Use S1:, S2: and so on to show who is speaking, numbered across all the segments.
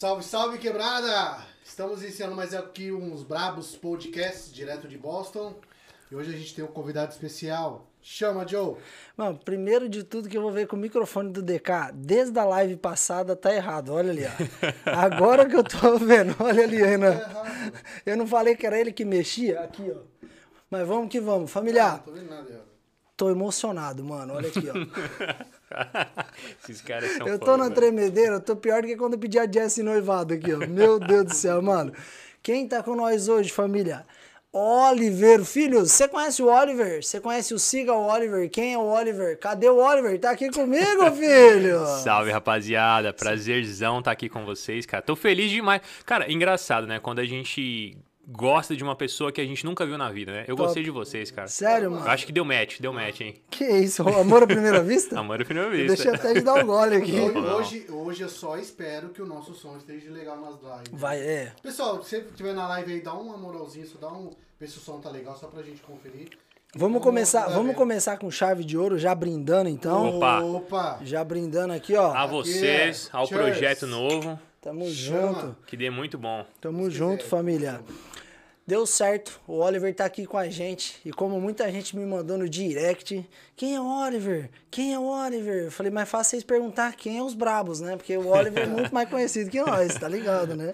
S1: Salve, salve, quebrada! Estamos iniciando mais aqui uns Brabos Podcasts, direto de Boston. E hoje a gente tem um convidado especial. Chama, Joe!
S2: Mano, primeiro de tudo que eu vou ver com o microfone do DK, desde a live passada tá errado, olha ali, ó. Agora que eu tô vendo, olha ali, Renan. Eu não falei que era ele que mexia? Aqui, ó. Mas vamos que vamos.
S1: Não
S2: Familiar,
S1: tô vendo nada errado.
S2: tô emocionado, mano. Olha aqui, ó.
S3: Esses caras são
S2: Eu tô
S3: foda,
S2: na
S3: velho.
S2: tremedeira, eu tô pior do que quando eu pedi a Jess noivado aqui, ó. Meu Deus do céu, mano. Quem tá com nós hoje, família? Oliver, filho, você conhece o Oliver? Você conhece o Siga o Oliver? Quem é o Oliver? Cadê o Oliver? Tá aqui comigo, filho?
S3: Salve, rapaziada. Prazerzão estar aqui com vocês, cara. Tô feliz demais. Cara, engraçado, né? Quando a gente gosta de uma pessoa que a gente nunca viu na vida, né? Eu
S2: Top.
S3: gostei de vocês, cara.
S2: Sério, mano?
S3: Eu acho que deu match, deu match, hein?
S2: Que isso? Amor à primeira vista?
S3: Amor à primeira
S2: Eu
S3: vista.
S2: Deixei até de dar um gole aqui.
S1: Hoje,
S3: Não.
S1: hoje, hoje eu só espero que o nosso som esteja legal nas lives.
S2: Vai, é.
S1: Pessoal, se você estiver na live aí, dá uma moralzinha, só dá um. Vê se o som tá legal, só pra gente conferir.
S2: Vamos começar, vamos começar com chave de ouro, já brindando então.
S3: Opa.
S1: Opa!
S2: Já brindando aqui, ó.
S3: A vocês,
S1: é.
S3: ao
S1: Cheers.
S3: projeto novo,
S2: Tamo
S1: Chama.
S2: junto.
S3: que dê muito bom.
S2: Tamo junto, família. Deu certo, o Oliver tá aqui com a gente. E como muita gente me mandou no direct, quem é o Oliver? Quem é o Oliver? Eu falei, mas fácil vocês perguntar quem é os brabos, né? Porque o Oliver é muito mais conhecido que nós, tá ligado, né?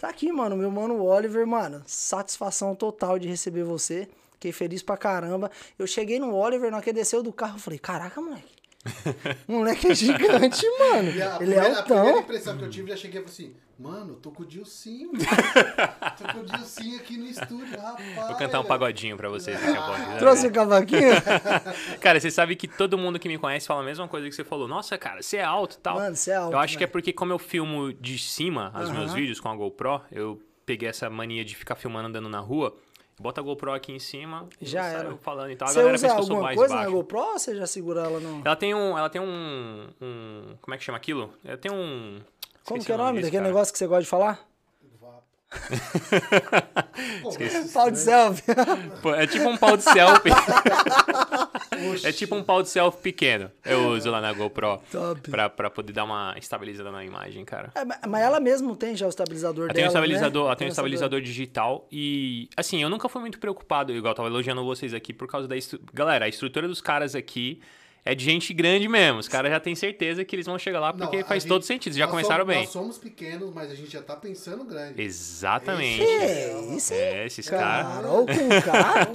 S2: Tá aqui, mano, meu mano Oliver, mano. Satisfação total de receber você. Fiquei feliz pra caramba. Eu cheguei no Oliver, na hora que desceu do carro, eu falei, caraca, moleque. moleque é gigante, mano.
S1: E a,
S2: Ele é
S1: primeira, a primeira
S2: altão.
S1: impressão que eu tive, já cheguei e falei assim, mano, tô com o Dilcinho. tô com o Dilcinho aqui no estúdio, rapaz.
S3: Vou cantar um pagodinho pra vocês daqui a pouco. né?
S2: Trouxe o cavaquinho?
S3: Cara, você sabe que todo mundo que me conhece fala a mesma coisa que você falou. Nossa, cara, você é alto e tal.
S2: Mano, você é alto,
S3: Eu acho que é porque como eu filmo de cima os meus
S2: Aham.
S3: vídeos com a GoPro, eu peguei essa mania de ficar filmando andando na rua. Bota a GoPro aqui em cima e
S2: Já era.
S3: falando e tal. A
S2: Você
S3: galera
S2: usa
S3: pensa que eu sou
S2: alguma
S3: mais
S2: coisa na
S3: baixo.
S2: GoPro ou você já segura ela no...
S3: Ela tem um. Ela tem um. um como é que chama aquilo? Ela tem um.
S2: Como
S3: esqueci
S2: que é o nome daquele
S3: cara.
S2: negócio que você gosta de falar? Pau de selfie.
S3: Pô, É tipo um pau de selfie. É tipo um pau de selfie pequeno. Eu uso lá na GoPro.
S2: Top.
S3: Pra, pra poder dar uma estabilizada na imagem, cara.
S2: É, mas- mas ela mesmo tem já o estabilizador
S3: Ela
S2: dela,
S3: tem um estabilizador,
S2: né?
S3: ela tem um estabilizador digital e assim, eu nunca fui muito preocupado, igual eu tava elogiando vocês aqui por causa da estru... Galera, a estrutura dos caras aqui é de gente grande mesmo. Os caras já têm certeza que eles vão chegar lá porque
S1: Não,
S3: faz
S1: gente-
S3: todo sentido, já começaram
S1: somos-
S3: bem.
S1: Nós somos pequenos, mas a gente já tá pensando grande.
S3: Exatamente.
S2: É, isso aí.
S3: É, esses caras.
S2: Carol com K.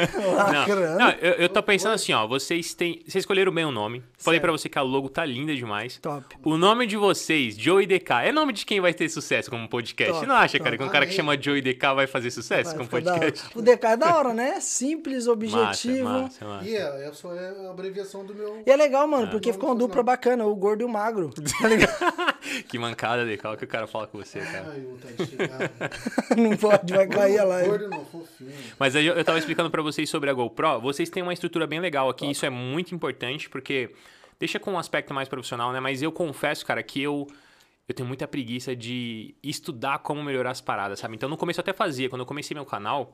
S3: Não, não, eu, eu tô pensando assim, ó, vocês têm, vocês escolheram bem o nome. Falei pra você que a logo tá linda demais.
S2: Top.
S3: O nome de vocês, Joe e DK, é nome de quem vai ter sucesso como podcast.
S2: Top,
S3: Você não acha,
S2: top.
S3: cara, que um cara que chama Joe e DK vai fazer sucesso
S2: Vai
S3: como podcast?
S2: O DK é da hora, né? Simples, objetivo.
S3: Massa, massa, massa.
S1: E é, é só é a abreviação do meu.
S2: E é legal, mano,
S3: Ah.
S2: porque ficou uma dupla bacana, o gordo e o magro. Tá ligado?
S3: que mancada, o que o cara fala com você, cara.
S1: Ai, vontade de chegar.
S2: Não pode, vai cair a live.
S1: Gordo não, fofinho.
S3: Mas aí eu, eu tava explicando pra vocês sobre a GoPro. Vocês têm uma estrutura bem legal aqui, isso é muito importante, porque deixa com um aspecto mais profissional, né? Mas eu confesso, cara, que eu. Eu tenho muita preguiça de estudar como melhorar as paradas, sabe? Então no começo eu até fazia, quando eu comecei meu canal,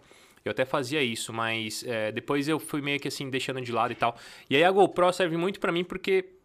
S3: eu até fazia isso, mas é, depois eu fui meio que assim, deixando de lado e tal. E aí a GoPro serve muito pra mim porque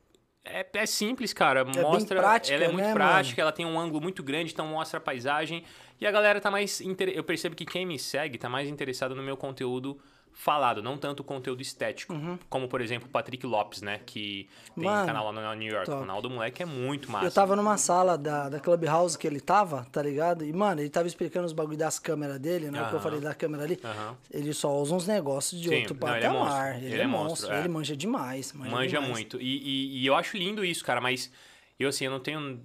S3: é, é simples, cara.
S2: bem
S3: Mostra.
S2: prática,
S3: ela é muito
S2: né,
S3: prática, ela tem um ângulo muito grande, então mostra a paisagem. E a galera tá mais. Inter... Eu percebo que quem me segue tá mais interessado no meu conteúdo falado, não tanto o conteúdo estético. Como, por exemplo, o Patrick Lopes, né? Que tem
S2: Uhum. Mano,
S3: um canal lá no New York.
S2: top.
S3: O canal do moleque é muito massa.
S2: Eu tava numa sala da, da Clubhouse que ele tava, tá ligado? E, mano, ele tava explicando os bagulho das câmeras dele, né? Que eu falei da câmera ali.
S3: Aham.
S2: Ele só usa uns negócios de
S3: Sim,
S2: outro
S3: ele é
S2: patamar.
S3: monstro.
S2: Ele, é monstro.
S3: é.
S2: Ele manja demais. Manja,
S3: Manja
S2: demais.
S3: muito. E, e- e eu acho lindo isso, cara, mas eu, assim, eu não tenho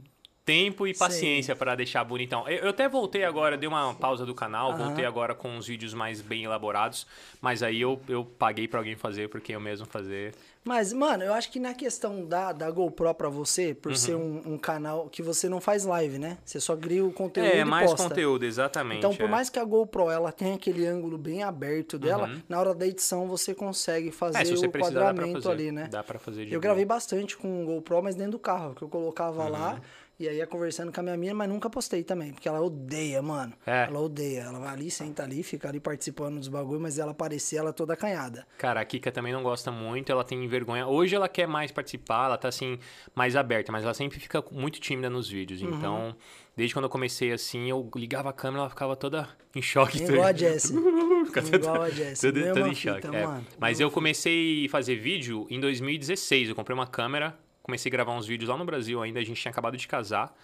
S3: tempo e paciência pra deixar bonitão. Eu, eu até voltei agora, dei uma pausa do canal,
S2: Aham.
S3: voltei agora com uns vídeos mais bem elaborados, mas aí eu, eu paguei pra alguém fazer, porque eu mesmo fazer.
S2: Mas, mano, eu acho que na questão da, da GoPro pra você, por
S3: Uhum.
S2: ser um, um canal que você não faz live, né? Você só cria o conteúdo
S3: É, mais
S2: posta.
S3: conteúdo, exatamente.
S2: Então, por
S3: é.
S2: mais que a GoPro ela tenha aquele ângulo bem aberto dela, na hora da edição você consegue fazer
S3: Uhum. É, você
S2: o
S3: precisar,
S2: quadramento
S3: fazer.
S2: ali, né?
S3: Dá pra fazer de
S2: Eu
S3: boa.
S2: gravei bastante com o GoPro, mas dentro do carro, que eu colocava
S3: Uhum.
S2: lá E aí ia conversando com a minha mina, mas nunca postei também, porque ela odeia, mano.
S3: É.
S2: Ela odeia. Ela vai ali, senta ali, fica ali participando dos bagulho, mas ela aparecer, ela toda acanhada.
S3: Cara, a Kika também não gosta muito, ela tem vergonha. Hoje ela quer mais participar, ela tá assim, mais aberta, mas ela sempre fica muito tímida nos vídeos.
S2: Uhum.
S3: Então, desde quando eu comecei assim, eu ligava a câmera, ela ficava toda em choque.
S2: Igual a Jessie. Igual a Jessie. Mesma
S3: tudo em
S2: fita,
S3: choque. é.
S2: mano.
S3: Mas eu comecei a fazer vídeo em 2016. Eu comprei uma câmera, comecei a gravar uns vídeos lá no Brasil ainda, a gente tinha acabado de casar.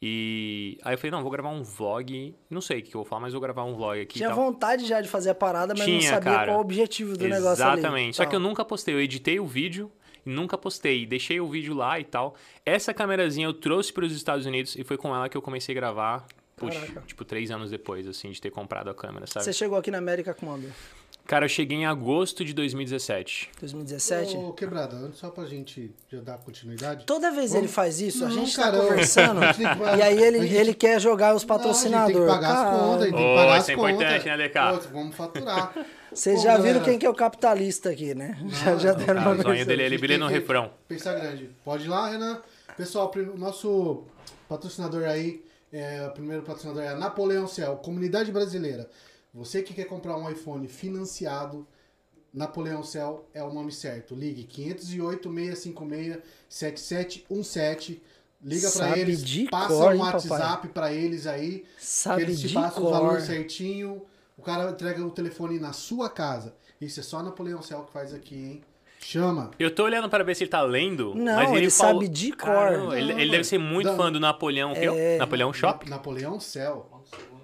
S3: E aí eu falei, não, vou gravar um vlog. Não sei o que eu vou falar, mas vou gravar um vlog aqui.
S2: Tinha vontade já de fazer a parada, mas não
S3: Tinha,
S2: sabia
S3: cara.
S2: qual o objetivo do negócio ali.
S3: Exatamente. Só que eu
S2: Tal.
S3: nunca postei. Eu editei o vídeo e nunca postei. Deixei o vídeo lá e tal. Essa câmerazinha eu trouxe para os Estados Unidos e foi com ela que eu comecei a gravar. Puxa,
S2: Caraca.
S3: tipo, três anos depois, assim, de ter comprado a câmera, sabe?
S2: Você chegou aqui na América quando?
S3: Cara, eu cheguei em agosto de 2017.
S2: 2017?
S1: Ô, Quebrada, antes só pra gente já dar continuidade.
S2: Toda vez
S1: Vamos-
S2: ele faz isso, a
S1: Não,
S2: gente
S1: cara,
S2: tá conversando,
S1: que-
S2: e aí ele,
S1: gente-
S2: ele quer jogar os
S1: Não, a gente
S2: patrocinadores.
S1: tem que pagar as contas, tem que
S3: Ô,
S1: pagar
S3: isso
S1: as
S3: é
S1: contas.
S3: importante, né, DK?
S1: Pô, vamos faturar.
S2: Vocês
S1: Pô,
S2: já viram
S1: galera,
S2: quem que é o capitalista aqui, né? já, já deram uma
S3: o sonho dele é ele brilha no
S1: que
S3: refrão.
S1: Pensar grande. Pode ir lá, Renan. Pessoal, o nosso patrocinador aí, é, o primeiro patrocinador é a Napoleão Cell, Comunidade Brasileira. Você que quer comprar um iPhone financiado, Napoleão Cell é o nome certo. Ligue 508-656-7717. Liga pra
S2: Sabe
S1: eles,
S2: de
S1: passa
S2: cor,
S1: um
S2: hein,
S1: WhatsApp pra eles aí,
S2: Sabe
S1: que eles te passam o valor certinho. O cara entrega o telefone na sua casa. Isso é só Napoleão Cell que faz aqui, hein? Chama.
S3: Eu tô olhando para ver se ele tá lendo.
S2: Não,
S3: mas ele,
S2: ele
S3: falou-
S2: sabe de cor.
S3: Caramba, ele,
S1: Não,
S3: ele deve ser muito
S1: não.
S3: fã do Napoleão.
S2: É.
S3: Napoleão Shop?
S1: Na- Napoleão Cell.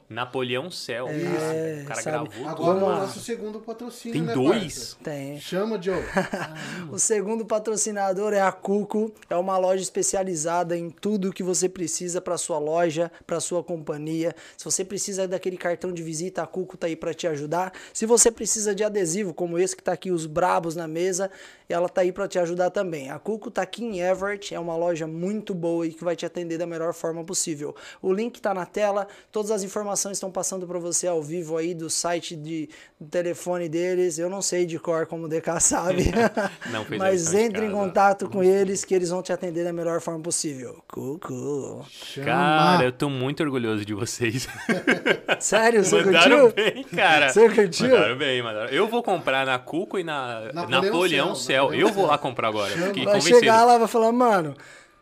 S3: Napoleão Cell.
S2: É,
S3: o cara
S2: sabe?
S3: gravou.
S1: Agora
S2: Vamos
S1: é o nosso segundo patrocínio,
S3: Tem
S1: né,
S3: dois?
S2: Tem.
S1: parça? Chama, Joe.
S2: O segundo patrocinador é a Cuco. É uma loja especializada em tudo que você precisa para sua loja, para sua companhia. Se você precisa daquele cartão de visita, a Cuco tá aí para te ajudar. Se você precisa de adesivo, como esse que tá aqui, os brabos na mesa, ela tá aí para te ajudar também. A Cuco tá aqui em Everett, é uma loja muito boa e que vai te atender da melhor forma possível. O link tá na tela, todas as informações estão passando para você ao vivo aí do site de do telefone deles. Eu não sei de cor como o DK sabe. Mas entre em contato com eles que eles vão te atender da melhor forma possível. Cucu.
S1: Chama.
S3: Cara, eu tô muito orgulhoso de vocês.
S2: Sério, você
S3: Mandaram
S2: curtiu?
S3: bem, cara.
S2: Você curtiu?
S3: Mandaram bem, mandaram. Eu vou comprar na Cuco e na
S1: Napoleão
S3: Napoleão,
S1: Cell,
S3: Cell.
S1: Napoleão
S3: Eu vou lá comprar agora. Fiquei
S2: Vai
S3: convencido.
S2: chegar lá e vai falar, mano,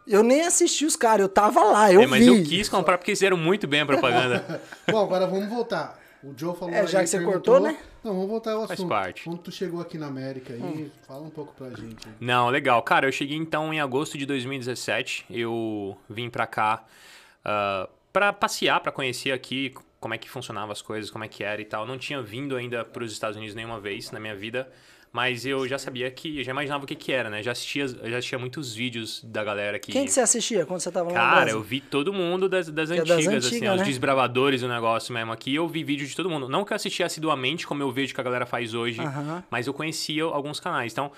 S2: eu nem assisti os caras, eu tava lá, eu
S3: É, mas
S2: vi.
S3: eu quis comprar porque fizeram muito bem a propaganda.
S1: Bom, agora vamos voltar. O Joe falou
S2: É,
S1: aí,
S2: já que você cortou, né?
S1: Não, vamos voltar ao
S3: Faz
S1: assunto.
S3: parte.
S1: Quando tu chegou aqui na América aí,
S2: Hum.
S1: fala um pouco pra gente. aí.
S3: Não, legal. Cara, eu cheguei então em agosto de 2017. Eu vim pra cá ah, pra passear, pra conhecer aqui como é que funcionavam as coisas, como é que era e tal. Não tinha vindo ainda pros Estados Unidos nenhuma vez na minha vida. Mas eu já sabia que, eu já imaginava o que que era, né? Já assistia, já assistia muitos vídeos da galera que...
S2: Quem que você assistia quando você tava lá
S3: Cara, eu vi todo mundo das, das
S2: Que é das
S3: antigas, assim,
S2: antigas,
S3: os
S2: né?
S3: desbravadores do negócio mesmo aqui. Eu vi vídeo de todo mundo. Não que eu assistia assiduamente, como eu vejo que a galera faz hoje,
S2: Aham.
S3: mas eu conhecia alguns canais. Então,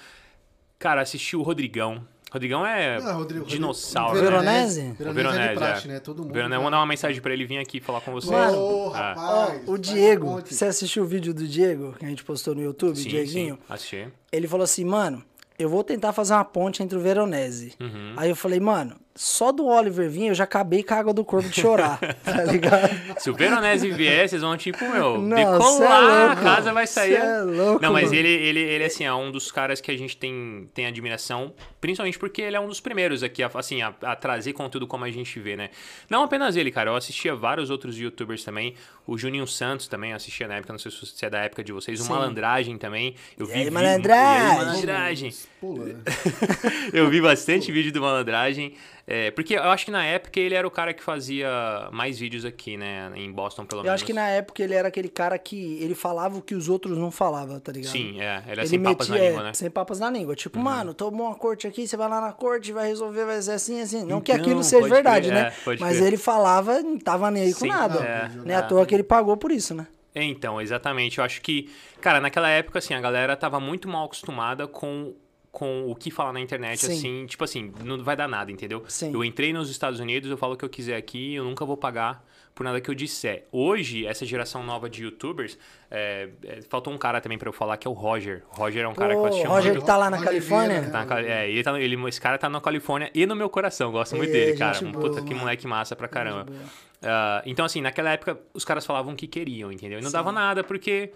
S3: cara, assisti o Rodrigão. Rodrigão é
S1: Ah, Rodrigo,
S3: dinossauro,
S1: Rodrigo-
S3: né?
S2: Veronese?
S3: O
S1: Veronese é
S3: Veronese,
S1: de praxe,
S3: é.
S1: né? Todo mundo.
S3: Veronese, eu vou dar uma mensagem pra ele vir aqui falar com vocês.
S2: Mano,
S1: Ô,
S3: É.
S1: rapaz.
S2: O Diego, você assistiu o vídeo do Diego que a gente postou no YouTube,
S3: Sim,
S2: Dieguinho?
S3: sim, assisti.
S2: Ele falou assim, mano, eu vou tentar fazer uma ponte entre o Veronese.
S3: Uhum.
S2: Aí eu falei, mano, só do Oliver vir eu já acabei com a água do corpo de chorar, tá ligado?
S3: Se o Veronese vier, vocês vão, tipo, meu,
S2: Não, cê é
S3: decolar, a casa vai sair.
S2: É louco,
S3: Não, mas
S2: mano.
S3: ele, ele, ele, assim, é um dos caras que a gente tem, tem admiração, principalmente porque ele é um dos primeiros aqui, a, assim, a, a trazer conteúdo como a gente vê, né? Não apenas ele, cara, eu assistia vários outros youtubers também, o Juninho Santos também, eu assistia na época, não sei se é da época de vocês, o
S2: Sim.
S3: Malandragem também, eu
S2: E
S3: vi...
S2: aí,
S3: vi-
S2: Malandragem?
S3: E aí, Malandragem?
S1: Pula, né?
S3: Eu vi bastante vídeo do Malandragem. é, porque eu acho que na época ele era o cara que fazia mais vídeos aqui, né? Em Boston, pelo
S2: Eu
S3: menos.
S2: acho que na época ele era aquele cara que ele falava o que os outros não falavam, tá ligado?
S3: Sim, é. Ele é
S2: Ele
S3: sem papas na
S2: metia,
S3: língua, né?
S2: sem papas na língua. Tipo, mano, tomou uma corte aqui, você vai lá na corte, vai resolver, vai ser assim, assim. Não que
S3: Então,
S2: aquilo seja verdade,
S3: crer,
S2: né?
S3: é,
S2: Mas
S3: crer.
S2: ele falava, não tava nem aí com
S3: Sim,
S2: nada.
S3: é,
S2: Nem à
S3: é.
S2: toa que ele pagou por isso, né?
S3: É, Então, exatamente. Eu acho que, cara, naquela época, assim, a galera tava muito mal acostumada com, com o que falar na internet,
S2: Sim.
S3: assim, tipo assim, não vai dar nada, entendeu?
S2: Sim.
S3: Eu entrei nos Estados Unidos, eu falo o que eu quiser aqui, eu nunca vou pagar por nada que eu disser. Hoje, essa geração nova de youtubers, é, é, faltou um cara também pra eu falar que é o Roger. Roger é um cara que eu
S2: Pô,
S3: assisti
S2: Roger
S3: muito.
S2: tá lá na
S1: Roger
S2: Califórnia.
S3: Tá na é, ele tá, ele, esse cara tá na Califórnia e no meu coração. Gosto muito dele, cara. Um
S2: boa,
S3: puta que moleque massa pra caramba. Ah, então, assim, naquela época, os caras falavam o que queriam, entendeu? E não dava nada, porque.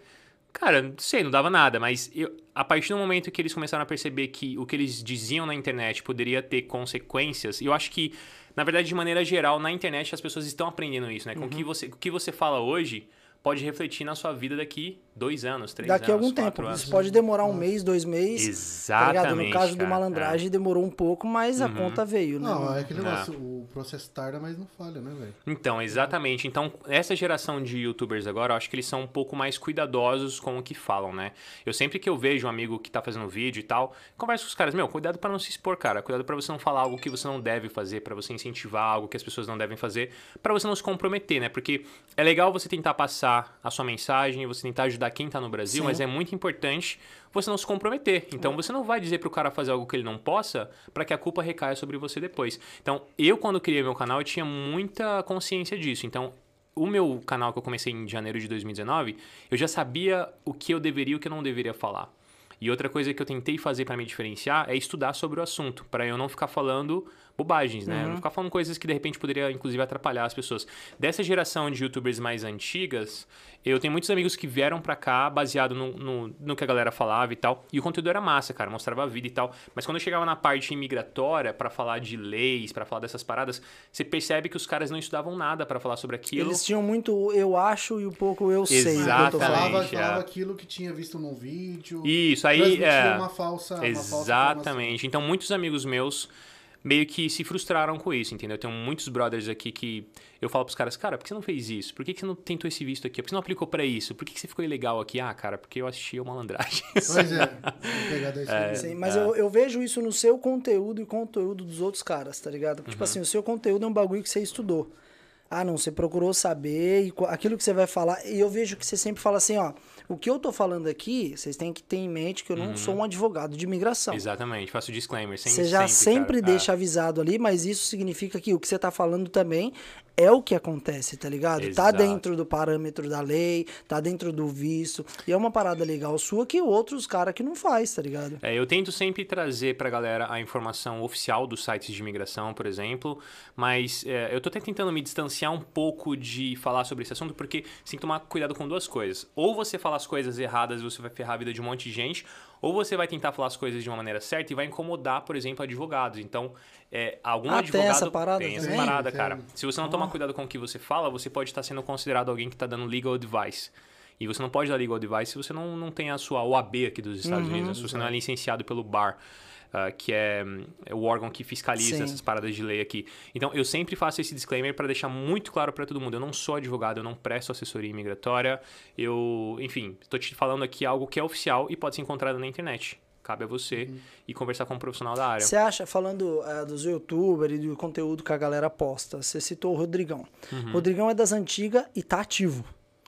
S3: Cara, não sei, não dava nada, mas eu, a partir do momento que eles começaram a perceber que o que eles diziam na internet poderia ter consequências, eu acho que, na verdade, de maneira geral, na internet as pessoas estão aprendendo isso, né? Com o
S2: Uhum.
S3: que você, o que você fala hoje pode refletir na sua vida daqui dois anos, três
S2: Daqui a
S3: anos,
S2: algum tempo.
S3: anos.
S2: Isso pode demorar um mês, dois meses. Tá?
S3: Exatamente.
S2: No caso do
S3: cara, é.
S2: malandragem, demorou um pouco, mas a
S3: Uhum.
S2: conta veio, né?
S1: Não, é aquele negócio, o processo tarda, mas não falha, né, velho?
S3: Então, exatamente. Então, essa geração de youtubers agora, eu acho que eles são um pouco mais cuidadosos com o que falam, né? Eu sempre que eu vejo um amigo que tá fazendo vídeo e tal, converso com os caras, meu, cuidado pra não se expor, cara. Cuidado pra você não falar algo que você não deve fazer, pra você incentivar algo que as pessoas não devem fazer, pra você não se comprometer, né? Porque é legal você tentar passar a sua mensagem, você tentar ajudar quem tá no Brasil,
S2: Sim.
S3: mas é muito importante você não se comprometer. Então, você não vai dizer pro cara fazer algo que ele não possa pra que a culpa recaia sobre você depois. Então, eu quando criei meu canal, eu tinha muita consciência disso. Então, o meu canal que eu comecei em janeiro de 2019, eu já sabia o que eu deveria e o que eu não deveria falar. E outra coisa que eu tentei fazer pra me diferenciar é estudar sobre o assunto, pra eu não ficar falando bobagens, né? Não ficar falando coisas que de repente poderia inclusive atrapalhar as pessoas. Dessa geração de youtubers mais antigas, eu tenho muitos amigos que vieram pra cá baseado no, no, no que a galera falava e tal. E o conteúdo era massa, cara, mostrava a vida e tal. Mas quando eu chegava na parte imigratória pra falar de leis, pra falar dessas paradas, você percebe que os caras não estudavam nada pra falar sobre aquilo.
S2: Eles tinham muito eu acho e um pouco eu sei. que eu tô
S3: Exatamente.
S2: falando.
S1: Falava,
S3: é.
S1: falava aquilo que tinha visto num vídeo.
S3: Isso, aí é.
S1: uma falsa, uma falsa
S3: Exatamente. então, muitos amigos meus meio que se frustraram com isso, entendeu? Eu tenho muitos brothers aqui que eu falo pros caras, cara, por que você não fez isso? Por que você não tentou esse visto aqui? Por que você não aplicou pra isso? Por que você ficou ilegal aqui? Ah, cara, porque eu assisti o malandragem.
S1: Pois é. vou pegar daí é.
S2: Sim, mas eu, eu vejo isso no seu conteúdo e conteúdo dos outros caras, tá ligado?
S3: Uhum.
S2: Tipo assim, o seu conteúdo é um bagulho que você estudou. Ah, não, você procurou saber e aquilo que você vai falar. E eu vejo que você sempre fala assim, ó. O que eu tô falando aqui, vocês têm que ter em mente que eu não sou um advogado de imigração.
S3: Exatamente, faço disclaimer. Sem,
S2: Você já sempre,
S3: cara.
S2: deixa avisado ali, mas isso significa que o que você tá falando também é o que acontece, tá ligado? Tá
S3: Exato.
S2: dentro do parâmetro da lei, tá dentro do visto. E é uma parada legal sua que outros caras que não faz, tá ligado?
S3: É, eu tento sempre trazer pra galera a informação oficial dos sites de imigração, por exemplo, mas é, eu tô até tentando me distanciar um pouco de falar sobre esse assunto, porque você tem que tomar cuidado com duas coisas. Ou você fala as coisas erradas e você vai ferrar a vida de um monte de gente, ou você vai tentar falar as coisas de uma maneira certa e vai incomodar, por exemplo, advogados. Então, é, algum
S2: Ah, tem
S3: advogado...
S2: essa parada
S3: Tem essa
S2: também?
S3: parada,
S1: Tem.
S3: cara. Se você não tomar cuidado com o que você fala, você pode estar sendo considerado alguém que está dando legal advice. E você não pode dar legal advice se você não, não tem a sua OAB aqui dos Estados Unidos, né? se você não é licenciado pelo BAR, ah, que é, é o órgão que fiscaliza
S2: Sim.
S3: essas paradas de lei aqui. Então, eu sempre faço esse disclaimer para deixar muito claro para todo mundo. Eu não sou advogado, eu não presto assessoria imigratória. Eu, enfim, estou te falando aqui algo que é oficial e pode ser encontrado na internet. Cabe a você e conversar com um profissional da área.
S2: Você acha, falando eh, dos youtubers e do conteúdo que a galera posta, você citou o Rodrigão.
S3: Uhum.
S2: Rodrigão é das antigas e tá ativo.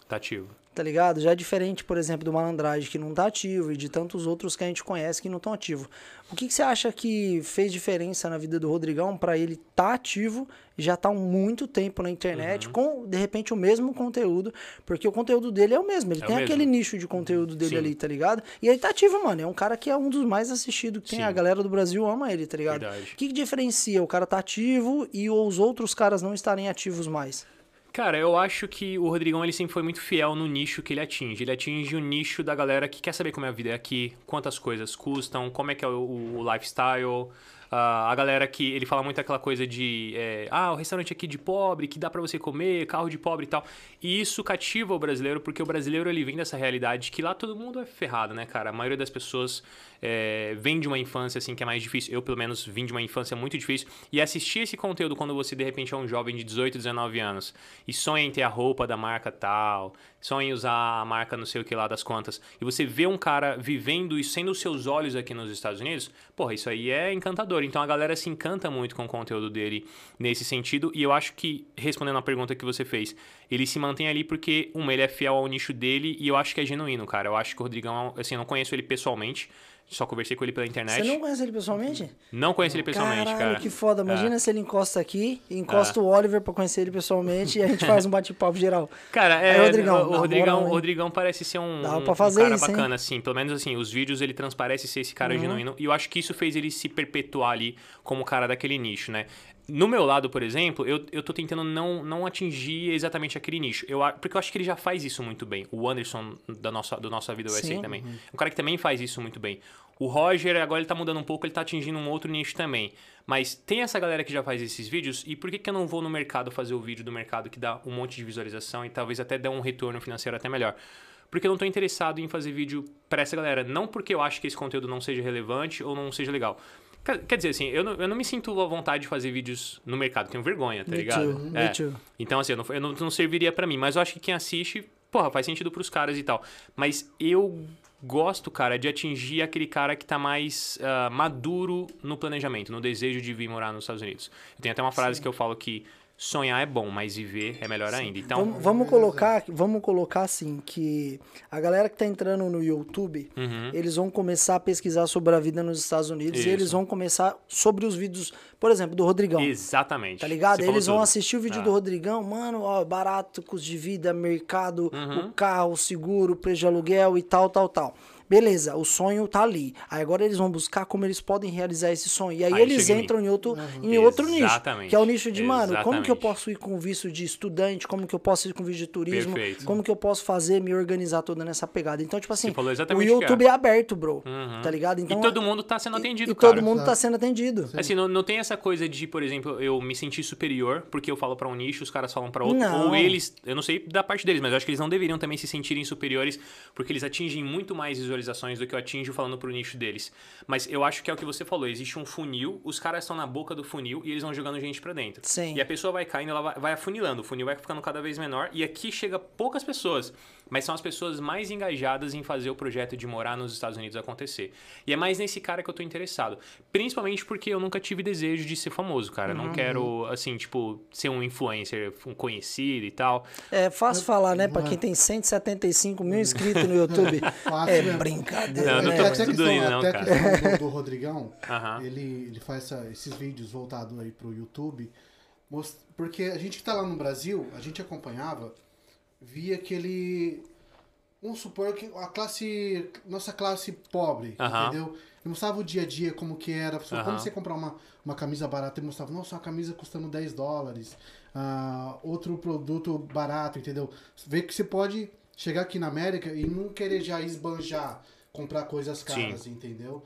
S3: Tá ativo.
S2: Tá ligado? Já é diferente, por exemplo, do Malandragem, que não tá ativo, e de tantos outros que a gente conhece que não estão ativos. O que, que você acha que fez diferença na vida do Rodrigão pra ele tá ativo e já tá há muito tempo na
S3: Uhum.
S2: internet com, de repente, o mesmo conteúdo? Porque o conteúdo dele é o mesmo. Ele
S3: É
S2: tem aquele nicho de conteúdo dele
S3: Sim.
S2: ali, tá ligado? E ele tá ativo, mano. É um cara que é um dos mais assistidos que tem.
S3: Sim.
S2: A galera do Brasil ama ele, tá ligado? O que, que diferencia o cara tá ativo e os outros caras não estarem ativos mais?
S3: Cara, eu acho que o Rodrigão ele sempre foi muito fiel no nicho que ele atinge. Ele atinge o nicho da galera que quer saber como é a vida aqui, quantas coisas custam, como é que é o, o lifestyle. Ah, a galera que ele fala muito aquela coisa de é, ah, o restaurante aqui de pobre, que dá pra você comer, carro de pobre e tal. E isso cativa o brasileiro, porque o brasileiro ele vem dessa realidade que lá todo mundo é ferrado, né, cara? A maioria das pessoas é, vem de uma infância assim que é mais difícil. Eu, pelo menos, vim de uma infância muito difícil. E assistir esse conteúdo quando você, de repente, é um jovem de 18, 19 anos e sonha em ter a roupa da marca tal, sonha em usar a marca não sei o que lá das contas, e você vê um cara vivendo isso sendo os seus olhos aqui nos Estados Unidos, porra, isso aí é encantador. Então a galera se encanta muito com o conteúdo dele nesse sentido. E eu acho que, respondendo a pergunta que você fez, ele se mantém ali porque, uma, ele é fiel ao nicho dele e eu acho que é genuíno, cara. Eu acho que o Rodrigão, assim, eu não conheço ele pessoalmente. Só conversei com ele pela internet.
S2: Você não conhece ele pessoalmente?
S3: Não conheci ele pessoalmente,
S2: Caralho,
S3: cara.
S2: que foda. Imagina
S3: É.
S2: se ele encosta aqui, encosta o Oliver pra conhecer ele pessoalmente e a gente faz um bate-papo geral.
S3: Cara, é,
S2: Aí, Rodrigão,
S3: o, Rodrigão,
S2: moral,
S3: o
S2: hein?
S3: Rodrigão parece ser um,
S2: Dá
S3: um-
S2: pra
S3: um
S2: fazer
S3: cara
S2: isso, hein?
S3: bacana, assim. Pelo menos assim, os vídeos ele transparece ser esse
S2: Uhum.
S3: cara genuíno. E eu acho que isso fez ele se perpetuar ali como cara daquele nicho, né? No meu lado, por exemplo, eu, eu tô tentando não, não atingir exatamente aquele nicho. Eu, porque eu acho que ele já faz isso muito bem. O Anderson da nossa, do Nossa Vida USA
S2: Sim.
S3: também. É um cara que também faz isso muito bem. O Roger, agora ele tá mudando um pouco, ele tá atingindo um outro nicho também. Mas tem essa galera que já faz esses vídeos, e por que, que eu não vou no mercado fazer o vídeo do mercado que dá um monte de visualização e talvez até dê um retorno financeiro até melhor? Porque eu não tô interessado em fazer vídeo pra essa galera. Não porque eu acho que esse conteúdo não seja relevante ou não seja legal. Quer dizer, assim, eu não, eu não me sinto à vontade de fazer vídeos no mercado, tenho vergonha, tá
S2: Me
S3: ligado?
S2: too, me
S3: É.
S2: too.
S3: Então, assim, eu não, eu não, não serviria pra mim. Mas eu acho que quem assiste, porra, faz sentido pros caras e tal. Mas eu gosto, cara, de atingir aquele cara que tá mais ah, maduro no planejamento, no desejo de vir morar nos Estados Unidos. Eu tenho até uma frase que eu falo que sonhar é bom, mas viver é melhor ainda. Então,
S2: Vamos, vamos colocar, vamos colocar assim que a galera que tá entrando no YouTube,
S3: Uhum.
S2: eles vão começar a pesquisar sobre a vida nos Estados Unidos
S3: Isso.
S2: e eles vão começar sobre os vídeos, por exemplo, do Rodrigão.
S3: exatamente.
S2: Tá ligado?
S3: Você
S2: Eles vão
S3: tudo.
S2: assistir o vídeo
S3: É.
S2: do Rodrigão, mano, ó, barato, custo de vida, mercado,
S3: Uhum.
S2: o carro, o seguro, o preço de aluguel e tal, tal, tal. Beleza, o sonho tá ali. Aí agora eles vão buscar como eles podem realizar esse sonho. E aí,
S3: Aí
S2: eles entram em outro, em outro nicho.
S3: Exatamente.
S2: Que é o nicho de, mano, como que eu
S3: Exatamente.
S2: posso ir com visto de estudante? Como que eu posso ir com visto de turismo?
S3: Perfeito.
S2: Como que eu posso fazer, me organizar toda nessa pegada? Então, tipo assim, o
S3: exatamente
S2: YouTube é aberto, bro.
S3: Uhum.
S2: Tá ligado? Então,
S3: e todo mundo tá sendo atendido,
S2: e
S3: cara.
S2: todo mundo tá sendo atendido.
S3: Assim, não, não tem essa coisa de, por exemplo, eu me sentir superior porque eu falo pra um nicho, os caras falam pra outro.
S2: Não.
S3: Ou eles, eu não sei da parte deles, mas eu acho que eles não deveriam também se sentirem superiores porque eles atingem muito mais visualizações do que eu atinjo falando pro nicho deles. Mas eu acho que é o que você falou, existe um funil, os caras estão na boca do funil e eles vão jogando gente pra dentro.
S2: Sim.
S3: E a pessoa vai caindo, ela vai afunilando, o funil vai ficando cada vez menor e aqui chega poucas pessoas, mas são as pessoas mais engajadas em fazer o projeto de morar nos Estados Unidos acontecer. E é mais nesse cara que eu tô interessado, principalmente porque eu nunca tive desejo de ser famoso, cara. Eu Não quero, assim, tipo, ser um influencer, um conhecido e tal.
S2: É fácil falar, né? Pra quem tem 175 mil inscritos no YouTube.
S1: Fácil
S2: é
S1: mesmo.
S2: brincadeira,
S3: Não, não
S2: né?
S3: tô-
S1: até a
S3: tudo
S1: questão,
S3: isso, não,
S1: até
S3: cara.
S1: questão do, do Rodrigão,
S3: Aham.
S1: ele, ele faz essa- esses vídeos voltados aí pro YouTube, porque a gente que tá lá no Brasil, a gente acompanhava, via que ele, vamos supor que a classe, nossa classe pobre,
S3: Aham.
S1: entendeu? Ele mostrava o dia a dia, como que era, como
S3: Aham.
S1: você comprar uma, uma camisa barata, ele mostrava, nossa, uma camisa custando 10 dólares, ah, outro produto barato, entendeu? Vê que você pode chegar aqui na América e não querer já esbanjar, comprar coisas caras, entendeu?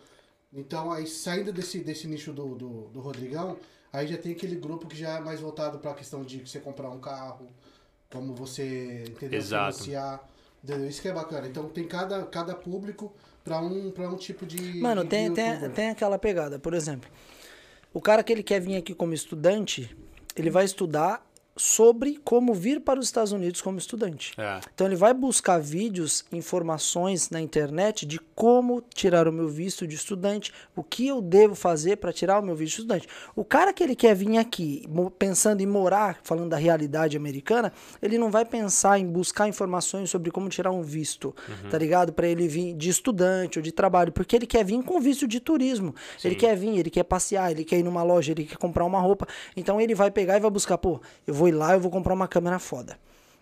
S1: Então, aí saindo desse, desse nicho do, do, do Rodrigão, aí já tem aquele grupo que já é mais voltado para a questão de você comprar um carro, como você, entendeu?
S3: Exato.
S1: Financiar. Entendeu? Isso que é bacana. Então tem cada, cada público para um, pra um tipo de.
S2: Mano,
S1: de
S2: tem, tem, tem aquela pegada. Por exemplo, o cara que ele quer vir aqui como estudante, ele vai estudar sobre como vir para os Estados Unidos como estudante.
S3: É.
S2: Então ele vai buscar vídeos, informações na internet de como tirar o meu visto de estudante, o que eu devo fazer para tirar o meu visto de estudante. O cara que ele quer vir aqui pensando em morar, falando da realidade americana, ele não vai pensar em buscar informações sobre como tirar um visto, tá ligado? Para ele vir de estudante ou de trabalho, porque ele quer vir com visto de turismo. Ele quer vir, ele quer passear, ele quer ir numa loja, ele quer comprar uma roupa. Então ele vai pegar e vai buscar, pô, eu vou ir lá, eu vou comprar uma câmera foda.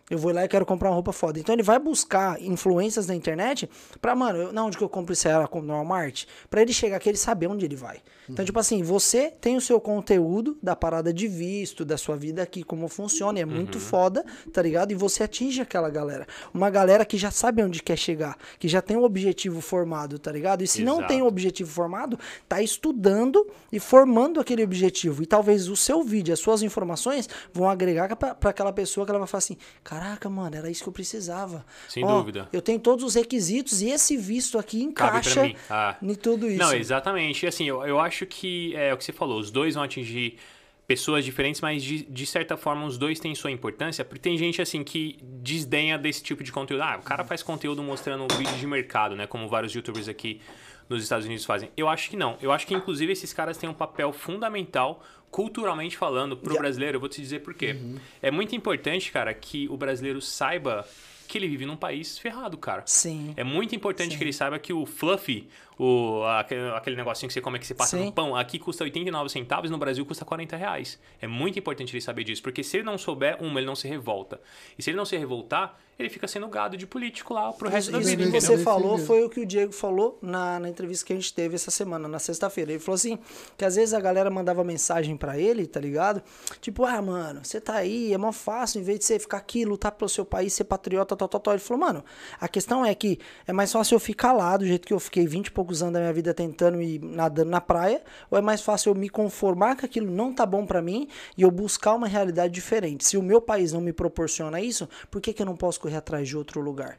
S2: Eu vou lá e quero comprar uma roupa foda. Então ele vai buscar influências na internet pra, mano, eu, não, onde que eu compro isso compra no Walmart? Pra ele chegar aqui, ele saber onde ele vai. Então, tipo assim, você tem o seu conteúdo da parada de visto, da sua vida aqui, como funciona, e é muito foda, tá ligado? E você atinge aquela galera. Uma galera que já sabe onde quer chegar, que já tem um objetivo formado, tá ligado? E se não
S3: Exato.
S2: tem um objetivo formado, tá estudando e formando aquele objetivo. E talvez o seu vídeo, as suas informações vão agregar pra, pra aquela pessoa que ela vai falar assim: caraca, mano, era isso que eu precisava.
S3: Sem
S2: Ó,
S3: dúvida.
S2: Eu tenho todos os requisitos e esse visto aqui encaixa.
S3: Ah.
S2: em tudo isso.
S3: Não, exatamente. E assim, eu, eu acho que é o que você falou, os dois vão atingir pessoas diferentes, mas de, de certa forma os dois têm sua importância, porque tem gente assim que desdenha desse tipo de conteúdo. Ah, o cara faz conteúdo mostrando um vídeo de mercado, né? Como vários youtubers aqui nos Estados Unidos fazem. Eu acho que não. Eu acho que inclusive esses caras têm um papel fundamental culturalmente falando, pro
S2: Yeah.
S3: brasileiro, eu vou te dizer por quê. É muito importante, cara, que o brasileiro saiba que ele vive num país ferrado, cara.
S2: Sim.
S3: É muito importante
S2: Sim.
S3: que ele saiba que o fluffy, o, aquele, negocinho que você come que você passa
S2: Sim.
S3: no pão, aqui custa 89 centavos, no Brasil custa 40 reais. É muito importante ele saber disso, porque se ele não souber, uma, ele não se revolta. E se ele não se revoltar, ele fica sendo gado de político lá pro resto da
S2: Isso
S3: vida,
S2: que
S1: entendeu?
S2: você falou foi o que o Diego falou na, na entrevista que a gente teve essa semana, na sexta-feira. Ele falou assim, que às vezes a galera mandava mensagem pra ele, tá ligado? Tipo, ah, mano, você tá aí, é mó fácil, em vez de você ficar aqui, lutar pelo seu país, ser patriota, tal, tal, tal. Ele falou, mano, a questão é que é mais fácil eu ficar lá, do jeito que eu fiquei 20 e poucos anos da minha vida tentando e nadando na praia, ou é mais fácil eu me conformar que aquilo não tá bom pra mim e eu buscar uma realidade diferente. Se o meu país não me proporciona isso, por que, que eu não posso correr atrás de outro lugar?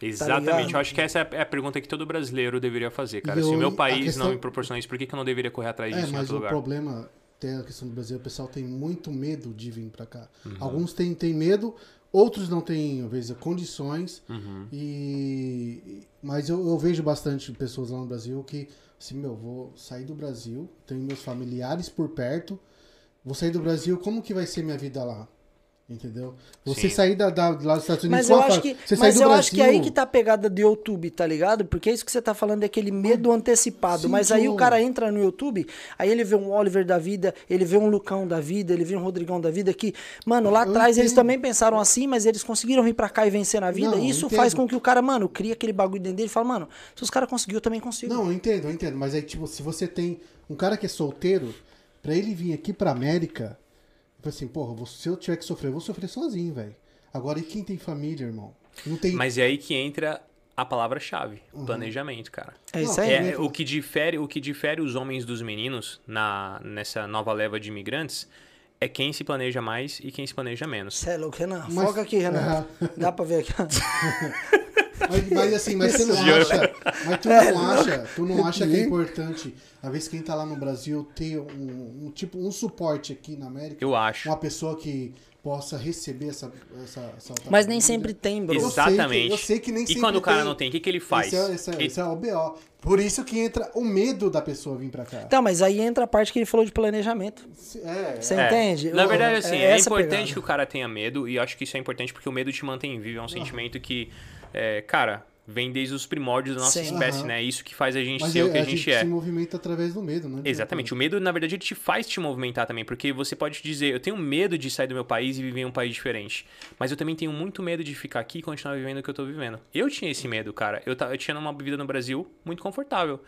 S3: Exatamente.
S2: Tá
S3: eu acho que essa é a pergunta que todo brasileiro deveria fazer, cara.
S1: E
S3: Se
S1: eu-
S3: o meu país
S1: questão-
S3: não me proporciona isso, por que, que eu não deveria correr atrás
S1: É,
S3: disso em
S1: mas
S3: outro
S1: o
S3: lugar?
S1: problema tem a questão do Brasil, o pessoal tem muito medo de vir pra cá.
S3: Uhum.
S1: Alguns têm, têm medo, outros não têm, às vezes, condições.
S3: Uhum.
S1: E mas eu, eu vejo bastante pessoas lá no Brasil que assim, meu, vou sair do Brasil, tenho meus familiares por perto, vou sair do Brasil, como que vai ser minha vida lá? Entendeu? Você
S3: Sim.
S1: sair da, da, lá dos Estados Unidos,
S2: Mas eu
S1: só
S2: acho que,
S1: você sair
S2: mas
S1: do
S2: eu
S1: Brasil,
S2: acho que é aí que tá a pegada do YouTube, tá ligado? Porque isso que você tá falando é aquele medo antecipado.
S1: Sim,
S2: mas aí o cara entra no YouTube, aí ele vê um Oliver da vida, ele vê um Lucão da vida, ele vê um Rodrigão da vida que, mano, lá
S1: Eu
S2: atrás eles também pensaram assim, mas eles conseguiram vir pra cá e vencer na vida.
S1: Não,
S2: e isso
S1: entendo.
S2: faz com que o cara, mano, cria aquele bagulho dentro dele e fala, mano, se os caras conseguiram, eu também consigo.
S1: Não, eu entendo, eu entendo. Mas aí, tipo, se você tem um cara que é solteiro, pra ele vir aqui pra América, tipo assim, porra, vou- se eu tiver que sofrer, eu vou sofrer sozinho, velho. Agora, e quem tem família, irmão? Não tem.
S3: Mas é aí que entra a palavra-chave,
S1: Uhum.
S3: planejamento, cara.
S2: É isso aí.
S3: É, o que difere, o que difere os homens dos meninos na nessa nova leva de imigrantes é quem se planeja mais e quem se planeja menos.
S2: Cê é louco, Renan.
S1: Mas-
S2: Foca aqui, Renan. Dá pra ver aqui.
S1: Mas, mas assim, mas você não acha. Mas tu
S2: É,
S1: não acha, tu não acha que é importante, às vezes quem tá lá no Brasil, ter um, um tipo, um suporte aqui na América?
S3: Eu acho.
S1: Uma pessoa que possa receber essa. essa, essa outra
S2: Mas nem sempre tem, bro.
S1: Eu sei que-
S3: Exatamente.
S1: eu sei que nem
S3: e
S1: sempre
S3: quando o cara
S1: tem.
S3: não tem, o que, que ele faz?
S1: Esse é, esse, é, é o BO. Por isso que entra o medo da pessoa vir pra cá.
S2: Então, mas aí entra a parte que ele falou de planejamento.
S1: É,
S2: Você
S3: É.
S2: entende?
S3: Na verdade, assim,
S2: é
S3: é,
S2: a
S3: importante
S2: pegada.
S3: que o cara tenha medo, e eu acho que isso é importante porque o medo te mantém vivo. É um sentimento que, é, cara, vem desde os primórdios da nossa
S2: Sim.
S3: espécie,
S1: Aham.
S3: né? Isso que faz a gente
S1: Mas
S3: ser o que
S1: a
S3: a gente
S1: gente
S3: é.
S1: se movimenta através do medo, né?
S3: Exatamente. O medo, na verdade, ele te faz te movimentar também, porque você pode dizer, eu tenho medo de sair do meu país e viver em um país diferente. Mas eu também tenho muito medo de ficar aqui e continuar vivendo o que eu tô vivendo. Eu tinha esse medo, cara. Eu, eu tinha uma vida no Brasil muito confortável.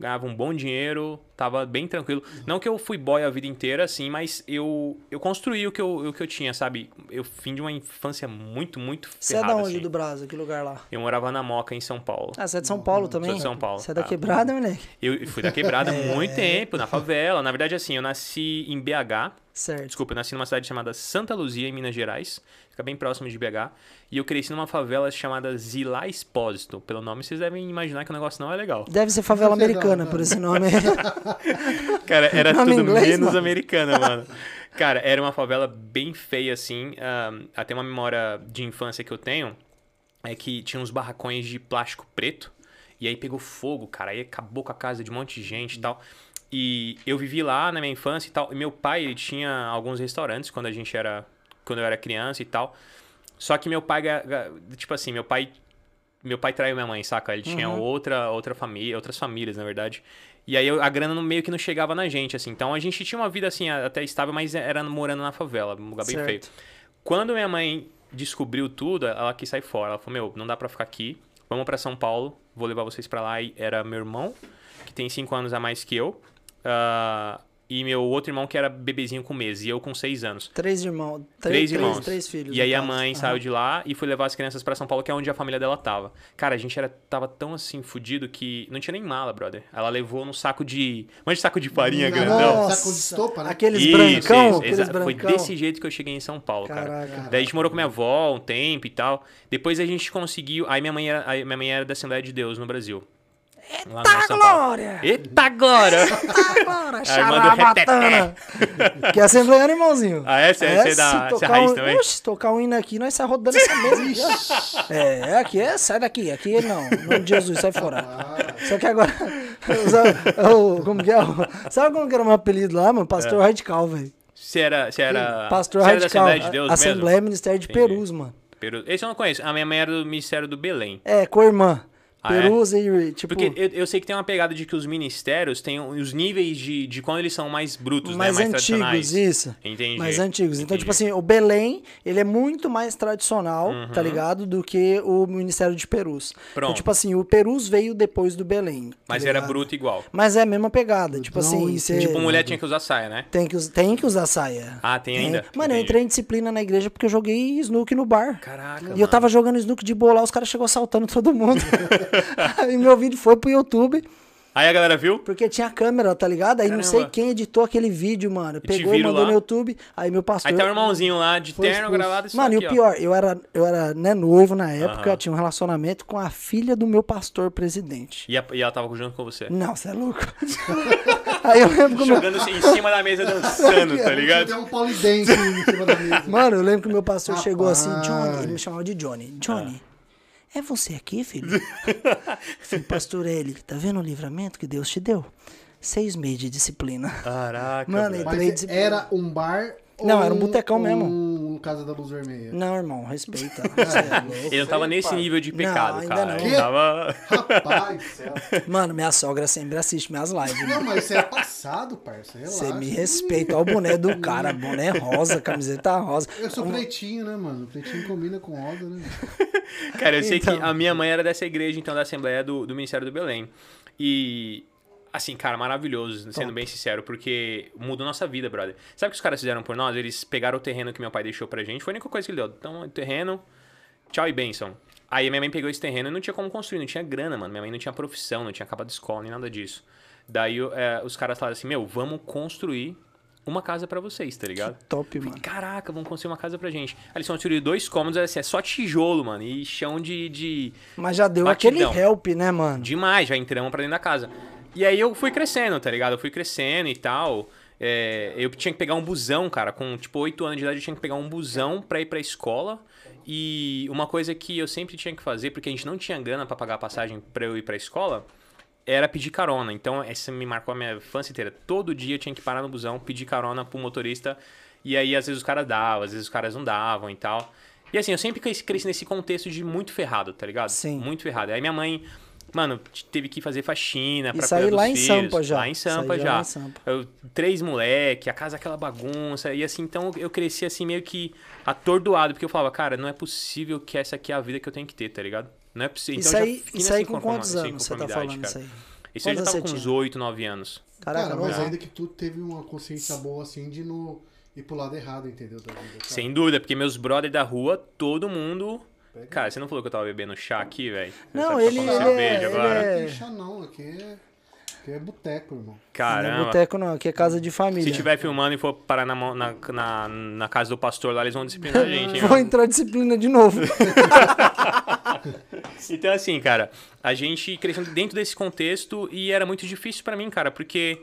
S3: Ganhava um bom dinheiro, tava bem tranquilo. Não que eu fui boy a vida inteira, assim, mas eu, eu construí o que eu, o que eu tinha, sabe? Eu vim de uma infância muito, muito
S2: Você é da onde
S3: assim.
S2: do Brasil? Que lugar lá?
S3: Eu morava na Moca, em São Paulo.
S2: Ah, você é de São Paulo também?
S3: Sou de São Paulo,
S2: Você é da
S3: tá.
S2: quebrada, moleque?
S3: Eu fui da quebrada há muito tempo, na favela. Na verdade, assim, eu nasci em BH,
S2: Certo.
S3: Desculpa, eu nasci numa cidade chamada Santa Luzia, em Minas Gerais. Fica bem próximo de BH. E eu cresci numa favela chamada Zilá Expósito. Pelo nome, vocês devem imaginar que o negócio não é legal.
S2: Deve ser favela
S1: Deve ser da-
S2: americana,
S1: da-
S2: por esse nome.
S3: Cara, era
S2: Nome
S3: tudo
S2: inglês,
S3: menos
S2: mano.
S3: americana, mano. Cara, era uma favela bem feia, assim. até uma memória de infância que eu tenho é que tinha uns barracões de plástico preto. E aí pegou fogo, cara. Aí acabou com a casa de um monte de gente e tal. E eu vivi lá na minha infância e tal. E meu pai, ele tinha alguns restaurantes quando a gente era. Quando eu era criança e tal. Só que meu pai, tipo assim, meu pai. Meu pai traiu minha mãe, saca? Ele tinha outra, outra família, outras famílias, na verdade. E aí eu- a grana no meio que não chegava na gente, assim. Então a gente tinha uma vida, assim, até estável, mas era morando na favela, um lugar bem
S2: Certo.
S3: feio. Quando minha mãe descobriu tudo, ela quis sair fora. Ela falou: Meu, não dá pra ficar aqui. Vamos pra São Paulo. Vou levar vocês pra lá. E era meu irmão, que tem cinco anos a mais que eu. Ah, e meu outro irmão, que era bebezinho com meses. E eu com seis anos.
S2: Três irmãos.
S3: Três irmãos.
S2: Três filhos.
S3: E aí
S2: no
S3: a
S2: caso.
S3: mãe
S2: Aham.
S3: saiu de lá e foi levar as crianças pra São Paulo, que é onde a família dela tava. Cara, a gente era, tava tão assim, fudido que não tinha nem mala, brother. Ela levou num saco de. Manja de saco de farinha
S1: Não,
S3: grandão?
S1: Saco de estopa, né?
S2: Aqueles
S3: Isso,
S2: brancão,
S3: isso,
S2: aqueles
S3: exato. Foi
S2: brancão.
S3: desse jeito que eu cheguei em São Paulo, cara.
S2: Caraca.
S3: Daí a gente morou com minha avó um tempo e tal. Depois a gente conseguiu. Aí minha mãe era, aí minha mãe era da Assembleia de Deus no Brasil. Paulo.
S2: glória!
S3: Eita glória!
S2: Agora,
S3: irmã do
S2: xarabatana. Que é assembleano, irmãozinho.
S3: Ah, é? Você é- você é da-
S2: se
S3: você é
S2: tocar
S3: raiz
S2: um,
S3: também?
S2: Oxe, tocar um hino aqui, nós sai rodando essa mesa. é, aqui é, sai daqui. Aqui não. Nome de Jesus, sai fora. Só que agora. o- como que é? Sabe como que era o meu apelido lá, mano? Pastor Radical, velho.
S3: Se era, se era,
S2: Pastor
S3: se era da
S2: Radical.
S3: Assembleia de Deus
S2: Assembleia
S3: mesmo?
S2: Ministério de
S3: Entendi.
S2: Perus, mano.
S3: Peru- Esse eu não conheço. A minha mãe era do Ministério do Belém.
S2: É, com a irmã.
S3: Ah, é?
S2: Perus e, tipo.
S3: Porque eu, eu sei que tem uma pegada de que os ministérios têm os níveis de, de quando eles são mais brutos,
S2: mais
S3: né? Mais
S2: antigos, isso.
S3: Entendi.
S2: Mais antigos. Então,
S3: Entendi.
S2: tipo assim, o Belém, ele é muito mais tradicional, tá ligado? Do que o Ministério de Perus. Então,
S3: Uhum. Pronto.
S2: tipo assim, o Perus veio depois do Belém. tá
S3: Mas era
S2: ligado?
S3: bruto igual.
S2: Mas é a mesma pegada. Tipo
S1: Então,
S2: assim, você.
S3: Tipo, mulher tinha que usar saia, né?
S2: Tem que, tem que usar saia.
S3: Ah, tem ainda?
S2: Mano, eu
S3: Entendi.
S2: entrei em disciplina na igreja porque eu joguei snook no bar.
S3: Caraca,
S2: E
S3: mano.
S2: eu tava jogando snook de boa lá, os caras chegou assaltando todo mundo. Aí meu vídeo foi pro YouTube,
S3: Aí a galera viu?
S2: porque tinha câmera, tá ligado? Aí não sei
S3: Caramba.
S2: quem editou aquele vídeo, mano. Pegou e mandou
S3: lá?
S2: no YouTube. Aí meu pastor.
S3: Aí tá o irmãozinho lá de terno
S1: expulso.
S3: gravado e
S2: Mano,
S3: aqui,
S2: e o
S3: ó.
S2: pior, eu era, eu era né, noivo na época,
S3: Aham.
S2: eu tinha um relacionamento com a filha do meu pastor presidente.
S3: E, a- e ela tava junto com você.
S2: Não, você é louco. Aí eu lembro que o meu,
S3: Jogando em cima da mesa dançando, tá ligado?
S1: Tem um polidense em cima da mesa.
S2: Mano, eu lembro que o meu pastor
S1: Rapaz.
S2: chegou assim, Johnny, ele me chamava de Johnny. Johnny, é você aqui, filho? Falei, pastor ele, tá vendo o livramento que Deus te deu? Seis meses de disciplina.
S3: Caraca,
S2: Mano. Entrei de-
S1: era um bar
S2: Não, era um botecão mesmo.
S1: Um Casa da Luz Vermelha.
S2: Não, irmão, respeita. Você é.
S3: Ele não tava
S1: Sei,
S3: nesse
S1: pai.
S3: nível de
S2: Não,
S3: pecado,
S2: ainda
S3: cara.
S2: não.
S3: Ele tava.
S1: Rapaz céu.
S2: Mano, minha sogra sempre assiste minhas lives.
S1: Não, mas isso é passado, parça. Relaxa.
S2: Você me respeita. Olha o boné do cara, boné rosa, camiseta rosa.
S1: Eu sou pretinho, né, mano? Pretinho combina com rosa, né?
S3: Cara, eu sei
S2: Então.
S3: que a minha mãe era dessa igreja, então, da Assembleia do, do Ministério do Belém. E. Assim, cara, maravilhoso, sendo bem sincero, porque mudou nossa vida, brother. Sabe o que os caras fizeram por nós? Eles pegaram o terreno que meu pai deixou pra gente, foi a única coisa que ele deu. Então, terreno, tchau e benção. Aí minha mãe pegou esse terreno e não tinha como construir, não tinha grana, mano. Minha mãe não tinha profissão, não tinha acabado de escola, nem nada disso. Daí é, os caras falaram assim: Meu, vamos construir uma casa pra vocês, tá ligado?
S2: Top, mano.
S3: Caraca, vamos construir uma casa pra gente. Aí eles construíram dois cômodos, assim, é só tijolo, mano, e chão de, de...
S2: Mas já deu
S3: Batidão.
S2: aquele help, né, mano?
S3: demais, já entramos pra dentro da casa. E aí eu fui crescendo, tá ligado? Eu fui crescendo e tal. É, eu tinha que pegar um busão, cara, com tipo 8 anos de idade eu tinha que pegar um busão pra ir pra escola. E uma coisa que eu sempre tinha que fazer, porque a gente não tinha grana pra pagar a passagem pra eu ir pra escola, era pedir carona. Então, essa me marcou a minha infância inteira. Todo dia eu tinha que parar no busão, pedir carona pro motorista. E aí, às vezes, os caras davam, às vezes, os caras não davam e tal. E assim, eu sempre cresci nesse contexto de muito ferrado, tá ligado?
S2: Sim.
S3: Muito ferrado. Aí minha mãe, mano, teve que fazer faxina pra
S2: Isso
S3: cuidar
S2: lá em
S3: filhos.
S2: Sampa já.
S3: Lá em
S2: Isso
S3: Sampa
S2: já em Sampa.
S3: Eu- três moleque, a casa aquela bagunça. E assim, então eu cresci assim meio que atordoado, porque eu falava, cara, não é possível que essa aqui é a vida que eu tenho que ter, tá ligado? Não é possível.
S2: Isso
S3: Então eu
S2: aí, isso aí com quantos anos você tá falando
S3: cara.
S2: isso aí?
S3: Isso aí eu já tava com uns
S2: tinha?
S3: 8, 9 anos.
S2: Caraca,
S1: cara, mas ainda que tu teve uma consciência boa, assim, de não ir pro lado errado, entendeu? Da vida.
S3: Sem dúvida, porque meus brother da rua, todo mundo. Cara, você não falou que eu tava bebendo chá aqui, velho?
S2: Não,
S3: tá
S2: ele-
S3: tomando
S2: ele
S3: cerveja
S2: é-
S3: agora?
S2: ele
S1: Não tem chá não, aqui é, aqui é boteco, irmão.
S2: Não é
S3: Caramba.
S2: boteco não, aqui é casa de família.
S3: Se tiver filmando e for parar na, na, na, na casa do pastor lá, eles vão disciplinar a gente, hein?
S2: Vou entrar disciplina de novo.
S3: Então, assim, cara, a gente cresceu dentro desse contexto e era muito difícil pra mim, cara, porque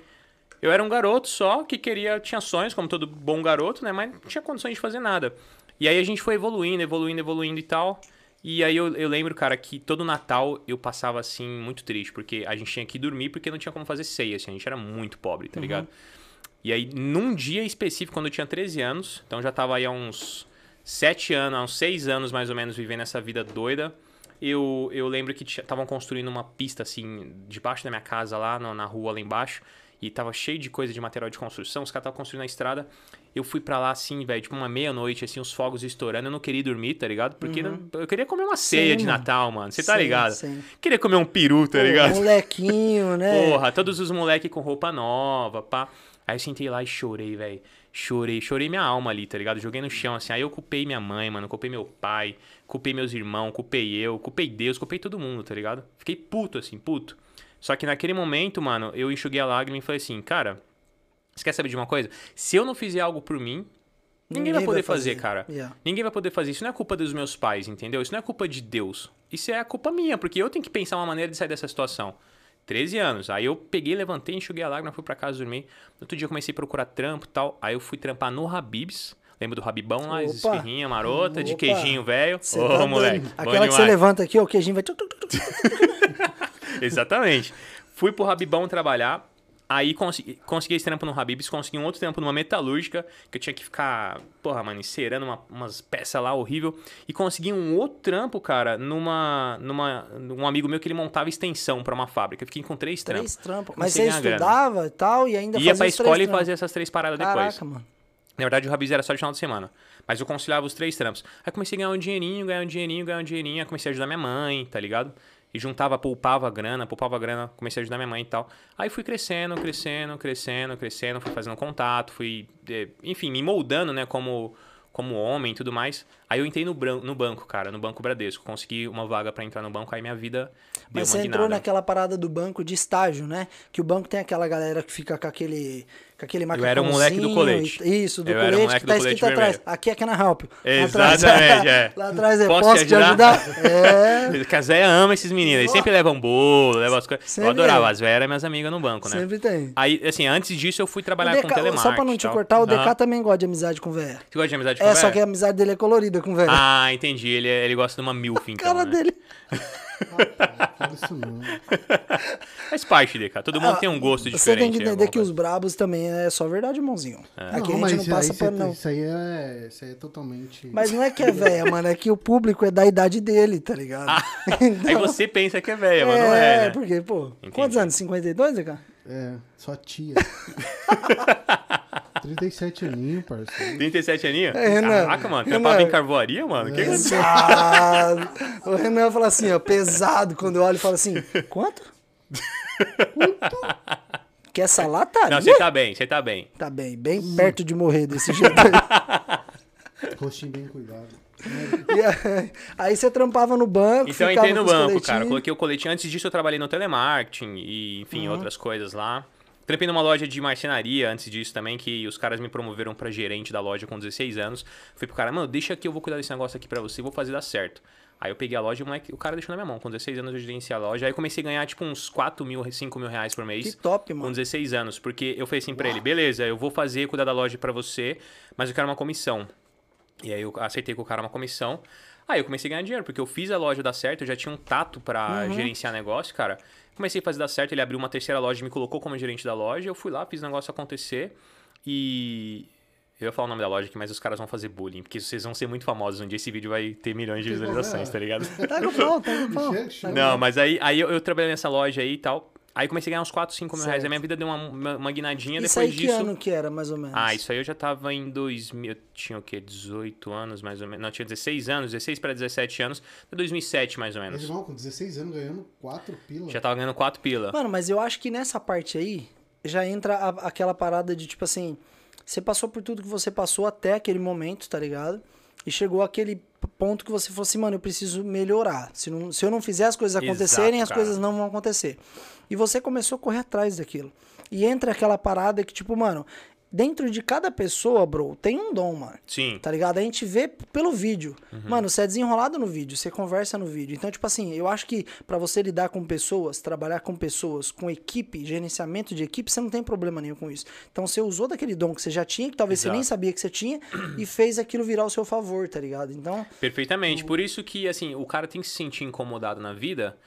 S3: eu era um garoto só que queria, tinha sonhos, como todo bom garoto, né? Mas não tinha condições de fazer nada. E aí a gente foi evoluindo, evoluindo, evoluindo e tal. E aí eu, eu lembro, cara, que todo Natal eu passava assim muito triste, porque a gente tinha que dormir porque não tinha como fazer ceia, assim, a gente era muito pobre, tá ligado? E aí, num dia específico, quando eu tinha 13 anos, então já tava aí há uns 7 anos, há uns 6 anos mais ou menos, vivendo essa vida doida. Eu, eu lembro que estavam construindo uma pista assim, debaixo da minha casa, lá na rua lá embaixo. E tava cheio de coisa de material de construção, os caras estavam construindo a estrada. Eu fui pra lá assim, velho, tipo uma meia-noite, assim, os fogos estourando. Eu não queria ir dormir, tá ligado? Porque não- eu queria comer uma ceia de
S2: Uhum. mano.
S3: Natal, mano. Você tá
S2: Sim,
S3: ligado?
S2: sim.
S3: Queria comer um peru, tá
S2: Pô,
S3: ligado?
S2: Molequinho, né?
S3: Porra, todos os moleques com roupa nova, pá. Aí eu sentei lá e chorei, velho. Chorei, chorei minha alma ali, tá ligado? Joguei no chão, assim. Aí eu culpei minha mãe, mano. Culpei meu pai, culpei meus irmãos, culpei eu, culpei Deus, culpei todo mundo, tá ligado? Fiquei puto, assim, puto. Só que naquele momento, mano, eu enxuguei a lágrima e falei assim, cara, você quer saber de uma coisa? Se eu não fizer algo por mim, ninguém, vai poder fazer, cara.
S2: Yeah.
S3: Ninguém vai poder fazer. Isso não é culpa dos meus pais, entendeu? Isso não é culpa de Deus. Isso é a culpa minha, porque eu tenho que pensar uma maneira de sair dessa situação. 13 anos. Aí eu peguei, levantei, enxuguei a lágrima, fui pra casa dormir. No outro dia eu comecei a procurar trampo e tal. Aí eu fui trampar no Habibs. Lembra do Habibão lá?
S2: Opa.
S3: marota, de queijinho velho. Ô,
S2: tá
S3: moleque. bom
S2: Aquela que você levanta aqui, ó, o queijinho vai.
S3: Exatamente. Fui pro Rabibão trabalhar. Aí consegui, consegui esse trampo no Habibs, consegui um outro trampo numa metalúrgica, que eu tinha que ficar, porra, mano, encerando uma, umas peças lá horrível. E consegui um outro trampo, cara, numa. numa um amigo meu que ele montava extensão pra uma fábrica. Eu fiquei com três trampos.
S2: Três trampos. Mas você estudava e tal, e ainda
S3: Ia
S2: fazia
S3: pra escola e fazia essas três paradas depois.
S2: Caraca, mano.
S3: Na verdade, o Habibs era só de final de semana. Mas eu conciliava os três trampos. Aí comecei a ganhar um dinheirinho, ganhar um dinheirinho, ganhar um dinheirinho. Aí comecei a ajudar minha mãe, tá ligado? E juntava, poupava grana, poupava grana, comecei a ajudar minha mãe e tal. Aí fui crescendo, crescendo, crescendo, crescendo, fui fazendo contato, fui, eh, enfim, me moldando, né, como, como homem e tudo mais. Aí eu entrei no, no banco, cara, no Banco Bradesco. Consegui uma vaga pra entrar no banco, aí minha vida
S2: Mas você entrou naquela parada do banco de estágio, né? Que o banco tem aquela galera que fica com aquele, com aquele
S3: Eu era o moleque do
S2: macacãozinho
S3: colete.
S2: Isso, do
S3: Eu era
S2: colete
S3: moleque
S2: que tá escrito atrás.
S3: vermelho.
S2: Aqui é Cana Help. Lá
S3: Exatamente,
S2: atrás,
S3: é.
S2: Lá atrás é,
S3: Posso
S2: posso,
S3: te
S2: te ajudar? É,
S3: Zéia ama esses meninos, eles sempre levam bolo, levam as coisas. Eu adorava,
S2: é.
S3: as Zéia eram minhas amigas no banco, né?
S2: sempre tem.
S3: Aí, assim, antes disso eu fui trabalhar com
S2: DK
S3: telemarketing.
S2: só pra não te cortar, o DK também gosta de amizade com velho.
S3: Você gosta de amizade com
S2: É,
S3: o
S2: só
S3: velho?
S2: que a amizade dele é colorida com velho.
S3: Ah, entendi. Ele, é- ele gosta de uma milf, então,
S2: cara
S3: né?
S2: dele.
S1: Fala isso não.
S3: Faz parte dele, cara. Todo mundo tem um gosto
S2: Ah, Você
S3: diferente.
S2: tem que
S3: né,
S2: entender que os brabos também é só verdade, irmãozinho. Aqui
S1: não,
S2: a gente não passa
S1: cê-
S2: não.
S1: Isso aí é, isso aí é totalmente.
S2: Mas não é que é velha, mano, é que o público é da idade dele, tá ligado?
S3: Aí você pensa que é velha, mas não é, né?
S2: porque, pô, quantos anos? 52, Zeca?
S1: É, só tia. 37 aninho, parceiro.
S3: 37 aninhos?
S2: É, Renan.
S3: Caraca, mano.
S2: Renan.
S3: Trampava em carvoaria, mano? Que que.
S2: Pesado. o Renan fala assim, ó, pesado. Quando eu olho, fala assim, quanto? Quanto? Quer essa lataria?
S3: Não, você tá bem, você tá bem.
S2: Tá bem, bem perto de morrer desse jeito aí.
S1: Rostinho bem cuidado.
S2: E aí, aí você trampava no banco,
S3: Então eu entrei no banco,
S2: coletinhos.
S3: cara. Coloquei o coletinho. Antes disso eu trabalhei no telemarketing e, enfim, outras coisas lá. Trampei numa loja de marcenaria antes disso também, que os caras me promoveram pra gerente da loja com 16 anos. Fui pro cara, mano, deixa aqui, eu vou cuidar desse negócio aqui pra você, vou fazer dar certo. Aí eu peguei a loja e o, moleque, o cara deixou na minha mão. Com 16 anos eu gerenciei a loja. Aí eu comecei a ganhar tipo uns 4 mil, 5 mil reais por mês.
S2: Que top,
S3: Com
S2: mano.
S3: 16 anos. Porque eu falei assim pra ele, beleza, eu vou fazer, cuidar da loja pra você, mas eu quero uma comissão. E aí eu aceitei com o cara uma comissão. Aí eu comecei a ganhar dinheiro, porque eu fiz a loja dar certo, eu já tinha um tato pra
S2: Uhum.
S3: gerenciar negócio, cara. Comecei a fazer dar certo, ele abriu uma terceira loja e me colocou como gerente da loja. Eu fui lá, fiz o negócio acontecer e. Eu ia falar o nome da loja aqui, mas os caras vão fazer bullying, porque vocês vão ser muito famosos. Um dia esse vídeo vai ter milhões de visualizações, tá ligado?
S2: Tá no pau, tá no pau.
S3: Não, mas aí, aí eu, eu trabalhei nessa loja aí e tal. Aí comecei a ganhar uns 4, 5 mil reais.
S2: Certo.
S3: A minha vida deu uma, uma, uma guinadinha
S2: Isso
S3: depois
S2: aí que
S3: disso.
S2: ano que era, mais ou menos?
S3: Ah, isso aí eu já tava em 2000, eu tinha o quê? 18 anos, mais ou menos. Não, tinha 16 anos, 16 para 17 anos, até 2007 mais ou
S1: Mas,
S3: menos.
S1: irmão, com 16 anos ganhando 4 pila.
S3: Já tava ganhando 4 pila.
S2: Mano, mas eu acho que nessa parte aí já entra a- aquela parada de tipo assim, você passou por tudo que você passou até aquele momento, tá ligado? E chegou aquele ponto que você falou assim, mano, eu preciso melhorar. Se, não, se eu não fizer as coisas
S3: Exato,
S2: acontecerem, as
S3: cara.
S2: coisas não vão acontecer. E você começou a correr atrás daquilo. E entra aquela parada que, tipo, mano, dentro de cada pessoa, bro, tem um dom, mano.
S3: Sim.
S2: Tá ligado? A gente vê pelo vídeo.
S3: Uhum.
S2: Mano, você é desenrolado no vídeo, você conversa no vídeo. Então, tipo assim, eu acho que pra você lidar com pessoas, trabalhar com pessoas, com equipe, gerenciamento de equipe, você não tem problema nenhum com isso. Então, você usou daquele dom que você já tinha, que talvez você
S3: Exato.
S2: nem sabia que você tinha, e fez aquilo virar ao seu favor, tá ligado? Então,
S3: Perfeitamente. Por isso que, assim, o cara tem que se sentir incomodado na vida.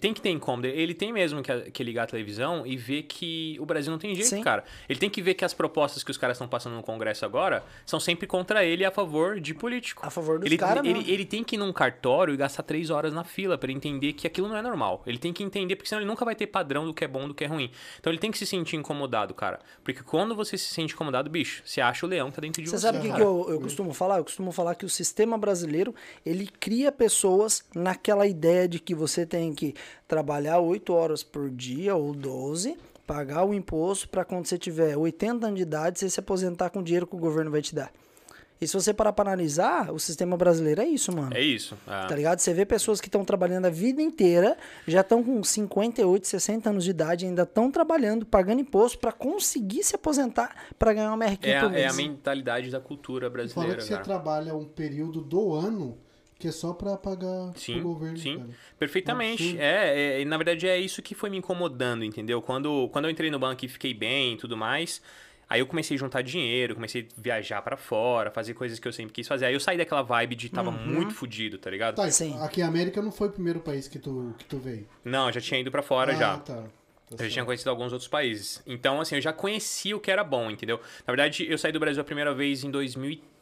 S3: Tem que ter incômodo. Ele tem mesmo que, que ligar a televisão e ver que o Brasil não tem jeito,
S2: Sim.
S3: cara. Ele tem que ver que as propostas que os caras estão passando no Congresso agora são sempre contra ele e a favor de político.
S2: a favor dos
S3: Ele,
S2: caras
S3: ele,
S2: mesmo.
S3: ele tem que ir num cartório e gastar três horas na fila pra ele entender que aquilo não é normal. Ele tem que entender, porque senão ele nunca vai ter padrão do que é bom do que é ruim. Então ele tem que se sentir incomodado, cara. Porque quando você se sente incomodado, bicho, você acha o leão que tá dentro de
S2: Você
S3: você.
S2: sabe o que, que eu, eu costumo falar? Eu costumo falar que o sistema brasileiro, ele cria pessoas naquela ideia de que você tem que trabalhar 8 horas por dia ou 12, pagar o imposto para quando você tiver 80 anos de idade, você se aposentar com o dinheiro que o governo vai te dar. E se você parar para analisar, o sistema brasileiro é isso, mano.
S3: É isso. ah.
S2: Tá ligado? Você vê pessoas que estão trabalhando a vida inteira, já estão com 58, 60 anos de idade, ainda estão trabalhando, pagando imposto para conseguir se aposentar para ganhar uma merrequinha
S3: É,
S2: por
S3: a- é
S2: mês.
S3: a mentalidade da cultura
S1: Fala
S3: brasileira,
S1: que você
S3: cara.
S1: trabalha um período do ano que é só pra pagar
S3: Sim,
S1: pro governo,
S3: sim.
S1: cara.
S3: Perfeitamente. É, é, na verdade é isso que foi me incomodando, entendeu? Quando, quando eu entrei no banco e fiquei bem e tudo mais, Aí eu comecei a juntar dinheiro, comecei a viajar pra fora, fazer coisas que eu sempre quis fazer. Aí eu saí daquela vibe de tava muito fudido, tá ligado?
S1: Tá,
S2: Sim.
S1: aqui a América não foi o primeiro país que tu, que tu veio.
S3: Não, eu já tinha ido pra fora
S1: ah,
S3: já.
S1: tá. Tá
S3: Eu já tinha conhecido alguns outros países. Então, assim, eu já conhecia o que era bom, entendeu? Na verdade, eu saí do Brasil a primeira vez em 2013,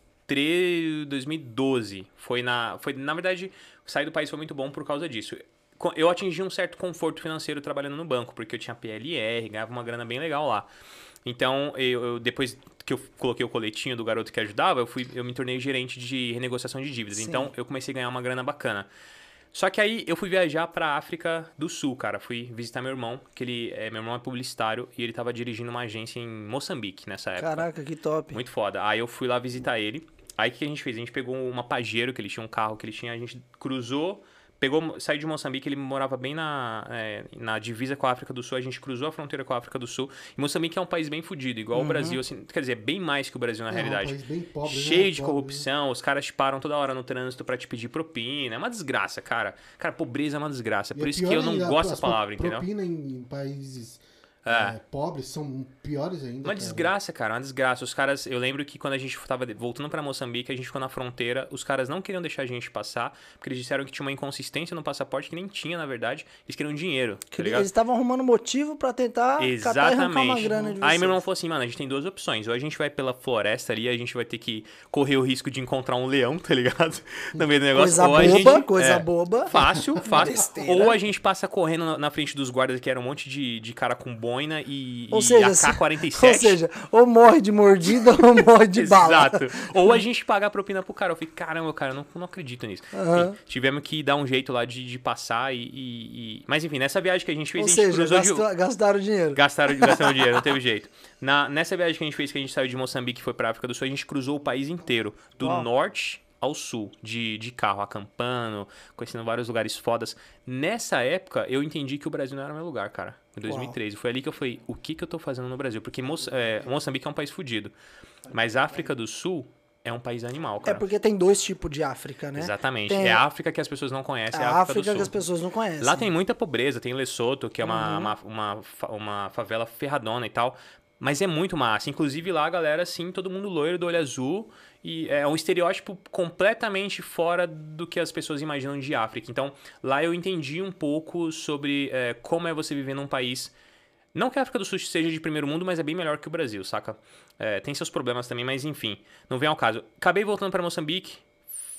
S3: 2012. Foi na. Foi, na verdade, sair do país foi muito bom por causa disso. Eu atingi um certo conforto financeiro trabalhando no banco, porque eu tinha PLR, ganhava uma grana bem legal lá. Então, eu, eu- depois que eu coloquei o coletinho do garoto que ajudava, eu, fui, eu me tornei gerente de renegociação de dívidas.
S2: Sim.
S3: Então, eu comecei a ganhar uma grana bacana. Só que aí eu fui viajar pra África do Sul, cara. Fui visitar meu irmão, que ele é, meu irmão é publicitário e ele tava dirigindo uma agência em Moçambique nessa época.
S2: Caraca, que top.
S3: Muito foda. Aí eu fui lá visitar ele. Aí o que a gente fez? A gente pegou uma Pajero, que ele tinha um carro que ele tinha, a gente cruzou, pegou, saiu de Moçambique, ele morava bem na, é, na divisa com a África do Sul, a gente cruzou a fronteira com a África do Sul. E Moçambique é um país bem fudido, igual o Brasil, assim, quer dizer, bem mais que o Brasil na
S1: É, um
S3: realidade.
S1: país bem pobre, né?
S3: Cheio de
S1: Pobre,
S3: corrupção, os caras te param toda hora no trânsito pra te pedir propina. É uma desgraça, cara. Cara, pobreza é uma desgraça.
S1: E
S3: Por
S1: é
S3: isso que eu não gosto dessa palavra, entendeu?
S1: Propina em países
S3: É.
S1: é, pobres são piores ainda.
S3: Uma
S1: cara.
S3: desgraça, cara, uma desgraça. Os caras, eu lembro que quando a gente tava voltando pra Moçambique, a gente ficou na fronteira, os caras não queriam deixar a gente passar, porque eles disseram que tinha uma inconsistência no passaporte que nem tinha, na verdade. Eles queriam dinheiro,
S2: Que
S3: tá
S2: eles estavam arrumando motivo pra tentar catar e arrancar uma
S3: Exatamente.
S2: grana de
S3: Aí meu irmão falou assim, mano, a gente tem duas opções. Ou a gente vai pela floresta ali, a gente vai ter que correr o risco de encontrar um leão, tá ligado? No meio do negócio.
S2: Coisa
S3: ou a
S2: boba,
S3: gente,
S2: coisa
S3: é,
S2: boba.
S3: Fácil, fácil. Ou a gente passa correndo na- frente dos guardas, que era um monte de, de cara com e,
S2: Ou
S3: e
S2: seja, se-
S3: AK-47.
S2: Ou seja, ou morre de mordida ou morre de bala.
S3: Exato. Ou a gente pagar a propina pro cara. Eu falei, caramba, cara, eu não, não acredito nisso. Enfim, tivemos que dar um jeito lá de, de passar e, e- Mas enfim, nessa viagem que a gente fez,
S2: Ou
S3: a gente
S2: seja,
S3: cruzou de...
S2: gastou- gastaram dinheiro.
S3: Gastaram, gastaram dinheiro, não teve jeito. Na, nessa viagem que a gente fez, que a gente saiu de Moçambique e foi pra África do Sul, a gente cruzou o país inteiro. Do
S2: Uau.
S3: norte ao sul, de, de carro, acampando, conhecendo vários lugares fodas. Nessa época, eu entendi que o Brasil não era o meu lugar, cara. Em 2013. Foi ali que eu falei, o que, que eu tô fazendo no Brasil? Porque Moça- é, Moçambique é um país fudido. Mas a África do Sul é um país animal,
S2: É
S3: cara.
S2: porque tem dois tipos de África, né?
S3: Exatamente.
S2: Tem
S3: É a África que as pessoas não conhecem, é
S2: a
S3: a África,
S2: África que as pessoas não conhecem.
S3: Lá tem muita pobreza, tem Lesoto, que é uma,
S2: Uhum.
S3: uma, uma, uma favela ferradona e tal. Mas é muito massa. Inclusive lá a galera, assim, todo mundo loiro, do olho azul. E é um estereótipo completamente fora do que as pessoas imaginam de África. Então, lá eu entendi um pouco sobre é, como é você viver num país. Não que a África do Sul seja de primeiro mundo, mas é bem melhor que o Brasil, saca? É, tem seus problemas também, mas enfim, não vem ao caso. Acabei voltando pra Moçambique,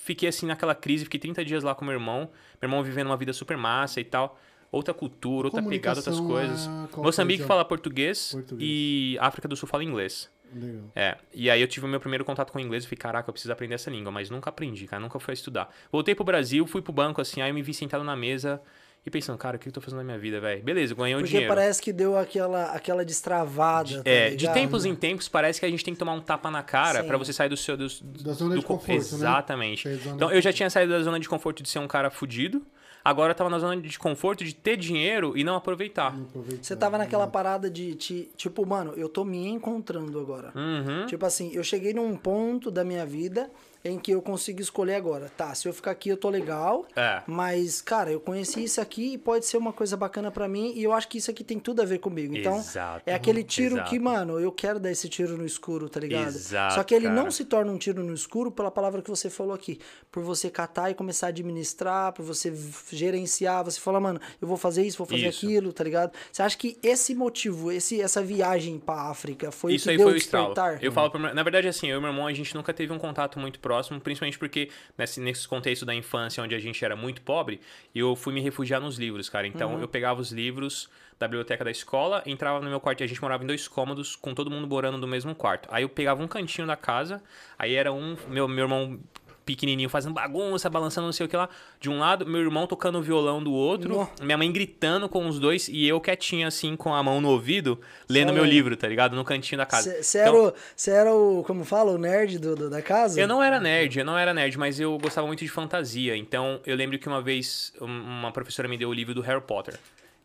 S3: fiquei assim naquela crise, fiquei 30 dias lá com meu irmão, meu irmão vivendo uma vida super massa e tal. Outra cultura, outra pegada, outras coisas.
S1: ah,
S3: Moçambique
S1: coisa?
S3: fala português,
S1: Português.
S3: e África do Sul fala inglês.
S1: Legal.
S3: É, e aí eu tive o meu primeiro contato com o inglês e falei, caraca, eu preciso aprender essa língua, mas nunca aprendi, cara, nunca fui estudar. Voltei pro Brasil, fui pro banco assim, aí eu me vi sentado na mesa e pensando, cara, o que eu tô fazendo na minha vida, velho? Beleza, ganhei
S2: Porque
S3: dinheiro.
S2: parece que deu aquela, aquela destravada. tá
S3: É, de
S2: ligado?
S3: tempos em tempos parece que a gente tem que tomar um tapa na cara pra você sair do seu do,
S1: Da zona
S3: do
S1: de
S3: co-
S1: conforto, né?
S3: Exatamente.
S1: Zona
S3: Então
S1: de
S3: eu já tinha saído da zona de conforto de ser um cara fudido, agora eu tava na zona de conforto de ter dinheiro e não aproveitar.
S1: Não aproveitar.
S2: Você tava naquela parada de, ti- tipo, mano, eu tô me encontrando agora.
S3: Uhum.
S2: Tipo assim, eu cheguei num ponto da minha vida em que eu consigo escolher agora. Tá, se eu ficar aqui eu tô legal,
S3: É.
S2: mas, cara, eu conheci isso aqui e pode ser uma coisa bacana pra mim e eu acho que isso aqui tem tudo a ver comigo. Então,
S3: Exato.
S2: é aquele tiro
S3: Exato.
S2: que, mano, eu quero dar esse tiro no escuro, tá ligado?
S3: Exato,
S2: Só que ele
S3: cara.
S2: não se torna um tiro no escuro pela palavra que você falou aqui. Por você catar e começar a administrar, por você gerenciar, você fala, mano, eu vou fazer isso, vou fazer
S3: Isso.
S2: aquilo, tá ligado? Você acha que esse motivo, esse, essa viagem pra África foi
S3: Isso
S2: o que
S3: aí
S2: deu
S3: foi
S2: o
S3: o estralo.
S2: despertar?
S3: Eu falo pro meu... Na verdade, assim, eu e meu irmão, a gente nunca teve um contato muito próximo, principalmente porque nesse, nesse contexto da infância, onde a gente era muito pobre, eu fui me refugiar nos livros, cara. Então,
S2: Uhum.
S3: eu pegava os livros da biblioteca da escola, entrava no meu quarto, e a gente morava em dois cômodos, com todo mundo morando no mesmo quarto. Aí eu pegava um cantinho da casa, aí era um... Meu, meu irmão pequenininho fazendo bagunça, balançando não sei o que lá. De um lado, meu irmão tocando violão do outro, minha mãe gritando com os dois e eu quietinho assim com a mão no ouvido, lendo meu livro, tá ligado? No cantinho da casa.
S2: Você
S3: Então,
S2: era, era o, como fala, o nerd do, do- da casa?
S3: eu não era nerd, eu não era nerd, mas eu gostava muito de fantasia. Então, eu lembro que uma vez um- uma professora me deu o livro do Harry Potter,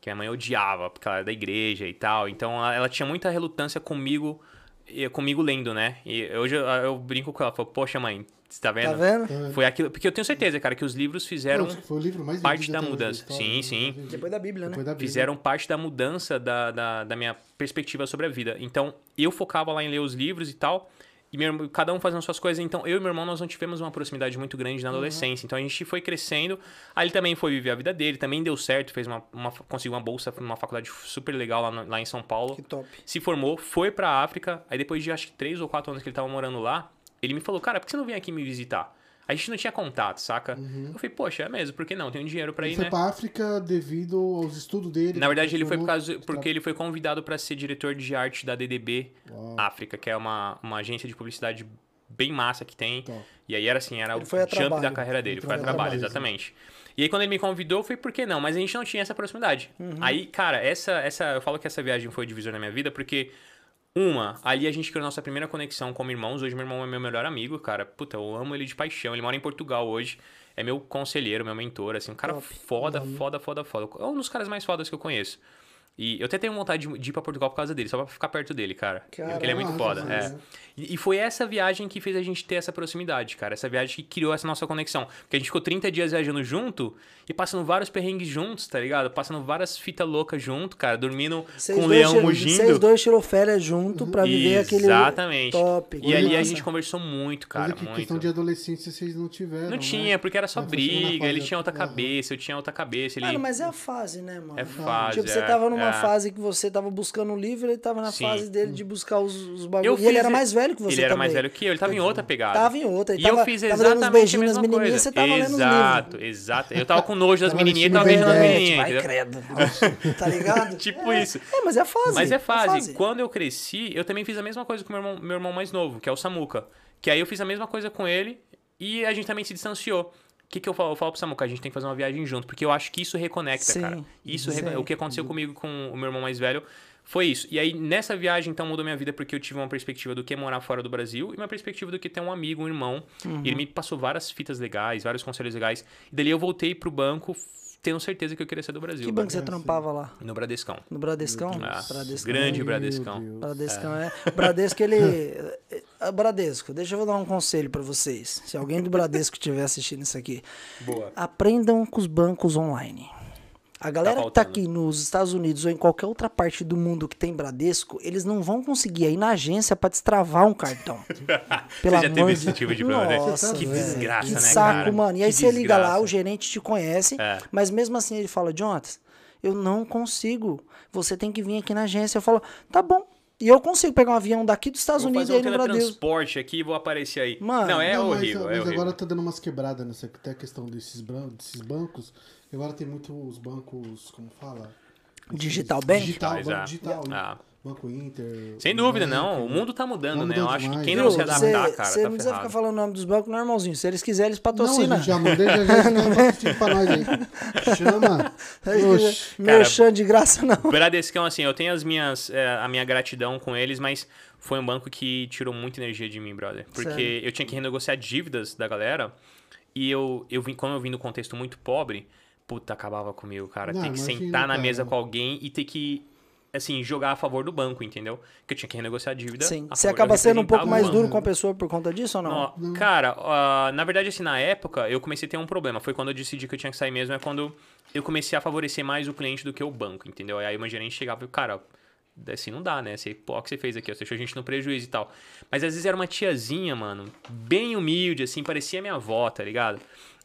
S3: que minha mãe odiava, porque ela era da igreja e tal. Então, ela, ela tinha muita relutância comigo, comigo lendo, né? E hoje eu, eu brinco com ela, falo, poxa mãe, Você tá vendo?
S2: Tá vendo?
S3: Foi aquilo. Porque eu tenho certeza, cara, que os livros fizeram
S1: Pô, Foi o livro mais
S3: parte da mudança. Sim,
S1: né?
S3: sim.
S1: Vendido.
S2: Depois da Bíblia, né?
S1: Depois da Bíblia.
S3: fizeram parte da mudança da, da, da minha perspectiva sobre a vida. Então, eu focava lá em ler os livros e tal, e meu irmão- cada um fazendo suas coisas. Então, eu e meu irmão, nós não tivemos uma proximidade muito grande na
S2: Uhum.
S3: adolescência. Então, a gente foi crescendo. Aí, ele também foi viver a vida dele, também deu certo, fez uma, uma conseguiu uma bolsa numa faculdade super legal lá, no- lá em São Paulo.
S2: Que top.
S3: Se formou, foi pra África. Aí, depois de acho que três ou quatro anos que ele tava morando lá, ele me falou: Cara, por que você não vem aqui me visitar? A gente não tinha contato, saca? Eu falei, poxa, é mesmo, por que não? Tenho dinheiro pra
S1: Ele
S3: ir,
S1: foi
S3: né?
S1: pra África devido aos estudos dele.
S3: Na verdade, ele foi por causa, porque ele foi convidado para ser diretor de arte da DDB
S1: Uau.
S3: África, que é uma, uma agência de publicidade bem massa que tem.
S1: Top.
S3: E aí era assim, era
S2: Ele
S3: o
S2: foi
S3: jump
S2: trabalho.
S3: da carreira dele,
S1: Ele
S3: foi a
S1: foi
S3: trabalho,
S1: trabalho,
S3: exatamente. E aí quando ele me convidou, falei, por que não? Mas a gente não tinha essa proximidade.
S2: Uhum.
S3: Aí, cara, essa, essa, eu falo que essa viagem foi o divisor na minha vida, porque uma, ali a gente criou nossa primeira conexão como irmãos. Hoje meu irmão é meu melhor amigo, cara. Puta, eu amo ele de paixão. Ele mora em Portugal hoje. É meu conselheiro, meu mentor, assim, um cara
S2: Top.
S3: foda, foda, foda, foda. É um dos caras mais fodas que eu conheço. E eu até tenho vontade de ir pra Portugal por causa dele, só pra ficar perto dele, cara.
S2: Caramba,
S3: Porque ele é muito foda. É.
S1: né?
S3: E foi essa viagem que fez a gente ter essa proximidade, cara. Essa viagem que criou essa nossa conexão. Porque a gente ficou 30 dias viajando junto e passando vários perrengues juntos, tá ligado? Passando várias fitas loucas junto, cara. Dormindo com o leão
S2: tirou-
S3: mugindo.
S2: Vocês dois tirou férias junto pra viver aquele
S3: Exatamente.
S2: top.
S3: E ali a gente conversou muito, cara.
S1: Mas é que
S3: muito.
S1: questão de adolescência vocês não tiveram.
S3: Não
S1: né?
S3: tinha, porque era só
S1: funcionar na
S3: briga, ele tinha outra cabeça, eu tinha outra cabeça. Ele...
S2: Mano, mas é a fase, né, mano?
S3: É fase,
S2: Tipo, você
S3: é,
S2: tava numa
S3: é.
S2: fase que você tava buscando um livro, ele tava na
S3: Sim.
S2: fase dele de buscar os, os
S3: Eu
S2: bagulhos. E ele era mais velho que você
S3: Ele era mais
S2: também.
S3: velho que eu, ele tava em outra pegada.
S2: Tava em outra. Ele
S3: E eu
S2: tava,
S3: fiz
S2: tava dando uns
S3: exatamente a
S2: beijinhos nas menininhas,
S3: coisa.
S2: você tava lendo os
S3: Exato, exato. Eu tava com nojo das menininhas e tava beijando as menininhas, entendeu?
S2: credo. tá ligado?
S3: Tipo isso.
S2: É, mas é fase.
S3: Mas é fase.
S2: a fase.
S3: Quando eu cresci, eu também fiz a mesma coisa com meu irmão, meu irmão mais novo, que é o Samuca. Que aí eu fiz a mesma coisa com ele e a gente também se distanciou. O que, que eu falo? Eu falo pro Samuca, a gente tem que fazer uma viagem junto, porque eu acho que isso reconecta,
S2: Sim,
S3: cara. Isso O que aconteceu comigo com o meu irmão mais velho foi isso. E aí, nessa viagem, então, mudou minha vida porque eu tive uma perspectiva do que é morar fora do Brasil e uma perspectiva do que ter um amigo, um irmão.
S2: Uhum.
S3: E ele me passou várias fitas legais, vários conselhos legais. E dali eu voltei pro banco, tendo certeza que eu queria ser do Brasil.
S2: Que banco você trampava lá?
S3: No Bradescão.
S2: No Bradescão?
S3: Ah,
S2: Bradescão.
S3: grande
S1: Meu
S3: Bradescão.
S1: Deus.
S2: Bradescão é. Bradesco, ele. é, Bradesco, deixa eu dar um conselho pra vocês. Se alguém do Bradesco estiver assistindo isso aqui,
S3: Boa.
S2: aprendam com os bancos online. A galera que tá aqui nos Estados Unidos ou em qualquer outra parte do mundo que tem Bradesco, eles não vão conseguir ir na agência pra destravar um cartão. Pelo
S3: Você já teve esse tipo de problema, né?
S2: Nossa,
S3: Que
S2: velho,
S3: desgraça,
S2: que
S3: né,
S2: saco,
S3: cara?
S2: mano. E aí
S3: Que
S2: você liga lá,
S3: desgraça.
S2: o gerente te conhece,
S3: É.
S2: mas mesmo assim ele fala, Jonas, eu não consigo. Você tem que vir aqui na agência. Eu falo, tá bom. E eu consigo pegar um avião daqui dos Estados
S3: Vou
S2: Unidos
S3: fazer
S2: e
S3: um
S2: ir no Bradesco.
S3: teletransporte aqui e vou aparecer aí.
S2: Mano,
S3: não, é
S1: Não,
S3: horrível,
S1: mas,
S3: é horrível.
S1: agora tá dando umas quebradas nessa até a questão desses, desses bancos. Que Agora tem muitos bancos, como fala?
S2: Digital Bank?
S1: Digital, banco
S3: é.
S1: digital.
S3: Ah.
S1: Banco Inter.
S3: Sem dúvida, não. O mundo tá mudando, né? Eu acho que
S1: demais.
S3: quem
S2: Viu?
S3: não se adaptar,
S2: Você
S3: cara,
S2: você
S3: tá
S2: não precisa ficar falando o nome dos bancos, não, irmãozinho. Se eles quiserem, eles
S1: Não, a
S2: patrocinam.
S1: gente já mandei, já já patrocínio pra nós aí. Chama. Oxi.
S2: Merchan de graça, não.
S3: Bradescão, assim, eu tenho as minhas, é, a minha gratidão com eles, mas foi um banco que tirou muita energia de mim, brother. Porque
S2: Sério?
S3: eu tinha que renegociar dívidas da galera e eu, eu vim, como eu vim num contexto muito pobre, puta, acabava comigo, cara.
S1: Não,
S3: Ter que
S1: imagina,
S3: sentar na
S1: cara.
S3: mesa com alguém e ter que, assim, jogar a favor do banco, entendeu? Que eu tinha que renegociar a dívida.
S2: Sim.
S3: a
S2: Você acaba sendo um pouco mais duro com a pessoa por conta disso ou não?
S3: Não, Cara, ah, na verdade, assim, na época, eu comecei a ter um problema. Foi quando eu decidi que eu tinha que sair mesmo, é quando eu comecei a favorecer mais o cliente do que o banco, entendeu? Aí uma gerente chegava e, cara, assim não dá, né? Você, pô, o que você fez aqui? Você deixou a gente no prejuízo e tal. Mas às vezes era uma tiazinha, mano, bem humilde, assim, parecia minha avó, tá ligado?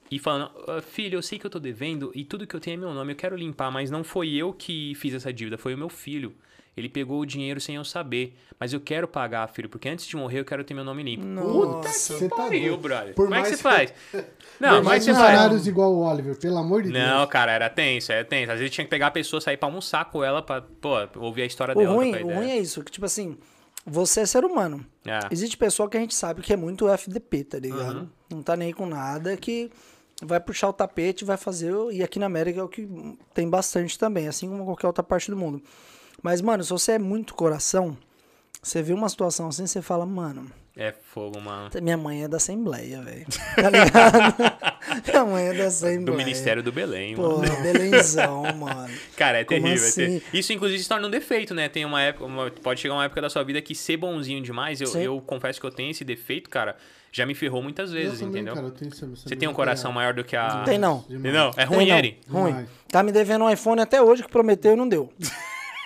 S3: E falando, "Ah, filho, eu sei que eu tô devendo e tudo que eu tenho é meu nome, eu quero limpar, mas não foi eu que fiz essa dívida, foi o meu filho. Ele pegou o dinheiro sem eu saber. Mas eu quero pagar, filho, porque antes de morrer eu quero ter meu nome limpo.
S2: Nossa.
S1: Você tá
S3: Pariu,
S1: doido.
S3: brother.
S1: Por
S3: Como é que você faz? Não,
S1: Por
S3: é
S1: mais
S3: que você faz?
S1: funcionários igual o Oliver, pelo amor de
S3: Não,
S1: Deus.
S3: cara, era tenso, era tenso. Às vezes tinha que pegar a pessoa, sair pra almoçar com ela pra, pô, ouvir a história
S2: O
S3: dela.
S2: ruim, o ruim é isso, que tipo assim, você é ser humano.
S3: É.
S2: Existe pessoa que a gente sabe que é muito FDP, tá ligado?
S3: Uhum.
S2: Não tá nem com nada, que vai puxar o tapete, vai fazer. E aqui na América é o que tem bastante também, assim como qualquer outra parte do mundo. Mas, mano, se você é muito coração, você vê uma situação assim, você fala, mano,
S3: É fogo, mano.
S2: minha mãe é da Assembleia, velho. Tá ligado? minha mãe é da Assembleia.
S3: Do Ministério do Belém,
S2: Pô,
S3: mano.
S2: Belenzão, mano.
S3: Cara, é
S2: Como
S3: terrível. é
S2: assim?
S3: ter- Isso, inclusive, se torna um defeito, né? Tem uma época, uma- pode chegar uma época da sua vida que ser bonzinho demais, eu,
S2: Sim.
S3: eu confesso que eu tenho esse defeito, cara, já me ferrou muitas vezes,
S1: Eu também,
S3: entendeu?
S1: cara, eu tenho essa- essa
S3: Você tem um coração maior do que a.
S2: Tem não.
S1: Demais.
S3: Não, é
S2: Tem
S3: ruim ele.
S2: Ruim.
S1: Demais.
S2: Tá me devendo um iPhone até hoje que prometeu e não deu.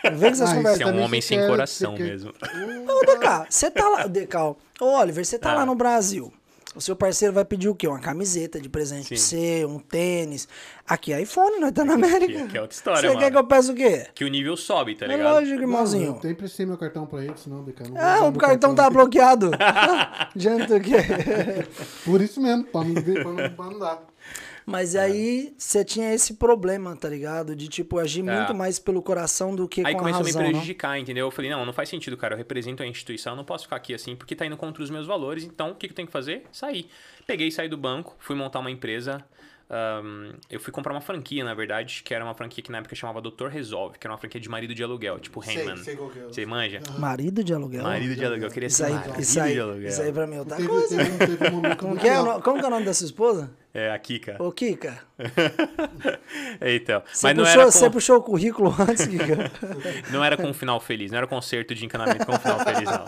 S2: Vem com essas conversas.
S3: Você é um homem sem
S1: quer-
S3: coração mesmo.
S2: Ô, DK, você tá lá. DK, ó. Ô, Oliver, você tá
S3: Ah.
S2: lá no Brasil. O seu parceiro vai pedir o quê? Uma camiseta de presente pra
S3: Sim.
S2: você, um tênis. Aqui é iPhone, nós tá na América.
S3: aqui é outra história,
S2: Você
S3: mano.
S2: quer que eu peça o quê?
S3: Que o nível sobe, tá
S2: É
S3: ligado?
S2: lógico,
S1: Não,
S2: irmãozinho.
S1: eu sempre prestei meu cartão pra ele, senão não vou
S2: Ah, o
S1: meu
S2: cartão tá bloqueado. Adianta o quê?
S1: Por isso mesmo, pra não, ver, pra não, pra não dar.
S2: Mas aí você tinha esse problema, tá ligado? De tipo agir
S3: É.
S2: muito mais pelo coração do que
S3: Aí
S2: com a
S3: começou a me
S2: razão, né?
S3: prejudicar, entendeu? Eu falei, não, não faz sentido, cara. Eu represento a instituição, eu não posso ficar aqui assim, porque tá indo contra os meus valores. Então, o que, que eu tenho que fazer? Sair. Peguei, saí do banco, fui montar uma empresa. ahn, eu fui comprar uma franquia, na verdade, que era uma franquia que na época chamava Doutor Resolve, que era uma franquia de marido de aluguel, tipo
S1: Sei, sei que é.
S3: Você manja?
S2: Marido de aluguel.
S3: Marido de aluguel, eu queria
S2: Isso
S3: ser
S2: aí,
S3: marido
S2: isso aí,
S3: de aluguel.
S2: isso aí pra mim é outra coisa.
S1: teve, um- teve um momento
S2: Como que, é, como que é o nome da sua esposa?
S3: É, a Kika.
S2: Ô, Kika.
S3: então,
S2: Você
S3: mas não
S2: puxou,
S3: era,
S2: você
S3: com,
S2: puxou o currículo antes, Kika?
S3: não era com um final feliz, não era concerto de encanamento com um final feliz, não.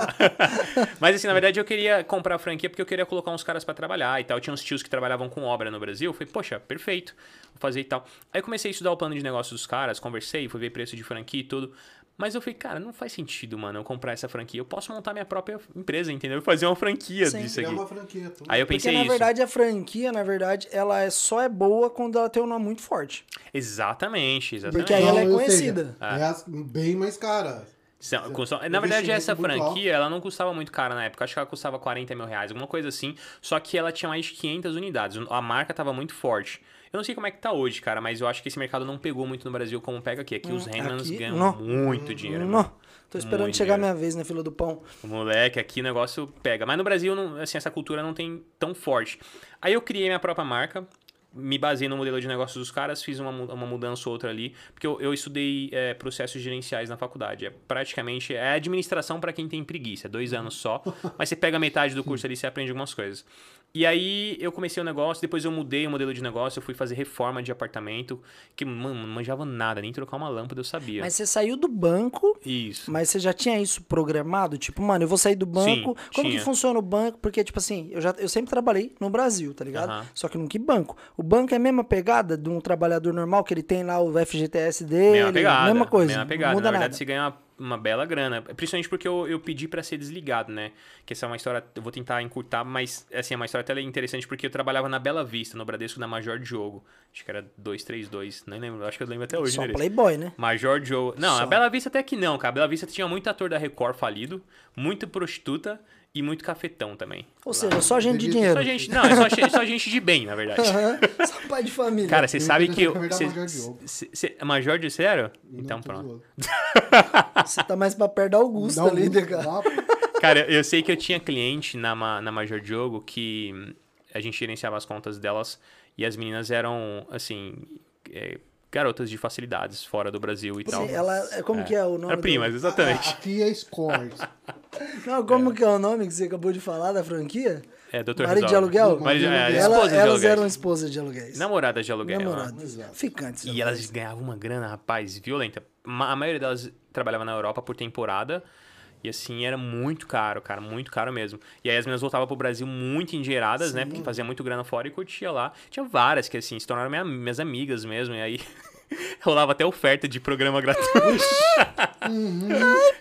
S3: mas assim, na verdade eu queria comprar a franquia porque eu queria colocar uns caras pra trabalhar e tal. Tinha uns tios que trabalhavam com obra no Brasil. Eu falei, poxa, perfeito, vou fazer e tal. Aí eu comecei a estudar o plano de negócio dos caras, conversei, fui ver preço de franquia e tudo. Mas eu falei, cara, não faz sentido, mano, eu comprar essa franquia. Eu posso montar minha própria empresa, entendeu? Fazer uma franquia
S2: Sim.
S3: disso aqui.
S1: uma franquia. tudo.
S3: Aí eu
S2: Porque,
S3: pensei
S2: na
S3: isso.
S2: verdade, a franquia, na verdade, ela é, só é boa quando ela tem um nome muito forte.
S3: Exatamente, exatamente.
S2: Porque aí ela é
S1: ou seja,
S2: conhecida.
S1: é as- bem mais cara.
S3: Na verdade, essa franquia, ela não custava muito cara na época. Acho que ela custava 40 mil reais, alguma coisa assim. Só que ela tinha mais de 500 unidades. A marca tava muito forte. Eu não sei como é que tá hoje, cara, mas eu acho que esse mercado não pegou muito no Brasil como pega aqui. Aqui os Hemans
S2: aqui,
S3: ganham
S2: não.
S3: muito dinheiro.
S2: Não,
S3: mano.
S2: tô esperando
S3: Muito
S2: chegar
S3: dinheiro.
S2: minha vez na fila do pão.
S3: Moleque, aqui o negócio pega. Mas no Brasil, não- assim, essa cultura não tem tão forte. Aí eu criei minha própria marca, me baseei no modelo de negócio dos caras, fiz uma, uma mudança ou outra ali, porque eu, eu estudei é, processos gerenciais na faculdade. É praticamente é administração para quem tem preguiça, dois anos só. mas você pega metade do curso ali e você aprende algumas coisas. E aí eu comecei o negócio, depois eu mudei o modelo de negócio, eu fui fazer reforma de apartamento, que, mano, não manjava nada, nem trocar uma lâmpada eu sabia.
S2: Mas você saiu do banco,
S3: Isso.
S2: mas você já tinha isso programado? Tipo, mano, eu vou sair do banco.
S3: Sim,
S2: Como
S3: tinha.
S2: que funciona o banco? Porque, tipo assim, eu, já, eu sempre trabalhei no Brasil, tá ligado? Só que nunca em banco. O banco é a mesma pegada de um trabalhador normal, que ele tem lá o FGTS dele.
S3: Mesma pegada.
S2: mesma coisa.
S3: Mesma pegada.
S2: Não muda
S3: Na verdade,
S2: nada.
S3: você ganha uma, uma bela grana. Principalmente porque eu, eu pedi pra ser desligado, né? Que essa é uma história, eu vou tentar encurtar, mas assim, é uma história até interessante porque eu trabalhava na Bela Vista, no Bradesco da Major Diogo. Acho que era 232, nem lembro, acho que eu lembro até hoje,
S2: Só
S3: né?
S2: playboy, né?
S3: Major Diogo. Não,
S2: Só.
S3: a Bela Vista até que não, cara. A Bela Vista tinha muito ator da Record falido, muito prostituta e muito cafetão também.
S2: Ou seja, só gente de dinheiro.
S3: Só gente, não, é só, só gente de bem, na verdade.
S2: Aham. Só pai de família.
S3: Cara, você sabe que eu. cê-
S1: Major Diogo.
S3: cê- cê- Major de sério? Então
S1: Não, tô
S3: pronto.
S2: Você tá mais pra perto da Augusta
S1: Dá
S2: ali, né, cara?
S3: Cara, eu sei que eu tinha cliente na, na Major Diogo que a gente gerenciava as contas delas e as meninas eram, assim, é, garotas de facilidades fora do Brasil e tal.
S2: Sim, ela, é- como que é o nome?
S3: É primas,
S2: do-
S3: exatamente.
S1: Aqui é Scores.
S2: Não, como que é o nome que você acabou de falar da franquia?
S3: É, doutor
S2: Marido de aluguel?
S3: Marido, é,
S1: Ela-
S3: de
S2: elas eram esposas de aluguéis.
S3: Namoradas de aluguel. né?
S2: Namoradas.
S1: Exato.
S2: Ficantes.
S3: E elas ganhavam uma grana, rapaz, violenta. A maioria delas trabalhava na Europa por temporada. E assim, era muito caro, cara, muito caro mesmo. E aí as meninas voltavam pro Brasil muito endinheiradas, né? Porque fazia muito grana fora e curtia lá. Tinha várias que, assim, se tornaram minha- minhas amigas mesmo. E aí rolava até oferta de programa gratuito.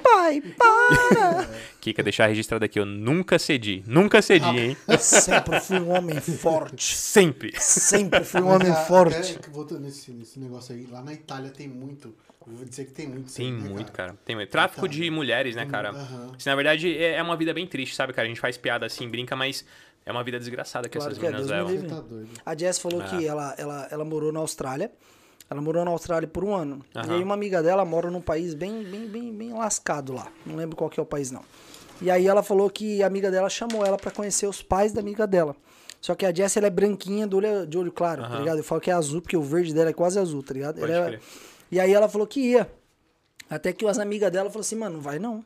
S2: Pai, para!
S3: Kika, deixar registrado aqui, eu nunca cedi. Nunca cedi, hein?
S2: Eu sempre fui um homem forte.
S3: Sempre.
S2: Sempre fui um
S1: Mas
S2: homem
S1: a-
S2: forte.
S1: até que voltando nesse, nesse negócio aí, lá na Itália tem muito. Eu vou dizer que tem muito.
S3: Tem
S1: né,
S3: muito, cara. Tem muito. Tráfico de mulheres, né, cara? Assim, na verdade, é é uma vida bem triste, sabe, cara? A gente faz piada assim, brinca, mas é uma vida desgraçada que
S2: Claro
S3: essas
S2: que é,
S3: meninas
S2: me
S3: levam.
S1: tá.
S2: A Jess falou
S3: É.
S2: que ela, ela, ela morou na Austrália. Ela morou na Austrália por um ano. E
S3: Aham.
S2: aí uma amiga dela mora num país bem, bem, bem, bem lascado lá. Não lembro qual que é o país, não. E aí ela falou que a amiga dela chamou ela pra conhecer os pais da amiga dela. Só que a Jess, ela é branquinha do olho, de olho claro, tá
S3: Aham.
S2: ligado? Eu falo que é azul, porque o verde dela é quase azul, tá ligado? É-. E aí ela falou que ia. Até que as amigas dela falaram assim, mano, não vai não.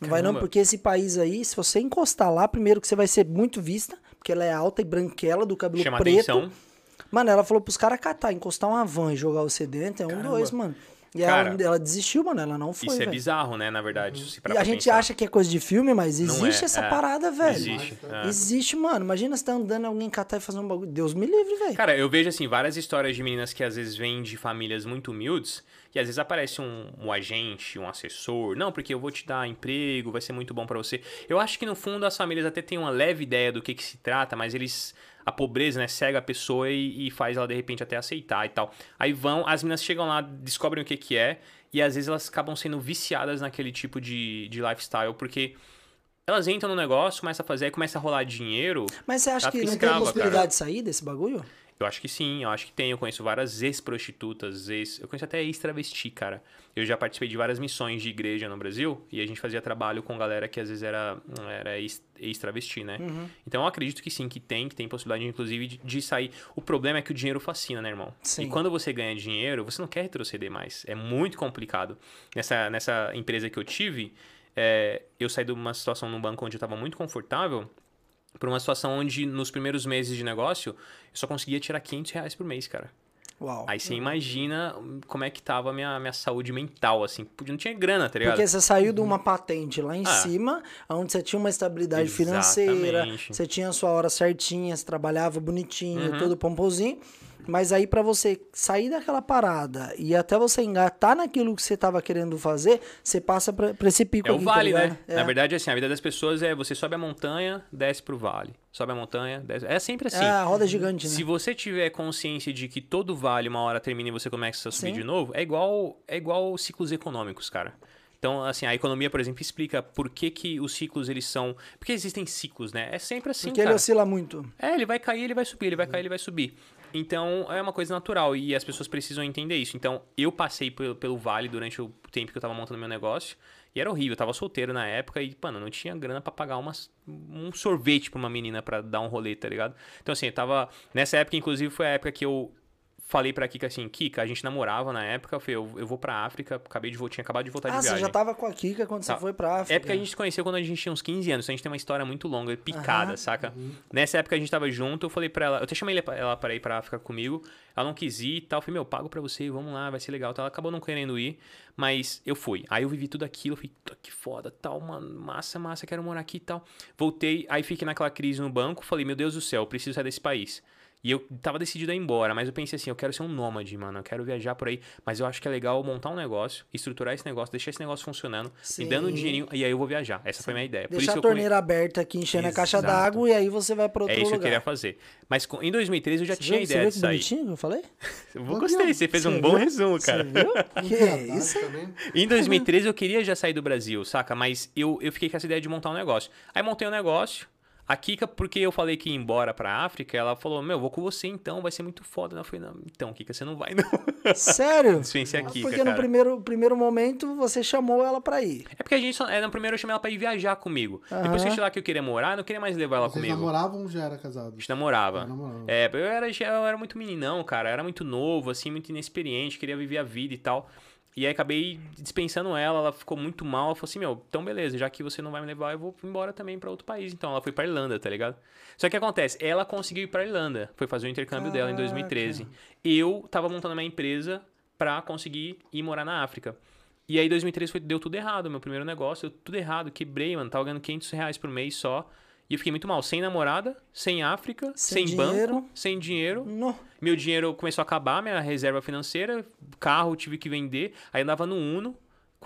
S2: Não vai não,
S3: Caramba.
S2: porque esse país aí, se você encostar lá, primeiro que você vai ser muito vista, porque ela é alta e branquela, do cabelo
S3: Chama
S2: preto.
S3: atenção.
S2: Mano, ela falou pros caras catar, encostar uma van e jogar você dentro, é um dois, mano. E ela,
S3: Cara,
S2: ela desistiu, mano. Ela não foi,
S3: Isso é
S2: velho.
S3: bizarro, né, na verdade. parar
S2: E a gente
S3: pensar.
S2: acha que é coisa de filme, mas existe
S3: é,
S2: essa
S3: é.
S2: parada, velho.
S3: Existe. é.
S2: Existe, mano. Imagina você tá andando, alguém catar e fazer um bagulho. Deus me livre, velho.
S3: Cara, eu vejo assim várias histórias de meninas que às vezes vêm de famílias muito humildes e às vezes aparece um, um agente, um assessor. Não, porque eu vou te dar emprego, vai ser muito bom pra você. Eu acho que no fundo as famílias até têm uma leve ideia do que, que se trata, mas eles. A pobreza, né, cega a pessoa e, e faz ela de repente até aceitar e tal. Aí vão, as meninas chegam lá, descobrem o que, que é, e às vezes elas acabam sendo viciadas naquele tipo de, de lifestyle, porque elas entram no negócio, começam a fazer, aí começa a rolar dinheiro.
S2: Mas você acha que não tem
S3: escrava,
S2: possibilidade
S3: cara.
S2: de sair desse bagulho?
S3: Eu acho que sim, eu acho que tem. Eu conheço várias ex-prostitutas, ex... eu conheço até ex-travesti, cara. Eu já participei de várias missões de igreja no Brasil e a gente fazia trabalho com galera que às vezes era, era ex- ex-travesti, né?
S2: Uhum.
S3: Então eu acredito que sim, que tem, que tem possibilidade, inclusive, de, de sair. O problema é que o dinheiro fascina, né, irmão?
S2: Sim.
S3: E quando você ganha dinheiro, você não quer retroceder mais. É muito complicado. Nessa, nessa empresa que eu tive, é, eu saí de uma situação num banco onde eu estava muito confortável para uma situação onde nos primeiros meses de negócio eu só conseguia tirar 500 reais por mês, cara.
S2: Uau.
S3: Aí você imagina como é que tava a minha, minha saúde mental, assim. Podia- Não tinha grana, tá ligado?
S2: Porque você saiu de uma patente lá em
S3: Ah.
S2: cima, onde você tinha uma estabilidade financeira,
S3: Exatamente.
S2: você tinha a sua hora certinha, você trabalhava bonitinho,
S3: Uhum.
S2: tudo pomposinho. Mas aí pra você sair daquela parada e até você engatar naquilo que você tava querendo fazer, você passa pra, pra esse pico
S3: É o
S2: aqui,
S3: vale,
S2: tá
S3: né?
S2: É.
S3: Na verdade, assim, a vida das pessoas é você sobe a montanha, desce pro vale. Sobe a montanha, desce. É sempre assim.
S2: É a roda gigante, né?
S3: Se você tiver consciência de que todo vale uma hora termina e você começa a subir
S2: Sim.
S3: de novo, é igual é igual ciclos econômicos, cara. Então, assim, a economia, por exemplo, explica por que, que os ciclos eles são. Porque existem ciclos, né? É sempre assim,
S2: Porque ele
S3: cara.
S2: oscila muito.
S3: É, ele vai cair, ele vai subir, ele vai cair, ele vai subir. Então, é uma coisa natural e as pessoas precisam entender isso. Então, eu passei pelo, pelo vale durante o tempo que eu tava montando meu negócio e era horrível. Eu tava solteiro na época e, mano, não tinha grana pra pagar umas, um sorvete pra uma menina pra dar um rolê, tá ligado? Então, assim, eu tava. Nessa época, inclusive, foi a época que eu falei pra Kika assim: Kika, a gente namorava na época. Eu falei, eu, eu vou pra África, acabei de, tinha acabado de voltar
S2: Ah,
S3: de
S2: você
S3: viagem.
S2: já tava com a Kika quando
S3: Tá.
S2: você foi pra África.
S3: É porque a gente se conheceu quando a gente tinha uns 15 anos, então a gente tem uma história muito longa, picada,
S2: Aham.
S3: saca? Nessa época a gente tava junto, eu falei pra ela, eu até chamei ela pra- ir pra África comigo, ela não quis ir e tal, eu falei, meu, pago pra você, vamos lá, vai ser legal. Então, ela acabou não querendo ir, mas eu fui. Aí eu vivi tudo aquilo, eu falei, "Puta, que foda, tal, mano, massa, massa, quero morar aqui e tal. Voltei, aí fiquei naquela crise no banco, falei, meu Deus do céu, eu preciso sair desse país. E eu tava decidido a ir embora, mas eu pensei assim, eu quero ser um nômade, mano, eu quero viajar por aí, mas eu acho que é legal montar um negócio, estruturar esse negócio, deixar esse negócio funcionando, me dando um
S2: Sim.
S3: dinheirinho, e aí eu vou viajar. Essa foi a minha ideia. Por
S2: Deixar
S3: isso
S2: a
S3: eu come-
S2: torneira aberta aqui, enchendo a caixa
S3: Exato.
S2: d'água e aí você vai pra
S3: É
S2: outro
S3: isso que eu
S2: lugar.
S3: queria fazer. Mas com- em 2013 eu já
S2: Você
S3: tinha a
S2: viu, você
S3: ideia
S2: viu
S3: de
S2: que
S3: sair.
S2: bonitinho que eu falei?
S3: Eu gostei, você fez um
S2: Você
S3: bom
S2: viu?
S3: resumo,
S2: Você
S3: cara.
S2: viu? que é isso?
S1: Também.
S3: Em 2013 eu queria já sair do Brasil, saca? Mas eu, eu fiquei com essa ideia de montar um negócio. Aí montei um negócio. A Kika, porque eu falei que ia embora pra África, ela falou: Meu, vou com você então, vai ser muito foda. Eu falei: Não, então, Kika, você não vai não.
S2: Sério?
S3: Dispensei a Kika,
S2: Porque no
S3: cara.
S2: primeiro, primeiro momento você chamou ela pra ir.
S3: É porque a gente só. É, no primeiro eu chamei ela pra ir viajar comigo. Depois que eu lá que eu queria morar, eu não queria mais levar ela
S1: Vocês
S3: comigo.
S1: namoravam ou já era casado?
S3: A gente namorava.
S1: Já namorava.
S3: É, eu era, já- eu era muito meninão, cara. Eu era muito novo, assim, muito inexperiente, queria viver a vida e tal. E aí acabei dispensando ela, ela ficou muito mal. Ela falou assim: Meu, então beleza, já que você não vai me levar, eu vou embora também pra outro país. Então ela foi pra Irlanda, tá ligado? Só que acontece, ela conseguiu ir pra Irlanda, foi fazer o intercâmbio dela em
S2: Caraca.
S3: 2013. Eu tava montando a minha empresa pra conseguir ir morar na África. E aí 2013 foi, deu tudo errado, meu primeiro negócio, deu tudo errado, quebrei, mano, tava ganhando 500 reais por mês só. E eu fiquei muito mal, sem namorada, sem África,
S2: Sem
S3: sem, banco, sem dinheiro.
S2: No.
S3: Meu dinheiro começou a acabar, minha reserva financeira, carro tive que vender. Aí andava no Uno,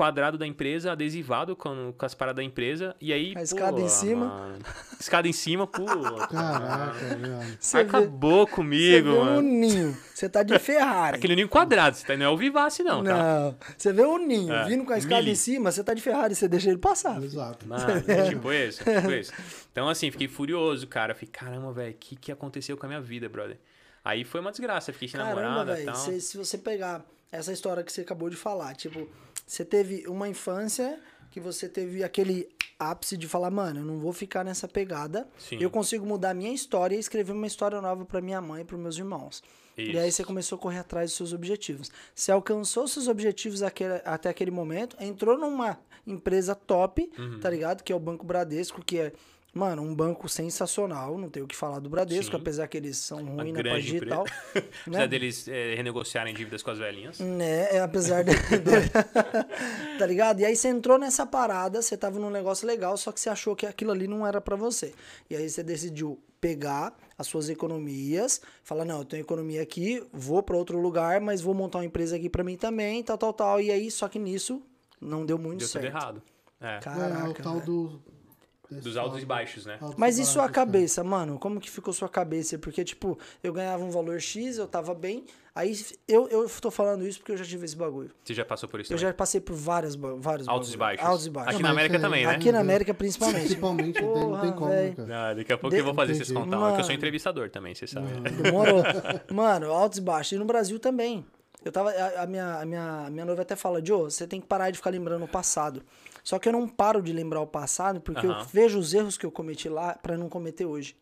S3: quadrado da empresa, adesivado com, com as paradas da empresa. E aí.
S2: A escada em cima.
S3: mano, escada em cima, pô.
S1: Caraca, velho.
S2: Você vê,
S3: Acabou
S2: você
S3: comigo,
S2: vê um
S3: mano.
S2: ninho. Você tá de Ferrari.
S3: Aquele ninho quadrado, você tá, não é o Vivace, não, tá?
S2: Não. Você vê o ninho
S3: É,
S2: vindo com a escada
S3: mili.
S2: em cima, você tá de Ferrari, você deixa ele passar.
S1: Exato.
S3: Mano, é tipo isso, tipo isso. Então, assim, fiquei furioso, cara. Fiquei, caramba, velho, o que, que aconteceu com a minha vida, brother? Aí foi uma desgraça, fiquei sem
S2: Caramba,
S3: namorada e tal.
S2: Se, se você pegar essa história que você acabou de falar, tipo, você teve uma infância que você teve aquele ápice de falar, mano, eu não vou ficar nessa pegada.
S3: Sim.
S2: Eu consigo mudar a minha história e escrever uma história nova pra minha mãe e pros meus irmãos. E aí
S3: Isso.
S2: você começou a correr atrás dos seus objetivos. Você alcançou seus objetivos aquele- até aquele momento, entrou numa empresa top,
S3: Uhum.
S2: tá ligado? Que é o Banco Bradesco, que é Mano, um banco sensacional, não tenho o que falar do Bradesco,
S3: Sim.
S2: apesar que eles são ruins na parte digital.
S3: Apesar
S2: né?
S3: deles é, renegociarem dívidas com as velhinhas.
S2: Né, é, apesar de, Tá ligado? E aí você entrou nessa parada, você tava num negócio legal, só que você achou que aquilo ali não era pra você. E aí você decidiu pegar as suas economias, falar, não, eu tenho economia aqui, vou pra outro lugar, mas vou montar uma empresa aqui pra mim também, tal, tal, tal. E aí, só que nisso não deu muito
S3: Deu tudo
S2: certo.
S3: errado. É.
S1: É, o
S2: Caraca.
S1: tal do.
S3: Dos altos e baixos, né?
S1: altos
S2: Mas e
S1: baixos,
S2: sua
S1: né?
S2: cabeça, mano? Como que ficou sua cabeça? Porque, tipo, eu ganhava um valor X, eu tava bem. Aí eu, eu tô falando isso porque eu já tive esse bagulho.
S3: Você já passou por isso
S2: Eu
S3: também?
S2: já passei por várias, vários
S3: Altos e
S2: bagulho.
S3: baixos.
S2: Altos e baixos.
S3: Aqui na América
S1: é-
S3: também, né?
S2: Aqui na América, principalmente.
S1: Principalmente, não tem- não tem
S2: Porra,
S1: como, né,
S2: velho.
S1: cara?
S3: Ah, daqui a pouco eu vou fazer vocês
S1: Entendi.
S3: contar. Porque eu sou entrevistador também, vocês sabem. né?
S2: Demorou. Mano, altos e baixos. E no Brasil também. Eu tava. A, a minha, a, minha, a minha noiva até fala, Joe, você tem que parar de ficar lembrando o passado. Só que eu não paro de lembrar o passado porque eu
S3: Aham.
S2: vejo os erros que eu cometi lá pra não cometer hoje.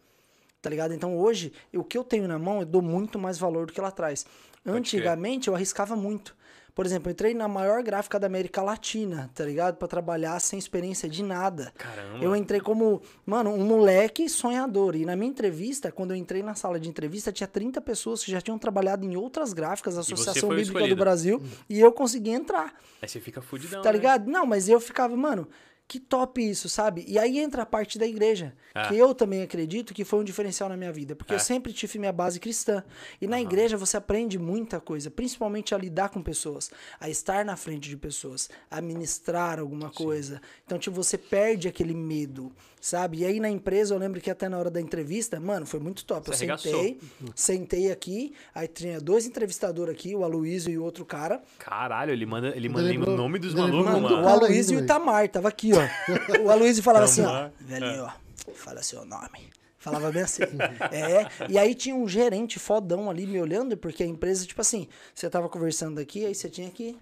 S2: Tá ligado? Então hoje, o que eu tenho na mão, eu dou muito mais valor do que lá atrás. Antigamente, eu arriscava muito. Por exemplo, eu entrei na maior gráfica da América Latina, tá ligado? Pra trabalhar sem experiência de nada.
S3: Caramba.
S2: Eu entrei como, mano, um moleque sonhador. E na minha entrevista, quando eu entrei na sala de entrevista, tinha 30 pessoas que já tinham trabalhado em outras gráficas, a Associação Bíblica do
S3: escolhido.
S2: Brasil, e eu consegui entrar.
S3: Aí você fica fudidão.
S2: Tá
S3: né?
S2: ligado? Não, mas eu ficava, mano, que top isso, sabe? E aí entra a parte da igreja,
S3: É.
S2: que eu também acredito que foi um diferencial na minha vida, porque
S3: É.
S2: eu sempre tive minha base cristã. E na igreja você aprende muita coisa, principalmente a lidar com pessoas, a estar na frente de pessoas, a ministrar alguma coisa. Então, tipo, você perde aquele medo, sabe? E aí na empresa, eu lembro que até na hora da entrevista, mano, foi muito top.
S3: Você
S2: eu
S3: arregaçou.
S2: sentei, sentei aqui, aí tinha dois entrevistadores aqui, o Aloysio e o outro cara.
S3: Caralho, ele manda, ele manda o nome dos malucos,
S2: Mano, o Aloysio e o Itamar, tava aqui, ó. O Aloysio falava assim, ó. Velhinho, ó, fala seu nome. Falava bem assim. é, e aí tinha um gerente fodão ali me olhando, porque a empresa, tipo assim, você tava conversando aqui, aí você tinha que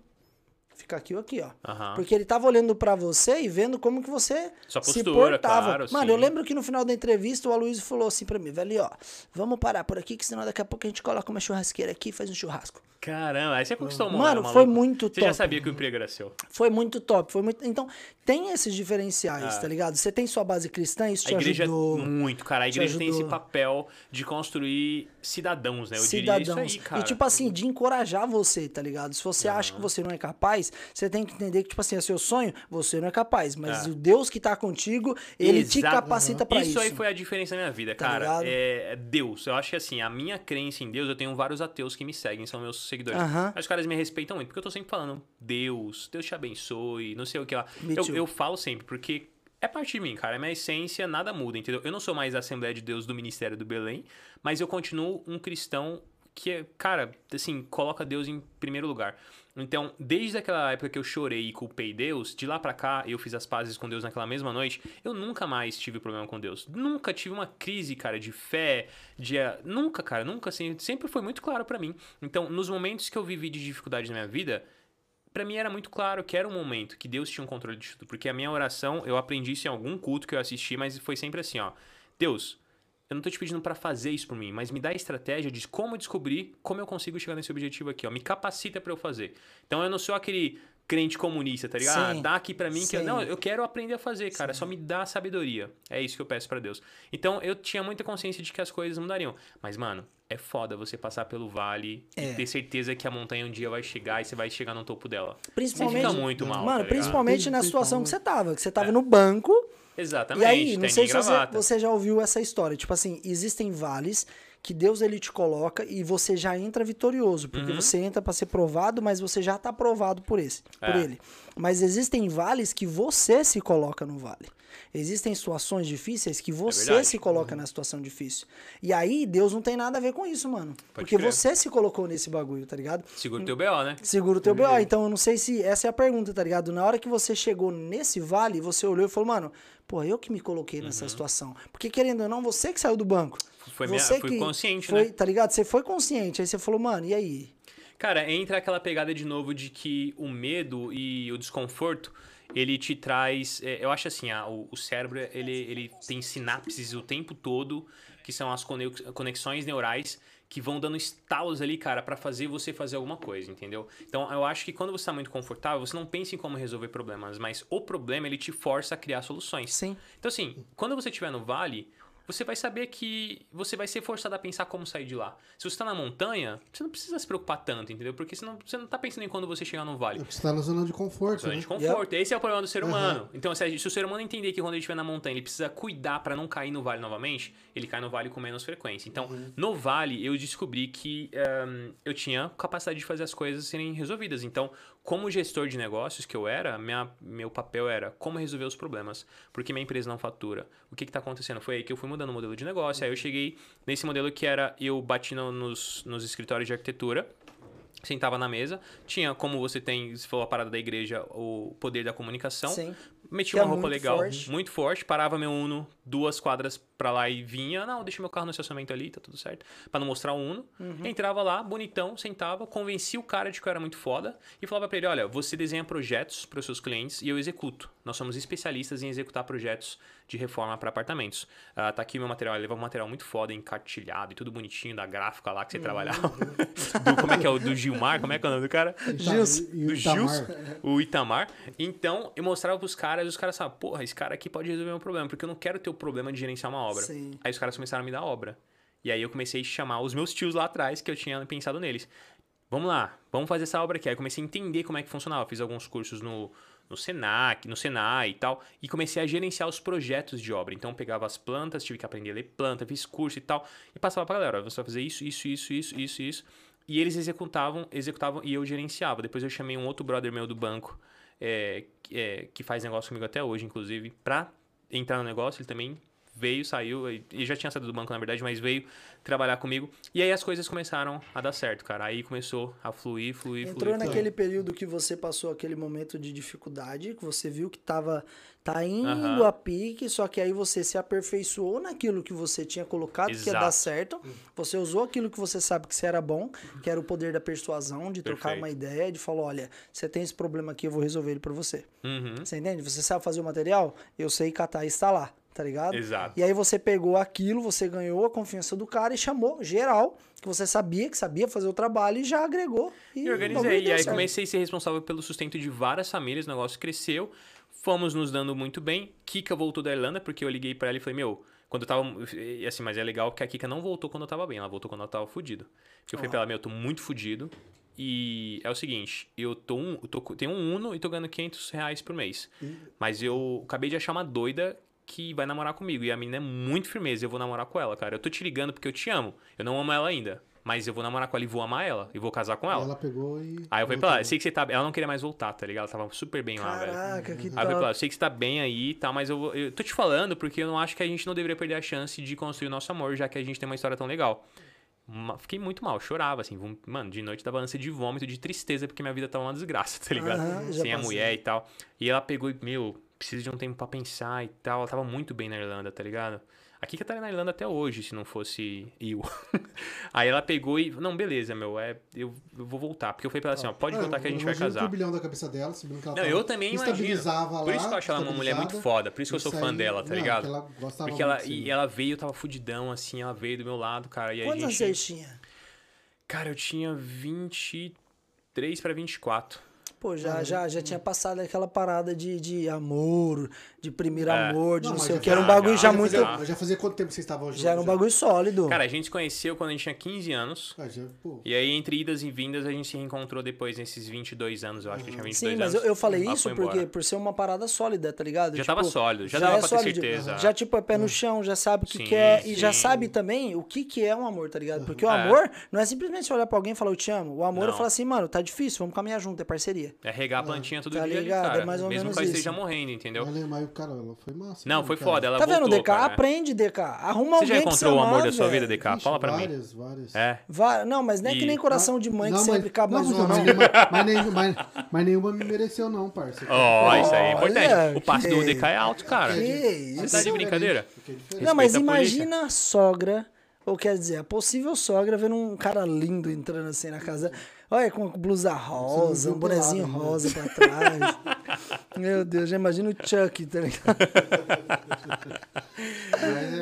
S2: ficar aqui ou aqui, ó.
S3: Aham.
S2: Porque ele tava olhando pra você e vendo como que você
S3: Sua
S2: se
S3: postura,
S2: portava.
S3: claro,
S2: Mano,
S3: sim.
S2: eu lembro que no final da entrevista o Aloysio falou assim pra mim, velho, ó, vamos parar por aqui, que senão daqui a pouco a gente coloca uma churrasqueira aqui e faz um churrasco.
S3: Caramba, aí você conquistou o mundo,
S2: Mano, foi muito
S3: Você já
S2: top.
S3: sabia que o emprego era seu.
S2: Foi muito top, foi muito. Então, tem esses diferenciais, tá ligado? Você tem sua base cristã, isso
S3: Ah. A
S2: te
S3: igreja
S2: ajudou.
S3: muito, cara. A igreja tem esse papel de construir cidadãos, né? Eu
S2: cidadãos.
S3: diria isso aí, cara.
S2: E tipo assim, de encorajar você, tá ligado? Se você acha que você não é capaz, você tem que entender que, tipo assim, é seu sonho, você não é capaz. Mas
S3: É.
S2: o Deus que tá contigo, ele te
S3: Exato.
S2: capacita pra isso.
S3: Isso aí foi a diferença na minha vida,
S2: Tá
S3: cara. É é Deus. Eu acho que assim, a minha crença em Deus, eu tenho vários ateus que me seguem, são meus seguidores.
S2: Aham.
S3: Mas os caras me respeitam muito, porque eu tô sempre falando, Deus, Deus te abençoe, não sei o que lá. Eu, eu falo sempre, porque é parte de mim, cara. É minha essência, nada muda, entendeu? Eu não sou mais a Assembleia de Deus do Ministério do Belém, mas eu continuo um cristão que, é, cara, assim, coloca Deus em primeiro lugar. Então, desde aquela época que eu chorei e culpei Deus, de lá pra cá, eu fiz as pazes com Deus naquela mesma noite, eu nunca mais tive problema com Deus. Nunca tive uma crise, cara, de fé, de... eh, Nunca, cara, nunca, assim, sempre foi muito claro pra mim. Então, nos momentos que eu vivi de dificuldade na minha vida, Pra mim era muito claro que era um momento que Deus tinha um controle de tudo, porque a minha oração, eu aprendi isso em algum culto que eu assisti, mas foi sempre assim, ó. Deus, eu não tô te pedindo pra fazer isso por mim, mas me dá a estratégia de como descobrir como eu consigo chegar nesse objetivo aqui, ó. Me capacita pra eu fazer. Então eu não sou aquele crente comunista, tá ligado?
S2: Sim.
S3: Ah, dá aqui pra mim que eu,
S2: Sim.
S3: não, eu quero aprender a fazer, cara, só me dá sabedoria. É isso que eu peço pra Deus. Então eu tinha muita consciência de que as coisas mudariam, mas mano, é foda você passar pelo vale
S2: É.
S3: e ter certeza que a montanha um dia vai chegar e você vai chegar no topo dela.
S2: Principalmente,
S3: Você fica muito mal,
S2: mano,
S3: tá
S2: principalmente na situação que você tava, que você tava no banco,
S3: Exatamente.
S2: E aí, não sei se você, você já ouviu essa história. Tipo assim, existem vales que Deus ele te coloca e você já entra vitorioso, porque
S3: Uhum.
S2: você entra pra ser provado, mas você já tá provado por esse, por
S3: É.
S2: ele. Mas existem vales que você se coloca no vale. Existem situações difíceis que você
S3: É
S2: se coloca na situação difícil. E aí Deus não tem nada a ver com isso, mano. porque
S3: crer.
S2: você se colocou nesse bagulho, tá ligado?
S3: Segura o teu BO, né?
S2: Segura o teu BO. Então eu não sei se essa é a pergunta, tá ligado? Na hora que você chegou nesse vale, você olhou e falou, mano, pô, eu que me coloquei nessa
S3: Uhum.
S2: situação. Porque querendo ou não, você que saiu do banco.
S3: Foi minha-
S2: você
S3: fui consciente,
S2: foi,
S3: né?
S2: Tá ligado? Você foi consciente. Aí você falou, mano, e aí?
S3: Cara, entra aquela pegada de novo de que o medo e o desconforto, ele te traz... é, eu acho assim, ah, o, o cérebro, ele, ele tem sinapses o tempo todo, que são as conex- conexões neurais que vão dando estalos ali, cara, pra fazer você fazer alguma coisa, entendeu? Então eu acho que quando você tá muito confortável, você não pensa em como resolver problemas, mas o problema ele te força a criar soluções.
S2: Sim.
S3: Então, assim, quando você estiver no vale, você vai saber que você vai ser forçado a pensar como sair de lá. Se você está na montanha, você não precisa se preocupar tanto, entendeu? Porque senão, você não está pensando em quando você chegar no vale.
S1: Você tá na zona de conforto,
S3: Zona
S1: né?
S3: de conforto. Esse é o problema do ser humano. Então, se, se o ser humano entender que quando ele estiver na montanha, ele precisa cuidar para não cair no vale novamente, ele cai no vale com menos frequência. Então, no vale, eu descobri que ehm, eu tinha capacidade de fazer as coisas serem resolvidas. Então, como gestor de negócios que eu era, minha, meu papel era como resolver os problemas. Porque minha empresa não fatura. O que está acontecendo? Foi aí que eu fui mudando o modelo de negócio. Aí eu cheguei nesse modelo que era eu bati no- nos, nos escritórios de arquitetura sentava na mesa, tinha como você tem, se for a parada da igreja, o poder da comunicação.
S2: Sim.
S3: Metia uma roupa legal,
S2: forte.
S3: muito forte, parava meu Uno duas quadras pra lá e vinha, não, deixa meu carro no estacionamento ali, tá tudo certo, Pra não mostrar o Uno.
S2: Uhum.
S3: Entrava lá, bonitão, sentava, convencia o cara de que eu era muito foda e falava pra ele, olha, você desenha projetos para os seus clientes e eu executo. Nós somos especialistas em executar projetos de reforma para apartamentos. Ah, tá aqui meu material, ele leva um material muito foda, encartilhado e tudo bonitinho da gráfica lá que você trabalhava. do, como é que é o do Gilmar? Como é que é o nome do cara?
S2: Gilson.
S1: O
S3: do Gilson,
S1: Itamar.
S3: o Itamar. Então, eu mostrava pros caras, e os caras falavam, porra, esse cara aqui pode resolver meu problema, porque eu não quero ter o problema de gerenciar uma obra.
S2: Sim.
S3: Aí os caras começaram a me dar obra. E aí eu comecei a chamar os meus tios lá atrás, que eu tinha pensado neles. Vamos lá, vamos fazer essa obra aqui. Aí eu comecei a entender como é que funcionava. Fiz alguns cursos no, no Senac, no Senai e tal. E comecei a gerenciar os projetos de obra. Então pegava as plantas, tive que aprender a ler planta, fiz curso e tal. E passava pra galera, você vai fazer isso, isso, isso, isso, isso, isso. E eles executavam, executavam e eu gerenciava. Depois eu chamei um outro brother meu do banco, é, é, que faz negócio comigo até hoje, inclusive, pra entrar no negócio. Ele também veio, saiu, e já tinha saído do banco, na verdade, mas veio trabalhar comigo. E aí as coisas começaram a dar certo, cara. Aí começou a fluir, fluir,
S2: Entrou
S3: fluir.
S2: naquele período que você passou aquele momento de dificuldade, que você viu que tava tá indo a pique, só que aí você se aperfeiçoou naquilo que você tinha colocado que ia dar
S3: Exato.
S2: certo. Você usou aquilo que você sabe que você era bom, que era o poder da persuasão, de trocar
S3: Perfeito.
S2: uma ideia, de falar, olha, você tem esse problema aqui, eu vou resolver ele pra você.
S3: Uhum.
S2: Você entende? Você sabe fazer o material? Eu sei catar e instalar, tá ligado?
S3: Exato.
S2: E aí você pegou aquilo, você ganhou a confiança do cara e chamou geral, que você sabia que sabia fazer o trabalho e já agregou. E,
S3: E organizei. E aí
S2: certo.
S3: comecei a ser responsável pelo sustento de várias famílias, o negócio cresceu. Fomos nos dando muito bem. Kika voltou da Irlanda, porque eu liguei pra ela e falei, meu, quando eu tava. Assim, mas é legal que a Kika não voltou quando eu tava bem, ela voltou quando eu tava fudido. Porque eu falei pra ela, meu, eu tô muito fudido. E é o seguinte, eu tô um, eu tô, tenho um Uno e tô ganhando 500 reais por mês. Mas eu acabei de achar uma doida que vai namorar comigo. E a menina é muito firmeza, eu vou namorar com ela, cara. Eu tô te ligando porque eu te amo. Eu não amo ela ainda. Mas eu vou namorar com ela e vou amar ela. E vou casar com ela.
S1: Ela pegou e.
S3: Aí eu falei pra ela, eu sei que você tá. Ela não queria mais voltar, tá ligado? Ela tava super bem lá, velho. Aí
S2: Caraca, que
S3: eu falei pra ela, sei que você tá bem aí e tal, mas eu, vou- eu tô te falando porque eu não acho que a gente não deveria perder a chance de construir o nosso amor, já que a gente tem uma história tão legal. Fiquei muito mal, chorava, assim. vom- Mano, de noite dava ânsia de vômito, de tristeza, porque minha vida tava uma desgraça, tá ligado? Sem a
S2: passei.
S3: mulher e tal. E ela pegou e, meu, precisa de um tempo pra pensar e tal. Ela tava muito bem na Irlanda, tá ligado? A Kika estaria na Irlanda até hoje, se não fosse eu. Aí ela pegou e. Não, beleza, meu, é, eu, eu vou voltar. Porque eu falei pra ela assim, ó, pode
S1: Ah,
S3: voltar que a gente vai casar.
S1: turbilhão da cabeça dela, sabendo que ela
S3: Não,
S1: tava-
S3: eu também imagino. Por isso
S1: lá,
S3: que eu acho ela uma mulher muito foda. Por isso que eu sou fã
S1: aí-
S3: dela, tá
S1: não,
S3: ligado?
S1: que ela gostava
S3: Porque ela,
S1: muito,
S3: e ela veio, eu tava fudidão, assim, ela veio do meu lado, cara. E
S2: Quantos anos
S3: gente.
S2: você tinha?
S3: Cara, eu tinha 23 pra 24.
S2: Pô, já, já, já tinha passado aquela parada de, de amor, de primeiro
S3: É.
S2: amor, de não,
S1: mas
S2: sei
S1: já
S2: o que. Era um bagulho já
S3: já
S2: muito.
S3: fazia-
S1: Mas já fazia quanto tempo que vocês estavam juntos?
S2: Já era um bagulho sólido.
S3: Cara, a gente se conheceu quando a gente tinha 15 anos.
S1: Ah, já, pô.
S3: E aí, entre idas e vindas, a gente se reencontrou depois nesses 22 anos. Eu acho que eu tinha 22
S2: Sim, mas
S3: anos.
S2: eu, eu falei isso porque por ser uma parada sólida, tá ligado?
S3: Já tava sólido, já dava pra ter
S2: sólido.
S3: certeza.
S2: Já, tipo, é pé no chão, já sabe o que
S3: Sim,
S2: quer e já
S3: sim.
S2: sabe também o que, que é um amor, tá ligado? Porque o
S3: É.
S2: amor não é simplesmente você olhar pra alguém e falar eu te amo. O amor é
S3: Não.
S2: falar assim, mano, tá difícil, vamos caminhar junto, é parceria.
S3: É regar a plantinha todo
S2: Tá
S3: dia ali,
S2: ligado?
S3: cara.
S2: É mais ou
S3: Mesmo
S2: menos
S3: que ela
S2: isso.
S3: esteja morrendo, entendeu?
S1: Olha, mas o cara, ela foi massa.
S3: Não,
S1: né,
S3: foi
S1: cara?
S3: foda. Ela
S2: tá vendo,
S3: voltou,
S2: DK?
S3: cara.
S2: Aprende, DK. Arruma
S3: Você
S2: alguém
S3: já
S2: pra
S3: encontrou o amor da sua vida, DK?
S1: Vixe,
S3: Fala pra mim.
S1: várias, várias.
S3: É.
S2: Va- Não, mas não é que
S3: E-
S2: nem coração de mãe que sempre cabe mais
S1: não,
S2: um,
S1: mas, nenhuma, mas, nenhuma, mas, mas nenhuma me mereceu, não, parça.
S3: Ó, isso aí é
S2: Olha,
S3: importante. O passe do
S2: que-
S3: DK é alto, cara.
S2: Que
S3: Você
S2: isso?
S3: tá de brincadeira?
S1: Fiquei diferente.
S2: Não, mas
S3: Respeita a polícia.
S2: imagina a sogra, ou quer dizer, a possível sogra vendo um cara lindo entrando assim na casa. Olha, com blusa rosa, um bonezinho
S1: né?
S2: rosa pra trás. Meu Deus, já imagina o Chuck, tá ligado?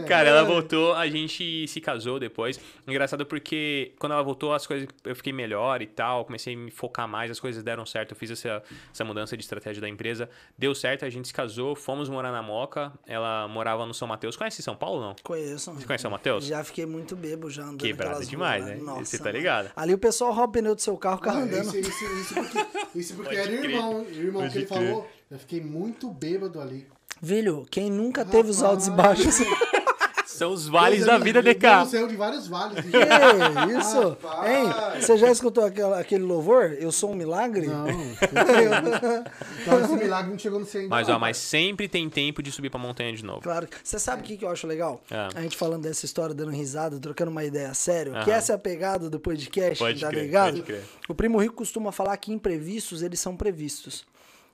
S3: Cara, ela voltou, a gente se casou depois. Engraçado porque quando ela voltou, as coisas eu fiquei melhor e tal, comecei a me focar mais, as coisas deram certo. Eu fiz essa, essa mudança de estratégia da empresa. Deu certo, a gente se casou, fomos morar na Moca. Ela morava no São Mateus. Conhece São Paulo ou não?
S2: Conheço.
S3: Você conhece São Mateus?
S2: Já fiquei muito bebo já andando
S3: Quebrado demais,
S2: ruas,
S3: né?
S2: Nossa,
S3: Você tá
S2: mano.
S3: ligado?
S2: Ali o pessoal rouba o pneu do seu carro, o carro
S1: Não,
S2: andando.
S1: Isso, isso, isso porque, isso porque era
S3: crer.
S1: irmão. Irmão
S3: Pode
S1: que ele
S3: crer.
S1: falou. Eu fiquei muito bêbado ali.
S2: Filho, quem nunca teve os altos e
S1: Rapaz.
S2: baixos?
S3: São os vales
S1: Deus,
S3: da vida, DK.
S1: Deus céu de vários vales.
S2: que isso?
S1: Rapaz.
S2: Hein? Você já escutou aquela- aquele louvor? Eu sou um milagre?
S1: Não, então esse milagre não chegou no ainda.
S3: Mas, ó, mas sempre tem tempo de subir pra montanha de novo.
S2: Claro. Você sabe o que, que eu acho legal?
S3: É.
S2: A gente falando dessa história, dando risada, trocando uma ideia sério. Que
S3: Aham.
S2: essa é a pegada do podcast,
S3: Pode
S2: tá
S3: crer,
S2: ligado?
S3: pode crer.
S2: O Primo Rico costuma falar que imprevistos, eles são previstos.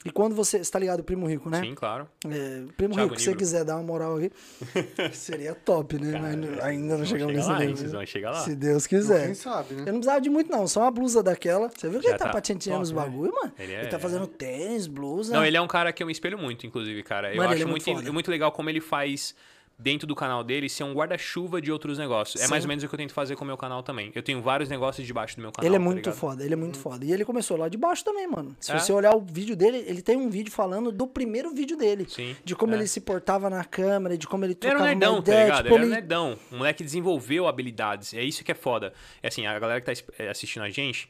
S2: E quando você... Você tá ligado, Primo Rico, né?
S3: Sim, claro.
S2: É, Primo
S3: Thiago
S2: Rico, se você quiser dar uma moral aí, seria top, né? Mas ainda não chegamos nesse
S3: lá,
S2: nível.
S3: Vocês vão chegar lá.
S2: Se Deus
S1: Quem
S2: quiser.
S1: sabe, né?
S2: Eu não precisava de muito, não. Só uma blusa daquela. Você viu que
S3: Já
S2: ele tá,
S3: tá
S2: patenteando os
S3: né?
S2: bagulho, mano?
S3: Ele
S2: Ele,
S3: é-
S2: tá fazendo tênis, blusa.
S3: Não, ele é um cara que eu me espelho muito, inclusive, cara. Eu
S2: Mano, ele
S3: acho
S2: é muito
S3: muito legal como ele faz dentro do canal dele ser um guarda-chuva de outros negócios. É
S2: Sim.
S3: mais ou menos o que eu tento fazer com o meu canal também. Eu tenho vários negócios debaixo do meu canal.
S2: Ele é
S3: tá
S2: muito
S3: ligado?
S2: foda, ele é muito foda. E ele começou lá de baixo também, mano. Se
S3: É?
S2: você olhar o vídeo dele, ele tem um vídeo falando do primeiro vídeo dele.
S3: Sim,
S2: De como
S3: é.
S2: ele se portava na câmera, de como ele
S3: Ele era
S2: trocava
S3: um nerdão,
S2: uma
S3: tá
S2: ideia.
S3: ligado?
S2: tipo,
S3: ele era um nerdão. O moleque desenvolveu habilidades. É isso que é foda. É assim, a galera que tá é, assistindo a gente,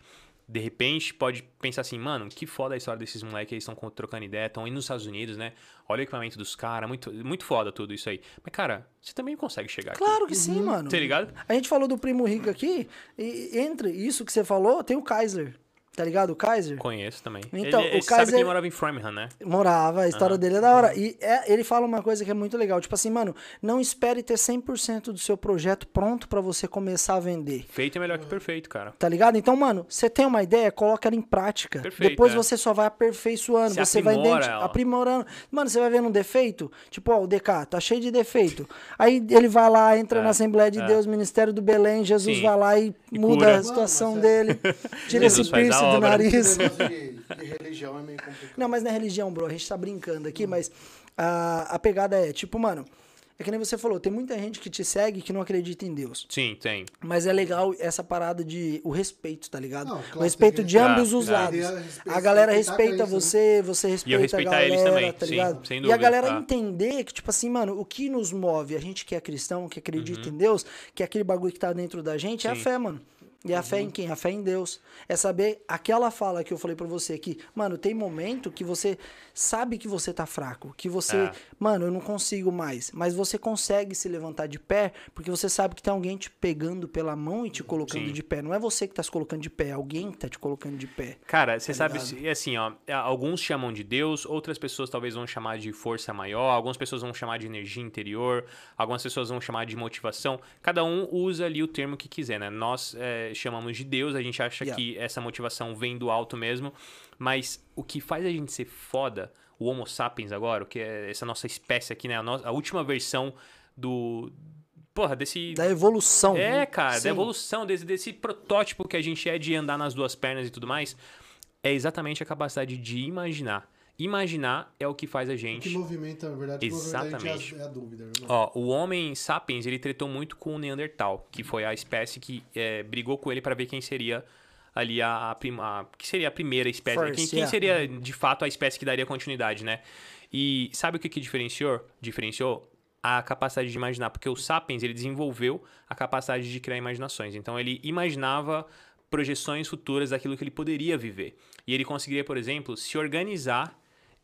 S3: de repente, pode pensar assim, mano, que foda a história desses moleques, eles estão trocando ideia, estão indo nos Estados Unidos, né? Olha o equipamento dos caras, muito, muito foda tudo isso aí. Mas, cara, você também consegue chegar aqui.
S2: Claro que sim, mano.
S3: Tá ligado?
S2: A gente falou do primo rico aqui, e entre isso que você falou, tem o Kaiser. Tá ligado? O Kaiser.
S3: Conheço também.
S2: Então,
S3: ele,
S2: o
S3: ele sabe que
S2: Kaiser-
S3: ele morava em Framingham, né?
S2: Morava, a história dele é da hora. E é- ele fala uma coisa que é muito legal. Tipo assim, mano, não espere ter 100% do seu projeto pronto pra você começar a vender.
S3: Feito é melhor que perfeito, cara.
S2: Tá ligado? Então, mano, você tem uma ideia, coloca ela em prática.
S3: Perfeito,
S2: Depois
S3: é.
S2: você só vai aperfeiçoando,
S3: Você
S2: você vai
S3: ela.
S2: aprimorando. Mano, você vai vendo um defeito, tipo, ó, o DK tá cheio de defeito. Aí ele vai lá, entra
S3: É,
S2: na Assembleia de
S3: é.
S2: Deus, Ministério do Belém, Jesus
S3: Sim.
S2: vai lá e,
S3: E
S2: muda
S3: cura.
S2: a situação dele, tira
S3: Jesus
S2: esse
S3: faz
S2: do nariz.
S1: Esse negócio de, de religião é meio complicado.
S2: Não, mas não é religião, bro. A gente tá brincando aqui,
S3: Hum.
S2: mas a, a pegada é, tipo, mano, é que nem você falou, tem muita gente que te segue que não acredita em Deus.
S3: Sim, tem.
S2: Mas é legal essa parada de o respeito, tá ligado?
S1: Não, claro,
S2: o respeito de ambos
S3: respeitar.
S2: os
S3: Ah,
S2: lados.
S1: é.
S2: A galera respeita você, você respeita a galera,
S3: eles também,
S2: tá
S3: sim,
S2: ligado?
S3: sem
S2: e a galera
S3: tá.
S2: entender que, tipo assim, mano, o que nos move, a gente que é cristão, que acredita
S3: Uhum.
S2: em Deus, que aquele bagulho que tá dentro da gente é a
S3: Sim.
S2: fé, mano. E a fé
S3: Uhum.
S2: em quem? A fé em Deus. É saber aquela fala que eu falei pra você que, mano, tem momento que você sabe que você tá fraco, que você,
S3: É.
S2: mano, eu não consigo mais, mas você consegue se levantar de pé porque você sabe que tem alguém te pegando pela mão e te colocando
S3: Sim.
S2: de pé. Não é você que tá se colocando de pé, é alguém que tá te colocando de pé.
S3: Cara, você sabe,
S2: ligado?
S3: se- assim, ó, alguns chamam de Deus, outras pessoas talvez vão chamar de força maior, algumas pessoas vão chamar de energia interior, algumas pessoas vão chamar de motivação. Cada um usa ali o termo que quiser, né? Nós é, chamamos de Deus, a gente acha
S2: Yeah.
S3: que essa motivação vem do alto mesmo, mas o que faz a gente ser foda, o Homo sapiens agora, o que é essa nossa espécie aqui, né? A, no- a última versão do. Porra, desse.
S2: Da evolução.
S3: É, cara,
S2: Sim.
S3: da evolução, desse, desse protótipo que a gente é de andar nas duas pernas e tudo mais, é exatamente a capacidade de imaginar. Imaginar é o que faz a
S1: O que
S3: gente.
S1: movimenta, na verdade, gente
S3: Exatamente.
S1: é a, é a dúvida, irmão.
S3: Ó, o homem sapiens, ele tretou muito com o Neandertal, que foi a espécie que é, brigou com ele para ver quem seria ali a, a, prima, a- que seria a primeira espécie, né?
S2: First,
S3: quem, quem
S2: yeah.
S3: seria de fato a espécie que daria continuidade, né? E sabe o que que diferenciou? Diferenciou a capacidade de imaginar, porque o sapiens ele desenvolveu a capacidade de criar imaginações. Então ele imaginava projeções futuras daquilo que ele poderia viver. E ele conseguiria, por exemplo, se organizar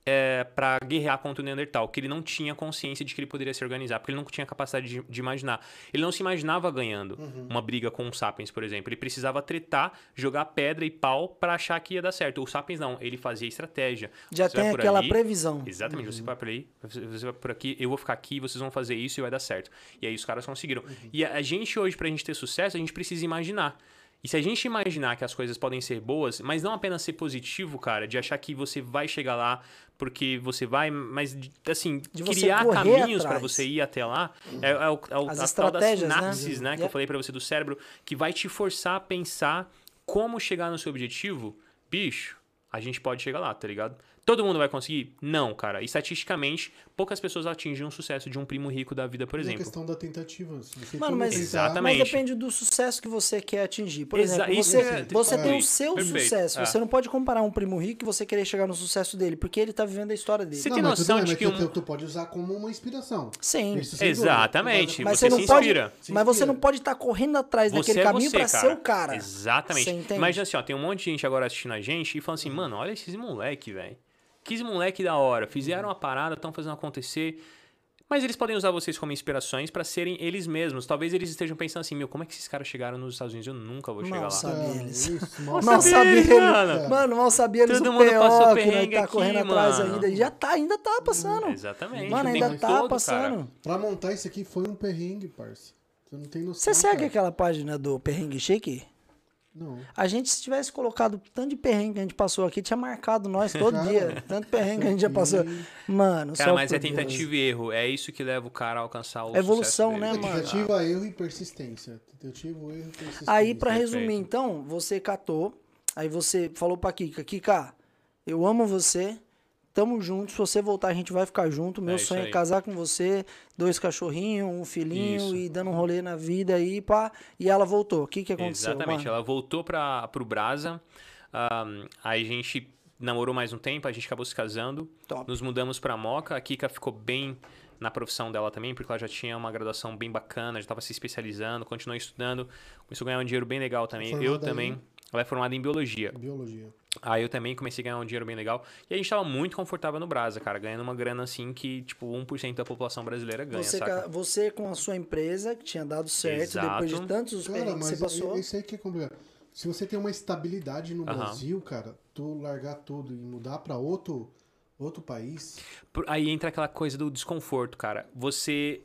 S3: é, para guerrear contra o Neandertal, que ele não tinha consciência de que ele poderia se organizar, porque ele não tinha capacidade de, de imaginar. Ele não se imaginava ganhando uma briga com os Sapiens, por exemplo. Ele precisava tretar, jogar pedra e pau para achar que ia dar certo. O Sapiens não, ele fazia estratégia.
S2: Já
S3: Você
S2: tem aquela
S3: ali,
S2: previsão.
S3: Exatamente, você vai por aí, você vai por aqui, eu vou ficar aqui, vocês vão fazer isso e vai dar certo. E aí os caras conseguiram. E a, a gente hoje, pra gente ter sucesso, a gente precisa imaginar. E se a gente imaginar que as coisas podem ser boas, mas não apenas ser positivo, cara, de achar que você vai chegar lá porque você vai, mas assim, criar caminhos pra
S2: atrás.
S3: você ir até lá, é, é o, é o,
S2: As
S3: a tal das
S2: né?
S3: sinapses, né, que eu
S2: Yeah.
S3: falei pra você do cérebro, que vai te forçar a pensar como chegar no seu objetivo. Bicho, a gente pode chegar lá, tá ligado? Todo mundo vai conseguir? Não, cara. Estatisticamente, poucas pessoas atingem um sucesso de um primo rico da vida, por
S1: É a
S3: exemplo.
S1: questão da tentativa.
S2: Mano, mas,
S3: Exatamente.
S2: mas depende do sucesso que você quer atingir. Por
S3: Exa-
S2: exemplo, você,
S3: é-
S2: você tem o seu
S3: perfeito.
S2: sucesso.
S3: É.
S2: Você não pode comparar um primo rico e você querer chegar no sucesso dele, porque ele tá vivendo a história dele.
S3: Você
S1: Não,
S3: tem
S1: mas
S3: noção
S1: bem,
S3: de
S1: mas
S3: que
S1: tu,
S3: um-
S1: tu, tu pode usar como uma inspiração.
S2: Sim.
S3: Exatamente.
S2: Mas
S3: Você
S2: você,
S3: se
S2: não pode,
S3: inspira.
S1: Se
S2: mas você não pode estar correndo atrás
S3: Você
S2: daquele
S3: é
S2: caminho
S3: você,
S2: pra ser o cara.
S3: Exatamente.
S2: Você entende?
S3: Imagina assim, ó, tem um monte de gente agora assistindo a gente e falando assim, mano, olha esses moleque, velho. Que moleque da hora. Fizeram uma parada, estão fazendo acontecer. Mas eles podem usar vocês como inspirações pra serem eles mesmos. Talvez eles estejam pensando assim, meu, como é que esses caras chegaram nos Estados Unidos? Eu nunca vou chegar
S2: Mal
S3: lá.
S2: sabe eles.
S1: isso,
S2: Mal
S1: mal
S3: sabia eles, mano.
S2: Mano, mal sabia eles
S3: Todo
S2: o
S3: mundo passou
S2: PO
S3: perrengue
S2: nós tá
S3: aqui,
S2: correndo atrás
S3: mano.
S2: ainda. E Já tá, ainda tá passando.
S3: Exatamente.
S2: Mano, ainda tá
S3: todo,
S2: passando.
S3: cara.
S1: Pra montar isso aqui foi um perrengue, parça. Você não tem noção.
S2: Você segue
S1: cara.
S2: aquela página do Perrengue Shake?
S1: Não.
S2: A gente, se tivesse colocado tanto de perrengue que a gente passou aqui, tinha marcado nós todo dia. Tanto perrengue que a gente já passou. Mano,
S3: Cara,
S2: só
S3: mas é
S2: por Deus.
S3: tentativa e erro. É isso que leva o cara a alcançar o
S2: Evolução,
S3: sucesso
S2: né, mano?
S1: Tentativa, erro e persistência. Tentativa, erro e persistência.
S2: Aí, pra
S3: Perfeito.
S2: resumir, então, você catou, aí você falou pra Kika, Kika, eu amo você, tamo junto, se você voltar a gente vai ficar junto, meu
S3: É
S2: sonho é
S3: aí.
S2: casar com você, dois cachorrinhos, um filhinho
S3: Isso.
S2: e dando um rolê na vida aí, pá, e ela voltou. O que que aconteceu,
S3: Exatamente.
S2: mano?
S3: Ela voltou para pro Brasa. ahn, aí a gente namorou mais um tempo, a gente acabou se casando.
S2: Top.
S3: Nos mudamos pra Moca. A Kika ficou bem na profissão dela também, porque ela já tinha uma graduação bem bacana, já estava se especializando, continuou estudando, começou a ganhar um dinheiro bem legal também. eu também.
S1: em?
S3: Ela é formada em biologia.
S1: Biologia.
S3: Aí eu também comecei a ganhar um dinheiro bem legal. E a gente tava muito confortável no Brasa, cara, ganhando uma grana assim que, tipo, 1% da população brasileira ganha,
S2: Você,
S3: saca?
S2: ca- você com a sua empresa, que tinha dado certo, depois de
S3: Exato.
S2: tantos
S1: Cara,
S2: que você passou.
S1: é- isso aí que é complicado. Se você tem uma estabilidade no
S3: Aham.
S1: Brasil, cara, tu largar tudo e mudar pra outro, outro país,
S3: Aí entra aquela coisa do desconforto, cara. Você.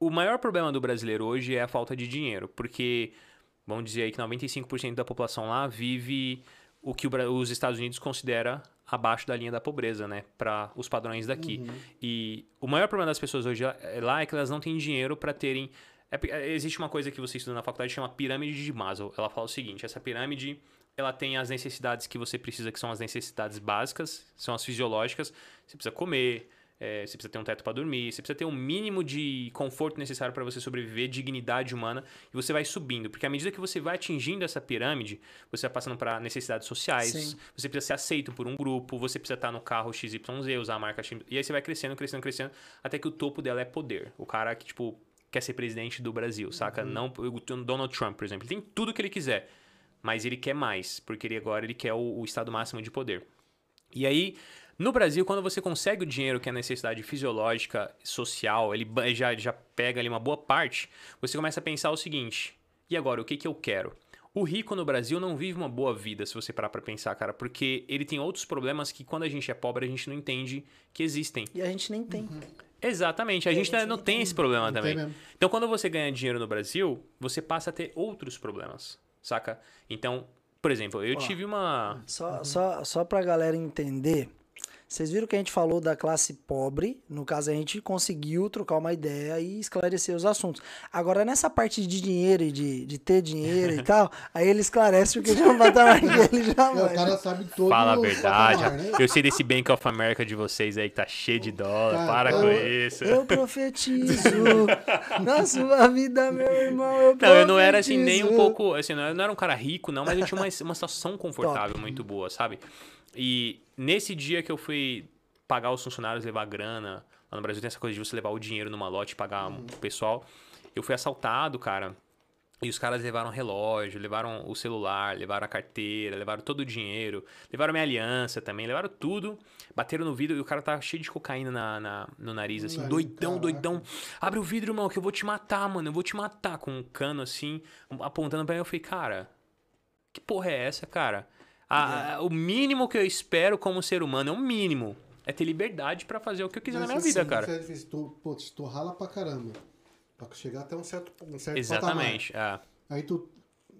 S3: O maior problema do brasileiro hoje é a falta de dinheiro, porque vamos dizer aí que 95% da população lá vive o que os Estados Unidos considera abaixo da linha da pobreza, né, para os padrões daqui. E o maior problema das pessoas hoje é- lá é que elas não têm dinheiro para terem é é, existe uma coisa que você estuda na faculdade que chama pirâmide de Maslow. Ela fala o seguinte: essa pirâmide ela tem as necessidades que você precisa, que são as necessidades básicas, são as fisiológicas. Você precisa comer, é, você precisa ter um teto para dormir, você precisa ter um mínimo de conforto necessário para você sobreviver, dignidade humana, e você vai subindo. Porque à medida que você vai atingindo essa pirâmide, você vai passando para necessidades sociais,
S2: Sim.
S3: você precisa ser aceito por um grupo, você precisa estar no carro XYZ, usar a marca X, e aí você vai crescendo, crescendo, crescendo, até que o topo dela é poder. O cara que, tipo, quer ser presidente do Brasil, saca? Não, o Donald Trump, por exemplo, ele tem tudo que ele quiser, mas ele quer mais, porque ele agora ele quer o, o estado máximo de poder. E aí, no Brasil, quando você consegue o dinheiro que é a necessidade fisiológica, social, ele já, já pega ali uma boa parte, você começa a pensar o seguinte: e agora, o que, que eu quero? O rico no Brasil não vive uma boa vida, se você parar pra pensar, cara, porque ele tem outros problemas que quando a gente é pobre a gente não entende que existem.
S2: E a gente nem tem.
S3: Exatamente, a gente não, não tem esse problema
S1: Não tem
S3: também. Então, quando você ganha dinheiro no Brasil, você passa a ter outros problemas, saca? Então, por exemplo, eu tive uma.
S2: Só, só, só pra galera entender, vocês viram que a gente falou da classe pobre, no caso a gente conseguiu trocar uma ideia e esclarecer os assuntos. Agora, nessa parte de dinheiro e de, de ter dinheiro e tal, aí ele esclarece o que já é um patamar que ele já
S1: é, o
S2: vai.
S1: cara sabe todo
S3: Fala a verdade.
S1: patamar, né?
S3: Eu sei desse Bank of America de vocês aí que tá cheio de dólar.
S1: Cara,
S3: Para
S1: eu-
S3: com isso.
S2: Eu profetizo na sua vida, meu irmão, eu
S3: Não, eu não era assim nem um
S2: profetizo.
S3: pouco. Assim, não, eu não era um cara rico, não, mas eu tinha uma, uma situação confortável muito boa, sabe? E nesse dia que eu fui pagar os funcionários, levar grana. Lá no Brasil tem essa coisa de você levar o dinheiro numa lote e pagar o pessoal. Eu fui assaltado, cara. E os caras levaram relógio, levaram o celular, levaram a carteira, levaram todo o dinheiro, levaram minha aliança também, levaram tudo. Bateram no vidro e o cara tá cheio de cocaína na, na- no nariz, assim,
S1: Nariz,
S3: doidão,
S1: caraca.
S3: doidão. Abre o vidro, irmão, que eu vou te matar, mano. Eu vou te matar. Com um cano assim, apontando pra mim. Eu falei, cara, que porra é essa, cara? A- a- o mínimo que eu espero como ser humano é o mínimo. É ter liberdade pra fazer o que eu quiser
S1: Mas
S3: na minha
S1: assim,
S3: vida, cara.
S1: isso é difícil. Tu, pô, tu rala pra caramba. Pra chegar até um certo, um certo
S3: Exatamente. é.
S1: Aí tu,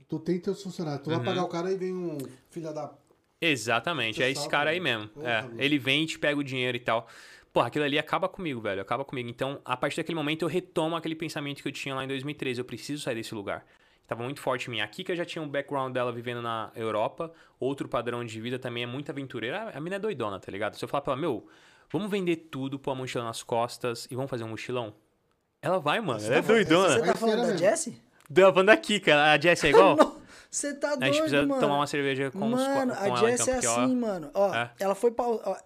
S1: tu tem teus funcionários. Tu vai
S3: Uhum.
S1: pagar o cara e vem um filho da...
S3: Exatamente, é esse cara aí mesmo. É, ele vem, te pega o dinheiro e tal. Porra, aquilo ali acaba comigo, velho. Acaba comigo. Então, a partir daquele momento, eu retomo aquele pensamento que eu tinha lá em 2013. Eu preciso sair desse lugar. Tava muito forte em mim. A Kika já tinha um background dela vivendo na Europa, outro padrão de vida também é muito aventureira. A mina é doidona, tá ligado? Se eu falar pra ela, meu, vamos vender tudo, pôr a mochila nas costas e vamos fazer um mochilão? Ela vai, mano. Ela é
S2: Você
S3: doidona.
S2: tá falando da. Jessie?
S3: Da falando da Kika, a Jess é igual?
S2: Você tá
S3: a
S2: doido,
S3: gente precisa
S2: mano.
S3: tomar uma cerveja com, os,
S2: Mano, a Jess
S3: então,
S2: é
S3: porque, ó,
S2: assim, mano. Ó,
S3: É.
S2: ela foi pra. ó,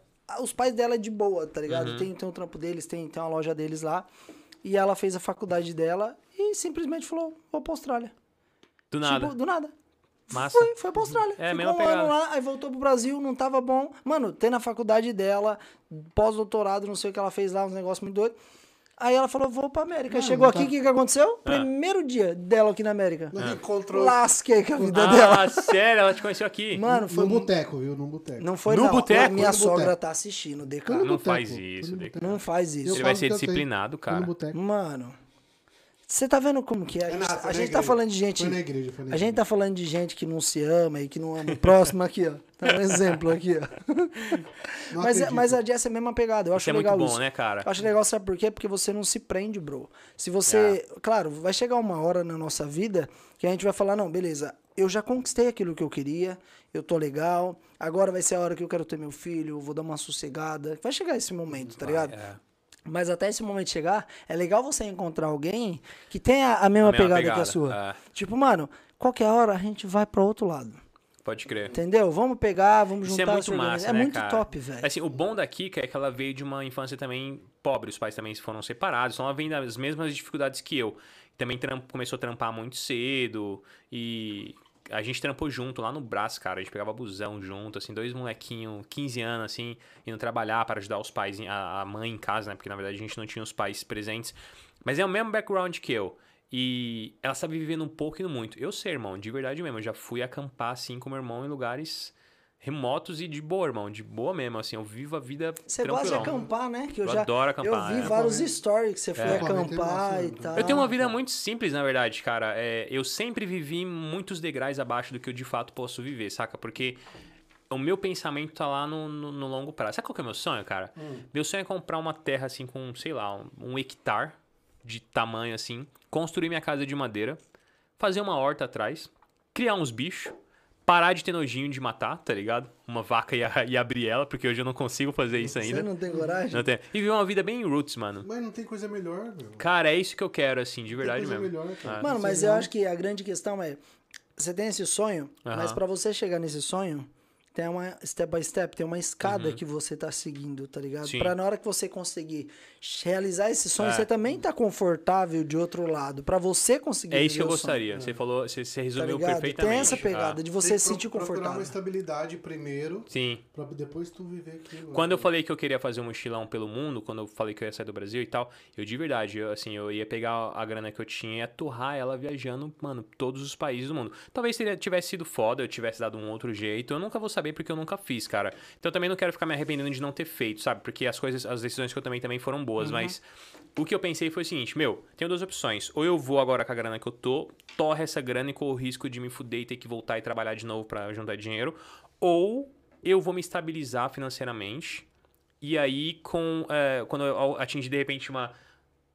S2: os pais dela é de boa, tá ligado?
S3: Uhum.
S2: Tem, tem um trampo deles, tem, tem uma loja deles lá. E ela fez a faculdade dela e simplesmente falou: vou pra Austrália.
S3: Do nada.
S2: Tipo, do nada.
S3: Massa.
S2: Foi, foi pra Austrália.
S3: É,
S2: Ficou um
S3: pegada.
S2: ano lá, aí voltou pro Brasil, não tava bom. Mano, tem na faculdade dela, pós-doutorado, não sei o que ela fez lá, uns negócios muito doidos. Aí ela falou, vou pra América. Chegou
S1: não
S2: aqui, o
S1: tá-
S2: que que aconteceu?
S3: Ah.
S2: Primeiro dia dela aqui na América.
S1: Não encontrou
S2: Lasquei com a vida dela.
S3: Ah, sério? Ela te conheceu aqui?
S2: Mano, foi
S1: no boteco, viu? No boteco.
S2: Não foi
S3: No
S2: não.
S3: boteco?
S2: Minha
S1: Foi
S2: sogra
S1: boteco.
S2: tá assistindo, DK.
S3: Não faz isso,
S1: boteco.
S2: Não faz isso.
S3: Ele vai ser disciplinado,
S1: Foi no
S3: cara.
S1: boteco.
S2: Mano, você tá vendo como que é? A
S1: É nada,
S2: a
S1: na
S2: gente tá falando de gente...
S1: Foi na igreja, foi na
S2: A gente tá falando de gente que não se ama e que não ama o próximo aqui, ó. Tá um exemplo aqui, ó.
S1: Não
S2: Mas, é-
S1: acredito.
S2: mas a Jess é a mesma pegada. Eu acho
S3: Isso é muito
S2: legal
S3: bom,
S2: isso.
S3: né, cara?
S2: Eu acho legal, sabe por quê? Porque você não se prende, bro. Se você.
S3: É.
S2: Claro, vai chegar uma hora na nossa vida que a gente vai falar: não, beleza, eu já conquistei aquilo que eu queria, eu tô legal, agora vai ser a hora que eu quero ter meu filho, vou dar uma sossegada. Vai chegar esse momento, tá ligado?
S3: É.
S2: Mas até esse momento chegar, é legal você encontrar alguém que tenha a mesma,
S3: A mesma
S2: pegada, que
S3: pegada,
S2: a sua.
S3: é.
S2: Tipo, mano, qualquer hora a gente vai pra outro lado.
S3: Pode crer.
S2: Entendeu? Vamos pegar, vamos
S3: Isso
S2: juntar
S3: é muito massa,
S2: É
S3: né,
S2: muito
S3: cara?
S2: top, velho.
S3: Assim, o bom da Kika é que ela veio de uma infância também pobre. Os pais também foram separados. Então ela vem das mesmas dificuldades que eu. Também começou a trampar muito cedo. E a gente trampou junto lá no Brás, cara. A gente pegava busão junto, assim, dois molequinhos, 15 anos, assim, indo trabalhar para ajudar os pais, a, a mãe em casa, né? Porque na verdade a gente não tinha os pais presentes. Mas é o mesmo background que eu. E ela sabe viver no pouco e no muito. Eu sei, irmão, de verdade mesmo. Eu já fui acampar, assim, com meu irmão em lugares remotos e de boa, irmão. De boa mesmo, assim. Eu vivo a vida
S2: Você gosta de acampar, né? Que eu,
S3: Eu
S2: já
S3: adoro acampar,
S2: Eu vi
S3: é.
S2: vários
S1: Acampamento.
S2: stories que você foi
S3: É.
S2: acampar
S1: é
S2: e tal.
S3: Eu tenho uma vida muito simples, na verdade, cara. É, eu sempre vivi muitos degraus abaixo do que eu de fato posso viver, saca? Porque o meu pensamento tá lá no, no- no longo prazo. Sabe qual que é o meu sonho, cara? Meu sonho é comprar uma terra assim com, sei lá, um, um hectare de tamanho assim, construir minha casa de madeira, fazer uma horta atrás, criar uns bichos, parar de ter nojinho de matar, tá ligado? Uma vaca e, a- e abrir ela, porque hoje eu não consigo fazer isso
S2: Você
S3: ainda.
S2: não tem coragem?
S3: Não tem- E viver uma vida bem roots, mano.
S1: Mas não tem coisa melhor, meu.
S3: Cara, é isso que eu quero, assim, de
S1: Tem
S3: verdade
S1: coisa
S3: mesmo.
S1: melhor, cara.
S3: Ah.
S2: Mano, mas eu acho que a grande questão é. Você tem esse sonho, mas pra você chegar nesse sonho, tem uma step by step, tem uma escada
S3: Uhum.
S2: que você tá seguindo, tá ligado? Pra na hora que você conseguir realizar esse sonho,
S3: É.
S2: você também tá confortável de outro lado. Pra você conseguir
S3: É isso que eu
S2: o sonho,
S3: gostaria. Você falou, você, você
S2: Tá
S3: resumiu
S2: ligado?
S3: perfeitamente.
S2: Tem essa pegada
S3: Ah,
S2: de você
S1: Tem
S2: se
S1: que
S2: sentir
S1: pro- procurar
S2: confortável.
S1: uma estabilidade primeiro,
S3: sim.
S1: pra depois tu viver aquilo.
S3: Quando eu falei que eu queria fazer um mochilão pelo mundo, quando eu falei que eu ia sair do Brasil e tal, eu de verdade, eu, assim, eu ia pegar a grana que eu tinha e ia torrar ela viajando, mano, todos os países do mundo. Talvez teria, tivesse sido foda, eu tivesse dado um outro jeito, eu nunca vou saber porque eu nunca fiz, cara. Então eu também não quero ficar me arrependendo de não ter feito, sabe? Porque as coisas, as decisões que eu também também foram boas, mas o que eu pensei foi o seguinte, meu, tenho duas opções. Ou eu vou agora com a grana que eu tô, torre essa grana e corro o risco de me fuder e ter que voltar e trabalhar de novo pra juntar dinheiro, ou eu vou me estabilizar financeiramente e aí, com, é, quando eu atingir de repente uma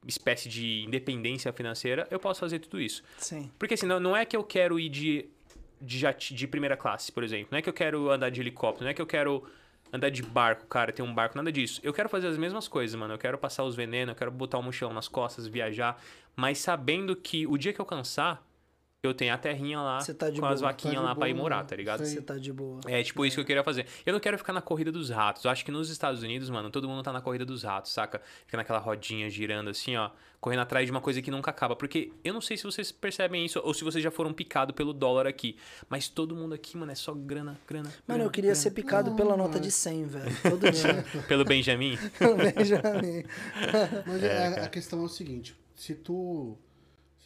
S3: espécie de independência financeira, eu posso fazer tudo isso.
S2: Sim.
S3: Porque assim, não, não é que eu quero ir de, de, de primeira classe, por exemplo. Não é que eu quero andar de helicóptero, não é que eu quero andar de barco, cara, ter um barco, nada disso. Eu quero fazer as mesmas coisas, mano. Eu quero passar os venenos, eu quero botar o mochilão nas costas, viajar, mas sabendo que o dia que eu cansar, eu tenho a terrinha lá
S2: tá
S3: com as
S2: boa.
S3: vaquinhas
S1: Tá
S3: lá pra ir
S1: boa,
S3: morar, tá ligado?
S2: Você tá de boa.
S3: É, tipo, isso que eu queria fazer. Eu não quero ficar na corrida dos ratos. Eu acho que nos Estados Unidos, mano, todo mundo tá na corrida dos ratos, saca? Fica naquela rodinha girando assim, ó, correndo atrás de uma coisa que nunca acaba. Porque eu não sei se vocês percebem isso ou se vocês já foram picados pelo dólar aqui. Mas todo mundo aqui, mano, é só grana, grana.
S2: Mano,
S3: grana,
S2: eu queria
S3: grana.
S2: ser picado pela nota de 100, velho. Todo dia.
S3: Pelo Benjamin.
S2: Benjamin.
S1: Mas
S3: É,
S1: a-
S3: cara.
S1: a, questão é o seguinte, se tu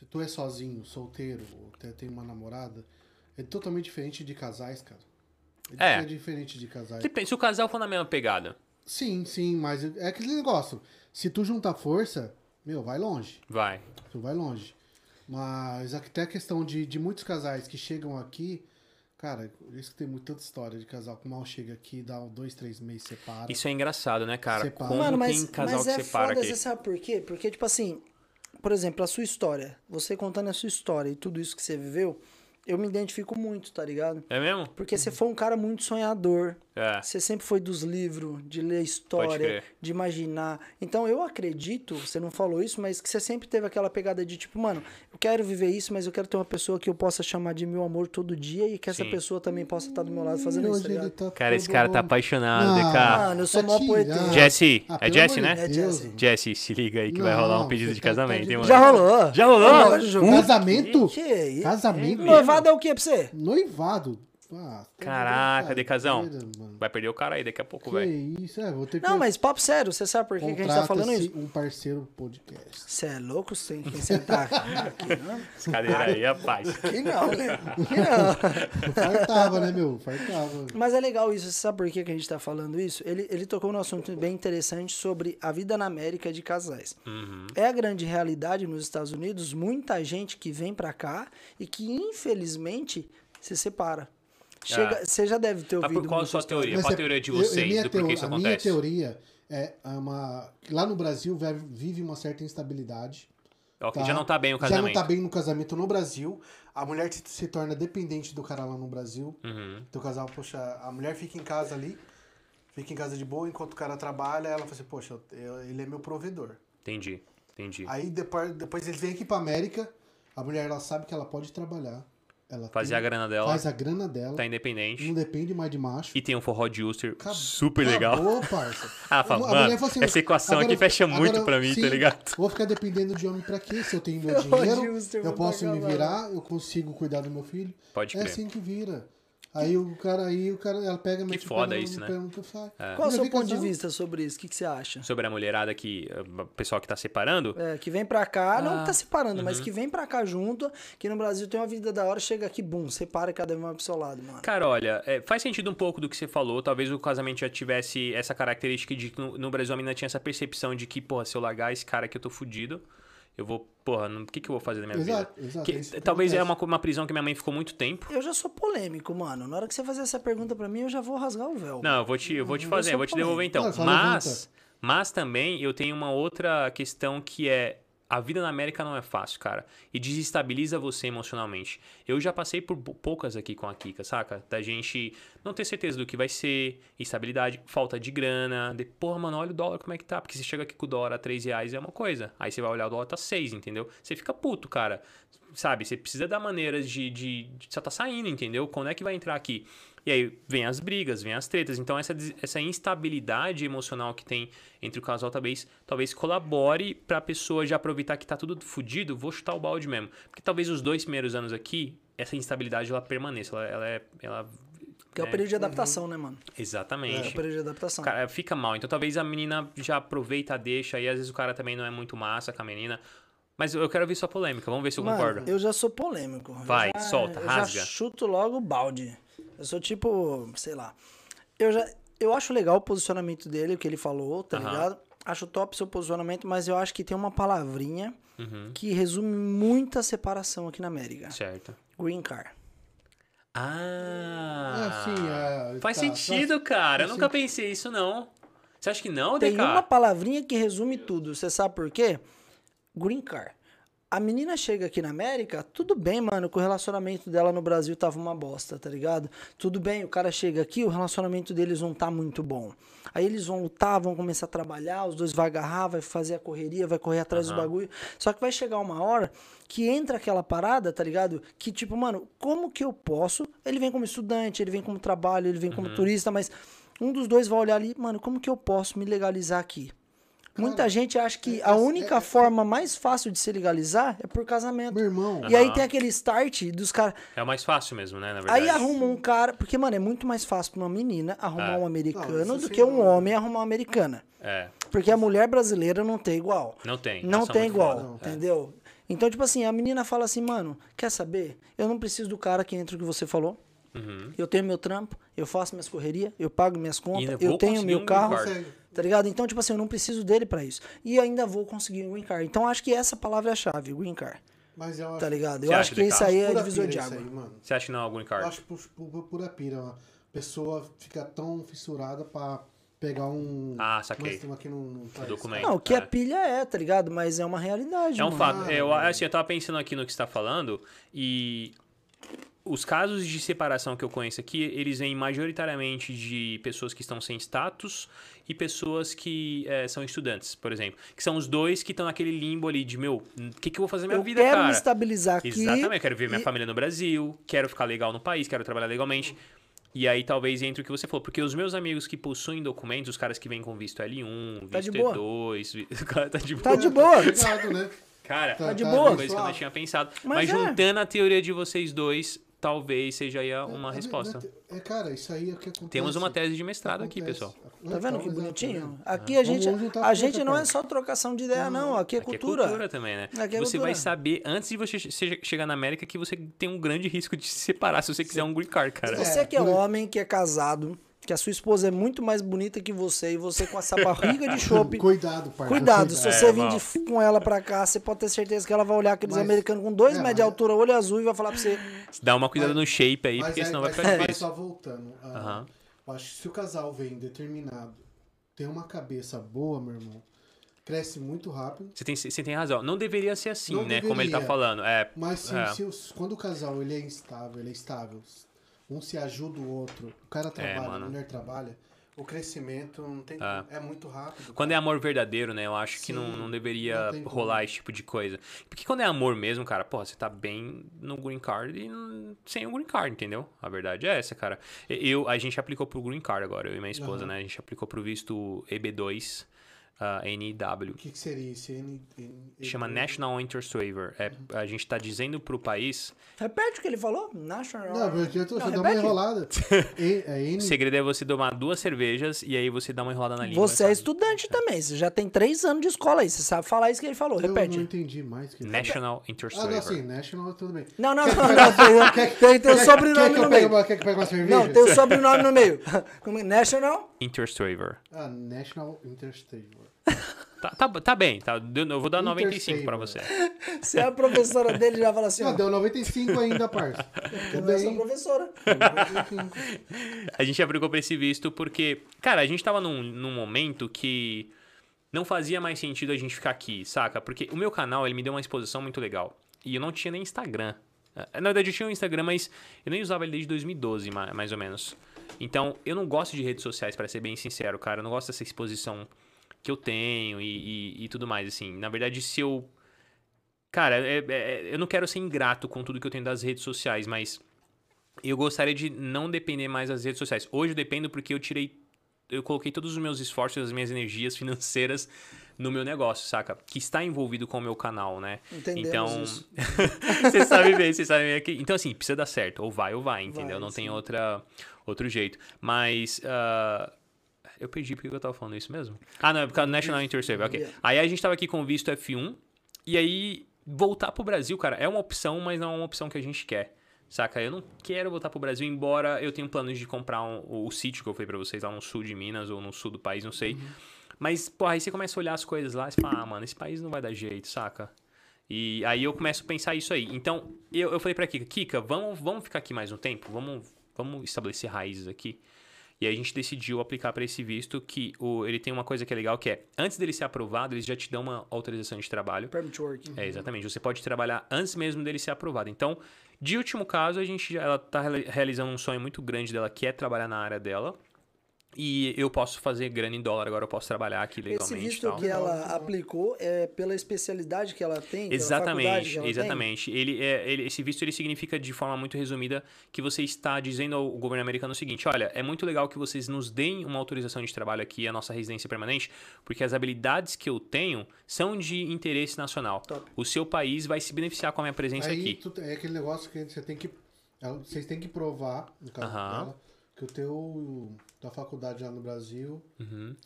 S1: se tu é sozinho, solteiro, ou te- tem uma namorada, é totalmente diferente de casais, cara.
S3: É.
S1: É diferente de casais.
S3: Depende, se o casal for na mesma pegada,
S1: Sim, sim, mas é aquele negócio. Se tu juntar força, meu, vai longe.
S3: vai.
S1: Tu vai longe. Mas até a questão de, de muitos casais que chegam aqui, cara, por isso que tem muita história de casal que mal chega aqui, dá um, dois, três meses, separa.
S3: Isso é engraçado, né, cara?
S1: Separa.
S3: Como
S2: Mano, mas,
S3: tem casal
S2: mas
S3: que
S2: é
S3: separa
S2: foda,
S3: aqui.
S2: você sabe por quê? Porque, tipo assim, por exemplo, a sua história. Você contando a sua história e tudo isso que você viveu, eu me identifico muito, tá ligado?
S3: É mesmo?
S2: Porque você foi um cara muito sonhador.
S3: É.
S2: Você sempre foi dos livros, de ler história, de imaginar. Então eu acredito, você não falou isso, mas que você sempre teve aquela pegada de tipo, mano, eu quero viver isso, mas eu quero ter uma pessoa que eu possa chamar de meu amor todo dia e que essa
S3: Sim.
S2: pessoa também possa estar do meu lado fazendo isso,
S1: Hoje
S2: tá
S1: tá
S3: Cara, esse cara tá apaixonado,
S1: Ah,
S3: DK.
S2: Mano, eu sou
S1: tá
S2: mó poeteiro.
S3: Jesse,
S1: Ah,
S3: é Jesse, né?
S1: Deus,
S2: Jesse.
S3: Jesse, se liga aí que vai
S1: Não,
S3: rolar um pedido de
S1: tá-
S3: casamento,
S1: tá
S3: hein, mano?
S2: Já rolou?
S3: Já rolou?
S2: Lógico.
S1: Casamento?
S2: Que isso?
S1: Casamento?
S2: Noivado é o que pra você?
S1: Noivado? Ah, tá
S3: Caraca,
S1: de
S3: Decazão.
S1: mano.
S3: Vai perder o cara aí daqui a pouco,
S1: Que
S3: velho.
S1: isso, é, vou ter que...
S2: Não, mas papo sério, você sabe por que, que a gente tá falando isso?
S1: um parceiro podcast.
S2: Você é louco sem quem sentar aqui, não?
S3: Essa cadeira aí, rapaz.
S2: Aqui não, né? Aqui não.
S1: Fartava, né, meu? Fartava.
S2: Mas é legal isso, você sabe por que, que a gente tá falando isso? Ele, ele tocou num assunto bem interessante sobre a vida na América de casais.
S3: Uhum.
S2: É a grande realidade nos Estados Unidos, muita gente que vem pra cá e que infelizmente se separa. Chega,
S3: Ah.
S2: Você já deve ter
S3: Mas
S2: ouvido.
S3: por qual a sua teoria?
S1: Mas
S3: Qual a
S1: é-
S3: teoria de
S1: eu-
S3: vocês
S1: minha
S3: do porquê
S1: teo-
S3: isso
S1: A minha
S3: acontece?
S1: teoria é uma... Lá no Brasil vive uma certa instabilidade. Tá?
S3: já não tá bem o
S1: Já
S3: casamento.
S1: não tá bem no casamento no Brasil. A mulher se, se torna dependente do cara lá no Brasil.
S3: Uhum.
S1: O casal, poxa, a mulher fica em casa ali, fica em casa de boa, enquanto o cara trabalha, ela fala assim, poxa, eu- ele é meu provedor.
S3: Entendi, entendi.
S1: Aí depois, depois eles vêm aqui pra América, a mulher ela sabe que ela pode trabalhar. Ela
S3: Fazer
S1: tem-
S3: a grana dela,
S1: Faz a grana dela.
S3: tá independente.
S1: Não depende mais de macho.
S3: E tem um forró de Ulster
S1: Acab-
S3: super legal.
S1: Acabou, parça.
S3: Ah, fala, mano,
S1: assim,
S3: essa equação
S1: agora-
S3: aqui fecha muito
S1: agora,
S3: pra mim,
S1: sim,
S3: tá ligado?
S1: Vou ficar dependendo de homem pra quê? Se eu tenho meu dinheiro,
S2: eu
S1: posso me virar, eu consigo cuidar do meu filho.
S3: Pode
S1: É
S3: crer.
S1: assim que vira. Aí o cara, aí o cara, ela pega, pé
S3: foda isso, né?
S1: pé, sai.
S2: Qual é o seu ponto de vista sobre isso? O que, que você acha?
S3: Sobre a mulherada que. O pessoal que tá separando.
S2: É, que vem pra cá, não
S3: Ah,
S2: que tá separando,
S3: uhum.
S2: mas que vem pra cá junto, que no Brasil tem uma vida da hora, chega aqui, bum, separa e cada um vai pro seu lado, mano.
S3: Cara, olha, é, faz sentido um pouco do que você falou. Talvez o casamento já tivesse essa característica de que no, no Brasil a menina tinha essa percepção de que, porra, se eu largar esse cara aqui eu tô fudido, eu vou, porra, não- o que, que eu vou fazer na minha
S1: Exato,
S3: vida?
S1: exato,
S3: Que-
S1: é isso
S3: talvez é uma, uma prisão que minha mãe ficou muito tempo.
S2: Eu já sou polêmico, mano. Na hora que você fazer essa pergunta pra mim, eu já vou rasgar o véu.
S3: Não, eu vou te, eu vou te
S2: Eu
S3: fazer, eu
S2: sou
S3: vou te devolver então.
S1: Não,
S3: Mas, mas também eu tenho uma outra questão que é a vida na América não é fácil, cara. E desestabiliza você emocionalmente. Eu já passei por pou- poucas aqui com a Kika, saca? Da gente não ter certeza do que vai ser, instabilidade, falta de grana. De, porra, mano, olha o dólar como é que tá. Porque você chega aqui com o dólar a 3 reais é uma coisa. Aí você vai olhar o dólar tá 6, entendeu? Você fica puto, cara. Sabe? Você precisa dar maneiras de, de, de só tá saindo, entendeu? Quando é que vai entrar aqui? E aí vem as brigas, vem as tretas. Então essa, essa instabilidade emocional que tem entre o casal talvez, talvez colabore pra pessoa já aproveitar que tá tudo fudido, vou chutar o balde mesmo. Porque talvez os dois primeiros anos aqui, essa instabilidade ela permaneça. Ela, ela é. Ela,
S2: Que é o
S3: né?
S2: período de adaptação, né, mano? É
S3: Exatamente.
S2: o período de adaptação.
S3: O cara fica mal. Então talvez a menina já aproveita, deixa, e às vezes o cara também não é muito massa com a menina. Mas eu quero ver sua polêmica, vamos ver se eu
S2: Mano,
S3: concordo.
S2: eu já sou polêmico.
S3: Vai,
S2: já-
S3: solta,
S2: eu
S3: rasga.
S2: já chuto logo o balde. Eu sou tipo, sei lá. Eu já eu acho legal o posicionamento dele, o que ele falou, tá
S3: Aham.
S2: ligado? Acho top seu posicionamento, mas eu acho que tem uma palavrinha
S3: Uhum,
S2: que resume muita separação aqui na América.
S3: certo.
S2: Green car.
S3: Ah!
S1: É assim, é,
S3: Faz
S1: tá,
S3: sentido, cara. Eu
S1: faz
S3: nunca pensei isso, não. Você acha que não,
S2: Tem
S3: DK?
S2: uma palavrinha que resume tudo. Você sabe por quê? Green car. A menina chega aqui na América, tudo bem, mano, que o relacionamento dela no Brasil tava uma bosta, tá ligado? Tudo bem, o cara chega aqui, o relacionamento deles não tá muito bom. Aí eles vão lutar, vão começar a trabalhar, os dois vão agarrar, vai fazer a correria, vai correr atrás
S3: Aham.
S2: do bagulho. Só que vai chegar uma hora que entra aquela parada, tá ligado? Que tipo, mano, como que eu posso? Ele vem como estudante, ele vem como trabalho, ele vem como
S3: Uhum.
S2: turista, mas um dos dois vai olhar ali, mano, como que eu posso me legalizar aqui? Muita gente acha que a
S1: é-
S2: única
S1: é-
S2: forma mais fácil de se legalizar é por casamento.
S1: Meu irmão,
S2: E aí
S3: Aham.
S2: tem aquele start dos caras.
S3: É o mais fácil mesmo, né, na verdade.
S2: Aí arruma um cara. Porque, mano, é muito mais fácil pra uma menina arrumar
S3: É.
S2: um americano
S1: Não, isso
S2: do que um
S1: dúvida.
S2: homem arrumar uma americana.
S3: É,
S2: Porque a mulher brasileira não tem igual.
S3: não tem.
S2: Não tem
S3: muito
S2: igual,
S3: foda.
S2: entendeu? Então, tipo assim, a menina fala assim, mano, quer saber? Eu não preciso do cara que entra o que você falou.
S3: Uhum.
S2: Eu tenho meu trampo, eu faço minhas correrias, eu pago minhas contas,
S3: ainda
S2: eu
S3: vou
S2: tenho
S3: conseguir
S2: meu
S3: um
S2: carro.
S3: card.
S1: consegue.
S2: Tá ligado? Então, tipo assim, eu não preciso dele pra isso. E ainda vou conseguir um green card. Então, acho que essa palavra é a chave, green card.
S1: Mas eu acho
S2: Tá ligado? Eu acho que isso aí é
S1: pura
S2: divisor de água.
S1: aí, mano.
S3: Você acha que não é o green
S1: Eu
S3: card?
S1: acho pu- pu- pura pira. A pessoa fica tão fissurada pra pegar um.
S3: Ah, saquei.
S1: Mas temos aqui no, no país.
S3: documento.
S2: Não, o que é
S3: É.
S2: pilha é, tá ligado? Mas é uma realidade,
S3: É um
S2: mano.
S3: fato.
S1: Ah,
S3: eu, assim, eu tava pensando aqui no que você tá falando e os casos de separação que eu conheço aqui, eles vêm majoritariamente de pessoas que estão sem status e pessoas que é, são estudantes, por exemplo. Que são os dois que estão naquele limbo ali de, meu, o que, que eu vou fazer na minha
S2: Eu
S3: vida,
S2: quero
S3: cara?
S2: me estabilizar aqui.
S3: Exatamente, eu quero ver minha
S2: e-
S3: família no Brasil, quero ficar legal no país, quero trabalhar legalmente. E aí talvez entre o que você falou, porque os meus amigos que possuem documentos, os caras que vêm com visto L1,
S2: Tá de
S3: visto
S2: boa.
S3: E2, vi- o cara tá de boa.
S2: Tá de boa.
S1: Obrigado, né?
S3: Cara,
S1: Tá
S2: de
S1: tá
S2: boa.
S3: uma coisa que eu não tinha pensado.
S2: Mas
S3: Mas,
S2: é.
S3: juntando a teoria de vocês dois, talvez seja aí a- uma
S1: É,
S3: resposta.
S1: É, cara, isso aí é o que acontece.
S3: Temos uma tese de mestrado aqui,
S1: Acontece.
S3: pessoal.
S2: Tá vendo que bonitinho? Aqui a
S1: Vamos-
S2: gente, a gente não é só trocação de ideia, não. Aqui é
S3: Aqui
S2: cultura.
S3: é cultura também, né?
S2: Aqui é
S3: você
S2: cultura.
S3: vai saber, antes de você che- chegar na América, que você tem um grande risco de se separar se você quiser um green card, cara.
S2: Você que é homem, que é casado, que a sua esposa é muito mais bonita que você e você com essa barriga de chope.
S1: Cuidado, parça.
S2: Cuidado, se
S3: É,
S2: você vir de f- com ela pra cá, você pode ter certeza que ela vai olhar aqueles
S1: Mas-
S2: americanos com dois
S1: é,
S2: metros de
S1: mas-
S2: altura, olho azul, e vai falar pra você.
S3: Dá uma cuidada
S1: Mas-
S3: no shape aí,
S1: Mas
S3: porque
S1: aí-
S3: senão vai
S1: mas-
S3: ficar
S1: mas
S3: difícil.
S1: só voltando. ah,
S3: Aham.
S1: eu Acho que se o casal vem determinado, tem uma cabeça boa, meu irmão, cresce muito rápido.
S3: Você tem, você tem razão. Não deveria ser assim,
S1: Não
S3: né? Como ele tá
S1: deveria.
S3: falando. É,
S1: Mas se,
S3: É.
S1: se quando o casal ele é instável, ele é estável, um se ajuda o outro, o cara trabalha, a
S3: mano.
S1: mulher trabalha, o crescimento não tem
S3: É.
S1: é muito rápido.
S3: Quando é amor verdadeiro, né? Eu acho que não,
S1: Sim,
S3: não deveria
S1: não
S3: rolar esse tipo de coisa. Porque quando é amor mesmo, cara, porra, você tá bem no green card e sem o green card, entendeu? A verdade é essa, cara. Eu, a gente aplicou pro green card agora, eu e minha esposa,
S1: Aham.
S3: né? A gente aplicou pro visto EB2 ah, NW.
S1: O que, que seria esse N, N-
S3: Chama
S1: N-
S3: National Interest Waiver. É, a gente tá dizendo pro país.
S2: Repete o que ele falou? National.
S1: Não, porque eu tô
S2: Não,
S1: uma
S2: repete.
S1: enrolada. E- é N,
S3: O segredo é você tomar duas cervejas e aí você dá uma enrolada na língua.
S2: Você é
S3: sabe?
S2: estudante também, você já tem três anos de escola aí, você sabe falar isso que ele falou,
S1: eu
S2: repete.
S1: não entendi mais. Que
S3: National Interest
S1: Ah, não,
S3: Waiver.
S1: assim, National tudo bem.
S2: Não, não, não, não, tem, tem, tem o sobrenome
S1: quer que
S2: no
S1: eu
S2: meio.
S1: uma, quer que eu pegue uma cerveja?
S2: Não, tem o sobrenome no meio. É? National?
S3: Interest Waiver.
S1: Ah, National Interstate.
S3: Tá, tá, tá bem, tá? Eu vou dar 95 pra
S1: Interstable.
S3: você.
S2: Se a professora dele já fala assim, ó,
S1: Não, deu 95 ainda, parça.
S2: eu sou professora.
S1: 95.
S3: A gente aplicou pra esse visto porque, cara, a gente tava num, num momento que não fazia mais sentido a gente ficar aqui, saca? Porque o meu canal, ele me deu uma exposição muito legal. E eu não tinha nem Instagram. Eh, Na verdade, eu tinha um Instagram, mas eu nem usava ele desde 2012, ma- mais ou menos. Então, eu não gosto de redes sociais, pra ser bem sincero, cara. Eu não gosto dessa exposição que eu tenho e, e- e tudo mais, assim. Na verdade, se eu... Cara, é- é- eu não quero ser ingrato com tudo que eu tenho das redes sociais, mas eu gostaria de não depender mais das redes sociais. Hoje eu dependo porque eu tirei. Eu coloquei todos os meus esforços, as minhas energias financeiras no meu negócio, saca? Que está envolvido com o meu canal, né?
S2: Entendemos
S3: então. você sabe bem, você sabe bem aqui. Então, assim, precisa dar certo. Ou vai ou vai, entendeu?
S2: Vai,
S3: não tem
S2: sim.
S3: outra, outro jeito. Mas. ah, eu perdi porque eu tava falando isso mesmo. Ah, não, é por causa do National Interest Waiver, ok. Aí a gente tava aqui com o visto F1. E aí, voltar pro Brasil, cara, é uma opção, mas não é uma opção que a gente quer. Saca? Eu não quero voltar pro Brasil, embora eu tenha planos de comprar um- o, sítio que eu falei pra vocês lá no sul de Minas ou no sul do país, não sei. Mas, porra, aí você começa a olhar as coisas lá e você fala, ah, mano, esse país não vai dar jeito, saca? E aí eu começo a pensar isso aí. Então, eu, eu falei pra Kika, Kika, vamos, vamos ficar aqui mais um tempo? Vamos, vamos estabelecer raízes aqui? E aí a gente decidiu aplicar para esse visto que o, ele tem uma coisa que é legal, que é, antes dele ser aprovado, eles já te dão uma autorização de trabalho.
S2: Permit work.
S3: É, exatamente. Você pode trabalhar antes mesmo dele ser aprovado. Então, de último caso, a gente já- ela tá reali- realizando um sonho muito grande dela, que é trabalhar na área dela. E eu posso fazer grana em dólar, agora eu posso trabalhar aqui
S2: Esse
S3: legalmente e
S2: visto
S3: tal.
S2: que ela aplicou é pela especialidade que ela tem?
S3: Exatamente,
S2: que ela tem?
S3: exatamente. Ele, é, ele- esse visto ele significa de forma muito resumida que você está dizendo ao governo americano o seguinte: olha, é muito legal que vocês nos deem uma autorização de trabalho aqui, a nossa residência permanente, porque as habilidades que eu tenho são de interesse nacional.
S2: Top.
S3: O seu país vai se beneficiar com a minha presença
S1: Aí
S3: aqui.
S1: tu- é aquele negócio que você tem que. ela- Vocês têm que provar, no caso
S3: Aham.
S1: dela, que o teu. tua faculdade lá no Brasil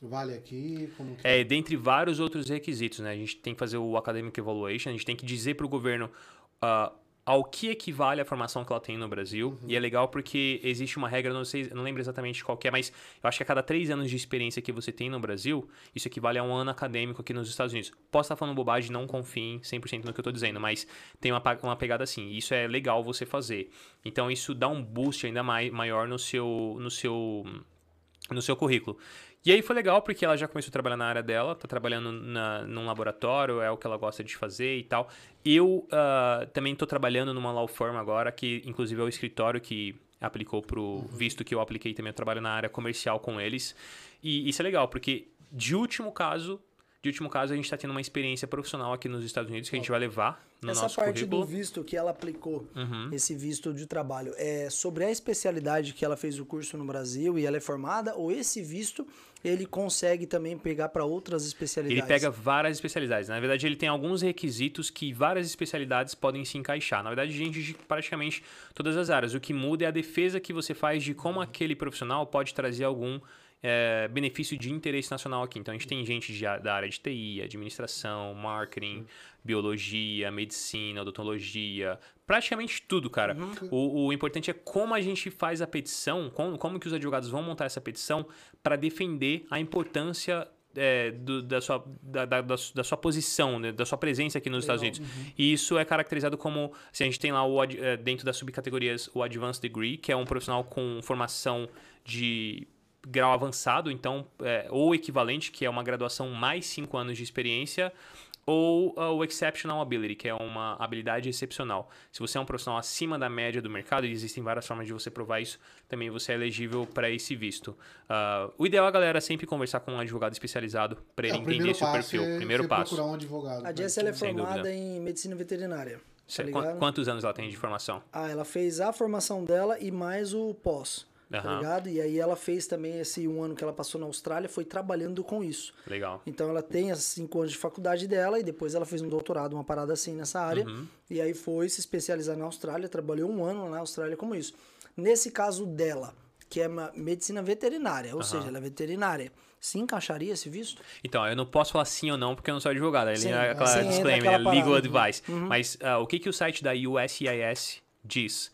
S1: vale aqui. Como que
S3: Uhum. É, dentre vários outros requisitos, né? A gente tem que fazer o Academic Evaluation, a gente tem que dizer para o governo ah, ao que equivale a formação que ela tem no Brasil. E é legal porque existe uma regra, não sei, não lembro exatamente qual é, mas eu acho que a cada três anos de experiência que você tem no Brasil, isso equivale a um ano acadêmico aqui nos Estados Unidos. Posso estar falando bobagem, não confiem 100% no que eu estou dizendo, mas tem uma, uma pegada assim. Isso é legal você fazer. Então isso dá um boost ainda mai, maior no seu, no seu no seu currículo. E aí foi legal porque ela já começou a trabalhar na área dela, tá trabalhando na, num laboratório, é o que ela gosta de fazer e tal. Eu uh, também tô trabalhando numa law firm agora, que inclusive é o escritório que aplicou pro uhum. visto que eu apliquei também, eu trabalho na área comercial com eles. E isso é legal, porque de último caso, de último caso, a gente está tendo uma experiência profissional aqui nos Estados Unidos que a gente vai levar no
S2: Essa
S3: nosso
S2: parte
S3: currículo.
S2: do visto que ela aplicou,
S3: Uhum.
S2: esse visto de trabalho, é sobre a especialidade que ela fez o curso no Brasil e ela é formada, ou esse visto ele consegue também pegar para outras especialidades?
S3: Ele pega várias especialidades. Na verdade, ele tem alguns requisitos que várias especialidades podem se encaixar. Na verdade, gente de praticamente todas as áreas. O que muda é a defesa que você faz de como aquele profissional pode trazer algum é, benefício de interesse nacional aqui. Então, a gente tem gente de, da área de TI, administração, marketing, biologia, medicina, odontologia, praticamente tudo, cara. O, o importante é como a gente faz a petição, como, como que os advogados vão montar essa petição para defender a importância é, do- da, sua, da, da- da su- da sua posição, né, da sua presença aqui nos Estados Unidos. E isso é caracterizado como. Se a gente tem lá o, é, dentro das subcategorias o Advanced Degree, que é um profissional com formação de grau avançado, então, é, ou equivalente, que é uma graduação mais cinco anos de experiência, ou ah, o Exceptional Ability, que é uma habilidade excepcional. Se você é um profissional acima da média do mercado, e existem várias formas de você provar isso, também você é elegível para esse visto. Ah, o ideal é a galera sempre conversar com um advogado especializado para ele
S1: É,
S3: entender seu perfil.
S1: é
S3: primeiro passo.
S1: procurar um advogado.
S2: A
S1: pra
S2: Jess ela é formada em medicina veterinária. Tá
S3: quantos anos ela tem de formação?
S2: Ah, ela fez a formação dela e mais o pós. Tá
S3: Aham.
S2: ligado? E aí ela fez também esse um ano que ela passou na Austrália, foi trabalhando com isso.
S3: Legal.
S2: Então ela tem as cinco anos de faculdade dela e depois ela fez um doutorado, uma parada assim nessa área.
S3: Uhum.
S2: E aí foi se especializar na Austrália, trabalhou um ano na Austrália como isso. Nesse caso dela, que é uma medicina veterinária, ou seja, ela é veterinária, se encaixaria esse visto?
S3: Então, eu não posso falar sim ou não porque eu não sou advogado. Ele é aquela disclaimer, né? legal advice. Mas ah, o que, que o site da USCIS diz?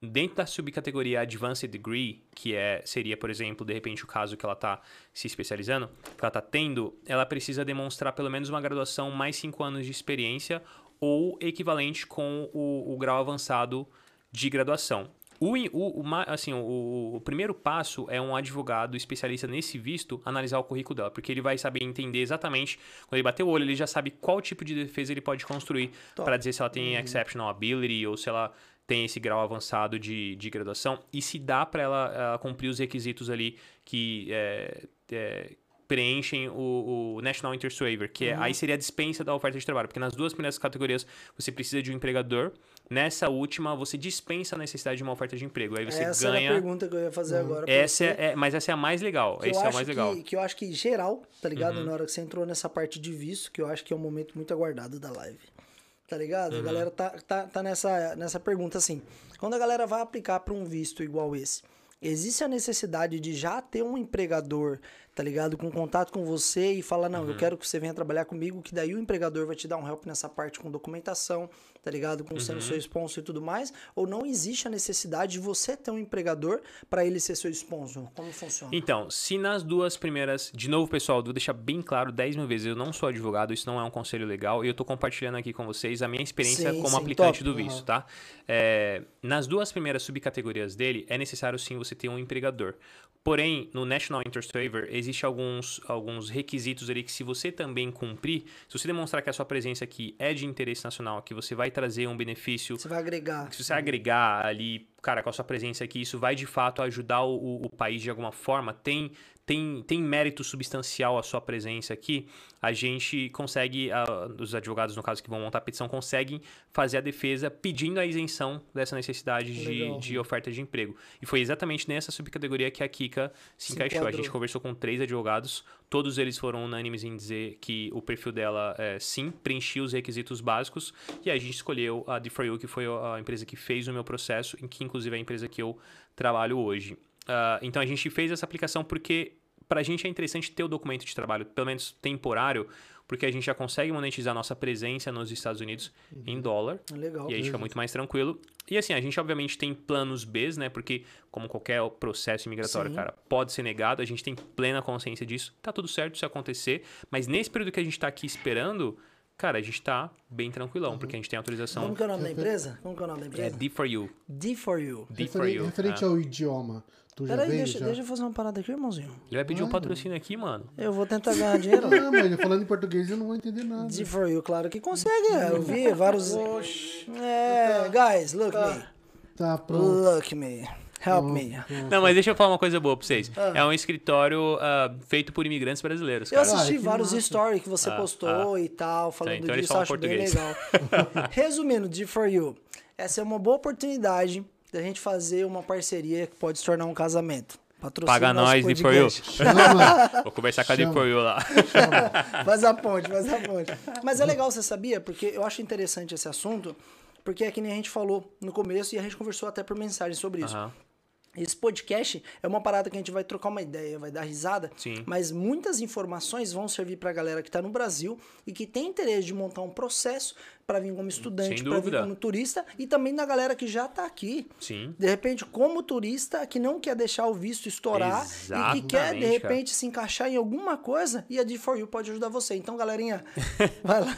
S3: Dentro da subcategoria Advanced Degree, que é, seria, por exemplo, de repente o caso que ela está se especializando, que ela está tendo, ela precisa demonstrar pelo menos uma graduação mais 5 anos de experiência ou equivalente com o, o grau avançado de graduação. O, o, o assim, o, primeiro passo é um advogado especialista nesse visto analisar o currículo dela, porque ele vai saber entender exatamente, quando ele bater o olho, ele já sabe qual tipo de defesa ele pode construir para dizer se ela tem exceptional ability ou se ela tem esse grau avançado de, de graduação e se dá para ela, ela cumprir os requisitos ali que é, é, preenchem o, o National Interest Waiver, que é, aí seria a dispensa da oferta de trabalho, porque nas duas primeiras categorias você precisa de um empregador, nessa última você dispensa a necessidade de uma oferta de emprego, aí você
S2: essa era a
S3: ganha...
S2: pergunta que eu ia fazer agora. pra
S3: Essa é, é- mas essa é a mais legal,
S2: que eu
S3: esse é
S2: acho
S3: mais
S2: que,
S3: legal. Uhum.
S2: que eu acho que geral, tá ligado? Na hora que você entrou nessa parte de visto, que eu acho que é um momento muito aguardado da live. Tá ligado?
S3: Uhum.
S2: A galera tá, tá, tá nessa, nessa pergunta assim. Quando a galera vai aplicar para um visto igual esse, existe a necessidade de já ter um empregador, tá ligado? Com contato com você e falar, não,
S3: Uhum.
S2: eu quero que você venha trabalhar comigo, que daí o empregador vai te dar um help nessa parte com documentação, tá ligado? Com
S3: Uhum.
S2: sendo seu sponsor e tudo mais. Ou não existe a necessidade de você ter um empregador para ele ser seu sponsor? Como funciona?
S3: Então, se nas duas primeiras. De novo, pessoal, vou deixar bem claro 10 mil vezes: eu não sou advogado, isso não é um conselho legal, e eu tô compartilhando aqui com vocês a minha experiência
S2: Sim,
S3: como
S2: sim,
S3: aplicante
S2: top.
S3: do visto, tá? É, nas duas primeiras subcategorias dele, é necessário sim você ter um empregador. Porém, no National Interest Waiver, existe alguns, alguns requisitos ali que se você também cumprir, se você demonstrar que a sua presença aqui é de interesse nacional, que você vai trazer um benefício
S2: Você vai agregar.
S3: se você agregar ali, cara, com a sua presença aqui, isso vai de fato ajudar o, o- o país de alguma forma, tem, tem, tem mérito substancial a sua presença aqui, a gente consegue, ah, os advogados, no caso, que vão montar a petição, conseguem fazer a defesa pedindo a isenção dessa necessidade de, de oferta de emprego. E foi exatamente nessa subcategoria que a Kika se,
S2: Se
S3: encaixou. A gente conversou com três advogados, todos eles foram unânimes em dizer que o perfil dela, é, sim, preenchia os requisitos básicos, e a gente escolheu a D4U, que foi a empresa que fez o meu processo, em que inclusive é a empresa que eu trabalho hoje. Ah, então a gente fez essa aplicação porque para a gente é interessante ter o documento de trabalho, pelo menos temporário, porque a gente já consegue monetizar nossa presença nos Estados Unidos em dólar.
S2: Legal.
S3: E aí fica muito mais tranquilo. E assim, a gente obviamente tem planos B, né? Porque, como qualquer processo imigratório,
S2: Sim.
S3: cara, pode ser negado, a gente tem plena consciência disso. Tá tudo certo se acontecer. Mas nesse período que a gente tá aqui esperando, cara, a gente tá bem tranquilão, porque a gente tem autorização.
S2: Como que é o nome da empresa? Como que é o nome da
S3: É
S2: empresa?
S3: D for you.
S2: D for You.
S3: D for
S1: Referen-
S3: you.
S1: referente
S3: é.
S1: ao idioma, Tu
S2: Peraí,
S1: veio?
S2: deixa,
S1: já?
S2: deixa eu fazer uma parada aqui, irmãozinho.
S3: Ele vai pedir um
S1: Vai,
S3: patrocínio aqui, mano.
S2: Eu vou tentar ganhar dinheiro.
S1: Não, mas ele falando em português eu não vou entender nada.
S2: Z for you, claro que consegue. é, Eu vi vários. É, guys, look me.
S1: Tá, pronto.
S2: Look me. Help me.
S3: Não, mas deixa eu falar uma coisa boa pra vocês. É um escritório ah, feito por imigrantes brasileiros,
S2: Eu
S3: cara.
S2: assisti
S1: que
S2: vários
S1: massa.
S2: stories que você postou e tal, falando
S3: então eles
S2: disso, eu acho bem
S3: português.
S2: legal. Resumindo, de For You, essa é uma boa oportunidade da gente fazer uma parceria que pode se tornar um casamento. Patrocina
S3: Paga nós, de For You.
S2: podcast.
S1: Chama.
S3: Vou conversar com a
S1: Chama.
S3: For You lá.
S2: Faz a ponte, faz a ponte. Mas é legal, você sabia? Porque eu acho interessante esse assunto, porque é que nem a gente falou no começo e a gente conversou até por mensagem sobre isso.
S3: Aham.
S2: Esse podcast é uma parada que a gente vai trocar uma ideia, vai dar risada,
S3: Sim.
S2: mas muitas informações vão servir pra galera que tá no Brasil e que tem interesse de montar um processo para vir como estudante, para vir como turista e também da galera que já tá aqui.
S3: Sim.
S2: De repente, como turista que não quer deixar o visto estourar e que quer, de
S3: Exatamente, cara.
S2: repente, se encaixar em alguma coisa e a D4U pode ajudar você. Então, galerinha, vai lá.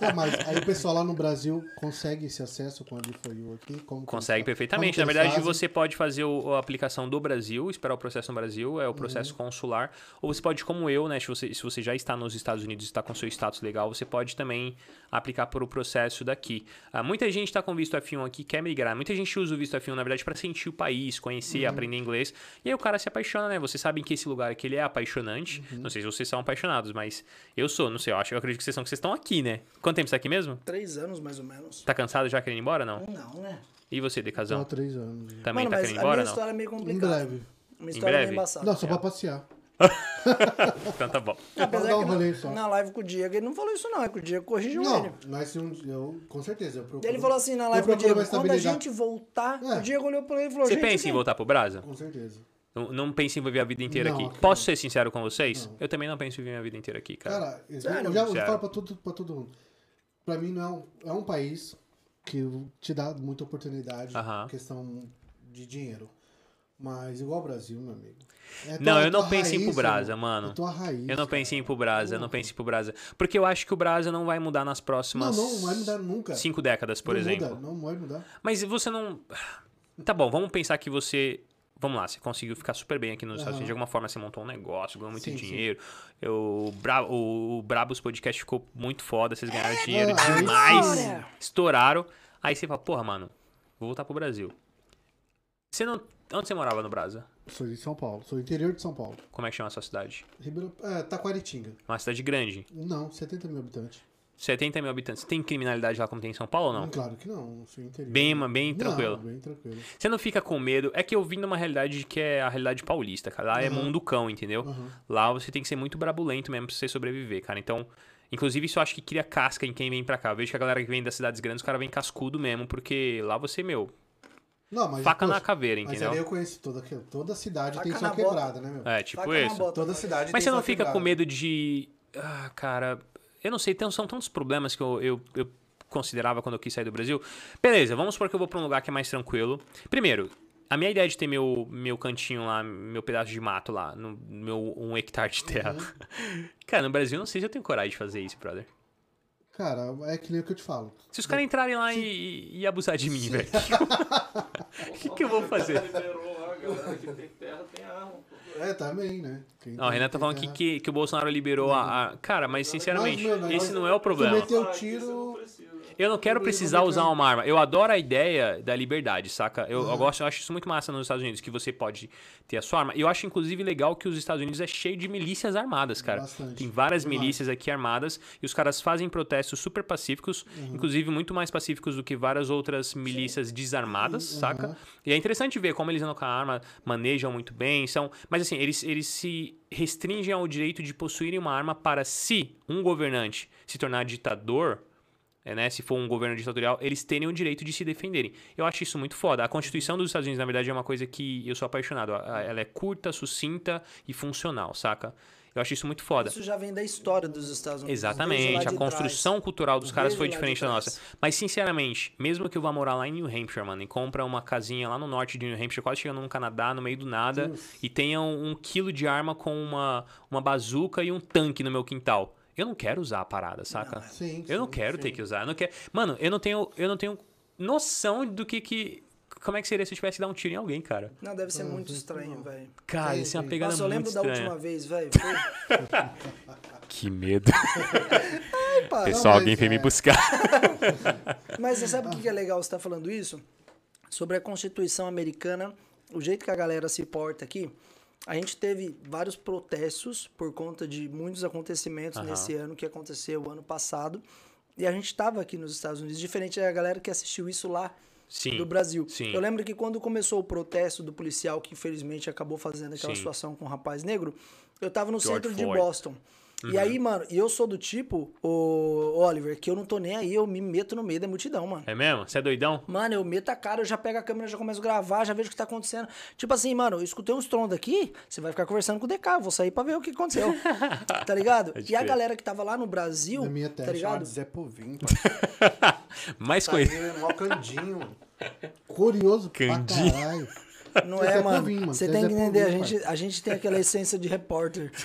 S1: É, mas aí o pessoal lá no Brasil consegue esse acesso com a D4U aqui? Como
S3: Consegue perfeitamente.
S1: como
S3: Na verdade,
S1: fazem?
S3: você pode fazer o- a aplicação do Brasil, esperar o processo no Brasil, é o processo consular. Ou você pode, como eu, né? Se você, se você já está nos Estados Unidos e está com seu status legal, você pode também aplicar para o processo daqui. Ah, muita gente está com visto F1 aqui, quer migrar. Muita gente usa o visto F1, na verdade, para sentir o país, conhecer, aprender inglês. E aí o cara se apaixona, né? Vocês sabem que esse lugar aqui ele é apaixonante. Não sei se vocês são apaixonados, mas eu sou, não sei. Eu acho, eu acredito que vocês são, que vocês estão aqui, né? Quanto tempo você tá aqui mesmo?
S2: Três anos, mais ou menos.
S3: Tá cansado já querendo ir embora, não?
S2: Não, né?
S3: E você,
S1: Só
S3: Decazão?
S1: há três anos. já.
S3: Também
S2: Mano,
S3: tá querendo ir
S2: a
S3: embora,
S2: minha
S3: não?
S2: história é meio
S1: Em
S2: complicada.
S1: breve.
S2: Uma história
S3: breve?
S2: meio embaçada.
S1: Não, só pra passear.
S3: Então tá bom.
S2: Apesar
S1: um
S2: que na- na live com o Diego ele não falou isso não, é que o Diego corrigiu
S1: Não,
S2: ele.
S1: mas um, eu, com certeza. Eu procuro,
S2: Ele falou assim na live com o Diego, quando a gente voltar,
S1: É.
S2: o Diego olhou pra ele e falou,
S3: Você
S2: gente,
S3: pensa em
S2: quem-
S3: voltar pro Brasa?
S1: Com certeza.
S3: Não, não pensa em viver a vida inteira
S1: Não,
S3: aqui.
S1: cara.
S3: Posso ser sincero com vocês? Eu também não penso em viver a vida inteira aqui, cara.
S1: Cara, eu já, falo pra todo, pra todo mundo. Pra mim, não é um, é um país que te dá muita oportunidade
S3: Aham.
S1: questão de dinheiro. Mas igual ao Brasil, meu amigo. É
S3: não,
S1: tua-
S3: eu não penso em ir pro Brasa, mano.
S1: É tua raiz.
S3: Eu não penso em ir pro Brasa, eu não penso em ir pro Brasa. Porque eu acho que o Brasa não vai mudar nas
S1: Não,
S3: próximas
S1: não vai mudar nunca.
S3: cinco décadas, por
S1: não
S3: exemplo.
S1: Muda, não vai mudar.
S3: Mas você não. Tá bom, vamos pensar que você. Vamos lá, você conseguiu ficar super bem aqui nos Estados Unidos. De alguma forma você montou um negócio, ganhou muito
S1: Sim, sim.
S3: dinheiro. Eu, o, Bra... o, Brabos Podcast ficou muito foda, vocês ganharam dinheiro
S1: é
S3: demais. Estouraram. Aí você fala, porra, mano, vou voltar pro Brasil. Você não. Onde você morava no Brasa?
S1: Sou de São Paulo. Sou do interior de São Paulo.
S3: Como é que chama a sua cidade?
S1: Ribeirão, é, Taquaritinga.
S3: Uma cidade grande.
S1: Não, 70 mil habitantes.
S3: 70 mil habitantes. Tem criminalidade lá como tem em São Paulo ou não?
S1: Hum, Claro que não. Sou interior.
S3: Bem, bem
S1: Não,
S3: tranquilo.
S1: bem tranquilo.
S3: Você não fica com medo. É que eu vim numa realidade que é a realidade paulista, cara. Lá é
S1: Uhum.
S3: mundo cão, entendeu?
S1: Aham.
S3: Lá você tem que ser muito brabulento mesmo pra você sobreviver, cara. Então, inclusive isso eu acho que cria casca em quem vem pra cá. Eu vejo que a galera que vem das cidades grandes, os caras vêm cascudo mesmo, porque lá você, meu,
S1: Não, mas,
S3: faca na caveira,
S1: Mas
S3: entendeu?
S1: ali eu conheço toda, toda cidade
S2: Faca
S1: tem sua
S2: bota.
S1: quebrada, né, meu?
S3: É, tipo
S2: Faca
S3: isso.
S2: bota.
S1: Toda cidade
S3: Mas
S1: tem
S3: você não fica com
S1: quebrada.
S3: medo de. Ah, cara, eu não sei, tem, são tantos problemas que eu, eu, eu considerava quando eu quis sair do Brasil. Beleza, vamos supor que eu vou pra um lugar que é mais tranquilo. Primeiro, a minha ideia de ter meu, meu cantinho lá, meu pedaço de mato lá, no meu um hectare de terra.
S1: Uhum.
S3: Cara, no Brasil eu não sei se eu tenho coragem de fazer isso, brother.
S1: Cara, é que nem o que eu te falo.
S3: Se os caras entrarem lá e, e abusar de mim, velho. O que, que eu vou fazer?
S4: Liberou lá, a galera que tem terra tem arma.
S1: É, também, né? Quem
S3: Não, o
S1: tem-
S3: Renan tá falando que,
S1: terra-
S3: que, que o Bolsonaro liberou a, a- Cara, mas sinceramente,
S1: Mas, mano,
S3: esse não é o problema.
S1: meteu
S4: aqui
S1: tiro-.
S3: Eu não quero precisar usar uma arma. Eu adoro a ideia da liberdade, saca? Eu, eu gosto, eu acho isso muito massa nos Estados Unidos, que você pode ter a sua arma. E eu acho, inclusive, legal que os Estados Unidos é cheio de milícias armadas, cara.
S1: Bastante.
S3: Tem várias
S1: Demais.
S3: milícias aqui armadas e os caras fazem protestos super pacíficos,
S1: Uhum.
S3: inclusive muito mais pacíficos do que várias outras milícias desarmadas,
S1: Uhum.
S3: saca? E é interessante ver como eles andam com a arma, manejam muito bem, são... Mas assim, eles, eles se restringem ao direito de possuírem uma arma para se um governante se tornar ditador, é, né, se for um governo ditatorial, eles terem o direito de se defenderem. Eu acho isso muito foda. A Constituição dos Estados Unidos, na verdade, é uma coisa que eu sou apaixonado. Ela é curta, sucinta e funcional, saca? Eu acho isso muito foda.
S2: Isso já vem da história dos Estados Unidos.
S3: Exatamente, a construção cultural dos caras foi diferente da
S2: trás.
S3: nossa. Mas, sinceramente, mesmo que eu vá morar lá em New Hampshire, mano, e compra uma casinha lá no norte de New Hampshire, quase chegando no Canadá, no meio do nada, e tenha um, um quilo de arma com uma, uma bazuca e um tanque no meu quintal. Eu não quero usar a parada, saca?
S1: Sim,
S3: Eu não quero
S1: sim.
S3: ter que usar. Eu não quero... Mano, eu não tenho, eu não tenho noção do que que como é que seria se eu tivesse que dar um tiro em alguém, cara?
S2: Não, deve ser muito estranho, velho.
S3: Cara, isso é uma pegada
S2: Nossa, eu
S3: muito
S2: lembro da
S3: estranha.
S2: última vez, velho.
S3: Que medo.
S2: Pá,
S3: Pessoal,
S1: mas
S3: alguém veio me
S1: é-
S3: buscar.
S2: Mas você sabe o que que é legal você estar falando isso? Sobre a Constituição Americana, o jeito que a galera se porta aqui, a gente teve vários protestos por conta de muitos acontecimentos
S3: Aham.
S2: nesse ano que aconteceu ano passado. E a gente estava aqui nos Estados Unidos, diferente da galera que assistiu isso lá
S3: Sim.
S2: do Brasil.
S3: sim.
S2: Eu lembro que quando começou o protesto do policial, que infelizmente acabou fazendo aquela
S3: Sim.
S2: situação com o rapaz negro, eu tava no
S3: George
S2: centro de
S3: Floyd.
S2: Boston. E aí, mano, e eu sou do tipo, o Oliver, que eu não tô nem aí, eu me meto no meio da multidão, mano.
S3: É mesmo? Você é doidão?
S2: Mano, eu meto a cara, eu já pego a câmera, já começo a gravar, já vejo o que tá acontecendo. Tipo assim, mano, eu escutei um estrondo aqui, você vai ficar conversando com o DK, eu vou sair pra ver o que aconteceu. tá ligado?
S3: Pode
S2: E a galera que tava lá no Brasil,
S1: Na minha terra,
S2: tá ligado?
S5: Zé Povinho.
S3: Mais
S5: Tá mó candinho.
S1: Curioso
S3: Candinho.
S1: pra caralho.
S2: Não é,
S1: é
S2: mano. Você tem
S1: é
S2: que entender, a gente, a gente tem aquela essência de repórter.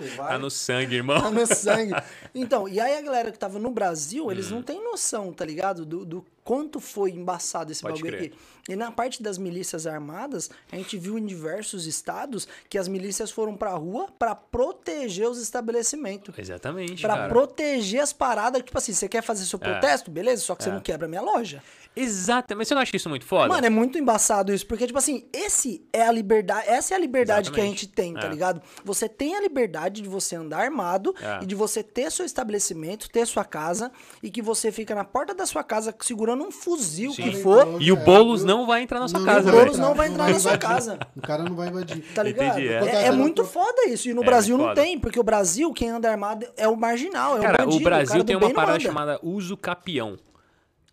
S5: E vai.
S3: Tá no sangue,
S2: Tá
S3: irmão.
S2: no sangue. Então, e aí a galera que tava no Brasil, eles não têm noção, tá ligado? Do, do quanto foi embaçado esse
S3: Pode
S2: bagulho
S3: crer.
S2: aqui. E na parte das milícias armadas, a gente viu em diversos estados que as milícias foram pra rua pra proteger os estabelecimentos.
S3: Exatamente,
S2: Pra
S3: cara.
S2: proteger as paradas. Tipo assim, você quer fazer seu protesto? Beleza, só que você não quebra a minha loja.
S3: Exato. Mas você não acha isso muito foda?
S2: Mano, é muito embaçado isso, porque, tipo assim, esse é a liberdade, essa é a liberdade que a
S3: Exatamente.
S2: gente tem, tá
S3: É.
S2: ligado? Você tem a liberdade de você andar armado
S3: É.
S2: e de você ter seu estabelecimento, ter sua casa, e que você fica na porta da sua casa segurando um fuzil
S3: Sim.
S2: que for.
S3: E o
S1: É,
S3: Boulos não vai entrar na sua
S1: Não,
S3: casa,
S2: o. Boulos não vai entrar na sua
S1: invadir.
S2: casa.
S1: O cara não vai invadir.
S2: Tá ligado?
S3: Entendi, é.
S2: é. É
S1: no-
S2: muito foda isso. E no
S3: É,
S2: Brasil
S3: muito
S2: não
S3: foda.
S2: tem, porque o Brasil, quem anda armado é o marginal, é o
S3: Cara,
S2: bandido.
S3: o Brasil
S2: cara do
S3: tem uma
S2: não
S3: parada chamada uso capião.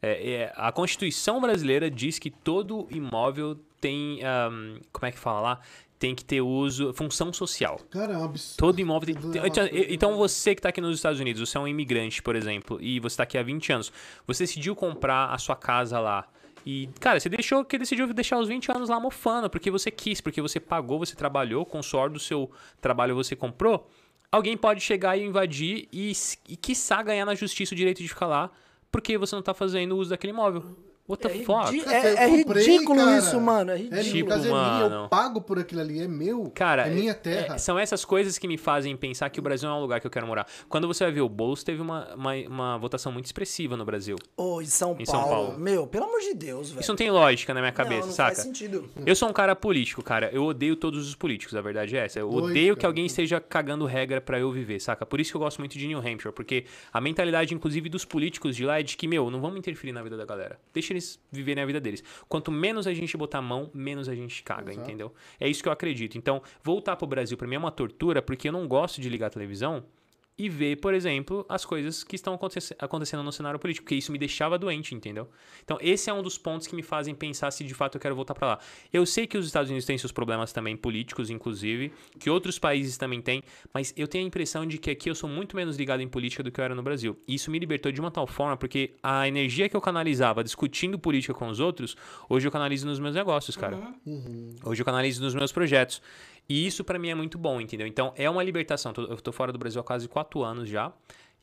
S3: É, é, a Constituição brasileira diz que todo imóvel tem. ahm, como é que fala lá? Tem que ter uso, função social.
S1: Cara, é um absurdo.
S3: Todo imóvel tem. Tem-
S1: é
S3: então, então você que está aqui nos Estados Unidos, você é um imigrante, por exemplo, e você está aqui há 20 anos, você decidiu comprar a sua casa lá. E, cara, você deixou que decidiu deixar os 20 anos lá mofando, porque você quis, porque você pagou, você trabalhou, com o suor do seu trabalho você comprou. Alguém pode chegar e invadir e, e quiçá ganhar na justiça o direito de ficar lá, porque você não tá fazendo uso daquele imóvel. What the
S2: É
S3: fuck?
S2: ridi-
S1: Cara,
S2: É, é
S1: eu comprei,
S2: ridículo
S1: cara.
S2: isso, mano. É
S1: É,
S2: ridículo.
S1: caso é minha,
S3: mano.
S1: eu pago por aquilo ali, é meu.
S3: Cara,
S1: é minha terra.
S3: é- são essas coisas que me fazem pensar que o Brasil não é um lugar que eu quero morar. Quando você vai ver o Boulos, teve uma, uma, uma votação muito expressiva no Brasil.
S2: Ô, em São,
S3: Em
S2: Paulo.
S3: São Paulo.
S2: Meu, pelo amor de Deus, velho.
S3: Isso não tem lógica na minha cabeça,
S2: não, não
S3: saca?
S2: faz sentido.
S3: Eu sou um cara político, cara. Eu odeio todos os políticos, a verdade é essa. Eu
S1: Dois,
S3: odeio que alguém esteja cagando regra pra eu viver, saca? Por isso que eu gosto muito de New Hampshire, porque a mentalidade, inclusive, dos políticos de lá é de que, meu, não vamos interferir na vida da galera. Deixa eles viverem a vida deles. Quanto menos a gente botar a mão, menos a gente caga,
S1: Exato.
S3: entendeu? É isso que eu acredito. Então, voltar pro Brasil pra mim é uma tortura, porque eu não gosto de ligar a televisão e ver, por exemplo, as coisas que estão aconte- acontecendo no cenário político, porque isso me deixava doente, entendeu? Então, esse é um dos pontos que me fazem pensar se de fato eu quero voltar pra lá. Eu sei que os Estados Unidos têm seus problemas também políticos, inclusive, que outros países também têm, mas eu tenho a impressão de que aqui eu sou muito menos ligado em política do que eu era no Brasil. E isso me libertou de uma tal forma, porque a energia que eu canalizava discutindo política com os outros, hoje eu canalizo nos meus negócios, cara. Hoje eu canalizo nos meus projetos. E isso pra mim é muito bom, entendeu? Então é uma libertação. Eu tô fora do Brasil há quase quatro anos já.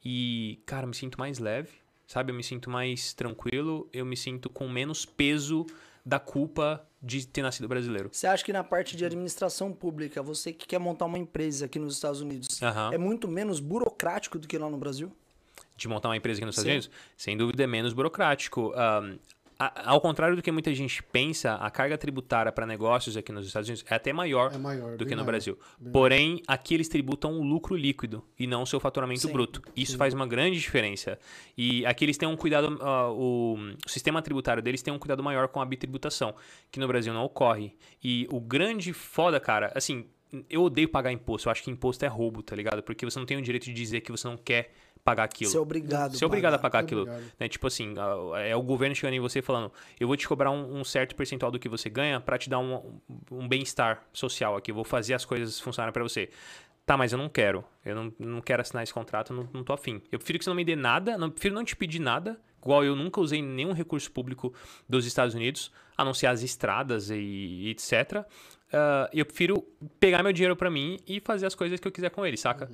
S3: E, cara, eu me sinto mais leve, sabe? Eu me sinto mais tranquilo. Eu me sinto com menos peso da culpa de ter nascido brasileiro.
S2: Você acha que na parte de administração pública, você que quer montar uma empresa aqui nos Estados Unidos,
S3: Aham.
S2: é muito menos burocrático do que lá no Brasil?
S3: de montar uma empresa aqui nos Estados
S2: Sim.
S3: Unidos, sem dúvida é menos burocrático. Ahn, a- ao contrário do que muita gente pensa, a carga tributária para negócios aqui nos Estados Unidos é até maior,
S1: É maior,
S3: do que no
S1: maior,
S3: Brasil. Porém, aqui eles tributam o lucro líquido e não o seu faturamento
S2: Sim,
S3: bruto. Isso faz uma grande diferença. E aqui eles têm um cuidado, ah, o, o sistema tributário deles tem um cuidado maior com a bitributação, que no Brasil não ocorre. E o grande foda, cara, assim, eu odeio pagar imposto. Eu acho que imposto é roubo, tá ligado? Porque você não tem o direito de dizer que você não quer pagar aquilo.
S2: Ser obrigado.
S3: Ser obrigado a pagar aquilo. Né? Tipo assim, é o governo chegando em você e falando: eu vou te cobrar um, um certo percentual do que você ganha pra te dar um, um bem-estar social aqui. Eu vou fazer as coisas funcionarem pra você. Tá, mas eu não quero. Eu não, não quero assinar esse contrato, não, não tô afim. Eu prefiro que você não me dê nada, não, prefiro não te pedir nada, igual eu nunca usei nenhum recurso público dos Estados Unidos, a não ser as estradas e, e etc. Ah, eu prefiro pegar meu dinheiro pra mim e fazer as coisas que eu quiser com ele, saca?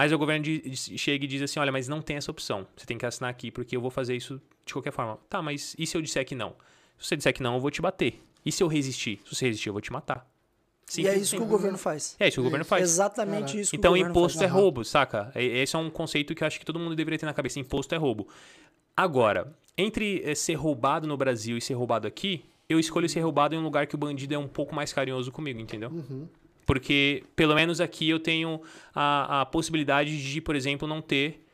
S3: Mas o governo chega e diz assim: olha, mas não tem essa opção. Você tem que assinar aqui porque eu vou fazer isso de qualquer forma. Tá, mas e se eu disser que não? Se você disser que não, eu vou te bater. E se eu resistir? Se você resistir, eu vou te matar.
S2: E
S3: Simples
S2: é isso que o
S3: assim.
S2: governo faz.
S3: É isso que o governo faz.
S2: Exatamente
S1: Caraca.
S2: isso que
S3: Então,
S2: o governo
S3: imposto é roubo, saca? E- Esse é um conceito que eu acho que todo mundo deveria ter na cabeça. Imposto é roubo. Agora, entre eh, ser roubado no Brasil e ser roubado aqui, eu escolho ser roubado em um lugar que o bandido é um pouco mais carinhoso comigo, entendeu? Porque, pelo menos aqui, eu tenho a, a possibilidade de, por exemplo, não ter.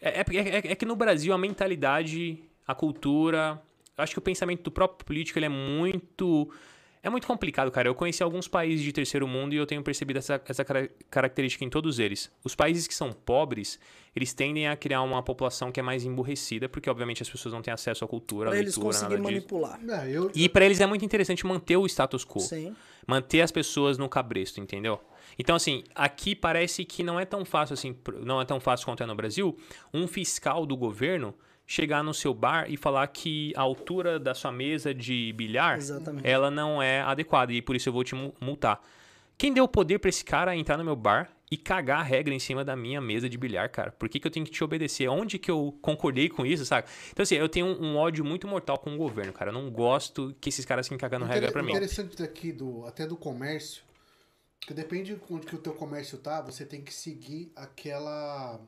S3: É, é, é- é que no Brasil a mentalidade, a cultura, acho que o pensamento do próprio político ele é muito. É muito complicado, cara. Eu conheci alguns países de terceiro mundo e eu tenho percebido essa, essa cara- característica em todos eles. Os países que são pobres, eles tendem a criar uma população que é mais emburrecida, porque obviamente as pessoas não têm acesso à cultura, à
S2: Pra eles
S3: leitura, nada
S2: conseguirem
S3: disso.
S2: manipular.
S1: É, eu,
S3: E pra eles é muito interessante manter o status quo
S2: Sim.
S3: manter as pessoas no cabresto, entendeu? Então, assim, aqui parece que não é tão fácil assim, não é tão fácil quanto é no Brasil, um fiscal do governo chegar no seu bar e falar que a altura da sua mesa de bilhar,
S2: Exatamente.
S3: ela não é adequada e por isso eu vou te mu- multar. Quem deu poder pra esse cara entrar no meu bar e cagar a regra em cima da minha mesa de bilhar, cara? Por que, que eu tenho que te obedecer? Onde que eu concordei com isso, saca? Então, assim, eu tenho um, um ódio muito mortal com o governo, cara. Eu não gosto que esses caras fiquem cagando regra
S1: Inter-
S3: pra mim.
S1: interessante daqui, do, até do comércio, que depende de onde que o teu comércio tá, você tem que seguir aquela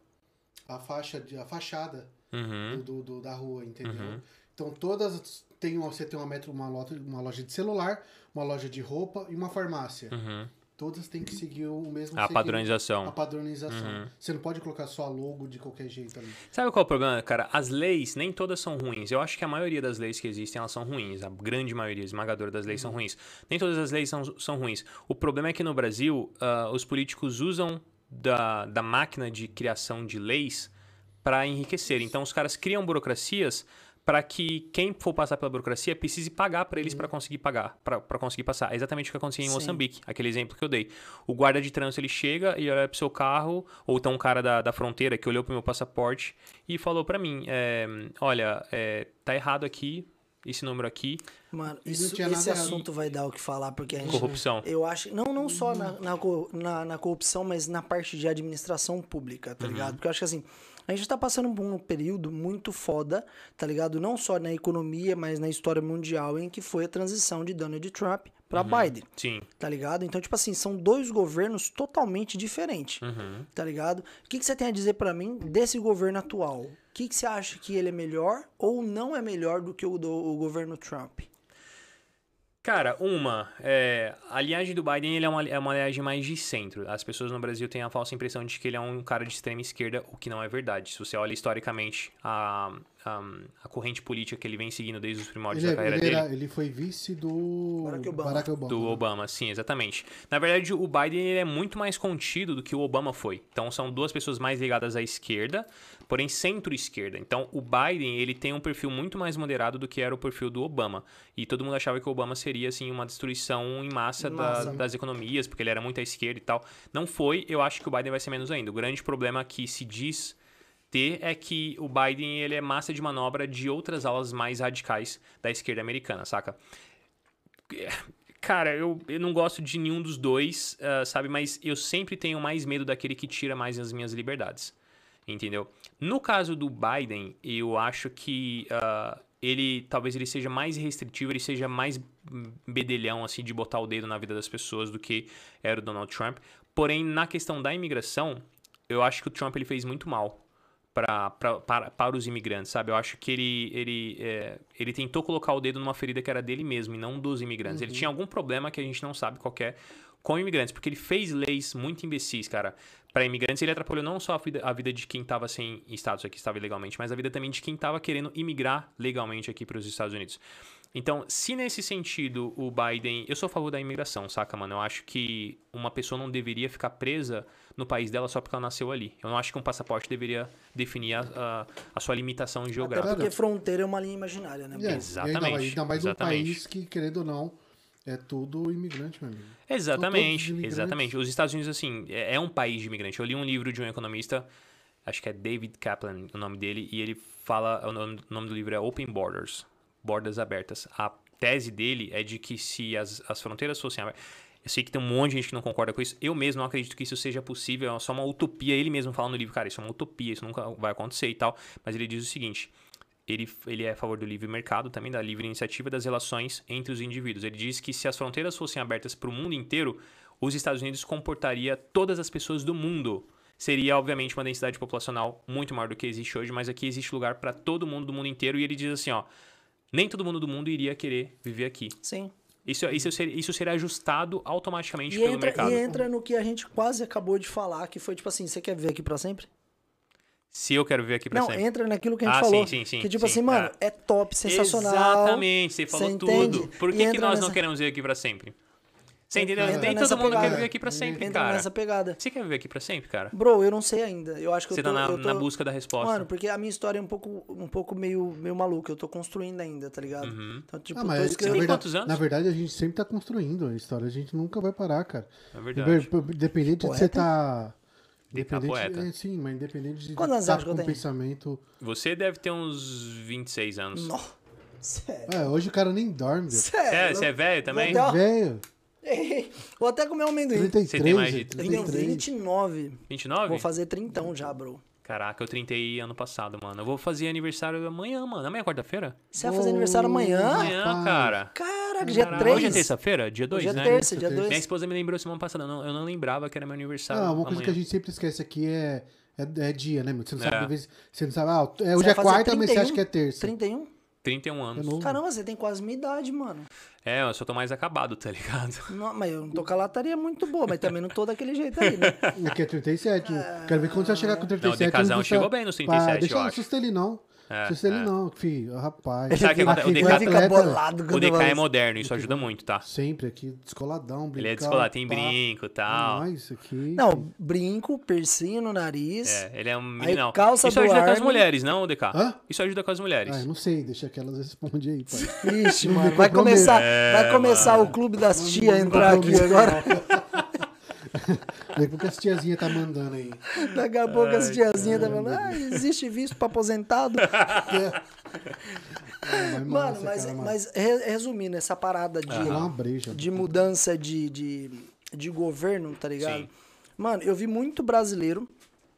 S1: a faixa de a fachada
S3: Uhum.
S1: do, do- da rua, entendeu?
S3: Uhum.
S1: Então todas tem uma- você tem uma metro uma loja, uma loja de celular, uma loja de roupa e uma farmácia.
S3: Uhum.
S1: Todas têm que seguir o mesmo
S3: A
S1: segmento,
S3: padronização.
S1: a padronização.
S3: Uhum.
S1: Você não pode colocar só logo de qualquer jeito ali.
S3: Sabe qual é o problema, cara? As leis, nem todas são ruins. Eu acho que a maioria das leis que existem, elas são ruins. A grande maioria, esmagadora das leis são ruins. Nem todas as leis são, são ruins. O problema é que no Brasil, ah, os políticos usam da, da máquina de criação de leis para enriquecer. Então, os caras criam burocracias para que quem for passar pela burocracia precise pagar para eles para conseguir pagar, para conseguir passar. É exatamente o que acontecia em
S2: Sim.
S3: Moçambique, aquele exemplo que eu dei. O guarda de trânsito ele chega e olha pro seu carro, ou então um cara da, da fronteira que olhou pro meu passaporte e falou para mim: é, Olha, é, tá errado aqui, esse número aqui,
S2: Mano, isso- esse assunto vai dar o que falar, porque a gente.
S3: corrupção.
S2: Eu acho. Não, não só na, na, co- na, na corrupção, mas na parte de administração pública, tá ligado? Porque eu acho que assim. A gente tá passando por um período muito foda, tá ligado? Não só na economia, mas na história mundial, em que foi a transição de Donald Trump pra Biden,
S3: Sim.
S2: tá ligado? Então, tipo assim, são dois governos totalmente diferentes,
S3: Uhum.
S2: tá ligado? O que, que você tem a dizer pra mim desse governo atual? O que, que você acha que ele é melhor ou não é melhor do que o do o governo Trump?
S3: Cara, uma, é, a linhagem do Biden ele é, uma, é uma linhagem mais de centro. As pessoas no Brasil têm a falsa impressão de que ele é um cara de extrema esquerda, o que não é verdade. Se você olha historicamente a, a, a corrente política que ele vem seguindo desde os primórdios
S1: Ele,
S3: da carreira
S1: ele,
S3: dele.
S1: era- ele foi vice do
S2: Barack Obama.
S1: Barack Obama.
S3: Do Obama, sim, exatamente. Na verdade, o Biden ele é muito mais contido do que o Obama foi. Então, são duas pessoas mais ligadas à esquerda, porém centro-esquerda. Então, o Biden ele tem um perfil muito mais moderado do que era o perfil do Obama. E todo mundo achava que o Obama seria assim uma destruição em massa, da-
S2: Massa.
S3: das economias, porque ele era muito à esquerda e tal. Não foi. Eu acho que o Biden vai ser menos ainda. O grande problema que se diz ter é que o Biden ele é massa de manobra de outras alas mais radicais da esquerda americana, saca? Cara, eu, eu não gosto de nenhum dos dois, ah, sabe? Mas eu sempre tenho mais medo daquele que tira mais as minhas liberdades. Entendeu? No caso do Biden, eu acho que ah, ele talvez ele seja mais restritivo, ele seja mais bedelhão assim de botar o dedo na vida das pessoas do que era o Donald Trump. Porém, na questão da imigração, eu acho que o Trump ele fez muito mal pra, pra, para, para os imigrantes, sabe? Eu acho que ele, ele, é, ele tentou colocar o dedo numa ferida que era dele mesmo e não dos imigrantes. Ele tinha algum problema que a gente não sabe qual é com imigrantes, porque ele fez leis muito imbecis, cara. Para imigrantes, ele atrapalhou não só a vida, a vida de quem estava sem status aqui, estava ilegalmente, mas a vida também de quem estava querendo imigrar legalmente aqui para os Estados Unidos. Então, se nesse sentido o Biden. Eu sou a favor da imigração, saca, mano? Eu acho que uma pessoa não deveria ficar presa no país dela só porque ela nasceu ali. Eu não acho que um passaporte deveria definir a, a, a sua limitação
S2: Até
S3: geográfica.
S2: porque fronteira é uma linha imaginária, né?
S1: É, ainda
S3: Exatamente,
S1: mais- Ainda mais um
S3: exatamente.
S1: país que, querendo ou não, é tudo imigrante, meu amigo.
S3: Exatamente, exatamente. Os Estados Unidos, assim, é, é um país de imigrante. Eu li um livro de um economista, acho que é David Kaplan o nome dele, e ele fala, o nome, o nome do livro é Open Borders, Bordas Abertas. A tese dele é de que se as, as fronteiras fossem abertas... Eu sei que tem um monte de gente que não concorda com isso. Eu mesmo não acredito que isso seja possível. É só uma utopia. Ele mesmo fala no livro, cara, isso é uma utopia, isso nunca vai acontecer e tal. Mas ele diz o seguinte: ele, ele é a favor do livre mercado, também da livre iniciativa das relações entre os indivíduos. Ele diz que se as fronteiras fossem abertas para o mundo inteiro, os Estados Unidos comportaria todas as pessoas do mundo. Seria, obviamente, uma densidade populacional muito maior do que existe hoje, mas aqui existe lugar para todo mundo do mundo inteiro. E ele diz assim, ó, nem todo mundo do mundo iria querer viver aqui.
S2: Sim.
S3: Isso, isso, seria, isso seria ajustado automaticamente
S2: E
S3: pelo
S2: entra,
S3: mercado.
S2: e entra no que a gente quase acabou de falar, que foi tipo assim, você quer viver aqui pra sempre?
S3: Se eu quero viver aqui para
S2: Não,
S3: sempre.
S2: entra naquilo que a gente
S3: Ah,
S2: falou.
S3: sim, sim, sim,
S2: que tipo
S3: sim,
S2: assim, mano,
S3: é.
S2: é, top, sensacional.
S3: Exatamente, você falou
S2: você
S3: tudo.
S2: entende?
S3: Por que, que nós não
S2: nessa-
S3: queremos viver aqui para sempre? Você entendeu?
S2: Entra
S3: Nem todo mundo quer
S2: pegada.
S3: viver aqui para sempre,
S2: Entra
S3: cara.
S2: nessa pegada.
S3: Você quer viver aqui para sempre, cara?
S2: Bro, eu não sei ainda. Eu acho que
S3: Você
S2: eu tô,
S3: tá na,
S2: eu tô...
S3: na busca da resposta.
S2: Mano, porque a minha história é um pouco, um pouco meio, meio maluca. Eu tô construindo ainda, tá ligado?
S3: Uhum.
S2: Então, tipo,
S1: Ah,
S2: tô
S1: mas na
S2: escrevendo.
S3: tem quantos anos?
S1: na verdade a gente sempre tá construindo a história, a gente nunca vai parar, cara.
S3: É verdade.
S1: Independente de
S2: Poeta?
S1: você tá.
S3: De tá
S1: Independente,
S3: poeta.
S1: é, sim, mas independente de
S2: Quantos
S1: tá
S2: eu
S1: com pensamento.
S3: Você deve ter uns 26 anos.
S2: Nó, sério.
S1: É, hoje o cara nem dorme.
S2: Sério.
S3: É, você é velho também?
S2: Legal.
S1: Velho,
S2: Vou até comer um amendoim.
S1: 33,
S3: Você tem mais de-
S1: velho,
S2: Eu tenho
S1: 33.
S2: 29.
S3: 29?
S2: Vou fazer 30 já, bro.
S3: Caraca, eu 30 ano passado, mano. Eu vou fazer aniversário amanhã, mano. Amanhã é quarta-feira?
S2: Você vai fazer aniversário amanhã?
S3: Amanhã, cara.
S2: Caraca, dia
S3: Caraca,
S2: 3.
S3: Hoje é terça-feira? Dia 2,
S2: Hoje é
S3: né?
S2: terça, dia
S1: Terça,
S2: 2.
S3: Minha esposa me lembrou semana passada. Eu não, eu não lembrava que era meu aniversário.
S1: Ah, uma coisa
S3: amanhã.
S1: que a gente sempre esquece aqui é, é, é dia, né, meu? Você não sabe,
S3: É.
S1: às vezes, você não sabe, ah, é, hoje é quarta, mas você
S2: 31?
S1: acha que é terça.
S2: 31?
S3: 31
S1: É
S3: anos.
S2: Caramba, você tem quase minha idade, mano.
S3: É, eu só tô mais acabado, tá ligado?
S2: Não, mas eu não tô com a lataria muito boa, mas também não tô daquele jeito aí, né?
S1: Aqui é 37. Quero ver quando você vai chegar com 37.
S3: Não, o
S1: não
S3: chegou bem nos 37,
S1: Pá, Deixa
S3: eu
S1: não
S3: acho.
S1: assusta ele não.
S3: É,
S1: assusta ele
S3: é.
S1: não, filho. Rapaz.
S3: Sabe o que acontece? O DK
S2: fica bolado
S3: O é
S2: falo
S3: moderno, isso ajuda muito, tá?
S1: Sempre aqui, descoladão, brincando.
S3: Ele é descolado, tem brinco e tal.
S1: Nós aqui.
S2: Não, brinco, piercing no nariz.
S3: É, ele é um meninão.
S2: calça
S3: Isso ajuda com as mulheres, não, DK?
S1: Hã?
S3: Isso ajuda com as mulheres.
S1: Ah, eu não sei, deixa que elas respondem aí, pai.
S2: Ixi,
S1: Não
S2: mano, vai começar,
S3: É,
S2: vai começar o clube das tias a entrar aqui agora.
S1: Vê porque as tiazinhas tá mandando aí.
S2: Daqui a pouco as tiazinhas tá falando, ah, existe visto pra aposentado.
S1: Ah, mas
S2: Mano, mas,
S1: cara,
S2: mas re- resumindo, essa parada de,
S1: breja.
S2: de mudança de, de, de governo, tá ligado?
S3: Sim.
S2: Mano, eu vi muito brasileiro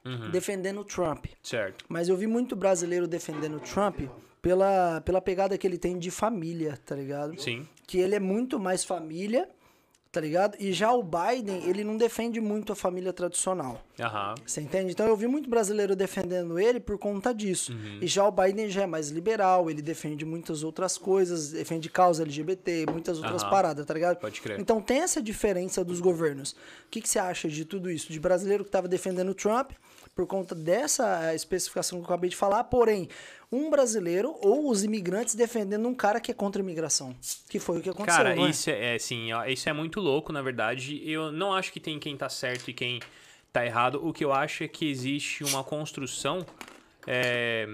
S3: Uhum.
S2: defendendo o Trump.
S3: Certo.
S2: Mas eu vi muito brasileiro defendendo o Trump pela, pela pegada que ele tem de família, tá ligado?
S3: Sim.
S2: Que ele é muito mais família, tá ligado? E já o Biden, ele não defende muito a família tradicional.
S3: Aham.
S2: Você entende? Então eu vi muito brasileiro defendendo ele por conta disso.
S3: Uhum.
S2: E já o Biden já é mais liberal, ele defende muitas outras coisas, defende causa LGBT, muitas outras
S3: Aham.
S2: paradas, tá ligado?
S3: Pode crer.
S2: Então tem essa diferença dos governos. O que, que você acha de tudo isso? De brasileiro que estava defendendo o Trump por conta dessa especificação que eu acabei de falar, porém, um brasileiro ou os imigrantes defendendo um cara que é contra a imigração. Que foi o que aconteceu,
S3: Cara,
S2: é?
S3: isso é, é, assim, isso é muito louco, na verdade. Eu não acho que tem quem tá certo e quem tá errado. O que eu acho é que existe uma construção é,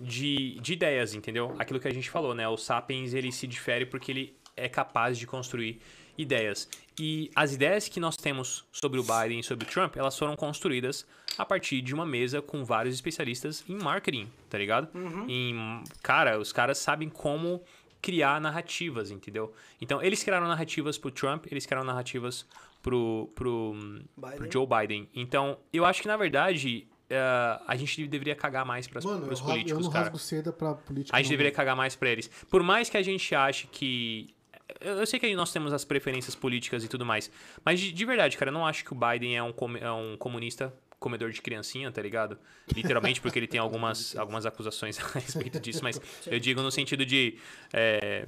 S3: de, de ideias, entendeu? Aquilo que a gente falou, né? O Sapiens, ele se difere porque ele é capaz de construir ideias. E as ideias que nós temos sobre o Biden e sobre o Trump, elas foram construídas a partir de uma mesa com vários especialistas em marketing, tá ligado? Em, cara, os caras sabem como criar narrativas, entendeu? Então, eles criaram narrativas pro Trump, eles criaram narrativas pro, pro, pro
S2: Biden.
S3: Joe Biden. Então, eu acho que, na verdade, eh, a gente deveria cagar mais
S1: eu,
S3: pros
S1: rasgo, eu
S3: políticos,
S1: não
S3: cara.
S1: rasgo seda pra política.
S3: A gente
S1: não,
S3: deveria cagar mais pra eles. Por mais que a gente ache que. Eu sei que nós temos as preferências políticas e tudo mais. Mas de, de verdade, cara, eu não acho que o Biden é um, come- é um comunista comedor de criancinha, tá ligado? Literalmente, porque ele tem algumas, algumas acusações a respeito disso. Mas eu digo no sentido de. é,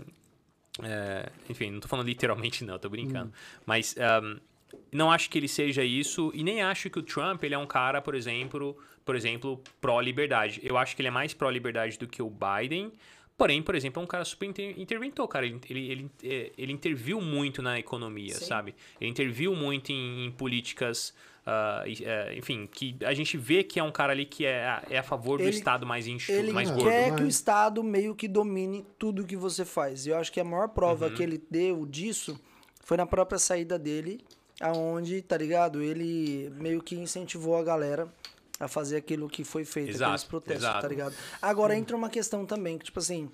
S3: é, enfim, não tô falando literalmente, não, tô brincando. Mas. ahm, não acho que ele seja isso e nem acho que o Trump ele é um cara, por exemplo, por exemplo, pró-liberdade. Eu acho que ele é mais pró-liberdade do que o Biden. Porém, por exemplo, é um cara super inter- interventor, cara. Ele, ele, ele, é, ele interviu muito na economia,
S2: Sim.
S3: sabe? Ele interviu muito em, em políticas, ah, é, enfim, que a gente vê que é um cara ali que é, a- é a favor do
S2: Ele-
S3: Estado mais enxuto,
S2: Ele
S3: mais gordo.
S2: quer
S1: mas-
S2: que o Estado meio que domine tudo que você faz. E eu acho que a maior prova
S3: Uhum.
S2: que ele deu disso foi na própria saída dele, aonde, tá ligado? Ele meio que incentivou a galera a fazer aquilo que foi feito,
S3: Exato,
S2: aqueles protestos,
S3: exato.
S2: tá ligado? Agora entra uma questão também, que tipo assim,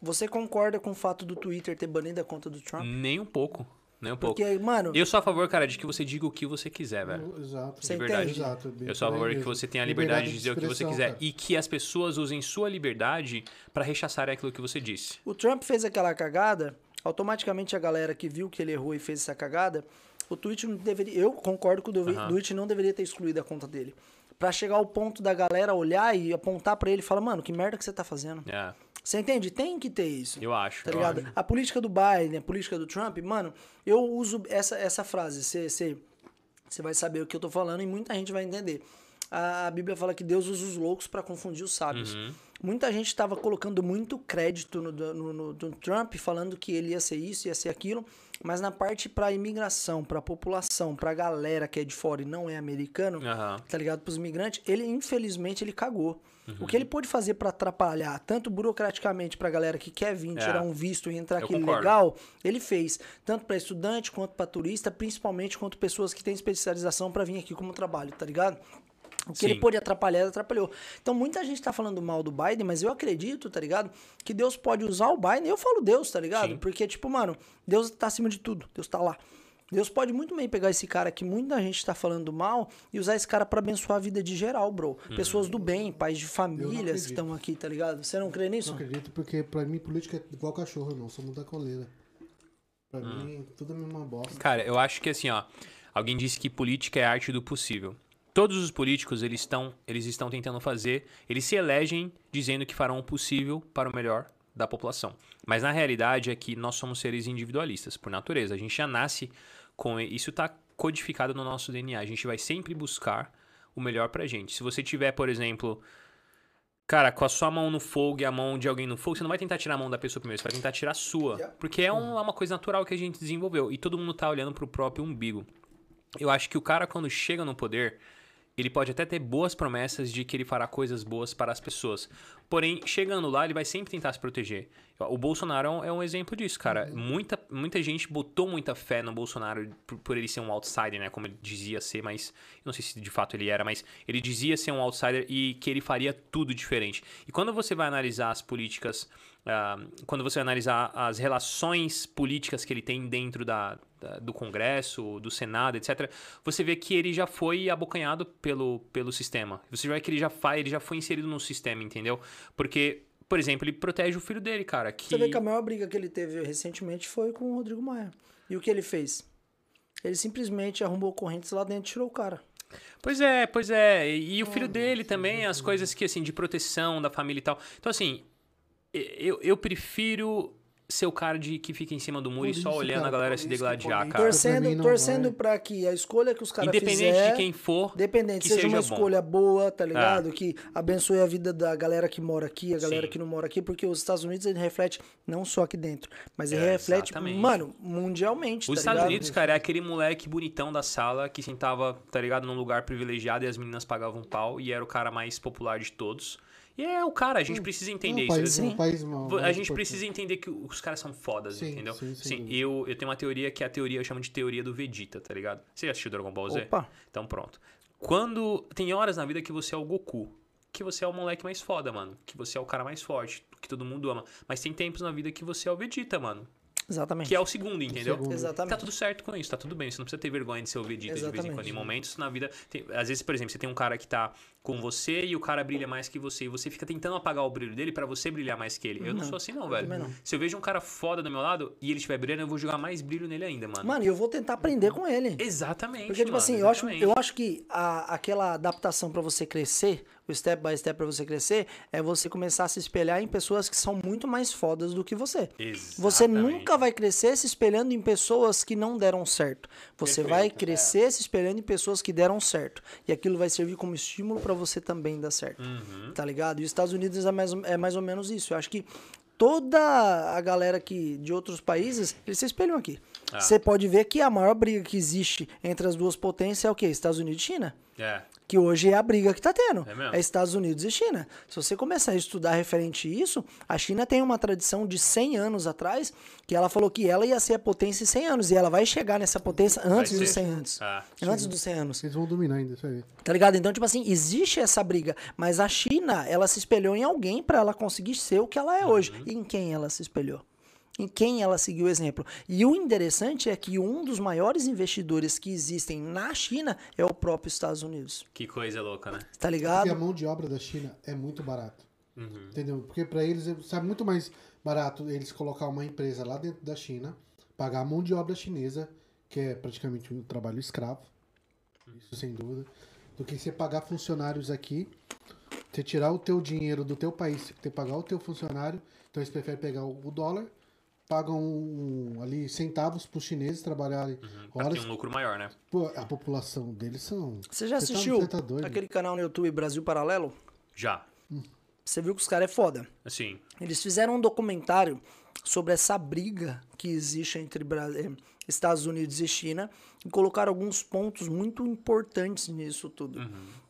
S2: você concorda com o fato do Twitter ter banido a conta do Trump?
S3: Nem um pouco. Nem um pouco.
S2: Porque, mano,
S3: Eu sou a favor, cara, de que você diga o que você quiser, velho.
S1: Exato.
S2: Você
S3: De verdade.
S2: entende?
S1: Exato.
S3: Eu sou a favor que você tenha a liberdade de dizer o que você quiser.
S1: cara.
S3: E que as pessoas usem sua liberdade pra rechaçar aquilo que você disse.
S2: o Trump fez aquela cagada, automaticamente a galera que viu que ele errou e fez essa cagada, o Twitch não deveria. Eu concordo que o. Twitch não deveria ter excluído a conta dele. Pra chegar ao ponto da galera olhar e apontar pra ele e falar, mano, que merda que você tá fazendo.
S3: É,
S2: Você entende? Tem que ter isso.
S3: eu acho.
S2: Tá
S3: eu
S2: ligado?
S3: acho.
S2: A política do Biden, a política do Trump, mano, eu uso essa, essa frase. Você vai saber o que eu tô falando e muita gente vai entender. A Bíblia fala que Deus usa os loucos pra confundir os sábios.
S3: Uhum.
S2: Muita gente estava colocando muito crédito no, no, no- no Trump, falando que ele ia ser isso, ia ser aquilo, mas na parte pra imigração, pra população, pra galera que é de fora e não é americano,
S3: Aham.
S2: tá ligado? Pros imigrantes, ele infelizmente ele cagou.
S3: Uhum.
S2: O que ele pôde fazer pra atrapalhar, tanto burocraticamente pra galera que quer vir,
S3: É.
S2: tirar um visto e entrar aqui legal, ele fez. Tanto pra estudante quanto pra turista, principalmente quanto pessoas que têm especialização pra vir aqui como trabalho, tá ligado? O que ele
S3: Sim.
S2: pôde atrapalhar, ele atrapalhou. Então muita gente tá falando mal do Biden, mas eu acredito, tá ligado? Que Deus pode usar o Biden. Eu falo Deus, tá ligado?
S3: Sim.
S2: Porque, tipo, mano, Deus tá acima de tudo. Deus tá lá. Deus pode muito bem pegar esse cara que muita gente tá falando mal e usar esse cara pra abençoar a vida de geral, bro.
S3: Uhum.
S2: Pessoas do bem, pais de famílias que estão aqui, tá ligado? Você não crê nisso?
S1: Não acredito, porque pra mim política é igual cachorro, não. Sou muita coleira. Pra
S3: Hum.
S1: mim, tudo é a mesma bosta.
S3: Cara, eu acho que assim, ó. Alguém disse que política é a arte do possível. Todos os políticos, eles estão, eles estão tentando fazer, eles se elegem dizendo que farão o possível para o melhor da população. Mas na realidade é que nós somos seres individualistas, por natureza. A gente já nasce com isso tá codificado no nosso DNA. A gente vai sempre buscar o melhor pra gente. Se você tiver, por exemplo, Cara, com a sua mão no fogo e a mão de alguém no fogo, você não vai tentar tirar a mão da pessoa primeiro, você vai tentar tirar a sua. Porque é, um- é uma coisa natural que a gente desenvolveu. E todo mundo tá olhando pro próprio umbigo. Eu acho que o cara, quando chega no poder, ele pode até ter boas promessas de que ele fará coisas boas para as pessoas. Porém, chegando lá, ele vai sempre tentar se proteger. O Bolsonaro é um, é exemplo disso, cara. Muita, muita gente botou muita fé no Bolsonaro por, por ele ser um outsider, né? Como ele dizia ser, mas. Não sei se de fato ele era, mas ele dizia ser um outsider e que ele faria tudo diferente. E quando você vai analisar as políticas. Ah, quando você analisar as relações políticas que ele tem dentro da, da- do Congresso, do Senado, etc., você vê que ele já foi abocanhado pelo, pelo sistema. Você vê que ele já, faz, ele já foi inserido no sistema, entendeu? Porque, por exemplo, ele protege o filho dele, cara. Que...
S2: Você vê que a maior briga que ele teve recentemente foi com o Rodrigo Maia. E o que ele fez? Ele simplesmente arrumou correntes lá dentro e tirou o cara.
S3: Pois é, pois é. E, e o filho dele também, as coisas que, assim, de proteção da família e tal. Então, assim, eu, eu prefiro ser o cara de que fica em cima do muro e
S1: Por
S3: só
S1: isso,
S3: olhando
S1: cara,
S3: a galera se
S5: isso
S3: degladiar, cara.
S2: torcendo torcendo
S1: vai.
S2: pra que a escolha que os caras
S3: Independente
S2: fizer,
S3: de quem for,
S2: Independente,
S3: que
S2: seja, uma
S3: seja bom.
S2: escolha boa, tá ligado? Que abençoe a vida da galera que mora aqui, a galera
S3: Sim.
S2: que não mora aqui, porque os Estados Unidos ele reflete não só aqui dentro, mas ele
S3: É,
S2: reflete,
S3: exatamente.
S2: mano, mundialmente,
S3: Os
S2: tá
S3: Estados
S2: ligado?
S3: Unidos, cara, é aquele moleque bonitão da sala que sentava, tá ligado, num lugar privilegiado e as meninas pagavam pau e era o cara mais popular de todos. E é o cara, a gente precisa entender
S1: um
S3: isso.
S1: país,
S3: assim.
S1: um país mal-
S3: Vo- A gente
S1: importante.
S3: precisa entender que os caras são fodas,
S1: Sim,
S3: entendeu?
S1: sim, sem
S3: Sim, eu, eu tenho uma teoria que é a teoria, eu chamo de teoria do Vegeta, tá ligado? Você já assistiu Dragon Ball Z?
S2: Opa.
S3: Então pronto. Quando. Tem horas na vida que você é o Goku. Que você é o moleque mais foda, mano. Que você é o cara mais forte, que todo mundo ama. Mas tem tempos na vida que você é o Vegeta, mano.
S2: Exatamente.
S3: Que é o segundo, entendeu?
S1: segundo.
S2: Exatamente.
S3: Tá tudo certo com isso, tá tudo bem. Você não precisa ter vergonha de ser o Vegeta de vez em
S2: Exatamente.
S3: quando. Em momentos na vida. tem- às vezes, por exemplo, você tem um cara que tá com você e o cara brilha mais que você. E você fica tentando apagar o brilho dele pra você brilhar mais que ele. Eu não, sou assim, não, velho.
S2: não.
S3: Se eu vejo um cara foda do meu lado e ele estiver brilhando, eu vou jogar mais brilho nele ainda, mano.
S2: Mano, e eu vou tentar aprender com ele.
S3: Exatamente.
S2: Porque, tipo
S3: mano,
S2: assim, eu acho, eu acho que a- aquela adaptação pra você crescer, o step by step pra você crescer, é você começar a se espelhar em pessoas que são muito mais fodas do que você. Você
S3: Exatamente.
S2: nunca vai crescer se espelhando em pessoas que não deram certo. Você vai
S3: é.
S2: crescer se espelhando em pessoas que deram certo. E aquilo vai servir como estímulo pra você também dar certo.
S3: Uhum.
S2: Tá ligado? E os Estados Unidos é mais, é mais ou menos isso. Eu acho que toda a galera que de outros países, eles se espelham aqui.
S3: Ah.
S2: Você pode ver que a maior briga que existe entre as duas potências é o quê? Estados Unidos e China.
S3: É.
S2: Que hoje é a briga que tá tendo.
S3: É mesmo?
S2: É Estados Unidos e China. Se você começar a estudar referente a isso, a China tem uma tradição de 100 anos atrás, que ela falou que ela ia ser a potência em 100 anos. E ela vai chegar nessa potência antes dos
S3: ser.
S2: 100 anos.
S3: Ah.
S2: Antes dos 100 anos.
S1: Eles vão dominar ainda, isso aí.
S2: Tá ligado? Então, tipo assim, existe essa briga. Mas a China, ela se espelhou em alguém pra ela conseguir ser o que ela é hoje.
S3: Uhum.
S2: E em quem ela se espelhou? Em quem ela seguiu o exemplo. E o interessante é que um dos maiores investidores que existem na China é o próprio Estados Unidos.
S3: Que coisa louca, né?
S2: Tá
S1: Porque a
S2: ligado?
S1: mão de obra da China é muito barato.
S3: Uhum.
S1: Entendeu? Porque pra eles é- muito mais barato eles colocar uma empresa lá dentro da China, pagar a mão de obra chinesa, que é praticamente um trabalho escravo, isso sem dúvida, do que você pagar funcionários aqui, você tirar o teu dinheiro do teu país, você ter que pagar o teu funcionário, então eles preferem pegar o dólar, pagam um, ali centavos para os chineses trabalharem
S3: Pra
S1: horas.
S3: ter um lucro maior, né?
S1: Pô, a população deles são.
S2: Você já
S1: Você tá-
S2: assistiu
S1: você tá doido?
S2: aquele canal no YouTube Brasil Paralelo?
S3: Já.
S2: Você viu que os caras é foda.
S3: Assim.
S2: Eles fizeram um documentário sobre essa briga que existe entre Bra- eh, Estados Unidos e China e colocaram alguns pontos muito importantes nisso tudo.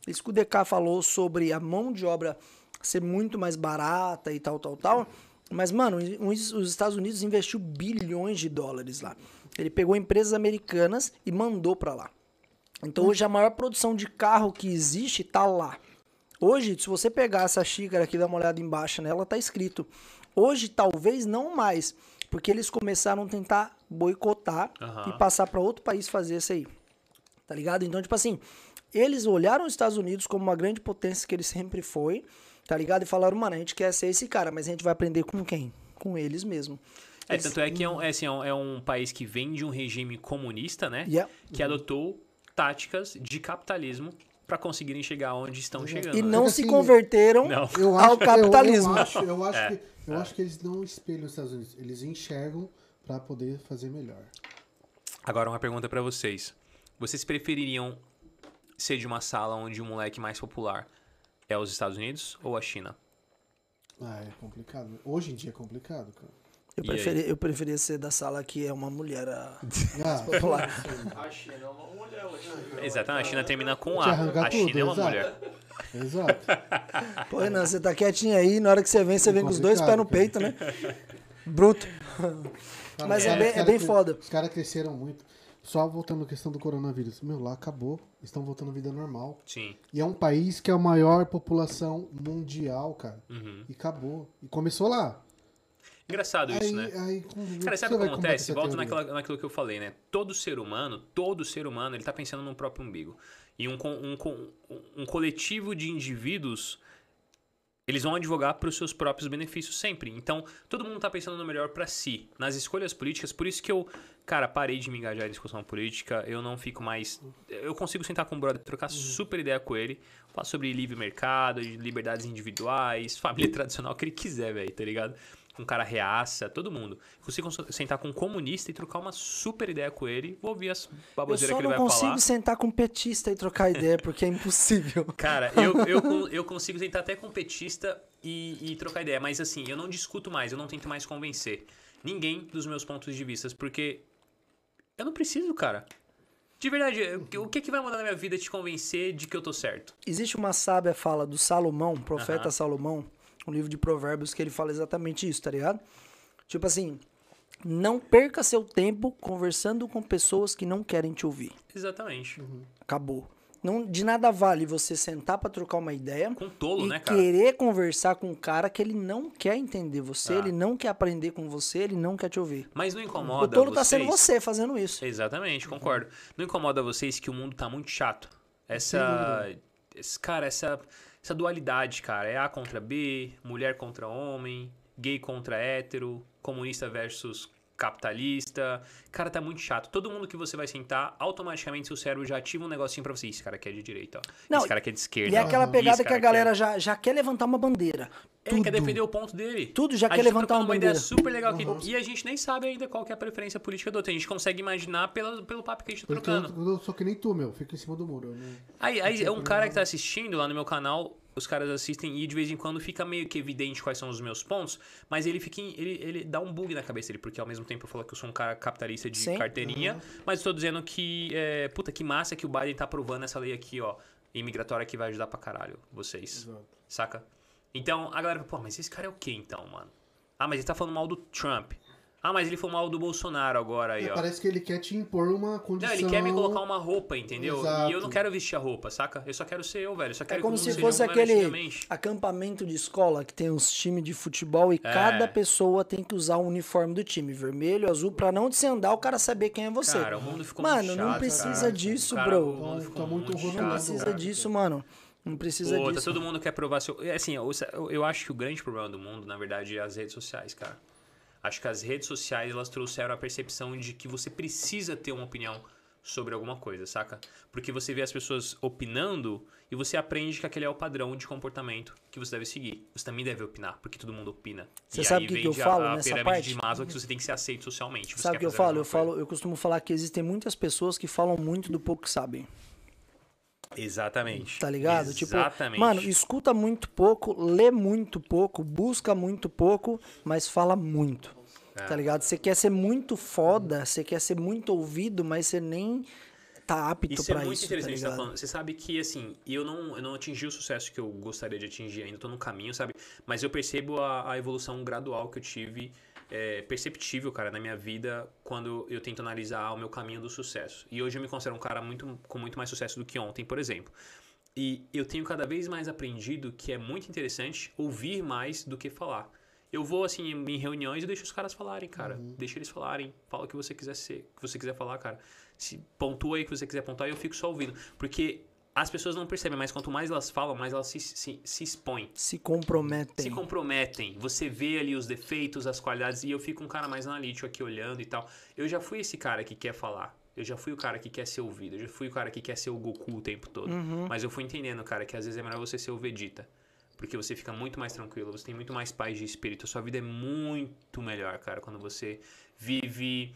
S2: Isso que o DK falou sobre a mão de obra ser muito mais barata e tal, tal, tal. Mas, mano, os os Estados Unidos investiu bilhões de dólares lá. Ele pegou empresas americanas e mandou pra lá. Então hoje a maior produção de carro que existe tá lá. Hoje, se você pegar essa xícara aqui e dar uma olhada embaixo nela, tá escrito. Hoje, talvez não mais, porque eles começaram a tentar boicotar
S3: Aham.
S2: e passar para outro país fazer isso aí. Tá ligado? Então, tipo assim, eles olharam os Estados Unidos como uma grande potência que ele sempre foi, tá ligado? E falaram, mano, a gente quer ser esse cara, mas a gente vai aprender com quem? Com eles mesmo.
S3: É, tanto é que é um, é, assim, é, um, é um país que vem de um regime comunista, né?
S2: Yeah.
S3: Que adotou táticas de capitalismo pra conseguirem chegar onde estão chegando.
S2: E
S3: né?
S2: não
S1: Porque,
S2: se
S1: assim,
S2: converteram
S3: Não.
S1: Eu acho,
S2: ao capitalismo.
S1: Eu, eu acho, eu acho,
S3: É,
S1: que, eu acho que eles não espelham os Estados Unidos. Eles enxergam pra poder fazer melhor.
S3: Agora uma pergunta pra vocês. Vocês prefeririam ser de uma sala onde o moleque mais popular é os Estados Unidos ou a China?
S1: Ah, é complicado. Hoje em dia é complicado, cara.
S2: Eu, preferi, eu preferia ser da sala que é uma mulher a...
S1: Ah,
S2: popular.
S4: A China é uma mulher, a China.
S3: Exatamente, a China termina com A. A China
S1: tudo,
S3: é uma
S1: exato.
S3: mulher.
S1: exato.
S2: Pô, Renan, você tá quietinho aí, na hora que você vem, você vem com os dois pés no peito, né? Bruto. Mas é
S1: caras-
S2: bem- é bem foda.
S1: Os caras cresceram muito. Só voltando à questão do coronavírus. Meu, lá acabou. Estão voltando à vida normal.
S3: Sim.
S1: E é um país que é a maior população mundial, cara.
S3: Uhum.
S1: E acabou. E começou lá.
S3: Engraçado isso,
S1: aí,
S3: né?
S1: aí,
S3: Cara, sabe o que acontece?
S1: teoria?
S3: naquela, naquilo que eu falei, né? Todo ser humano, todo ser humano, ele tá pensando no próprio umbigo. E um, um, co- um coletivo de indivíduos, eles vão advogar para os seus próprios benefícios sempre. Então, todo mundo tá pensando no melhor para si, nas escolhas políticas. Por isso que eu, cara, parei de me engajar em discussão política. Eu não fico mais. Eu consigo sentar com o brother, trocar super ideia com ele, falar sobre livre mercado, liberdades individuais, família tradicional, o que ele quiser, velho, tá ligado? Com um cara reaça, todo mundo. Consigo sentar com um comunista e trocar uma super ideia com ele. Vou ouvir as
S2: Eu
S3: baboseiras que ele
S2: não
S3: vai
S2: consigo
S3: falar.
S2: sentar com um petista e trocar ideia, porque é impossível.
S3: Cara, eu, eu, eu consigo sentar até com petista e, e trocar ideia, mas assim, eu não discuto mais, eu não tento mais convencer ninguém dos meus pontos de vista, porque eu não preciso, cara. De verdade, o que, que vai mudar na minha vida te convencer de que eu tô certo?
S2: Existe uma sábia fala do Salomão, profeta. Salomão, um livro de provérbios que ele fala exatamente isso, tá ligado? Tipo assim, não perca seu tempo conversando com pessoas que não querem te ouvir.
S3: Exatamente.
S2: Acabou. Não, de nada vale você sentar pra trocar uma ideia
S3: Com tolo,
S2: e
S3: né, cara?
S2: querer conversar com um cara que ele não quer entender você,
S3: Ah.
S2: ele não quer aprender com você, ele não quer te ouvir.
S3: Mas não
S2: O
S3: incomoda
S2: tolo tá
S3: vocês?
S2: sendo você fazendo isso.
S3: Exatamente, concordo. Não incomoda vocês que o mundo tá muito chato? Essa. esse- cara, essa, essa dualidade, cara. É A contra B, mulher contra homem, gay contra hétero, comunista versus capitalista. Cara, tá muito chato. Todo mundo que você vai sentar, automaticamente seu cérebro já ativa um negocinho pra você. Esse cara aqui é de direita, ó.
S2: Não,
S3: Esse cara aqui é de esquerda.
S2: E é aquela pegada que a
S3: aqui
S2: galera
S3: é-
S2: já, já quer levantar uma bandeira.
S3: Ele quer
S2: Tudo.
S3: defender o ponto dele.
S2: Tudo já
S3: A
S2: quer
S3: tá
S2: levantar uma
S3: ideia
S2: bandeira.
S3: super legal aqui. E a gente nem sabe ainda qual que é a preferência política do outro. A gente consegue imaginar pela, pelo papo que a gente tá
S1: Eu,
S3: trocando.
S1: eu sou que nem tu, meu. Fica em cima do muro. eu não-
S3: Aí, aí é um cara que tá assistindo lá no meu canal, os caras assistem e de vez em quando fica meio que evidente quais são os meus pontos, mas ele fica em- ele, ele dá um bug na cabeça dele, porque ao mesmo tempo eu falo que eu sou um cara capitalista de
S2: Sim.
S3: carteirinha, mas estou dizendo que, é, puta, que massa que o Biden tá aprovando essa lei aqui, ó, imigratória que vai ajudar pra caralho vocês,
S1: Exato.
S3: saca? Então, a galera, pô, mas esse cara é o quê então, mano? Ah, mas ele tá falando mal do Trump. Ah, mas ele falou mal do Bolsonaro agora aí,
S1: É,
S3: ó.
S1: parece que ele quer te impor uma condição.
S3: Não, ele quer me colocar uma roupa, entendeu?
S1: Exato.
S3: E eu não quero vestir a roupa, saca? Eu só quero ser eu, velho. Eu só
S2: É
S3: quero
S2: como
S3: que todo
S2: se fosse
S3: como
S2: aquele acampamento de escola que tem uns times de futebol e
S3: É.
S2: cada pessoa tem que usar o uniforme do time, vermelho, azul, pra não se andar o cara saber quem é você.
S3: Cara, o mundo ficou
S2: Mano,
S3: muito
S2: não
S3: chato,
S2: precisa
S3: cara.
S2: disso,
S3: Cara,
S2: bro.
S3: o mundo
S1: Tá-
S3: ficou
S1: tá muito
S3: muito
S1: rolando,
S2: Não precisa
S1: cara.
S2: disso, mano. Não precisa
S3: Pô, tá
S2: disso.
S3: todo mundo quer provar seu. é Assim, eu, eu- eu acho que o grande problema do mundo, na verdade, é as redes sociais, cara. Acho que as redes sociais elas trouxeram a percepção de que você precisa ter uma opinião sobre alguma coisa, saca? Porque você vê as pessoas opinando e você aprende que aquele é o padrão de comportamento que você deve seguir. Você também deve opinar, porque todo mundo opina.
S2: Você
S3: e
S2: sabe
S3: aí
S2: o que que eu
S3: a-
S2: falo
S3: a
S2: nessa
S3: pirâmide
S2: parte?
S3: de Maslow que você tem que ser aceito socialmente. Você
S2: Sabe o que eu falo? Eu falo, eu costumo falar que existem muitas pessoas que falam muito do pouco que sabem.
S3: Exatamente.
S2: Tá ligado? Tipo,
S3: Exatamente.
S2: mano, escuta muito pouco, lê muito pouco, busca muito pouco, mas fala muito.
S3: É.
S2: Tá ligado? Você quer ser muito foda, você quer ser muito ouvido, mas você nem tá apto
S3: Isso é
S2: pra
S3: muito
S2: isso, tá
S3: interessante você tá falando. Você sabe que, assim, eu não, eu não atingi o sucesso que eu gostaria de atingir ainda, tô no caminho, sabe? Mas eu percebo a, a evolução gradual que eu tive, é, perceptível, cara, na minha vida, quando eu tento analisar o meu caminho do sucesso. E hoje eu me considero um cara muito, com muito mais sucesso do que ontem, por exemplo. E eu tenho cada vez mais aprendido que é muito interessante ouvir mais do que falar. Eu vou, assim, em reuniões e deixo os caras falarem, cara. Deixa eles falarem. Fala o que você quiser ser, o que você quiser falar, cara. Se pontua aí o que você quiser pontuar, eu fico só ouvindo. Porque as pessoas não percebem, mas quanto mais elas falam, mais elas se, se, se expõem.
S2: Se comprometem.
S3: Se comprometem. Você vê ali os defeitos, as qualidades, e eu fico um cara mais analítico aqui olhando e tal. Eu já fui esse cara que quer falar. Eu já fui o cara que quer ser ouvido. Eu já fui o cara que quer ser o Goku o tempo todo. Mas eu fui entendendo, cara, que às vezes é melhor você ser o Vegeta. Porque você fica muito mais tranquilo, você tem muito mais paz de espírito. A sua vida é muito melhor, cara, quando você vive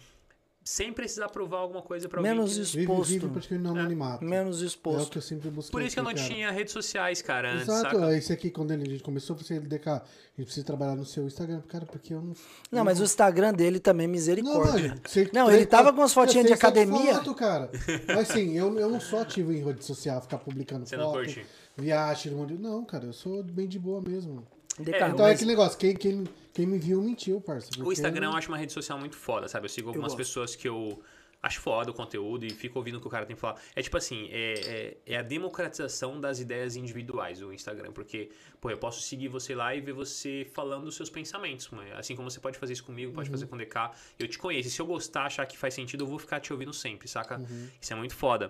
S3: sem precisar provar alguma coisa pra alguém.
S2: Menos.
S1: Vive,
S2: Exposto.
S1: vive praticamente no anonimato.
S2: Menos
S1: É o
S2: exposto.
S1: que eu sempre busquei.
S3: Por isso que eu não
S1: cara.
S3: tinha redes sociais, cara, antes,
S1: Exato,
S3: saca?
S1: é esse aqui, quando ele- a gente começou, você ele DK, a gente precisa trabalhar no seu Instagram, cara, porque eu não.
S2: Não, mas o Instagram dele também,
S1: Não,
S2: misericórdia.
S1: mano, você-
S2: Não, ele tava com umas
S1: você
S2: fotinhas de academia.
S1: Foto, cara. Mas assim, eu, eu não sou ativo em rede social, ficar publicando
S3: Você não
S1: foto,
S3: curte?
S1: viagem, não, cara, eu sou bem de boa mesmo.
S3: É,
S1: Então é
S2: mas-
S1: aquele negócio, quem, quem, quem me viu mentiu, parça.
S3: O Instagram
S1: eu
S3: eu acho uma rede social muito foda, sabe? Eu sigo algumas
S2: gosto.
S3: pessoas que eu acho foda o conteúdo e fico ouvindo o que o cara tem que falar. É tipo assim, é, é, é a democratização das ideias individuais o Instagram. Porque, pô, eu posso seguir você lá e ver você falando os seus pensamentos. mano. Assim como você pode fazer isso comigo, pode fazer com o DK. Eu te conheço. E se eu gostar, achar que faz sentido, eu vou ficar te ouvindo sempre, saca? Isso é muito foda.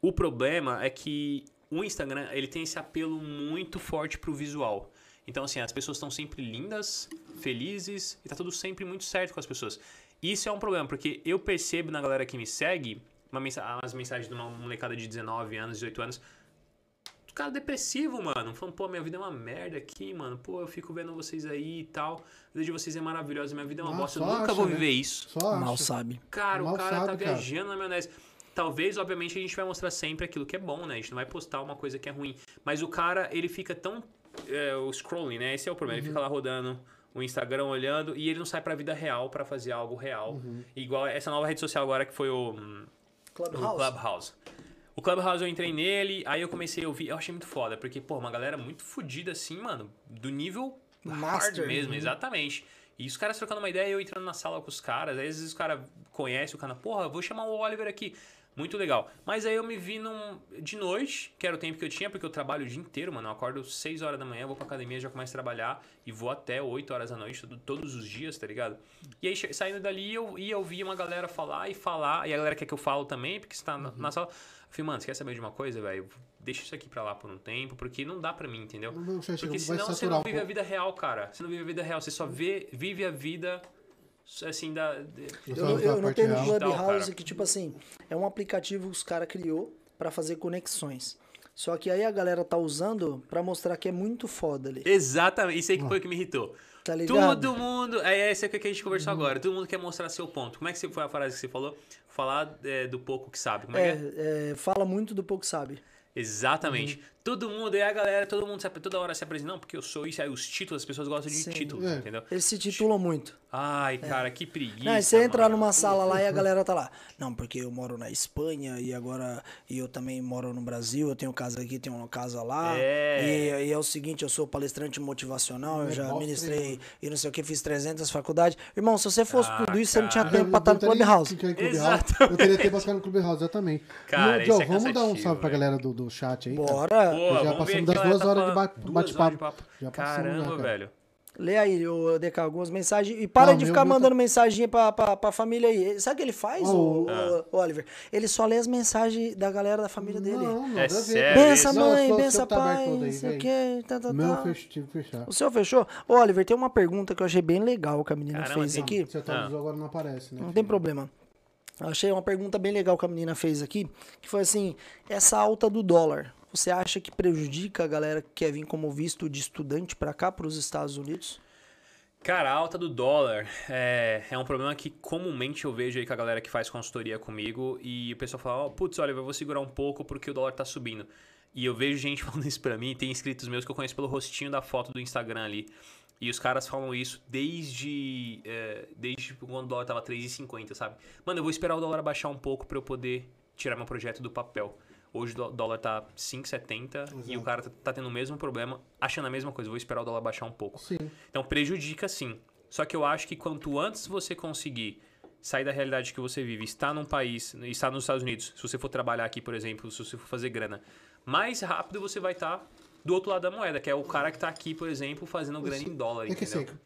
S3: O problema é que o Instagram, ele tem esse apelo muito forte pro visual. Então, assim, as pessoas estão sempre lindas, felizes, e tá tudo sempre muito certo com as pessoas. Isso é um problema, porque eu percebo na galera que me segue, uma mensa as mensagens de uma molecada de 19 anos, 18 anos, cara depressivo, mano. Falando, pô, minha vida é uma merda aqui, mano. Pô, eu fico vendo vocês aí e tal. A vida de vocês é maravilhosa, minha vida é uma
S1: Ah,
S3: bosta. Eu nunca
S1: acha,
S3: vou
S1: né?
S3: viver isso.
S1: Só
S2: Mal
S1: acho.
S2: sabe.
S3: Cara,
S1: Mal
S3: o cara
S1: sabe,
S3: tá
S1: cara.
S3: viajando na maionese. Talvez, obviamente, a gente vai mostrar sempre aquilo que é bom, né? A gente não vai postar uma coisa que é ruim. Mas o cara, ele fica tão. É, o scrolling, né? Esse é o problema. Ele fica lá rodando o Instagram, olhando, e ele não sai pra vida real pra fazer algo real. Igual essa nova rede social agora que foi o. hum, o
S2: Clubhouse.
S3: Clubhouse. O Clubhouse eu entrei nele, aí eu comecei a ouvir, eu achei muito foda, porque, pô, uma galera muito fodida assim, mano, do nível
S2: Master,
S3: hard mesmo,
S2: né?
S3: exatamente. E os caras trocando uma ideia, eu entrando na sala com os caras, aí às vezes os caras conhecem o cara, porra, vou chamar o Oliver aqui. Muito legal. Mas aí eu me vi num, de noite, que era o tempo que eu tinha, porque eu trabalho o dia inteiro, mano. Eu acordo 6 horas da manhã, vou pra academia, já começo a trabalhar e vou até 8 horas da noite, todo- todos os dias, tá ligado? E aí saindo dali, eu ia ouvir uma galera falar e falar, e a galera quer que eu falo também, porque você tá na, na sala. Eu falei, mano, você quer saber de uma coisa, velho? Deixa isso aqui pra lá por um tempo, porque não dá pra mim, entendeu?
S1: Não, não,
S3: Porque senão você não vive a vida real, cara. Você não vive a vida real, você só vê, vive a vida assim da. de-
S1: Eu
S2: Eu, eu, notei no Clubhouse
S3: cara.
S2: que, tipo assim, é um aplicativo que os caras criou pra fazer conexões. Só que aí a galera tá usando pra mostrar que é muito foda ali.
S3: Exatamente, isso aí que foi o que me irritou.
S2: Tá ligado?
S3: Todo mundo. É esse é o que a gente conversou agora. Todo mundo quer mostrar seu ponto. Como é que foi a frase que você falou? Falar é, do pouco que sabe. Como é, que é?
S2: É, é, fala muito do pouco sabe.
S3: Exatamente. Todo mundo, e a galera, todo mundo se, toda hora se apresenta, não, porque eu sou isso, aí os títulos, as pessoas gostam de
S2: Sim.
S3: títulos,
S1: É.
S3: entendeu?
S2: Eles se titulam muito.
S3: Ai, cara, que preguiça.
S2: Não, e você entra
S3: mano.
S2: numa sala lá e a galera tá lá. Não, porque eu moro na Espanha e agora e eu também moro no Brasil, eu tenho casa aqui, tenho uma casa lá.
S3: É.
S2: E, e é o seguinte, eu sou palestrante motivacional, eu
S1: É
S2: já ministrei
S1: nenhuma.
S2: e não sei o que, fiz 300 faculdades. Irmão, se você fosse
S3: Ah,
S2: tudo isso, você não tinha
S3: cara.
S2: tempo pra estar no Clubhouse.
S1: Exato. Eu teria tempo pra ficar no Clubhouse, exatamente.
S3: Cara,
S1: e, Joe,
S3: isso é
S1: vamos dar um salve pra galera do, do chat aí. cara?
S2: Bora.
S3: Pô,
S1: Já passamos das duas
S3: tá
S1: horas de
S3: duas
S1: bate-papo.
S3: de papo.
S1: Já passamos
S3: Caramba,
S1: já, cara.
S3: velho.
S2: Lê aí, o DK, algumas mensagens. E para
S1: Não,
S2: de ficar
S1: meu tá-
S2: mandando mensagem pra, pra, pra família aí. Sabe o que ele faz,
S1: Oh,
S2: o,
S3: Ah.
S2: o- o Oliver? Ele só lê as mensagens da galera da família dele.
S1: Não, nada
S3: É sério
S2: Bença?
S1: Não,
S2: mãe,
S1: o seu-
S2: bença
S1: tá
S2: pai, não sei o que, tá, tá,
S1: meu
S2: tá.
S1: fech- tive que fechar.
S2: O seu fechou? Ô, Oliver, tem uma pergunta que eu achei bem legal que a menina
S3: Caramba,
S2: fez
S3: tem-
S2: aqui.
S1: Seu atualizou agora não aparece, né?
S2: Não
S1: filho?
S2: tem problema. Eu achei uma pergunta bem legal que a menina fez aqui, que foi assim, essa alta do dólar, você acha que prejudica a galera que quer vir como visto de estudante pra cá, pros Estados Unidos?
S3: Cara, a alta do dólar é, é um problema que comumente eu vejo aí com a galera que faz consultoria comigo e o pessoal fala, ó, putz, olha, eu vou segurar um pouco porque o dólar tá subindo. E eu vejo gente falando isso pra mim, tem inscritos meus que eu conheço pelo rostinho da foto do Instagram ali. E os caras falam isso desde, é, desde quando o dólar tava 3,50, sabe? Mano, eu vou esperar o dólar baixar um pouco pra eu poder tirar meu projeto do papel. Hoje o dólar tá 5,70 e o cara tá, tá tendo o mesmo problema, achando a mesma coisa. Vou esperar o dólar baixar um pouco.
S1: Sim.
S3: Então prejudica sim. Só que eu acho que quanto antes você conseguir sair da realidade que você vive, estar num país, estar nos Estados Unidos, se você for trabalhar aqui, por exemplo, se você for fazer grana, mais rápido você vai estar do outro lado da moeda, que é o cara que tá aqui, por exemplo, fazendo grana em dólar,
S1: É que
S3: entendeu?
S1: assim,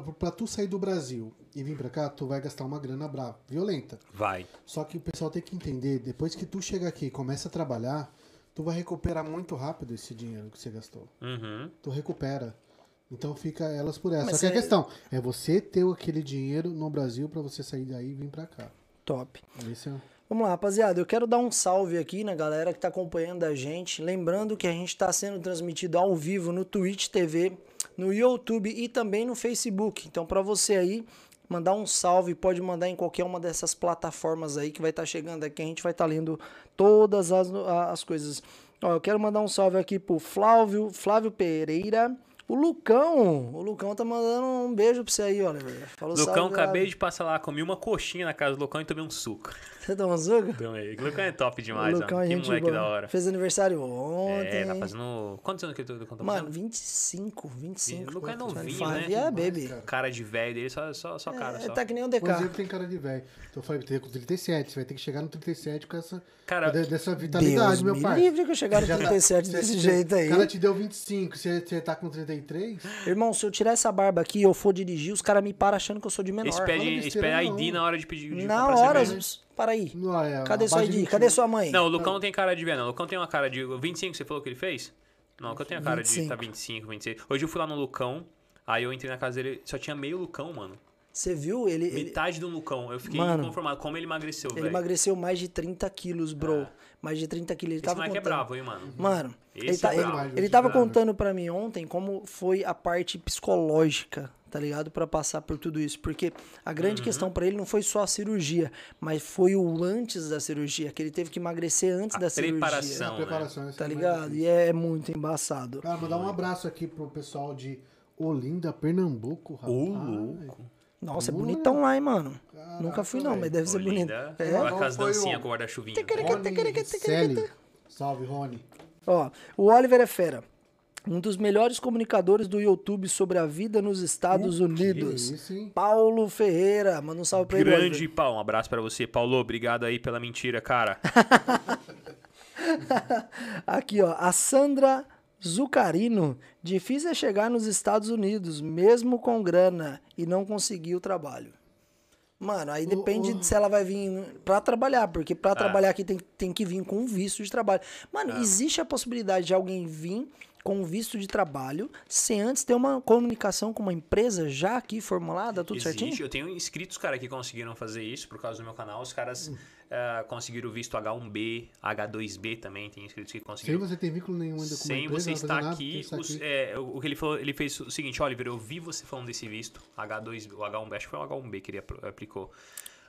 S1: pra, pra tu sair do Brasil e vir pra cá, tu vai gastar uma grana brava, violenta.
S3: Vai.
S1: Só que o pessoal tem que entender, depois que tu chega aqui e começa a trabalhar, tu vai recuperar muito rápido esse dinheiro que você gastou.
S3: Uhum.
S1: Tu recupera. Então fica elas por essa.
S2: Mas
S1: Só que a
S2: é-
S1: questão é você ter aquele dinheiro no Brasil pra você sair daí e vir pra cá.
S2: Top.
S1: Esse é...
S2: Vamos lá, rapaziada. Eu quero dar um salve aqui na galera que tá acompanhando a gente. Lembrando que a gente tá sendo transmitido ao vivo no Twitch TV, no YouTube e também no Facebook. Então, pra você aí mandar um salve, pode mandar em qualquer uma dessas plataformas aí que vai estar chegando aqui. A gente vai estar lendo todas as, as coisas. Ó, eu quero mandar um salve aqui pro Flávio, Flávio Pereira. O Lucão, o Lucão tá mandando um beijo pra você aí, Oliver. Falou
S3: Lucão, acabei de passar lá, comi uma coxinha na casa do Lucão e tomei um suco.
S2: Você tá um suco?
S3: Tomei. Lucão é top demais,
S2: o Lucão,
S3: mano.
S2: é
S3: Que moleque
S2: boa.
S3: da hora.
S2: Fez aniversário ontem.
S3: É, tá fazendo. Quantos anos que o Lucão tá
S2: Mano,
S3: fazendo?
S2: 25, 25.
S3: O Lucão é novinho,
S2: 25,
S3: né?
S2: Yeah, baby.
S1: cara.
S3: Cara de velho dele, só, só, só cara.
S2: É,
S3: só.
S2: tá que nem o
S1: O exemplo
S2: DK.
S1: tem cara de velho. Então eu falei, tem com 37, você vai ter que chegar no 37 com essa.
S3: Cara,
S1: de- dessa vitalidade,
S2: Deus
S1: meu
S2: me
S1: pai.
S2: livre que eu chegar no
S1: Já tá-
S2: 37
S1: você-
S2: desse
S1: você-
S2: jeito aí.
S1: O cara te deu 25, você, você tá com 33?
S2: Irmão, se eu tirar essa barba aqui e eu for dirigir, os caras me param achando que eu sou de menor.
S3: Eles
S1: fala
S3: pedem,
S1: besteira
S3: eles pedem
S1: não.
S3: ID na hora de pedir. de
S2: Na hora. Para aí.
S1: Não, é,
S2: Cadê sua
S1: de
S2: ID?
S1: 21.
S2: Cadê sua mãe?
S3: Não, o Lucão não tem cara de velho, não. O Lucão tem uma cara de 25, você falou que ele fez? Não, o Lucão tem a cara de
S2: 25.
S3: tá 25, 26. Hoje eu fui lá no Lucão, aí eu entrei na casa dele, só tinha meio Lucão, mano.
S2: Você viu? Ele, ele,
S3: Metade do Lucão. Eu fiquei
S2: Mano,
S3: inconformado. Como ele emagreceu,
S2: ele
S3: velho.
S2: emagreceu mais de 30 quilos, bro.
S3: É.
S2: Mais de 30 quilos. Ele
S3: Esse
S2: tava
S3: moleque é
S2: contando.
S3: bravo, hein, mano.
S2: Mano,
S3: Esse
S2: ele, tá-
S3: é
S2: ele-
S3: bravo.
S2: ele
S1: é
S2: tava
S1: bravo.
S2: contando pra mim ontem como foi a parte psicológica, tá ligado? Pra passar por tudo isso. Porque a grande
S3: Uhum.
S2: questão pra ele não foi só a cirurgia, mas foi o antes da cirurgia, que ele teve que emagrecer antes
S3: A
S2: da cirurgia.
S3: preparação.
S1: A preparação, essa
S2: Tá
S1: é
S2: ligado? E é muito embaçado.
S1: Cara, mandar um abraço aqui pro pessoal de Olinda, Pernambuco, rapaz.
S3: Ô, louco.
S2: Nossa, é bonitão lá, hein, mano. Nunca fui não, mas deve ser bonito. É.
S3: Olha com as dancinhas com o guarda-chuvinha.
S1: Salve, Rony.
S2: Ó, o Oliver é fera. Um dos melhores comunicadores do YouTube sobre a vida nos Estados Unidos.
S1: isso?
S2: Paulo Ferreira. Manda um salve pra ele.
S3: Grande pau, um abraço pra você, Paulo. Obrigado aí pela mentira, cara.
S2: Aqui, ó. A Sandra Zucarino. Difícil é chegar nos Estados Unidos, mesmo com grana, e não conseguir o trabalho. Mano, aí depende de se ela vai vir pra trabalhar, porque pra trabalhar aqui tem, tem que vir com um visto de trabalho. Mano, existe a possibilidade de alguém vir com um visto de trabalho sem antes ter uma comunicação com uma empresa já aqui formulada, tudo
S3: Existe.
S2: certinho?
S3: Eu tenho inscritos, cara, que conseguiram fazer isso por causa do meu canal. Os caras ah, conseguiram o visto H1B, H2B também. Tem inscritos que
S1: Sem
S3: conseguiram.
S1: você ter vínculo nenhum ainda com
S3: Sem
S1: empresa,
S3: você
S1: fazer
S3: estar
S1: nada,
S3: aqui, os-
S1: aqui.
S3: é, o o que ele falou, ele fez o seguinte, Oliver, eu vi você falando desse visto, H2, o H1B, acho que foi o H1B que ele apl- aplicou.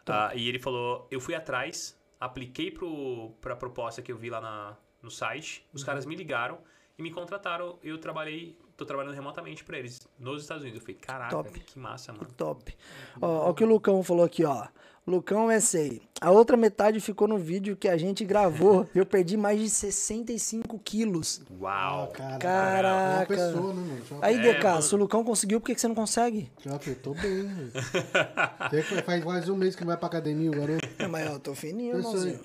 S3: Ah, e ele falou, eu fui atrás, apliquei pro, pra proposta que eu vi lá na, no site, os caras me ligaram e me contrataram. Eu trabalhei, tô trabalhando remotamente pra eles nos Estados Unidos. Eu falei, caraca,
S2: Top.
S3: que massa, mano.
S2: Top. Ó, ó o que o Lucão falou aqui, ó. Lucão SA. A outra metade ficou no vídeo que a gente gravou. Eu perdi mais de 65 quilos.
S3: Uau!
S1: Ah, cara. Uma
S2: Caraca.
S1: pessoa, né,
S2: Aí,
S3: É,
S2: DK,
S3: mano.
S2: se o Lucão conseguiu, por que, que você não consegue?
S1: já apertou bem, velho. Que- Faz mais um mês que não vai pra academia, o garoto.
S2: É, mas eu tô fininho, irmãozinho.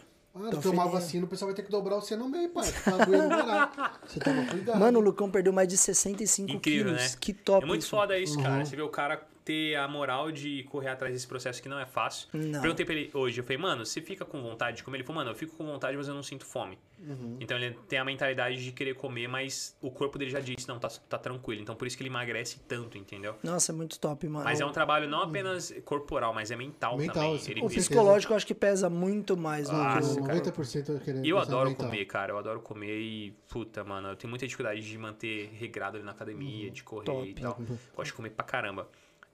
S1: Ah,
S2: Tô
S1: tomar
S2: fininho.
S1: vacina, o pessoal vai ter que dobrar você no meio, pai. No morar. Você toma cuidado.
S2: Mano, o Lucão perdeu mais de 65
S3: Incrível,
S2: quilos.
S3: né?
S2: Que top.
S3: É muito
S2: isso.
S3: foda isso, cara. Você vê o cara ter a moral de correr atrás desse processo que não é fácil.
S2: Não.
S3: Perguntei pra ele hoje, eu falei, mano, você fica com vontade de comer? Ele falou, mano, eu fico com vontade, mas eu não sinto fome. Então ele tem a mentalidade de querer comer, mas o corpo dele já disse, não, tá, tá tranquilo. Então por isso que ele emagrece tanto, entendeu?
S2: Nossa, é muito top, mano.
S3: Mas é um trabalho não apenas corporal, mas é mental,
S1: Mental,
S3: também. Ele
S2: O psicológico eu acho que pesa muito mais no
S3: Ah,
S2: que o...
S3: sim, cara.
S1: 90% eu queria
S3: E eu adoro
S1: mental.
S3: comer, cara. Eu adoro comer e, puta, mano, eu tenho muita dificuldade de manter regrado ali na academia, de correr
S2: Top.
S3: e tal. Gosto de comer pra caramba.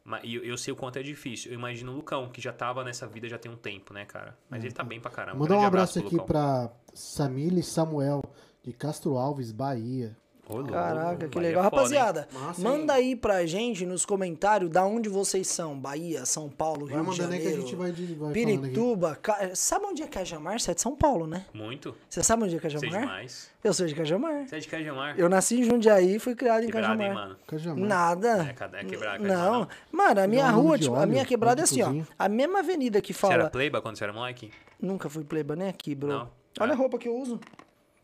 S3: Mas e eu, eu sei o quanto é difícil. Eu imagino o Lucão, que já tava nessa vida já tem um tempo, né, cara? Mas ele tá bem pra caramba.
S1: Mandar um abraço
S3: pro
S1: aqui
S3: Lucão.
S1: pra Samile Samuel, de Castro Alves, Bahia.
S3: Ô, louco,
S2: Caraca, que
S3: é
S2: legal.
S3: hein?
S2: Rapaziada,
S1: Massa,
S2: manda aí pra gente nos comentários da onde vocês são. Bahia, São Paulo,
S1: Vai
S2: Rio de
S1: mandando aí que a
S2: Janeiro,
S1: gente vai, de, vai.
S2: Pirituba. Ca- Sabe onde é Cajamar? Você é de São Paulo, né?
S3: Muito.
S2: Você sabe onde é
S3: Sei
S2: Cajamar?
S3: demais.
S2: Eu sou de Cajamar.
S3: Você é de Cajamar?
S2: Eu nasci em Jundiaí e fui criado em
S3: Quebrado, hein,
S2: Cajamar.
S3: mano?
S1: Cajamar.
S2: Nada.
S3: É, é Cajamar,
S2: Não.
S3: não?
S2: Mano, a minha
S1: Não,
S2: rua,
S1: de
S2: tipo, a
S1: óleo,
S2: minha quebrada é
S1: de
S2: assim, ó.
S1: cozinha.
S2: A mesma avenida que
S3: Você era
S2: fala.
S3: playba quando você era moleque?
S2: Nunca fui playboy nem aqui, bro.
S3: Não.
S2: Olha
S3: É.
S2: a roupa que eu uso.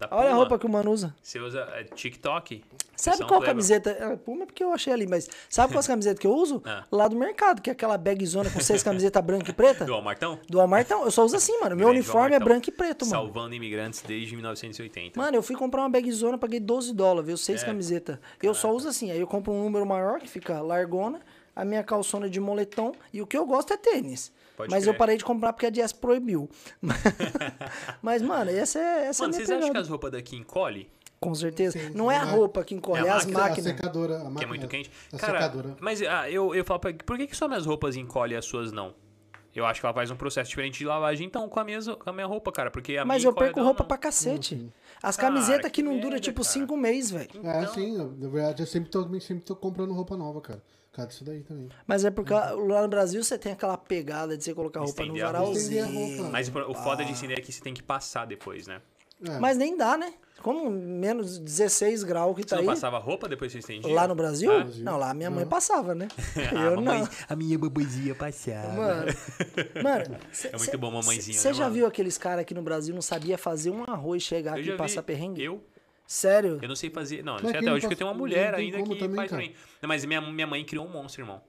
S3: Da
S2: Olha a roupa que o mano usa.
S3: Você usa é, TikTok?
S2: Sabe
S3: São
S2: qual
S3: playboy.
S2: camiseta? É, Puma é porque eu achei ali, mas sabe qual camiseta que eu uso?
S3: Ah.
S2: Lá do mercado, que é aquela bagzona com seis camisetas branca e preta.
S3: Do Almartão?
S2: Do Walmart, então, eu só uso assim, mano. Meu
S3: Grande
S2: uniforme é branco e preto, mano.
S3: Salvando imigrantes desde 1980.
S2: Mano, eu fui comprar uma bagzona, paguei 12 dólares, viu?
S3: É.
S2: Seis camisetas. Eu só uso assim, aí eu compro um número maior, que fica largona, a minha calçona de moletom, e o que eu gosto é tênis.
S3: Pode
S2: Mas
S3: crer.
S2: eu parei de comprar porque a Dias proibiu. Mas, mano, essa é, essa
S3: Mano,
S2: é a minha
S3: vocês acham que as roupas daqui encolhem?
S2: Com certeza.
S1: Sim,
S2: não é a roupa que encolhe,
S3: É
S2: é,
S3: a
S2: as
S3: máquina,
S1: A
S2: máquinas.
S1: secadora. A
S3: Que é
S1: máquina-
S3: muito quente.
S1: A
S3: Cara,
S1: secadora.
S3: mas ah, eu, eu falo pra por que, que só minhas roupas encolhem e as suas não? Eu acho que ela faz um processo diferente de lavagem, então, com a minha, com a minha roupa, cara. Porque a
S2: Mas
S3: minha
S2: eu perco roupa
S3: não.
S2: pra cacete. As
S3: Cara,
S2: camisetas que
S3: que
S2: não dura tipo
S3: cara.
S2: cinco meses, velho.
S1: É,
S3: Então-
S1: sim, na verdade eu sempre tô, sempre tô comprando roupa nova, cara. Causa disso daí também.
S2: Mas é porque lá no Brasil você tem aquela pegada de você colocar roupa no
S3: Estender a roupa.
S1: Estender a
S2: varalzinho.
S1: roupa.
S3: Mas o foda de estender é que você tem que passar depois, né?
S1: É.
S2: Mas nem dá, né? Como menos 16 graus que
S3: Você
S2: tá
S3: não
S2: aí.
S3: passava roupa depois que você estendia?
S2: Lá no Brasil?
S3: Ah?
S2: Não, lá minha mãe passava, né?
S3: Ah,
S2: Eu não.
S3: mamãe- A minha baboizinha passava.
S2: Mano, mano cê-
S3: É muito
S2: cê-
S3: bom, mamãezinha,
S2: Você
S3: né,
S2: já
S3: mano?
S2: viu aqueles caras aqui no Brasil não sabia fazer um arroz, chegar
S3: Eu
S2: aqui e passar perrengue?
S3: Eu?
S2: Sério?
S3: Eu não sei fazer. Não,
S1: quem
S3: até hoje que eu tenho uma mulher ainda que
S1: também,
S3: faz pra mim. Não, mas minha, minha mãe criou um monstro, irmão.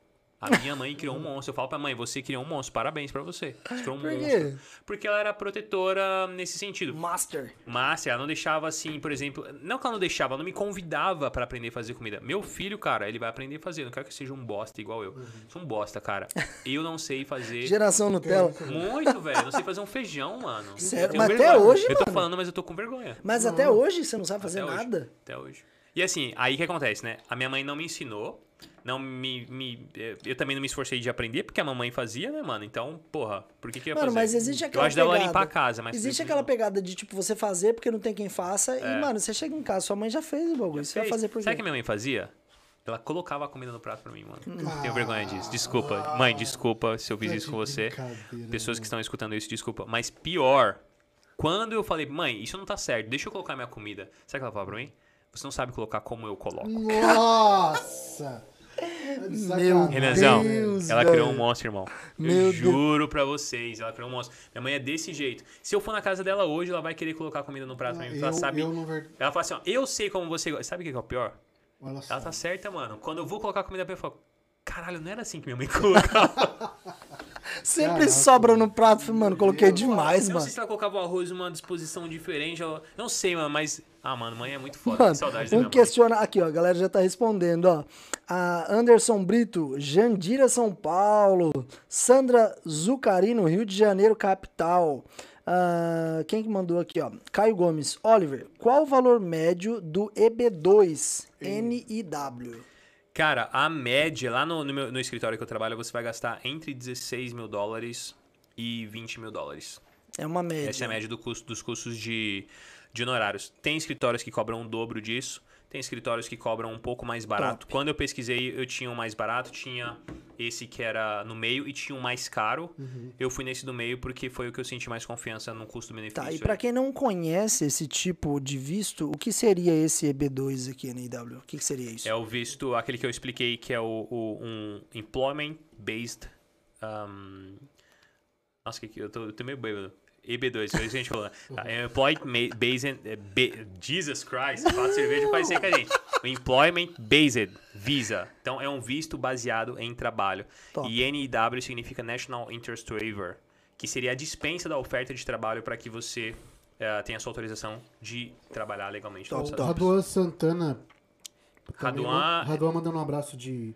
S3: A minha mãe criou um monstro. Eu falo pra mãe, você criou um monstro. Parabéns pra você. Você criou um
S2: Por quê?
S3: monstro. Porque ela era protetora nesse sentido.
S2: Master.
S3: Mas ela não deixava assim, por exemplo. Não que ela não deixava, ela não me convidava pra aprender a fazer comida. Meu filho, cara, ele vai aprender a fazer. Eu não quero que seja um bosta igual eu. Sou um bosta, cara. Eu não sei fazer.
S2: Geração Nutella.
S3: Muito, velho. Eu não sei fazer um feijão, mano.
S2: Sério? Mas até
S3: vergonha.
S2: hoje,
S3: Eu tô
S2: mano?
S3: falando, mas eu tô com vergonha.
S2: Mas até hoje você não sabe fazer
S3: Até hoje.
S2: nada?
S3: Até hoje. E assim, aí que acontece, né? A minha mãe não me ensinou. Não me, me- eh, Eu também não me esforcei de aprender, porque a mamãe fazia, né, mano? Então, porra, por que, que eu ia
S2: Mano,
S3: fazer?
S2: mas existe aquela
S3: Eu ajudava ela a
S2: pegada.
S3: limpar a casa, mas.
S2: Existe aquela pegada de, tipo, você fazer porque não tem quem faça.
S3: É.
S2: E, mano, você chega em casa, sua mãe já fez o bagulho. Você vai fazer por
S3: Sabe o
S2: quê?
S3: que minha mãe fazia? Ela colocava a comida no prato pra mim, mano. Tenho vergonha disso. Desculpa. Mãe, desculpa se eu fiz isso com você. Pessoas que estão escutando isso, desculpa. Mas pior, quando eu falei, mãe, isso não tá certo, deixa eu colocar minha comida. Sabe o que ela falou pra mim? Você não sabe colocar como eu coloco.
S1: Nossa! De sacanagem.
S3: Renanzão,
S2: Deus,
S3: ela
S2: velho.
S3: criou um monstro, irmão.
S2: Meu
S3: eu
S2: Deus.
S3: juro pra vocês, ela criou um monstro. Minha mãe é desse jeito. Se eu for na casa dela hoje, ela vai querer colocar comida no prato pra mim. porque ela
S1: Eu,
S3: sabe.
S1: eu não ver...
S3: Ela fala assim, ó, eu sei como você gosta. Sabe o que é o pior?
S1: Só.
S3: Ela tá certa, mano. Quando eu vou colocar comida pra ela, eu falo, caralho, não era assim que minha mãe colocava.
S2: Sempre
S1: Caraca,
S2: sobra no prato. Mano, coloquei
S3: Eu
S2: demais,
S3: não
S2: mano.
S3: sei se ela colocava o arroz numa disposição diferente. Eu não sei, mano, mas. Ah, mano, mãe é muito foda.
S2: Mano,
S3: que saudade da
S2: um
S3: mãe.
S2: questiona aqui, ó, a galera já tá respondendo, ó. A Anderson Brito, Jandira São Paulo, Sandra Zucarino, Rio de Janeiro, capital. Ah, quem que mandou aqui, ó? Caio Gomes. Oliver, qual o valor médio do EB2 NIW?
S3: Cara, a média, lá no, no, meu- no escritório que eu trabalho, você vai gastar entre 16 mil dólares e 20 mil dólares.
S2: É uma média.
S3: Essa é a média do custo, dos custos de, de honorários. Tem escritórios que cobram o dobro disso, tem escritórios que cobram um pouco mais barato. Quando eu pesquisei, eu tinha um mais barato, tinha esse que era no meio e tinha um mais caro.
S2: Uhum.
S3: Eu fui nesse do meio porque foi o que eu senti mais confiança no custo-benefício.
S2: Tá, e pra quem não conhece esse tipo de visto, o que seria esse EB2 aqui na IW? O que, que seria isso?
S3: É o visto, aquele que eu expliquei, que é o, o- um employment-based. Um... Nossa, que, que eu, tô, eu tô meio bêbado. EB2, foi isso que a gente falou. né? Tá, Employment-based. é, be- Jesus Christ, quatro cerveja faz seca a gente. O Employment-based Visa. Então, é um visto baseado em trabalho.
S2: Top.
S3: E NIW significa National Interest Waiver, que seria a dispensa da oferta de trabalho para que você eh, tenha sua autorização de trabalhar legalmente
S2: Top,
S3: nos
S1: O
S3: Estados Unidos.
S1: Raduan Santana. também,
S3: Raduan,
S1: né? Raduan mandando um abraço de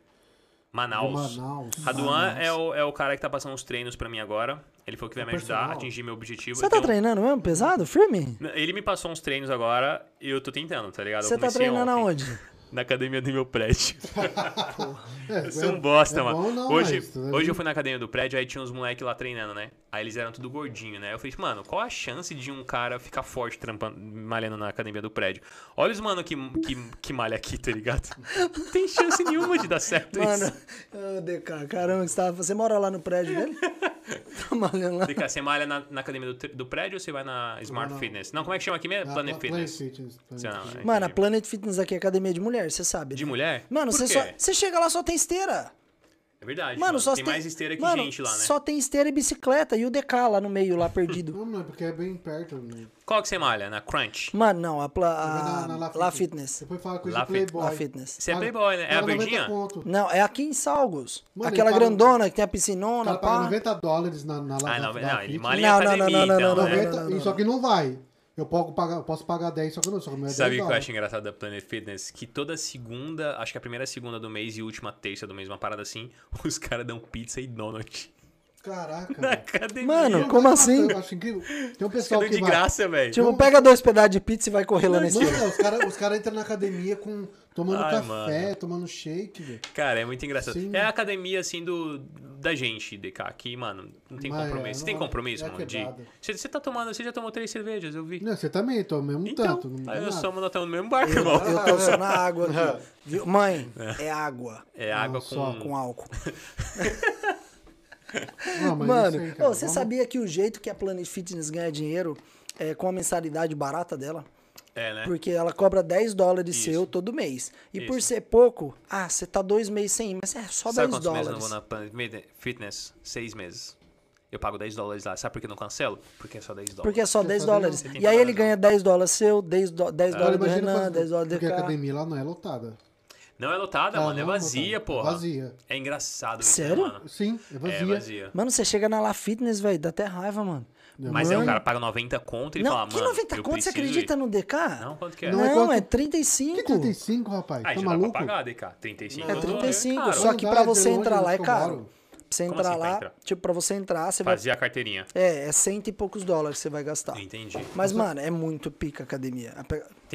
S3: Manaus.
S1: Manaus.
S3: Raduan
S1: Manaus.
S3: é o, é o cara que tá passando os treinos pra mim agora. Ele foi o que vai me ajudar a atingir meu objetivo.
S2: Você tá
S3: tenho-
S2: treinando mesmo? Pesado? Firme?
S3: Ele me passou uns treinos agora e eu tô tentando, tá ligado?
S2: Você tá treinando
S3: ontem,
S2: aonde?
S3: Na academia do meu prédio.
S1: É,
S3: Eu sou um
S1: é-
S3: bosta,
S1: é
S3: mano.
S1: bom não,
S3: hoje
S1: mas, né?
S3: hoje eu fui na academia do prédio, aí tinha uns moleques lá treinando, né? Aí eles eram tudo gordinho, né? Eu falei, mano, qual a chance de um cara ficar forte trampando, malhando na academia do prédio? Olha os mano que, que, que malha aqui, tá ligado? Não tem chance nenhuma de dar certo
S2: Mano,
S3: isso.
S2: ô, DK, caramba, você, tava... você mora lá no prédio dele? tá malhando lá.
S3: Você malha na, na academia do, do prédio ou você vai na Smart
S1: não.
S3: Fitness? Não, como é que chama aqui mesmo?
S1: Ah,
S3: Planet
S1: Pla-
S3: Fitness.
S1: Fitness, Planet Fitness.
S2: Mano, a. Planet Fitness aqui é academia de mulher, você sabe.
S3: De
S2: né?
S3: mulher?
S2: Mano,
S3: Por
S2: você
S3: quê?
S2: só. Você chega lá só tem esteira.
S3: É verdade.
S2: Mano,
S3: Mano,
S2: só
S3: tem
S2: tem
S3: mais esteira que
S2: Mano,
S3: gente lá, né?
S2: Só tem esteira e bicicleta e o DK lá no meio, lá perdido.
S1: Não, não, é porque é bem perto. Né?
S3: Qual que você malha? Na Crunch?
S2: Mano, não, a, pla... A...
S1: na- na
S2: La Fitness.
S1: Depois fala coisa
S3: La
S1: de Playboy.
S2: La Fitness.
S3: Você é playboy, né? É a
S1: paga 90
S3: verdinha?
S2: Não, é aqui em Salgos.
S1: Mano,
S2: Aquela grandona que tem a piscinona,
S1: cara paga
S2: pá.
S1: 90 dólares na, na
S3: Ah, não, não, ele
S1: Fitness.
S3: malha em
S2: Não, não, não, não,
S3: então,
S2: não,
S3: né?
S1: 90,
S2: não, não,
S1: e só que não vai. Eu posso pagar, eu posso pagar 10, só que não, só que não é 10
S3: Sabe o que eu acho engraçado da Planet Fitness? Que toda segunda, acho que a primeira segunda do mês e última terça do mês, uma parada assim, os caras dão pizza e donut
S1: Caraca,
S3: na academia.
S2: Mano, como assim?
S1: Eu acho incrível. Tem um pessoal que
S3: de
S1: vai...
S3: graça, velho.
S2: Tipo, pega dois pedaços de pizza e vai correr lá.
S1: Mano, os caras cara entram na academia com, tomando
S3: Ai,
S1: café,
S3: mano.
S1: tomando shake, velho.
S3: Cara, é muito engraçado.
S1: Sim.
S3: É a academia, assim, do, da gente, DK, que, mano, não tem
S1: Mas,
S3: compromisso.
S1: é,
S3: Você tem
S1: não-
S3: compromisso,
S1: é
S3: mano? Você, você tá tomando, você já tomou três cervejas, eu vi.
S1: Não, você também, tô mesmo
S3: Então,
S1: tanto. Não
S3: aí nós estamos nós estamos no mesmo barco, irmão.
S2: Eu tô só na água aqui. Mãe, é água
S3: É água
S1: só
S3: com...
S2: com álcool.
S1: Não,
S2: Mano,
S1: aí, cara,
S2: ô, você
S1: vamos-
S2: sabia que o jeito que a Planet Fitness ganha dinheiro é com a mensalidade barata dela?
S3: É, né?
S2: Porque ela cobra 10 dólares
S3: Isso.
S2: seu todo mês. E por
S3: Isso.
S2: ser pouco, ah, você tá dois meses sem ir, mas é só
S3: Sabe
S2: 10
S3: quantos meses eu
S2: dólares.
S3: vou na Planet Fitness? Seis meses. Eu pago 10 dólares lá. Sabe por que eu não cancelo? Porque é só 10 dólares.
S2: Porque é só
S1: Você
S2: 10
S1: faz
S2: dólares.
S3: Tem
S2: E aí ele ganha 10 dólares seu, 10, do- 10
S1: Agora
S2: dólares do Renan,
S1: quando-
S2: 10 dólares do
S1: Porque a academia lá não é lotada.
S3: Não é lotada,
S1: Ah,
S3: mano. É
S1: é
S3: vazia,
S1: lotada.
S3: porra.
S1: Vazia.
S3: É engraçado isso,
S2: Sério?
S3: né, mano?
S1: Sim, é vazia.
S3: É vazia.
S2: Mano, você chega na La Fitness, velho, dá até raiva, mano.
S3: Mas aí o
S2: Mano.
S3: cara paga 90 conto e
S2: Não,
S3: fala,
S2: que
S3: mano,
S2: 90
S3: eu
S2: conto, você acredita
S3: ir.
S2: no DK?
S3: Não, quanto que é?
S2: Não,
S1: Não, é quanto?
S2: é
S1: Que
S2: 35.
S1: 35, rapaz?
S3: Ah,
S1: tá
S3: já
S1: maluco?
S3: dá pra pagar, DK. 35.
S2: É
S3: eu tô-
S2: 35,
S3: caro.
S2: só que pra você
S1: longe
S2: entrar lá é caro. Pra você entrar
S3: assim pra
S2: lá,
S3: entrar?
S2: tipo, pra você entrar, você vai.
S3: Fazia a carteirinha.
S2: É, é cento e poucos dólares que você vai gastar.
S3: Entendi.
S2: Mas, mano, é muito pica a academia.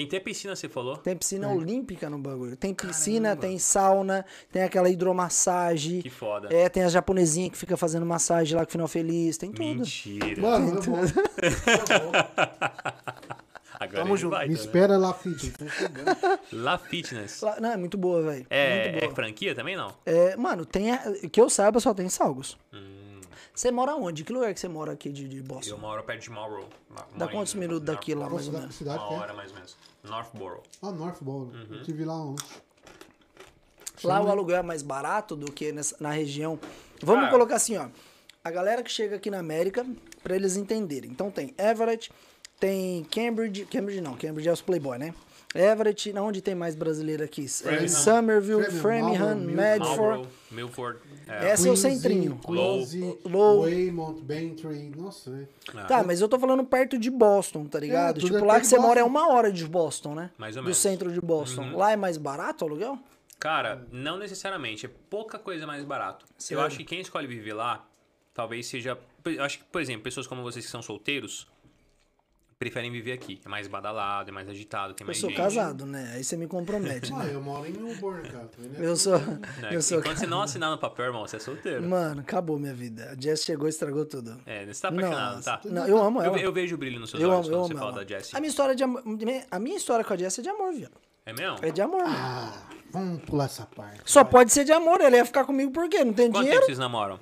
S3: Tem até piscina, você falou?
S2: Tem piscina olímpica no bagulho. Tem piscina, tem sauna, tem aquela hidromassagem.
S3: Que foda.
S2: É, tem a japonesinha que fica fazendo massagem lá com o final feliz, tem tudo.
S3: Mentira.
S1: Mano, eu vou.
S3: Agora
S2: Tamo junto.
S3: vai,
S1: Me
S3: tá
S1: espera lá, Fitness.
S3: La Fitness.
S2: Lá- não, é muito boa, velho. muito
S3: É, é franquia também, não?
S2: É, mano, tem. a- que eu saiba, só tem salgos.
S3: Hum,
S2: Você mora onde? Que lugar que você mora aqui de, de
S3: eu
S2: Boston?
S3: moro perto de Marlboro. Ma-
S2: Dá quantos minutos daqui lá, mais ou menos?
S1: cidade
S3: Uma
S1: é?
S3: hora mais ou menos. Northboro.
S1: Ah, Northboro.
S3: Uhum.
S1: Eu tive lá ontem.
S2: Lá o aluguel é mais barato do que nessa- na região. Vamos
S3: Cara.
S2: colocar assim, ó. A galera que chega aqui na América, pra eles entenderem. Então tem Everett, tem Cambridge. Cambridge não, Cambridge é os Playboy, né? Everett, na onde tem mais brasileiro aqui? É,
S3: Framingham.
S2: Somerville,
S1: Framingham,
S2: Framingham,
S1: Marlboro,
S2: Medford.
S3: Milford. É,
S2: Essa é o centrinho.
S1: Quincy,
S2: Low.
S1: Waymont, Bantry. Nossa, velho.
S2: Tá, mas eu tô falando perto de Boston, tá ligado?
S1: tudo
S2: tipo,
S1: é
S2: lá que você mora é
S1: Boston.
S2: uma hora de Boston, né?
S3: Mais ou
S2: Do
S3: menos.
S2: centro de Boston. Lá é mais barato o aluguel?
S3: Cara, não necessariamente. É pouca coisa mais barato.
S2: Sério?
S3: Eu acho que quem escolhe viver lá, talvez seja. Eu acho que, por exemplo, pessoas como vocês que são solteiros, preferem viver aqui. É mais badalado, é mais agitado, tem
S2: Eu
S3: mais
S2: sou
S3: gente.
S2: casado, né? Aí você me compromete.
S1: Ah,
S2: né?
S1: eu moro em Melbourne, cara. Indo
S2: Eu sou.
S3: Né?
S2: Eu sou
S3: Enquanto você não assinar no papel, irmão, você é solteiro.
S2: Mano, acabou minha vida. A Jess chegou e estragou tudo.
S3: É, você tá apaixonado,
S2: Nossa.
S3: tá?
S2: Não, eu amo
S3: Eu,
S2: ela.
S3: ve- eu vejo o brilho nos seus
S2: Eu
S3: olhos
S2: amo, eu
S3: quando
S2: amo
S3: você fala
S2: ela.
S3: da Jessie.
S2: A minha história de amor, a minha história com a Jess é de amor, viado.
S3: É mesmo?
S2: É de amor. mano.
S1: Ah, vamos pular essa parte.
S2: Só
S1: vai.
S2: pode ser de amor, ele ia ficar comigo por quê? Não tem
S3: Quanto tempo
S2: dinheiro?
S3: vocês namoram?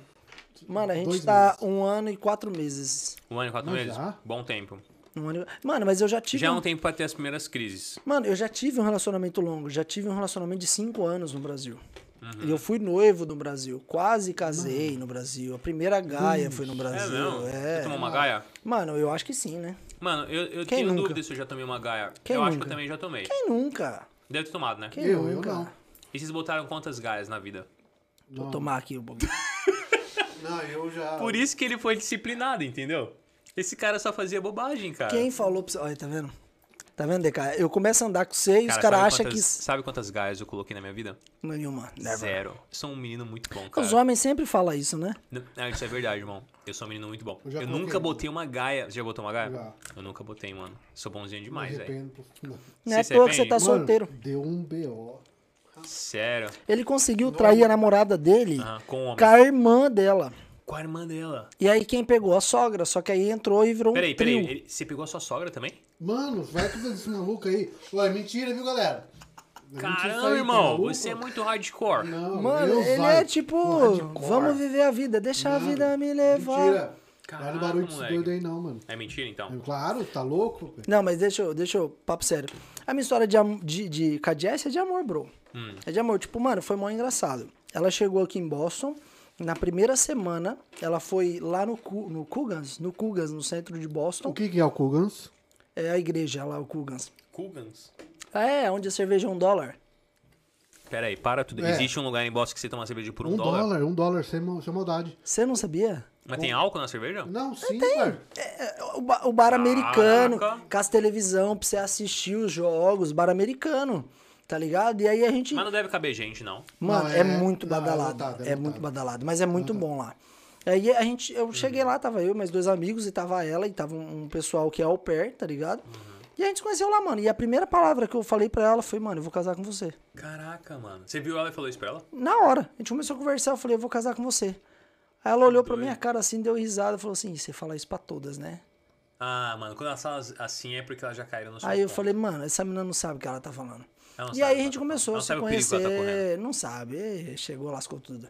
S2: Mano, a gente
S1: Dois
S2: tá
S1: meses.
S2: um ano e quatro meses.
S3: Um ano e quatro
S1: Mas
S3: meses?
S1: já?
S3: Bom tempo.
S2: Um ano. Mano, mas eu já tive.
S3: Já é
S2: um-
S3: tempo pra ter as primeiras crises.
S2: Mano, eu já tive um relacionamento longo, já tive um relacionamento de cinco anos no Brasil.
S3: Uhum.
S2: E eu fui noivo no Brasil, quase casei no Brasil. A primeira gaia foi no
S3: É
S2: Brasil.
S3: mesmo?
S2: É.
S3: Você tomou uma gaia?
S2: Mano, eu acho que sim, né?
S3: Mano, eu, eu
S2: Quem
S3: tenho
S2: nunca?
S3: dúvida se eu já tomei uma gaia.
S2: Quem
S3: eu acho que
S2: nunca?
S3: eu também já tomei.
S2: Quem nunca?
S3: Deve ter tomado, né?
S2: Quem
S1: Eu, eu
S2: nunca?
S1: não.
S3: E vocês botaram quantas gaias na vida?
S2: Vou tomar aqui o bagulho.
S1: Não, eu já.
S3: Por isso que ele foi disciplinado, entendeu? Esse cara só fazia bobagem, cara.
S2: Quem falou pra você. Olha, tá vendo? Tá vendo, DK? Eu começo a andar com você e os
S3: Cara,
S2: caras
S3: sabe
S2: acham que.
S3: Sabe quantas gaias eu coloquei na minha vida?
S2: Nenhuma. Never.
S3: Zero. Eu sou um menino muito bom, cara.
S2: Os homens sempre falam isso, né?
S3: Não, não, isso é verdade, irmão. Eu sou um menino muito bom.
S1: Eu
S3: Eu, nunca botei uma gaia. Você já botou uma gaia?
S1: Já.
S3: Eu nunca botei, mano. Sou bonzinho demais, velho.
S2: Não é à
S3: Você
S2: toa que você tá
S3: arrepende?
S2: solteiro.
S1: Mano, deu um BO.
S3: Sério.
S2: Ele conseguiu trair a namorada dele
S3: Aham, com
S2: com a irmã dela.
S3: Com a irmã dela.
S2: E aí quem pegou? A sogra. Só que aí entrou e virou um
S3: Peraí,
S2: trio.
S3: peraí. ele- Você pegou a sua sogra também?
S1: Mano, vai tudo esse maluco aí. Ué, é mentira, viu, galera? É
S3: Caramba,
S1: aí,
S3: irmão. Você é muito hardcore.
S1: Não,
S2: Mano, ele
S1: vai.
S2: é tipo,
S1: Hardcore.
S2: vamos viver a vida, deixa a
S1: Não,
S2: vida me levar.
S1: Mentira. Vai
S3: Caraca,
S1: no barulho desse doido aí, não, mano.
S3: É mentira, então?
S1: Claro, tá louco?
S2: Não, mas deixa eu, deixa eu, papo sério. A minha história de, de, de com a Jess é de amor, bro.
S3: Hum.
S2: É de amor. Tipo, mano, foi mó engraçado. Ela chegou aqui em Boston, na primeira semana, ela foi lá no, no Cougans, no Cougans, no centro de
S1: O
S2: Boston.
S1: que que é o Kugans?
S2: É a igreja lá, o Cougans.
S3: Cugans?
S2: É, onde a cerveja é um dólar.
S3: Peraí, para tudo.
S1: É.
S3: Existe um lugar em Boston que você toma cerveja por um,
S1: Um
S3: dólar?
S1: dólar, um dólar, sem, sem maldade.
S2: Você não sabia?
S3: Mas tem álcool na cerveja?
S1: Não, sim, pai.
S2: É, O, ba- o bar americano, com as televisão pra você assistir os jogos, bar americano, tá ligado? E aí a gente.
S3: Mas não deve caber gente, não.
S2: Mano,
S1: Não,
S2: é,
S1: é-
S2: muito
S1: não, é
S2: badalado.
S1: lotado,
S2: É,
S1: é
S2: muito
S1: lotado.
S2: badalado, mas é muito bom lá. Aí a gente, eu cheguei lá, tava eu, mais dois amigos, e tava ela, e tava um, um pessoal que é au pair, tá ligado? E a gente se conheceu lá, mano. E a primeira palavra que eu falei pra ela foi, mano, eu vou casar com você.
S3: Caraca, mano. Você viu ela e falou isso pra ela?
S2: Na hora, a gente começou a conversar, eu falei, eu vou casar com você. Aí ela olhou pra minha cara assim, deu risada, falou assim, você fala isso pra todas, né?
S3: Ah, mano, quando elas falam assim é porque elas já caíram no seu
S2: Aí eu
S3: ponto.
S2: falei, mano, essa menina não sabe o que ela tá falando.
S3: Ela
S2: E
S3: sabe
S2: aí a gente
S3: tá
S2: começou a se
S3: tá
S2: conhecer. Não sabe, eh, chegou, lascou tudo.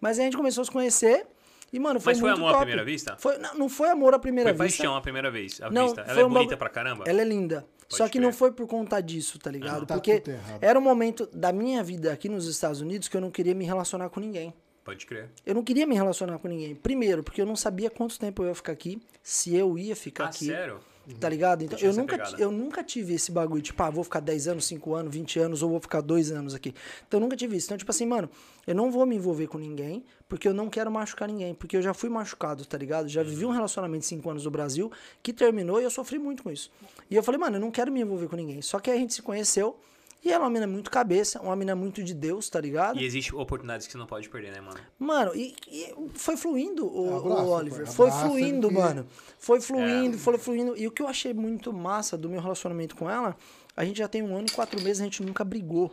S2: Mas aí a gente começou a se conhecer. E, mano, foi
S3: Mas foi
S2: muito
S3: amor à
S2: top.
S3: primeira vista?
S2: Foi, não, não foi amor à primeira
S3: Foi
S2: vista.
S3: paixão a primeira vez, à
S2: Não,
S3: vista. Ela
S2: foi
S3: é
S2: um
S3: bonita pra caramba?
S2: Ela é linda. Só que
S3: crer.
S2: não foi por conta disso, tá ligado?
S1: Tá
S2: Porque era um momento da minha vida aqui nos Estados Unidos que eu não queria me relacionar com ninguém.
S3: Pode crer.
S2: Eu não queria me relacionar com ninguém. Primeiro, porque eu não sabia quanto tempo eu ia ficar aqui, se eu ia ficar
S3: Ah,
S2: aqui.
S3: sério?
S2: Tá ligado? Então, eu nunca,
S3: pegada.
S2: eu nunca tive esse bagulho, tipo, ah, vou ficar 10 anos, 5 anos, 20 anos, ou vou ficar 2 anos aqui. Então, eu nunca tive isso. Então, tipo assim, mano, eu não vou me envolver com ninguém, porque eu não quero machucar ninguém. Porque eu já fui machucado, tá ligado? Já vivi um relacionamento de 5 anos no Brasil, que terminou e eu sofri muito com isso. E eu falei, mano, eu não quero me envolver com ninguém. Só que aí a gente se conheceu, e ela é uma mina muito cabeça, uma mina muito de Deus, tá ligado?
S3: E existe oportunidades que você não pode perder, né, mano?
S2: Mano, e, e foi fluindo, o,
S1: Abraço,
S2: o Oliver.
S1: pai.
S2: Foi
S1: Abraço,
S2: fluindo,
S1: porque-
S2: mano. Foi
S3: É.
S2: fluindo, foi fluindo. E o que eu achei muito massa do meu relacionamento com ela, a gente já tem um ano e quatro meses, a gente nunca brigou.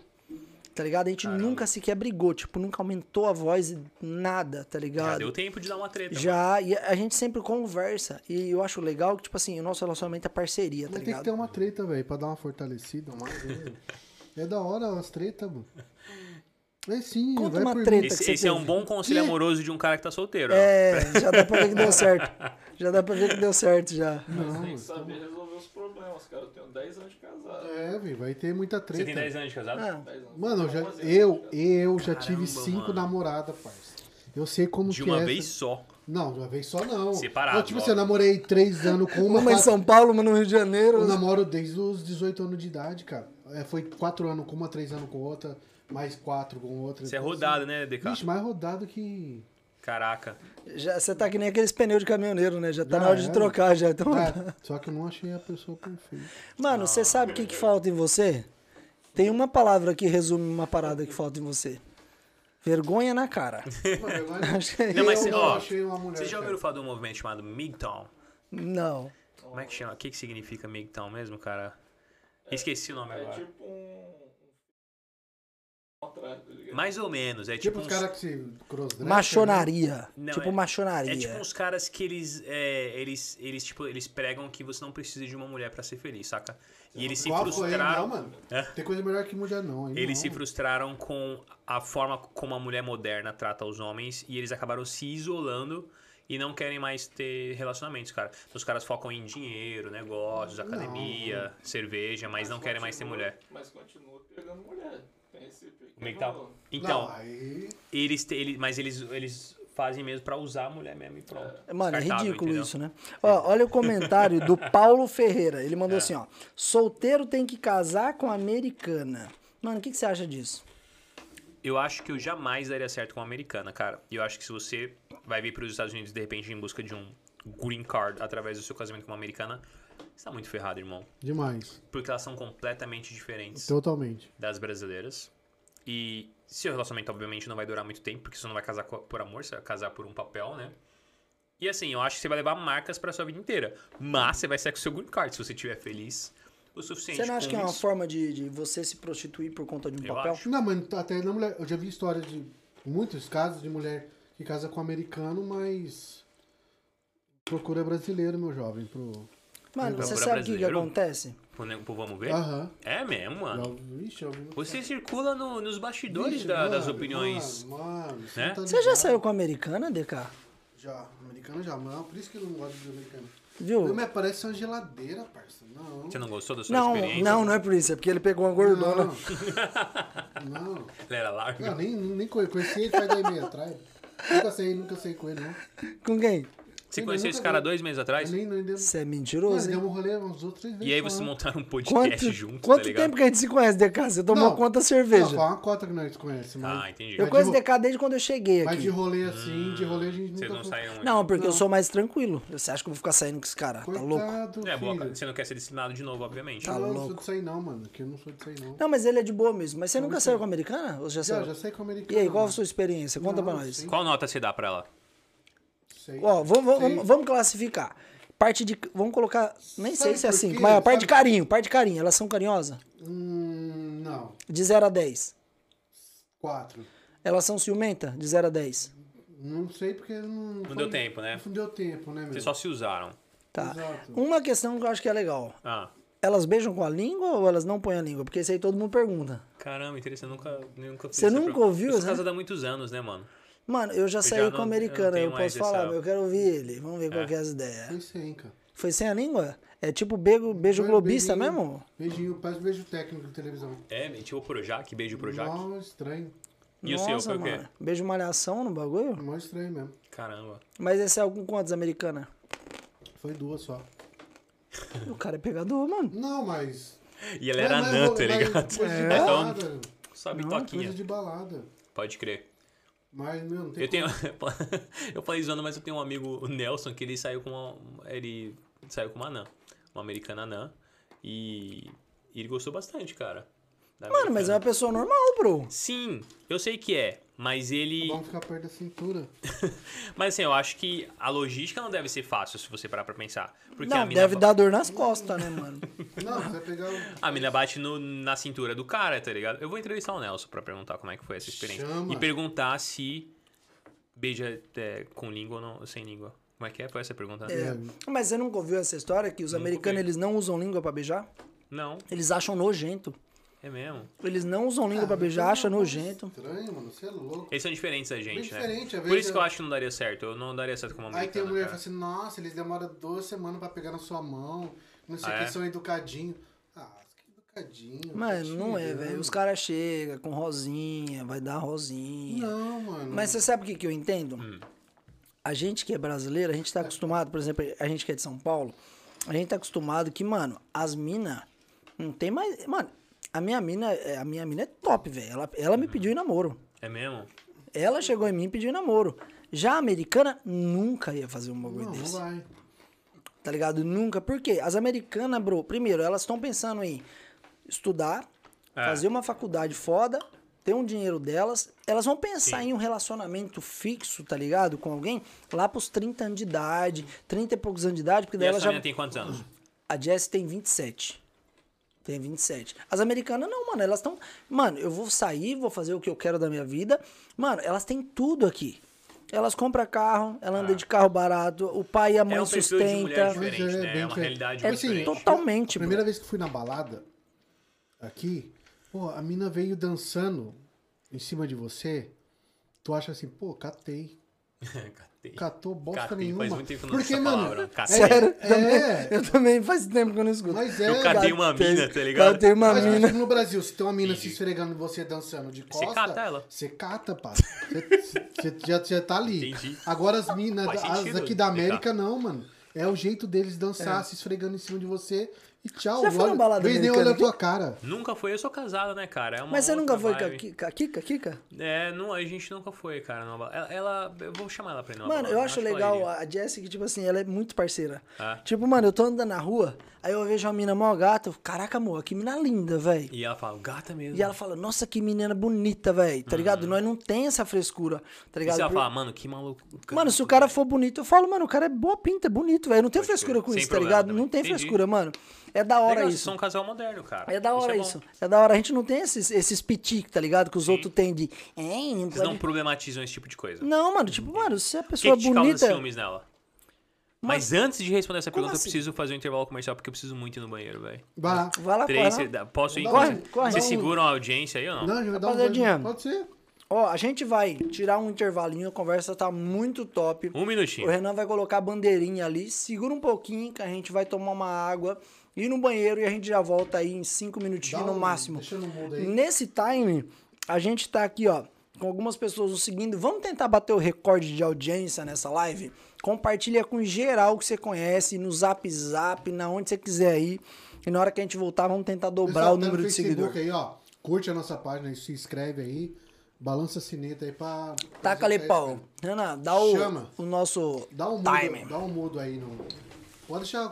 S2: Tá ligado? A gente nunca sequer brigou, tipo, nunca aumentou a voz, nada, tá ligado?
S3: Já deu tempo de dar uma treta. mano.
S2: Já, e a gente sempre conversa. E eu acho legal que, tipo assim, o nosso relacionamento é parceria, tá
S1: Mas tem que
S2: ligado?
S1: ter uma treta, velho, pra dar uma fortalecida mais. é da hora as tretas, mano. É sim,
S2: Conta
S1: vai
S2: uma
S1: por
S2: treta.
S3: Esse, esse é um bom conselho
S1: Que-
S3: amoroso de um cara que tá solteiro. ó.
S2: É, já dá pra ver que deu certo. Já dá pra ver que deu certo já.
S1: Não,
S4: Tem que saber resolver os problemas, cara. Eu tenho 10 anos de casado.
S1: É, velho, vai ter muita treta.
S3: Você tem 10 anos de casado?
S2: Ah,
S4: 10 anos.
S1: Mano, eu já,
S4: 11 anos
S1: eu,
S4: de
S1: eu já
S3: Caramba,
S1: tive cinco
S3: mano.
S1: namoradas, parça. Eu sei como
S3: De
S1: que
S3: uma
S1: é
S3: vez
S1: essa-
S3: só.
S1: Não, de uma vez só não.
S3: Separado,
S1: Eu, tipo assim,
S3: logo.
S1: eu namorei três anos com uma.
S2: uma em
S1: quatro-
S2: São Paulo, uma no Rio de Janeiro.
S1: Eu namoro desde os 18 anos de idade, cara. É, foi quatro anos com uma, três anos com outra, mais quatro com outra.
S3: Você é rodado,
S1: assim,
S3: né, DK?
S1: Vixe, mais rodado que.
S3: Caraca.
S2: Já, você tá que nem aqueles pneus de caminhoneiro, né? Já tá
S1: Já
S2: na hora de
S1: era.
S2: trocar já. Então...
S1: É, só que eu não achei a pessoa perfeita.
S2: Mano, você sabe o que, que falta em você? Tem uma palavra que resume uma parada que falta em você. Vergonha na cara.
S3: Não, mas, ó,
S1: mulher.
S3: Vocês já ouviram falar de um movimento chamado MGTOW?
S2: Não.
S3: Como é que chama? O que, que significa migtão mesmo, cara? Esqueci o nome
S4: É
S3: agora.
S4: tipo um.
S3: Mais ou menos. É
S1: Tipo
S3: tipo,
S1: os
S3: uns...
S1: caras que se crossdresser, né?
S2: Machonaria.
S3: Não,
S2: tipo
S3: é-
S2: machonaria.
S3: É tipo uns caras que eles, é, eles, eles, tipo, eles pregam que você não precisa de uma mulher pra ser feliz, saca? E eles se frustraram.
S1: Não, mano.
S3: É?
S1: Tem coisa melhor que mulher, não.
S3: Eles
S1: não.
S3: se frustraram com a forma como a mulher moderna trata os homens e eles acabaram se isolando e não querem mais ter relacionamentos, cara. Então, os caras focam em dinheiro, negócios, academia, cerveja, mas não querem mais ter
S4: continua-
S3: mulher.
S4: Mas continua pegando mulher. Tem esse pequeno...
S3: Migtal. Então,
S1: Não, aí...
S3: eles, te- ele- mas eles, eles fazem mesmo pra usar a mulher mesmo e pronto.
S2: Mano, é ridículo
S3: entendeu?
S2: isso, né? Ó, olha o comentário do Paulo Ferreira. Ele mandou assim, ó. Solteiro tem que casar com americana. Mano, o que, que você acha disso?
S3: Eu acho que eu jamais daria certo com uma americana, cara. E eu acho que se você vai vir para os Estados Unidos de repente em busca de um green card através do seu casamento com uma americana, você tá muito ferrado, irmão.
S1: Demais.
S3: Porque elas são completamente diferentes
S1: Totalmente.
S3: das brasileiras. E seu relacionamento, obviamente, não vai durar muito tempo, porque você não vai casar por amor, você vai casar por um papel, né? E assim, eu acho que você vai levar marcas pra sua vida inteira. Mas você vai sair com o seu green card se você estiver feliz o suficiente.
S2: Você não acha
S3: com
S2: que é uma
S3: isso.
S2: forma de, de você se prostituir por conta de um
S3: Eu
S2: papel?
S3: acho.
S1: Não, mas até na mulher... Eu já vi histórias de... Muitos casos de mulher que casa com americano, mas... Procura brasileiro, meu jovem, pro...
S2: Mano, você sabe o que, que acontece?
S3: Pro, pro vamos ver?
S1: Aham.
S3: É mesmo, mano.
S1: Já- Vixe, eu vi...
S3: Você circula no- nos bastidores
S1: Vixe,
S3: da- das
S1: mano,
S3: opiniões.
S1: Mano, mano, você
S3: Né?
S1: não tá
S2: Você já
S1: ligado.
S2: saiu com a americana, DK?
S1: Já. Americano já, mas por isso que eu não gosto de americano.
S2: Viu?
S1: Não me parece uma geladeira, parça. Não.
S3: Você não gostou da sua
S2: Não,
S3: experiência?
S2: não, não é por isso. É porque ele pegou uma gordona.
S1: Não. não.
S3: Ele era largo.
S1: Não, nem, nem conhe- conheci ele faz dois meses atrás. Nunca sei, nunca sei com ele, não.
S2: Com quem?
S3: Você
S1: Sim,
S3: conheceu
S1: mas
S3: esse cara
S1: vi.
S3: dois meses atrás?
S1: Nem, nem deu.
S2: Você é
S1: Não,
S2: mentiroso,
S1: deu um rolê uns outros.
S3: E aí vocês montaram um podcast
S2: Quanto,
S3: junto,
S2: quanto
S3: tá ligado?
S2: tempo que a gente se conhece, DK? Você tomou
S1: Não,
S2: quanta
S1: Não,
S2: cerveja?
S1: foi uma cota que nós conhecemos. Mas,
S3: Ah, entendi.
S2: eu
S1: Mas
S2: conheço
S1: de
S2: DK desde quando eu cheguei
S1: mas
S2: aqui.
S1: de rolê assim, de rolê a gente
S3: Vocês
S1: nunca
S3: não
S1: foi.
S3: saíram muito.
S2: Não, porque eu
S1: Não.
S2: sou mais tranquilo. Você acha que eu vou ficar saindo com esse cara? Tá
S1: Coitado,
S2: louco?
S3: É, boa, você não quer ser disciplinado de novo, obviamente.
S2: Tá
S1: não, eu não
S2: louco.
S1: sou disso aí não, mano. Que eu não sou disso aí não.
S2: Não, mas ele é de boa mesmo. Mas você nunca
S1: Não
S2: saiu com a americana? Ou já
S1: Já,
S2: saiu?
S1: já sei com americano.
S2: E aí, qual a sua experiência? Conta
S1: Não,
S2: pra nós.
S3: Qual nota você dá pra ela?
S1: Sei.
S2: Ó, vamos, vamos,
S1: Sei.
S2: vamos- classificar. Parte de. Vamos colocar. Nem sei
S1: Sabe
S2: se é assim,
S1: quê?
S2: mas a parte de carinho, parte de carinho. Elas são carinhosas?
S1: Hum, não.
S2: De 0 a 10.
S1: Quatro.
S2: Elas são ciumentas? De 0 a 10.
S1: Não sei porque não.
S3: Não
S1: foi-
S3: deu tempo, né?
S1: Não deu tempo, né, meu?
S3: Vocês só se usaram.
S2: Tá.
S1: Exato.
S2: Uma questão que eu acho que é legal.
S3: Ah,
S2: Elas beijam com a língua ou elas não põem a língua? Porque isso aí todo mundo pergunta.
S3: caramba, interessante. Eu nunca, nunca fiz
S2: Você
S3: essa
S2: nunca
S3: pergunta.
S2: ouviu,
S3: Eu sou
S2: né?
S3: casado há muitos anos, né, mano?
S2: Mano, eu já
S3: já
S2: saí
S3: não-
S2: com
S3: não
S2: americana, eu,
S3: mais
S2: posso falar, eu quero ouvir ele. Vamos ver qual
S3: É.
S2: que é as ideias.
S1: Foi sem, cara.
S2: Foi sem a língua? É tipo beijo, beijo
S1: Foi
S2: globista
S1: beijinho-
S2: mesmo?
S1: Beijinho, parece beijo técnico de televisão.
S3: É, tipo o Projac, beijo Projac.
S1: Mó estranho.
S3: E o seu, foi o quê?
S2: Beijo malhação no bagulho?
S1: Mó estranho mesmo.
S3: Caramba.
S2: Mas esse é algum quantos americana?
S1: Foi duas só.
S2: O cara é pegador, mano.
S1: Não, mas.
S3: E ela era anã, tá ligado?
S1: De
S2: É.
S1: balada.
S3: Sabe
S2: Não,
S3: toquinha.
S1: Coisa de balada.
S3: Pode crer.
S1: Mas, meu, não tem
S3: Eu tenho. eu falei zoando, mas eu tenho um amigo, o Nelson, que ele saiu com uma. Ele saiu com uma anã. Uma americana anã. E. e ele gostou bastante, cara.
S2: Mano, mas é uma
S3: americana.
S2: pessoa normal, bro.
S3: Sim, eu sei que é. Mas ele.
S1: Vamos ficar perto da cintura.
S3: Mas assim, eu acho que a logística não deve ser fácil se você parar pra pensar. Porque a
S2: Não,
S3: mina,
S2: deve
S3: ba-
S2: dar dor nas costas, né, mano?
S1: Não, você vai pegar o.
S3: a mina bate no- na cintura do cara, tá ligado? Eu vou entrevistar o Nelson pra perguntar como é que foi essa experiência.
S1: Chama.
S3: E perguntar se beija é, com língua ou não, sem língua. Como é que é? Foi essa a pergunta? né?
S2: É. Mas você nunca ouviu essa história que os
S3: Nunca
S2: americanos eles não usam língua pra beijar?
S3: Não,
S2: Eles acham nojento.
S3: É mesmo.
S2: Eles não usam língua
S1: Ah,
S2: pra beijar, acham
S1: coisa
S2: nojento.
S1: Estranho, mano. Você é louco.
S3: Eles são diferentes da gente, né?
S1: diferente,
S3: Por
S1: vezes
S3: isso que eu
S1: eu-
S3: acho que não daria certo. Eu não daria certo com uma
S1: Aí tem mulher que fala assim, nossa, eles demoram duas semanas pra pegar na sua mão. Não sei o
S3: Ah,
S1: que,
S3: é?
S1: são educadinhos. Ah, que educadinho.
S2: Mano,
S1: tá
S2: não é, velho. Os caras chegam com rosinha, vai dar rosinha.
S1: Não, mano.
S2: Mas você sabe o que, que eu entendo?
S3: Hum.
S2: A gente que é brasileiro, a gente tá acostumado, por exemplo, a gente que é de São Paulo, a gente tá acostumado que, mano, as minas não tem mais. Mano, a minha mina, é- a minha mina é top, velho. Ela, ela me pediu em namoro.
S3: É mesmo?
S2: Ela chegou em mim e pediu em namoro. Já a americana nunca ia fazer um bagulho
S1: Não, não
S2: desse.
S1: vai.
S2: Tá ligado? Nunca. Por quê? As americanas, bro, primeiro, elas estão pensando em estudar,
S3: É.
S2: fazer uma faculdade foda, ter um dinheiro delas, elas vão pensar
S3: Sim.
S2: em um relacionamento fixo, tá ligado? Com alguém lá pros 30 anos de idade, 30 e poucos anos de idade, porque
S3: E
S2: daí
S3: a
S2: ela já.
S3: tem quantos anos?
S2: A Jess tem 27. Tem 27. As americanas não, mano. Elas estão. Mano, eu vou sair, vou fazer o que eu quero da minha vida. Mano, elas têm tudo aqui. Elas compram carro, ela anda de carro barato, o pai e a mãe
S3: Ah. É um perfil de mulher
S2: sustenta.
S3: diferente, né? É uma
S1: diferente.
S3: realidade
S2: É
S3: diferente.
S2: totalmente,
S1: A primeira vez que fui na balada, aqui, pô, a mina veio dançando em cima de você. Tu acha assim, pô, catei.
S3: Catei.
S1: Catou bosta
S3: Catei,
S1: nenhuma.
S3: faz muito tempo que eu não
S1: Porque, mano.
S3: palavra, catei.
S1: é-
S2: Sério?
S1: É,
S2: Também, eu também faz tempo que eu não escuto.
S1: mas é.
S3: Eu catei uma mina, tá ligado?
S2: Catei uma
S1: Mas,
S2: mina.
S1: no Brasil, se tem uma mina se
S3: Entendi.
S1: esfregando em você dançando de
S3: Você
S1: costa...
S3: cata ela.
S1: Você cata, pá. Você você já, já tá ali.
S3: Entendi.
S1: Agora as minas, as aqui da
S3: explicar.
S1: América, não, mano. É o jeito deles dançar, se esfregando em cima de você. E tchau.
S2: Já foi numa balada
S1: vez nem olha a tua cara.
S3: Nunca foi, eu sou casado, né, cara? É uma
S2: Mas você nunca foi com a Kika? Kika?
S3: É, não, a gente nunca foi, cara. numa balada. Ela, ela- eu vou chamar ela pra ir numa
S2: Mano,
S3: balada,
S2: eu acho
S3: ela
S2: legal a Jessie, tipo assim, ela é muito parceira.
S3: É.
S2: Tipo, mano, eu tô andando na rua, aí eu vejo uma mina mó gata, eu, caraca, amor, que mina linda, velho.
S3: E ela fala, gata mesmo.
S2: E ela fala, nossa, que menina bonita, velho, tá ligado? Nós não tem essa frescura, tá
S3: E
S2: ligado?
S3: se ela
S2: Por-
S3: fala, mano, que maluco.
S2: Mano, se o cara for bonito, eu falo, mano, o cara é boa pinta, é bonito, velho. Não tem frescura com
S3: Sem
S2: isso, tá ligado?
S3: também.
S2: Não tem
S3: Entendi.
S2: frescura, mano. É da hora
S3: Legal,
S2: isso.
S3: são um casal moderno, cara.
S2: É da hora
S3: bom.
S2: isso. É da hora. A gente não tem esses, esses pitique, tá ligado? Que os outros têm de. É, não
S3: Vocês não problematizam esse tipo de coisa.
S2: Não, mano, tipo, mano, se a
S3: que,
S2: pessoa
S3: que
S2: é
S3: te causa
S2: bonita.
S3: ciúmes nela? Mas antes de responder essa
S2: Como
S3: pergunta,
S2: assim?
S3: eu preciso fazer um intervalo comercial, porque eu preciso muito ir no banheiro, velho.
S1: Vai lá.
S2: Vai lá,
S3: Três,
S2: corre lá.
S3: posso ir?
S1: Corre,
S3: Vocês-
S2: corre.
S3: Vocês
S2: um-
S3: seguram a audiência aí ou não?
S1: Não, já dá um-
S2: Rapaziadinha.
S1: Pode ser.
S2: Ó, a gente vai tirar um intervalinho, a conversa tá muito top.
S3: Um
S2: O
S3: minutinho.
S2: Renan vai colocar a bandeirinha ali, segura um pouquinho que a gente vai tomar uma água, ir no banheiro e a gente já volta aí em cinco minutinhos
S1: Dá
S2: no
S1: um-
S2: máximo.
S1: Deixa no aí.
S2: Nesse time, a gente tá aqui, ó, com algumas pessoas nos seguindo. Vamos tentar bater o recorde de audiência nessa live? Compartilha com geral que você conhece, no Zap Zap, na onde você quiser aí. E na hora que a gente voltar, vamos tentar dobrar
S1: Pessoal,
S2: o
S1: tá
S2: número de seguidores.
S1: aí, ó. Curte a nossa página e se inscreve aí. Balança a sineta aí pra.
S2: Taca ali,
S1: gente-
S2: pau. Renan, dá o,
S1: Chama.
S2: o nosso
S1: Dá um mudo, dá um mudo aí no. Pode deixar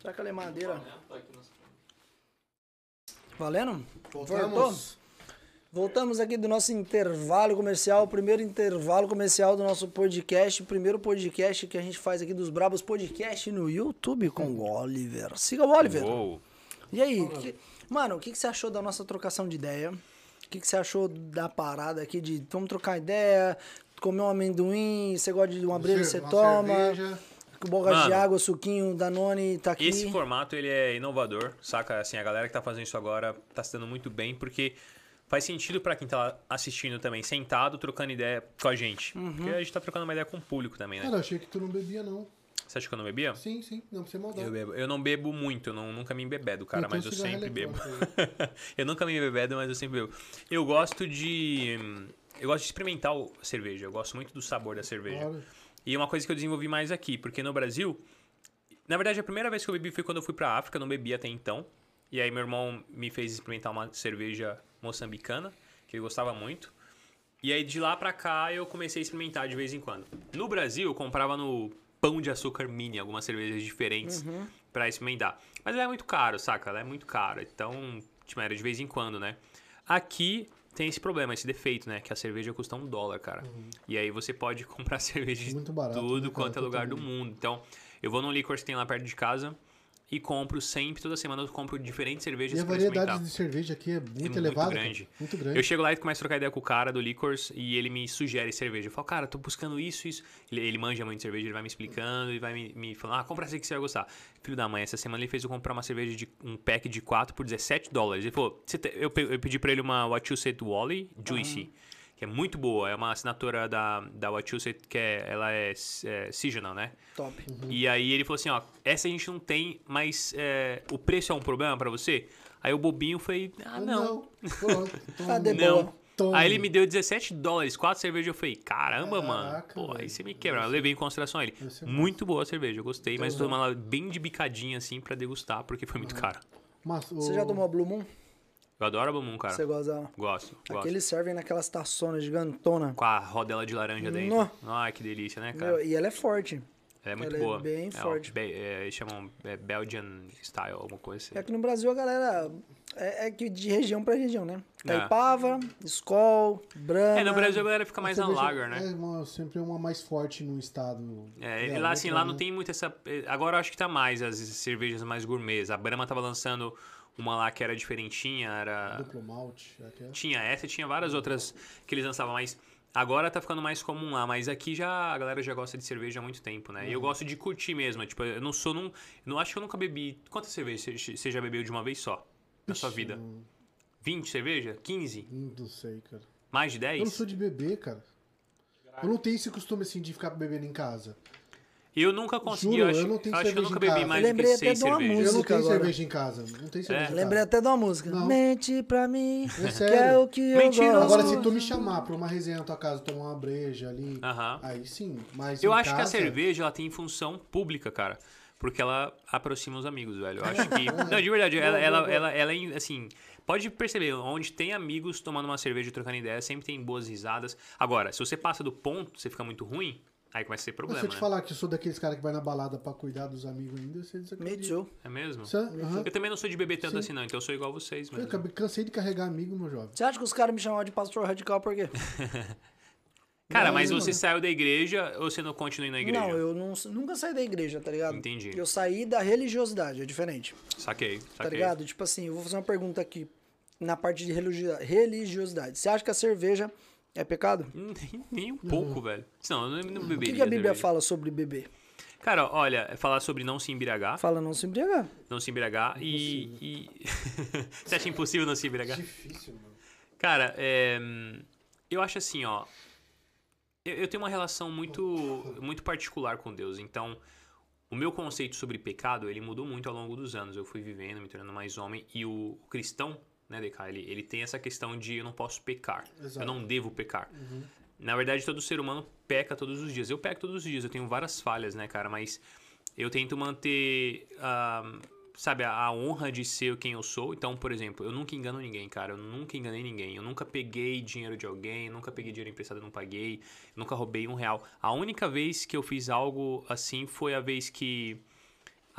S2: Será que ela é madeira?
S4: Tá
S2: Valendo?
S1: Voltamos.
S2: Voltamos aqui do nosso intervalo comercial, o primeiro intervalo comercial do nosso podcast, o primeiro podcast que a gente faz aqui dos Brabos Podcast no YouTube com o Oliver. Siga o Oliver.
S3: Uou.
S2: E aí, que- mano, o que, que você achou da nossa trocação de ideia? O que, que você achou da parada aqui de vamos trocar ideia, comer um amendoim, você gosta de uma breja, você
S1: Uma
S2: toma,
S1: cerveja.
S2: Boca de água, suquinho, Danone, tá aqui.
S3: Esse formato ele é inovador, saca? Assim, a galera que tá fazendo isso agora tá se dando muito bem, porque faz sentido pra quem tá assistindo também, sentado, trocando ideia com a gente.
S2: Uhum.
S3: Porque a gente tá trocando uma ideia com o público também, né?
S1: Cara, eu achei que tu não bebia, não.
S3: Você acha que eu não bebia?
S1: Sim, sim, não precisa maldade.
S3: Eu bebo. Eu não bebo muito, eu não, nunca me embebedo, cara,
S1: Então,
S3: mas eu
S1: cigarro
S3: sempre bebo.
S1: eletrônico
S3: eu nunca me embebedo, mas eu sempre bebo. Eu gosto de. Eu gosto de experimentar o- a cerveja. Eu gosto muito do sabor da cerveja.
S1: Olha.
S3: E uma coisa que eu desenvolvi mais aqui, porque no Brasil. Na verdade, a primeira vez que eu bebi foi quando eu fui pra África, eu não bebi até então. E aí meu irmão me fez experimentar uma cerveja moçambicana, que ele gostava muito. E aí de lá pra cá eu comecei a experimentar de vez em quando. No Brasil, eu comprava no Pão de Açúcar Mini algumas cervejas diferentes pra experimentar. Mas ela é muito caro, saca? Ela é muito cara. Então, tipo, era de vez em quando, né? Aqui tem esse problema, esse defeito, né? Que a cerveja custa um dólar, cara. E aí você pode comprar cerveja de
S1: barato,
S3: tudo
S1: né,
S3: quanto é lugar do mundo. Então, eu vou num licor que tem lá perto de casa e compro sempre, toda semana eu compro diferentes cervejas
S1: E a variedade de cerveja aqui é muito
S3: muito
S1: elevada. cara.
S3: grande.
S1: Muito grande.
S3: Eu chego lá e começo a trocar ideia com o cara do Liquors e ele me sugere cerveja. Eu falo, cara, tô buscando isso, isso. Ele, ele manja muito de cerveja, ele vai me explicando e vai me, me falando, ah, compra essa que você vai gostar. Filho da mãe, essa semana ele fez eu comprar uma cerveja de um pack de 4 por 17 dólares. Ele falou, eu, eu pedi pra ele uma Wachusett Wally Juicy. Que é muito boa, é uma assinatura da, da Wachusett, que é, ela é, é seasonal, né?
S2: Top.
S3: E aí ele falou assim, ó, essa a gente não tem, mas é, o preço é um problema pra você? Aí o bobinho foi, ah, não.
S1: Pronto, toma.
S2: Cadê
S3: Não. Aí ele me deu 17 dólares, quatro cervejas. Eu falei, caramba, mano.
S1: Caraca,
S3: Pô, aí você me quebra. Eu levei em consideração ele.
S1: É
S3: Muito boa a cerveja, eu gostei, mas tô tomando ela bem de bicadinha assim pra degustar, porque foi muito caro.
S1: Mas, o-
S2: Você já tomou a Blue Moon?
S3: Eu adoro a Blue Moon, cara.
S2: Você gosta dela?
S3: Gosto, gosto.
S2: Aqui eles servem naquelas taçonas gigantona.
S3: Com a rodela de laranja dentro.
S2: Nó.
S3: Ai, que delícia, né, cara?
S2: Meu, e ela é forte.
S3: Ela é muito
S2: ela é
S3: boa.
S2: bem
S3: ó,
S2: forte.
S3: be- é, eles chamam é, Belgian style, alguma coisa assim.
S2: É que no Brasil a galera é, é que de região pra região, né?
S3: É.
S2: Taipava, Skol, Brahma.
S3: É, no Brasil a galera fica mais na lager, né?
S1: É uma- sempre uma mais forte no estado.
S3: É,
S1: dela,
S3: lá, assim, lá não
S1: né?
S3: tem muito essa. Agora eu acho que tá mais as cervejas mais gourmets. A Brahma tava lançando uma lá que era diferentinha, era.
S1: Duplo malte. é que é.
S3: Tinha essa e tinha várias outras que eles lançavam, mas agora tá ficando mais comum lá. Mas aqui já a galera já gosta de cerveja há muito tempo, né? E
S1: Uhum.
S3: eu gosto de curtir mesmo. Tipo, eu não sou num. Não acho que eu nunca bebi. Quantas cervejas você- já bebeu de uma vez só? Na sua vida? 20 cerveja? 15?
S1: Hum, Não sei, cara.
S3: Mais de
S1: Eu não
S3: 10?
S1: sou de beber, cara. Eu não tenho esse costume assim de ficar bebendo em casa.
S3: Eu nunca consegui.
S1: Juro,
S3: eu acho,
S1: eu não tenho
S3: acho que eu
S1: cerveja
S3: nunca
S1: em
S3: bebi
S1: casa.
S3: mais do
S2: Lembrei
S3: que
S2: até
S3: 6
S2: de uma
S3: cervejas.
S1: Eu não
S2: Música
S1: tenho
S2: agora.
S1: cerveja em casa. Não tem cerveja em
S2: Lembrei
S1: casa.
S2: até de uma música.
S1: Não.
S2: Mente pra mim,
S1: É
S2: que é
S1: sério.
S2: o que eu gosto.
S1: Agora, se tu me chamar pra uma resenha na tua casa, tomar uma breja ali,
S3: Aham.
S1: aí sim. Mas
S3: Eu
S1: em
S3: acho que a
S1: casa,
S3: cerveja ela tem função pública, cara. Porque ela aproxima os amigos, velho. Eu acho que. Não, de verdade, ela, ela, ela, ela é assim. Pode perceber, onde tem amigos tomando uma cerveja e trocando ideia, sempre tem boas risadas. Agora, se você passa do ponto, você fica muito ruim, aí começa a ser
S1: Mas
S3: problema,
S1: se eu te
S3: né?
S1: falar que eu sou daqueles caras que vai na balada pra cuidar dos amigos ainda, você desacredita.
S3: É mesmo?
S1: Aham.
S3: Eu também não sou de beber tanto
S1: Sim.
S3: assim, não. Então eu sou igual a vocês,
S1: Eu
S3: mesmo.
S1: acabei- cansei de carregar amigo, meu jovem.
S2: Você acha que os caras me chamavam de pastor radical por quê?
S3: Cara, mas você
S2: mano.
S3: saiu da igreja ou você não continua na igreja?
S2: Não, eu não- nunca saí da igreja, tá ligado?
S3: Entendi.
S2: Eu saí da religiosidade, é diferente.
S3: Saquei,
S2: Tá
S3: saquei.
S2: ligado? Tipo assim, eu vou fazer uma pergunta aqui na parte de religi- religiosidade. Você acha que a cerveja é pecado?
S3: Nem, nem um pouco, velho. Não, eu não
S2: O
S3: beberia.
S2: que, que a Bíblia
S3: cerveja.
S2: fala sobre beber?
S3: Cara, olha, é falar sobre não se embriagar.
S2: Fala não se embriagar.
S3: Não se embriagar e. e... Você acha impossível não se embriagar?
S1: Difícil, mano.
S3: Cara, é, eu acho assim, ó. Eu, eu tenho uma relação muito, muito particular com Deus. Então, o meu conceito sobre pecado, ele mudou muito ao longo dos anos. Eu fui vivendo, me tornando mais homem. E o cristão, né, DK, ele, ele tem essa questão de eu não posso pecar.
S1: Exato.
S3: Eu não devo pecar. Na verdade, todo ser humano peca todos os dias. Eu peco todos os dias. Eu tenho várias falhas, né, cara? Mas eu tento manter, ah, sabe, a, a honra de ser quem eu sou. Então, por exemplo, eu nunca engano ninguém, cara. Eu nunca enganei ninguém. Eu nunca peguei dinheiro de alguém. Eu nunca peguei dinheiro emprestado e não paguei. Eu nunca roubei um real. A única vez que eu fiz algo assim foi a vez que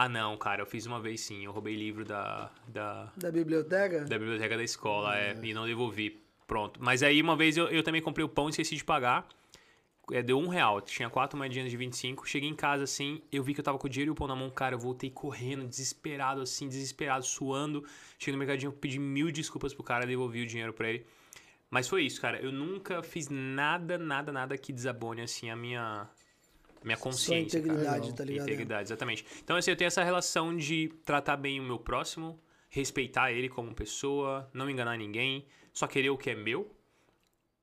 S3: Ah, não, cara, eu fiz uma vez sim. Eu roubei livro da, da,
S2: Da biblioteca?
S3: da biblioteca da escola é, e não devolvi. Pronto. Mas aí uma vez eu, eu também comprei o pão e esqueci de pagar. É, deu um real. Tinha quatro moedinhas de 25. Cheguei em casa assim, eu vi que eu tava com o dinheiro e o pão na mão. Cara, eu voltei correndo, desesperado, assim, desesperado, suando. Cheguei no mercadinho, pedi mil desculpas pro cara, devolvi o dinheiro pra ele. Mas foi isso, cara. Eu nunca fiz nada, nada, nada que desabone, assim, a minha, minha consciência. cara.
S2: integridade,
S1: Legal.
S2: tá ligado?
S3: Integridade, exatamente. Então, assim, eu tenho essa relação de tratar bem o meu próximo, respeitar ele como pessoa, não enganar ninguém, só querer o que é meu.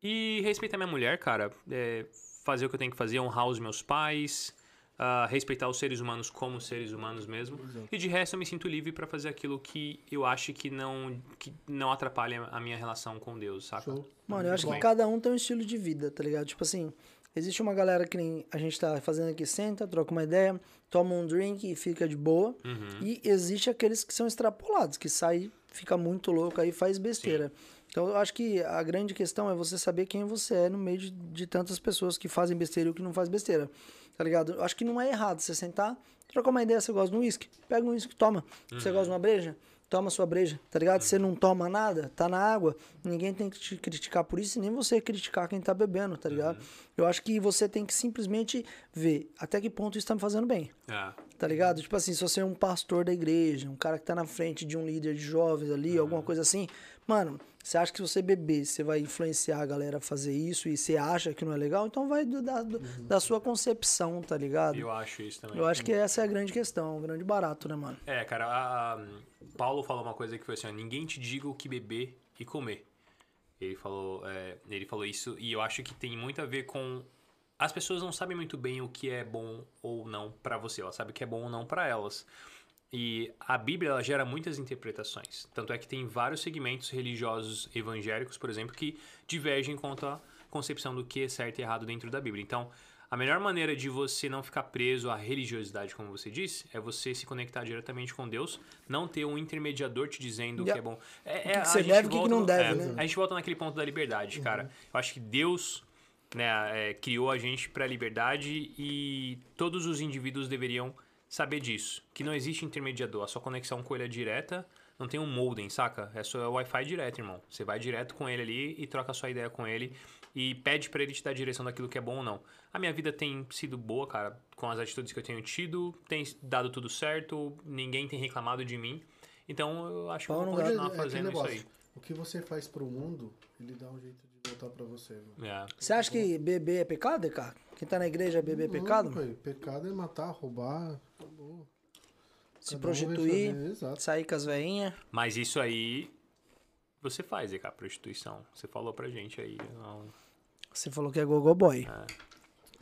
S3: E respeitar minha mulher, cara. é, fazer o que eu tenho que fazer, honrar os meus pais, ah, respeitar os seres humanos como seres humanos mesmo. E de resto, eu me sinto livre pra fazer aquilo que eu acho que não, que não atrapalha a minha relação com Deus, saca?
S1: Show.
S2: Mano, eu acho que cada um tem um estilo de vida, tá ligado? Tipo assim, existe uma galera que nem a gente tá fazendo aqui, senta, troca uma ideia, toma um drink e fica de boa.
S3: Uhum.
S2: E existe aqueles que são extrapolados, que sai, fica muito louco aí faz besteira. Então eu acho que a grande questão é você saber quem você é no meio de, de tantas pessoas que fazem besteira e o que não faz besteira. Tá ligado? Eu acho que não é errado você sentar, trocar uma ideia, você gosta de um uísque, pega um uísque, toma. Você gosta de uma breja? Toma sua breja, tá ligado? Você não toma nada, tá na água, ninguém tem que te criticar por isso, e nem você criticar quem tá bebendo, tá ligado? Eu acho que você tem que simplesmente ver até que ponto isso tá me fazendo bem.
S3: É.
S2: Tá ligado? Tipo assim, se você é um pastor da igreja, um cara que tá na frente de um líder de jovens ali, alguma coisa assim, mano, você acha que se você beber, você vai influenciar a galera a fazer isso e você acha que não é legal, então vai do- da, do- da sua concepção, tá ligado?
S3: Eu acho isso também.
S2: Eu acho que essa é a grande questão, o grande barato, né, mano?
S3: É, cara, a, a- Paulo falou uma coisa que foi assim, ó, ninguém te diga o que beber e comer. Ele falou, é, ele falou isso e eu acho que tem muito a ver com as pessoas não sabem muito bem o que é bom ou não pra você, elas sabem o que é bom ou não pra elas. E a Bíblia ela gera muitas interpretações. Tanto é que tem vários segmentos religiosos evangélicos, por exemplo, que divergem quanto à concepção do que é certo e errado dentro da Bíblia. Então, a melhor maneira de você não ficar preso à religiosidade, como você disse, é você se conectar diretamente com Deus, não ter um intermediador te dizendo o que
S2: Yeah.
S3: é bom. É,
S2: que
S3: é,
S2: que você
S3: a gente
S2: deve e o que que não deve,
S3: é,
S2: né?
S3: A gente volta naquele ponto da liberdade, cara. Eu acho que Deus né, é, criou a gente para a liberdade e todos os indivíduos deveriam saber disso. Que não existe intermediador, a sua conexão com ele é direta, não tem um modem, saca? É só Wi-Fi direto, irmão. Você vai direto com ele ali e troca a sua ideia com ele e pede para ele te dar a direção daquilo que é bom ou não. A minha vida tem sido boa, cara, com as atitudes que eu tenho tido, tem dado tudo certo, ninguém tem reclamado de mim. Então eu acho que eu vou continuar
S1: É
S3: fazendo isso aí.
S1: O que você faz pro mundo, ele dá um jeito voltar pra você. Viu?
S3: É.
S2: Você acha que beber é pecado, cara? Quem tá na igreja beber é pecado?
S1: Não, pai, pecado é matar, roubar. acabou.
S2: Se
S1: Cada um
S2: prostituir,
S1: Exato.
S2: sair com as veinhas.
S3: Mas isso aí você faz, cara, prostituição. Você falou pra gente aí. não-
S2: Você falou que é gogo boy.
S3: É.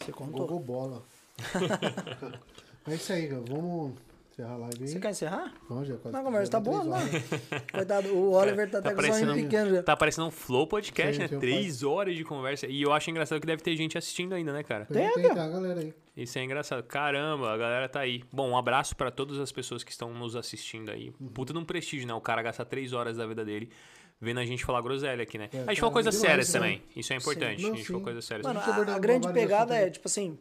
S2: Você contou.
S1: Gogol bola. é isso aí, cara. Vamos encerrar a live aí.
S2: Você quer encerrar?
S1: Vamos, já quase
S2: Não, a conversa tá boa, não.
S1: horas.
S2: Coitado, o Oliver tá
S3: Tá
S2: até com o pequeno já.
S3: Tá parecendo um flow podcast,
S1: Sim,
S3: né? Três horas de conversa. E eu acho engraçado que deve ter gente assistindo ainda, né, cara?
S1: Tem, tem, tá, galera aí.
S3: Isso é engraçado. Caramba, a galera tá aí. Bom, um abraço pra todas as pessoas que estão nos assistindo aí.
S1: Uhum.
S3: Puta de um prestígio, né? O cara gastar três horas da vida dele vendo a gente falar groselha aqui, né?
S1: É,
S3: a gente falou coisas
S1: demais,
S3: sérias
S1: né?
S3: também. Isso é importante.
S1: Não,
S3: a gente falou
S1: sim.
S3: coisas sérias.
S2: Mano, a, a grande pegada é, tipo assim,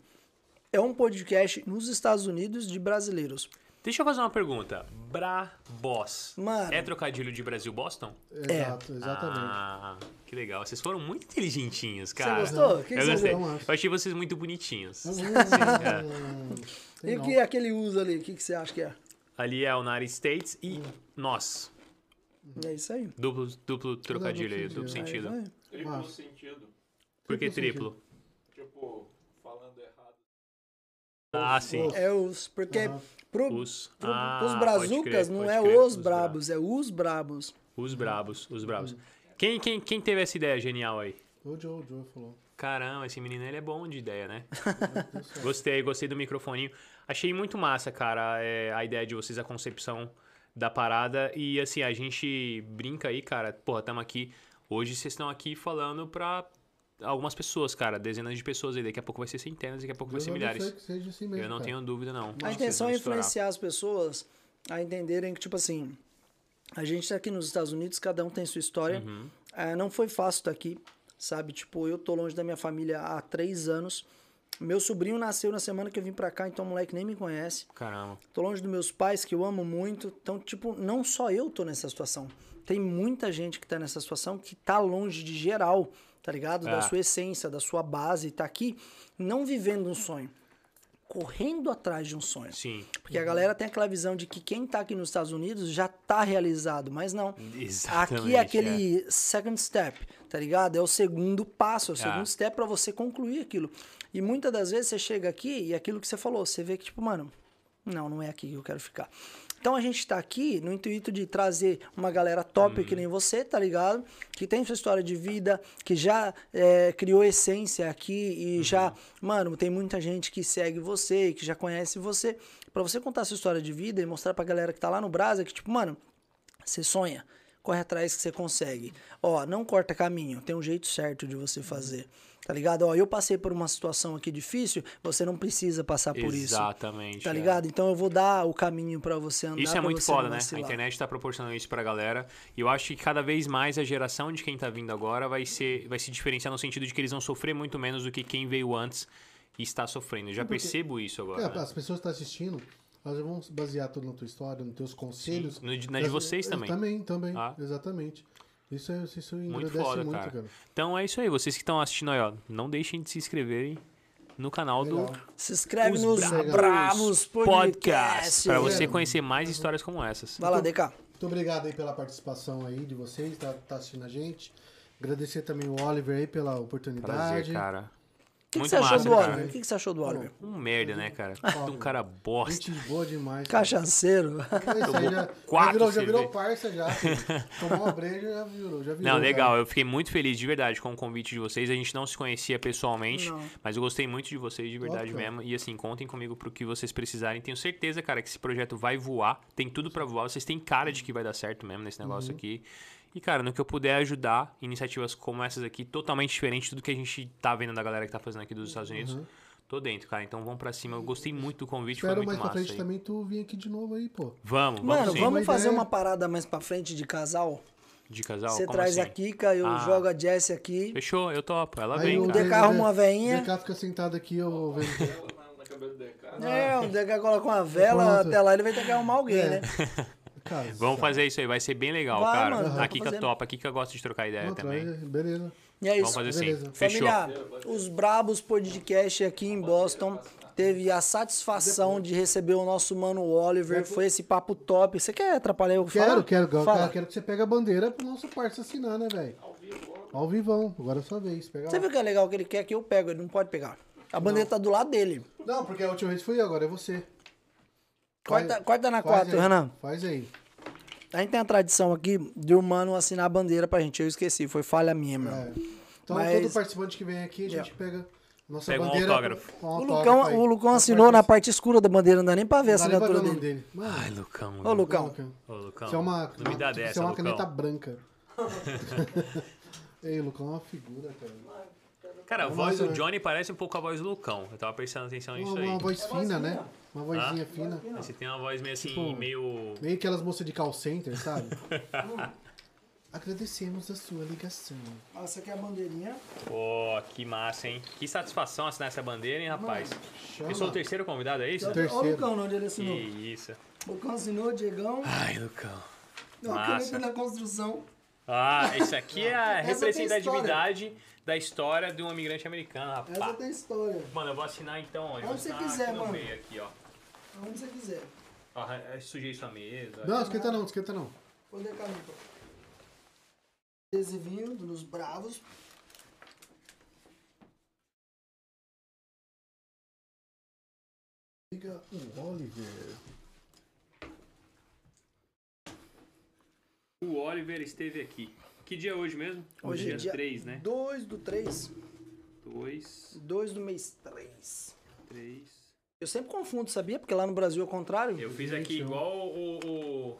S2: é um podcast nos Estados Unidos de brasileiros.
S3: Deixa eu fazer uma pergunta. Brabos.
S2: Mano.
S3: É trocadilho de Brasil-Boston?
S1: Exato, exatamente.
S3: Ah, que legal. Vocês foram muito inteligentinhos, cara.
S2: gostou? O que
S3: eu
S2: você
S3: gostei. Eu achei vocês muito bonitinhos.
S1: Hum, tem
S2: E o que é aquele uso ali? O que, que você acha que é?
S3: Ali é o United States e nós.
S2: É isso aí.
S3: Duplo, duplo trocadilho aí, duplo
S1: sentido.
S3: sentido.
S2: É.
S4: Triplo sentido.
S3: Por que
S1: Triplo
S3: triplo?
S4: Tipo, falando errado.
S3: Ah, sim.
S2: É os. Porque. Pro,
S3: Os.
S2: pro,
S3: Ah,
S2: pros brazucas
S3: crer,
S2: não é
S3: crer.
S2: os
S3: bra-
S2: brabos, é os brabos.
S3: Os brabos, os brabos. Quem, quem, quem teve essa ideia genial aí?
S1: O Joe, o Joe falou.
S3: Caramba, esse menino ele é bom de ideia, né?
S1: Certo.
S3: Gostei, gostei do microfoninho. Achei muito massa, cara, é, a ideia de vocês, a concepção da parada. E assim, a gente brinca aí, cara. Porra, tamo aqui. Hoje vocês estão aqui falando pra algumas pessoas, cara. Dezenas de pessoas aí. Daqui a pouco vai ser centenas, daqui a pouco vai ser
S1: Deus
S3: milhares.
S1: que seja assim mesmo,
S3: Eu não
S1: cara.
S3: tenho dúvida, não.
S2: A intenção é influenciar as pessoas a entenderem que, tipo assim, a gente tá aqui nos Estados Unidos, cada um tem sua história.
S3: Uhum.
S2: É, não foi fácil estar aqui, sabe? Tipo, eu tô longe da minha família há três anos. Meu sobrinho nasceu na semana que eu vim pra cá, então o moleque nem me conhece.
S3: Caramba.
S2: Tô longe dos meus pais, que eu amo muito. Então, tipo, não só eu tô nessa situação. Tem muita gente que tá nessa situação que tá longe de geral, tá ligado? Da
S3: É.
S2: sua essência, da sua base. Tá aqui não vivendo um sonho. Correndo atrás de um sonho.
S3: Sim.
S2: Porque a galera tem aquela visão de que quem tá aqui nos Estados Unidos já tá realizado, mas não.
S3: Exatamente,
S2: Aqui é aquele second step, tá ligado? É o segundo passo, é o
S3: Ah.
S2: segundo step pra você concluir aquilo. E muitas das vezes você chega aqui e aquilo que você falou, você vê que, tipo, mano, não, não é aqui que eu quero ficar. Então a gente tá aqui no intuito de trazer uma galera top
S3: Uhum.
S2: que nem você, tá ligado? Que tem sua história de vida, que já é, criou essência aqui e já,
S3: Uhum.
S2: mano, tem muita gente que segue você, que já conhece você. Pra você contar sua história de vida e mostrar pra galera que tá lá no Brasa que, tipo, mano, você sonha, corre atrás que você consegue. Ó, não corta caminho, tem um jeito certo de você fazer. Tá ligado? Ó, eu passei por uma situação aqui difícil, você não precisa passar por isso.
S3: Exatamente.
S2: Tá
S3: é.
S2: ligado? Então eu vou dar o caminho pra você andar.
S3: Isso é muito
S2: você
S3: foda, né? A internet tá proporcionando isso pra galera. E eu acho que cada vez mais a geração de quem tá vindo agora vai, ser, vai se diferenciar no sentido de que eles vão sofrer muito menos do que quem veio antes e está sofrendo. Eu já percebo isso agora.
S1: É,
S3: né?
S1: as pessoas que estão assistindo, elas vão se basear tudo na tua história, nos teus conselhos.
S3: No de- na de vocês
S1: é,
S3: também.
S1: Também, também.
S3: Ah.
S1: Exatamente. Isso, é, isso
S3: Muito foda,
S1: muito,
S3: cara.
S1: cara.
S3: Então é isso aí. Vocês que estão assistindo aí, ó, não deixem de se inscreverem no canal
S1: Legal.
S3: do
S2: Se inscreve
S3: Os
S2: nos
S3: Bravos
S2: Bravos
S3: Podcast pra você conhecer mais histórias como essas.
S2: Vai lá, DK.
S1: Muito obrigado aí pela participação aí de vocês, tá, tá assistindo a gente. Agradecer também o Oliver aí pela oportunidade.
S3: Prazer, cara.
S2: O que, você achou do
S3: cara.
S2: Oliver? O que, que você achou do Oliver?
S3: Um merda, né, cara? Um cara bosta.
S1: Gente boa demais.
S2: Cachaceiro.
S1: Isso aí já, já
S3: quatro
S1: virou, já virou parça já. Tomar uma breja já virou, já virou.
S3: Não,
S1: já.
S3: legal. Eu fiquei muito feliz de verdade com o convite de vocês. A gente não se conhecia pessoalmente,
S2: Não.
S3: mas eu gostei muito de vocês de verdade
S1: Ótimo.
S3: mesmo. E assim, contem comigo pro que vocês precisarem. Tenho certeza, cara, que esse projeto vai voar. Tem tudo pra voar. Vocês têm cara de que vai dar certo mesmo nesse negócio
S1: Uhum.
S3: aqui. E, cara, no que eu puder ajudar, iniciativas como essas aqui, totalmente diferente de tudo que a gente tá vendo da galera que tá fazendo aqui dos Estados Unidos. Tô dentro, cara. Então vamos pra cima. Eu gostei muito do convite,
S1: Uhum. Espero
S3: foi
S1: mais
S3: muito
S1: pra
S3: massa.
S1: frente
S3: aí.
S1: também tu vir aqui de novo aí, pô.
S3: Vamos, vamos
S2: Mano,
S3: sim.
S2: vamos fazer uma parada mais pra frente de casal?
S3: De casal?
S2: Você
S3: Como
S2: traz
S3: assim?
S2: a Kika, eu
S3: Ah.
S2: jogo a Jessie aqui.
S3: Fechou, eu topo. Ela
S1: Aí
S3: vem,
S1: o
S3: cara.
S2: DK arruma uma veinha.
S1: O DK fica sentado aqui, eu vendo.
S4: Na, na cabeça do DK.
S2: É, o DK coloca uma vela,
S1: Pronto.
S2: até lá ele vai ter que arrumar alguém,
S1: É.
S2: né?
S1: Cara,
S3: Vamos fazer isso aí, vai ser bem legal,
S2: Vai,
S3: cara.
S2: mano,
S3: a
S2: vamos
S3: Kika
S2: fazer.
S3: topa, a Kika gosta de trocar ideia
S1: não,
S3: também.
S1: traz- beleza.
S2: E é
S3: Vamos
S2: isso.
S3: fazer assim.
S1: Beleza.
S3: Fechou.
S2: Família, os Brabos Podcast aqui em Boston teve a satisfação de receber o nosso mano Oliver. Foi esse papo top. Você quer atrapalhar eu
S1: Quero, quero, quero,
S2: Fala.
S1: quero que você pegue a bandeira pro nosso parceiro assinar, né, velho? Ao vivão. Agora é sua vez. Pega
S2: Você
S1: lá.
S2: viu que é legal que ele quer que eu pego? Ele não pode pegar. A bandeira tá do lado dele.
S1: Não, porque a última vez fui eu, agora é você.
S2: Corta,
S1: Faz-
S2: corta na
S1: faz
S2: 4,
S1: aí,
S2: Renan.
S1: Faz aí.
S2: A gente tem a tradição aqui de o mano assinar a bandeira pra gente. Eu esqueci, foi falha minha, mano.
S1: É. Então,
S2: Mas-
S1: todo participante que vem aqui, a gente pega a nossa
S3: Pega um
S1: bandeira.
S3: autógrafo.
S1: com
S2: O
S1: autógrafo
S2: Lucão,
S1: aí.
S2: o Lucão assinou na
S1: parte-
S2: parte escura da bandeira, não dá nem pra ver a
S1: Não dá nem pra ver
S2: assinatura
S1: o nome
S2: dele.
S1: dele.
S3: Ai, Lucão.
S2: Ô,
S3: mano.
S2: Lucão.
S1: Lucão.
S3: Ô, Lucão.
S1: Isso é uma,
S3: não me dá
S1: isso
S3: dessa,
S1: é uma
S3: Lucão.
S1: caneta branca. Ei, o Lucão é uma figura, cara.
S3: Cara, a voz do
S1: né?
S3: Johnny parece um pouco a voz do Lucão. Eu tava prestando atenção nisso
S1: Uma,
S3: aí.
S1: uma voz fina, né? Uma vozinha fina.
S3: Você tem uma voz meio assim,
S1: Tipo,
S3: meio...
S1: Meio aquelas moças de call center, sabe? Agradecemos a sua ligação.
S2: Essa aqui é a bandeirinha.
S3: Pô, que massa, hein? Que satisfação assinar essa bandeira, hein, rapaz?
S1: Chama.
S3: Eu sou o terceiro convidado, é isso?
S2: Olha o. Lucão, onde ele
S3: Que
S2: assinou.
S3: isso.
S2: Lucão assinou, Diegão.
S3: Ai, Lucão.
S2: Não, a
S3: Massa.
S2: da construção.
S3: Ah, isso aqui é a
S2: Essa
S3: representatividade da história de um imigrante americano,
S2: Essa
S3: rapaz.
S2: tem história.
S3: Mano, eu vou assinar então onde?
S2: Onde você quiser,
S3: aqui no
S2: mano.
S3: meio, aqui, ó.
S2: Onde você quiser.
S3: Ó, eu sujei sua mesa.
S1: Não, esquenta não, esquenta não.
S2: Onde é caminho? Adesivinho dos bravos.
S1: Liga o Oliver.
S3: O Oliver esteve aqui. Que dia é hoje mesmo?
S2: Hoje é dia
S3: 3, né?
S2: 2 do 3.
S3: 2,
S2: 2 do mês 3.
S3: 3.
S2: Eu sempre confundo, sabia? Porque lá no Brasil é o contrário.
S3: Eu fiz aqui igual o. o-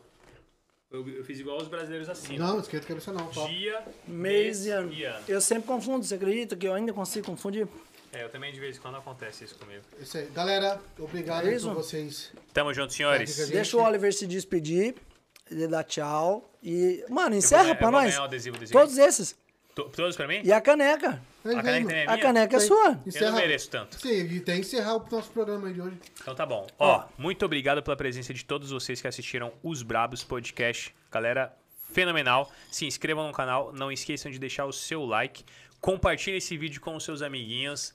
S3: eu, eu fiz igual os brasileiros assim.
S1: Não, esquenta cabeça não. Top.
S3: Dia,
S2: Mês e ano. Eu sempre confundo, você acredita que eu ainda consigo confundir?
S3: É, eu também de vez em quando acontece isso comigo.
S1: Isso aí. Galera, obrigado
S2: É
S1: aí
S2: isso?
S1: por vocês.
S3: Tamo junto, senhores.
S1: Tá gente.
S2: Deixa o Oliver se despedir, ele dá tchau. E, mano,
S3: Eu vou
S2: encerra pra
S3: eu vou
S2: nós.
S3: o adesivo desse
S2: Todos esses.
S3: To- Todos pra mim?
S2: E a caneca.
S1: Aí
S3: A caneca é
S2: A caneca é
S1: Tem-
S2: sua.
S3: Eu não
S1: Encerra-
S3: mereço tanto.
S1: Sim, e tem que encerrar o nosso programa aí de hoje.
S3: Então tá bom. Ó, muito obrigado pela presença de todos vocês que assistiram os Brabos Podcast. Galera, fenomenal. Se inscrevam no canal, não esqueçam de deixar o seu like. Compartilhe esse vídeo com os seus amiguinhos.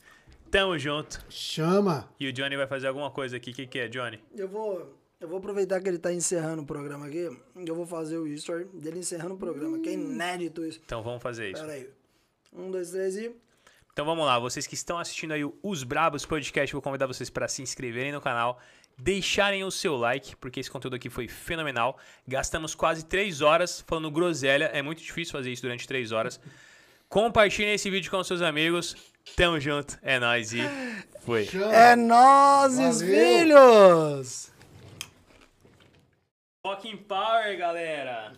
S3: Tamo junto.
S1: Chama!
S3: E o Johnny vai fazer alguma coisa aqui. O que, que é, Johnny?
S2: Eu vou, eu vou aproveitar que ele tá encerrando o programa aqui. Eu vou fazer o story dele encerrando o programa, que é inédito isso.
S3: Então vamos fazer isso.
S2: Pera aí. Um, dois, três e.
S3: Então vamos lá, vocês que estão assistindo aí o Os Brabos Podcast, vou convidar vocês para se inscreverem no canal, deixarem o seu like, porque esse conteúdo aqui foi fenomenal. Gastamos quase 3 horas falando groselha, é muito difícil fazer isso durante 3 horas. Compartilhem esse vídeo com seus amigos. Tamo junto, é nóis e foi.
S2: É
S1: Valeu.
S2: filhos!
S3: Fucking power, galera!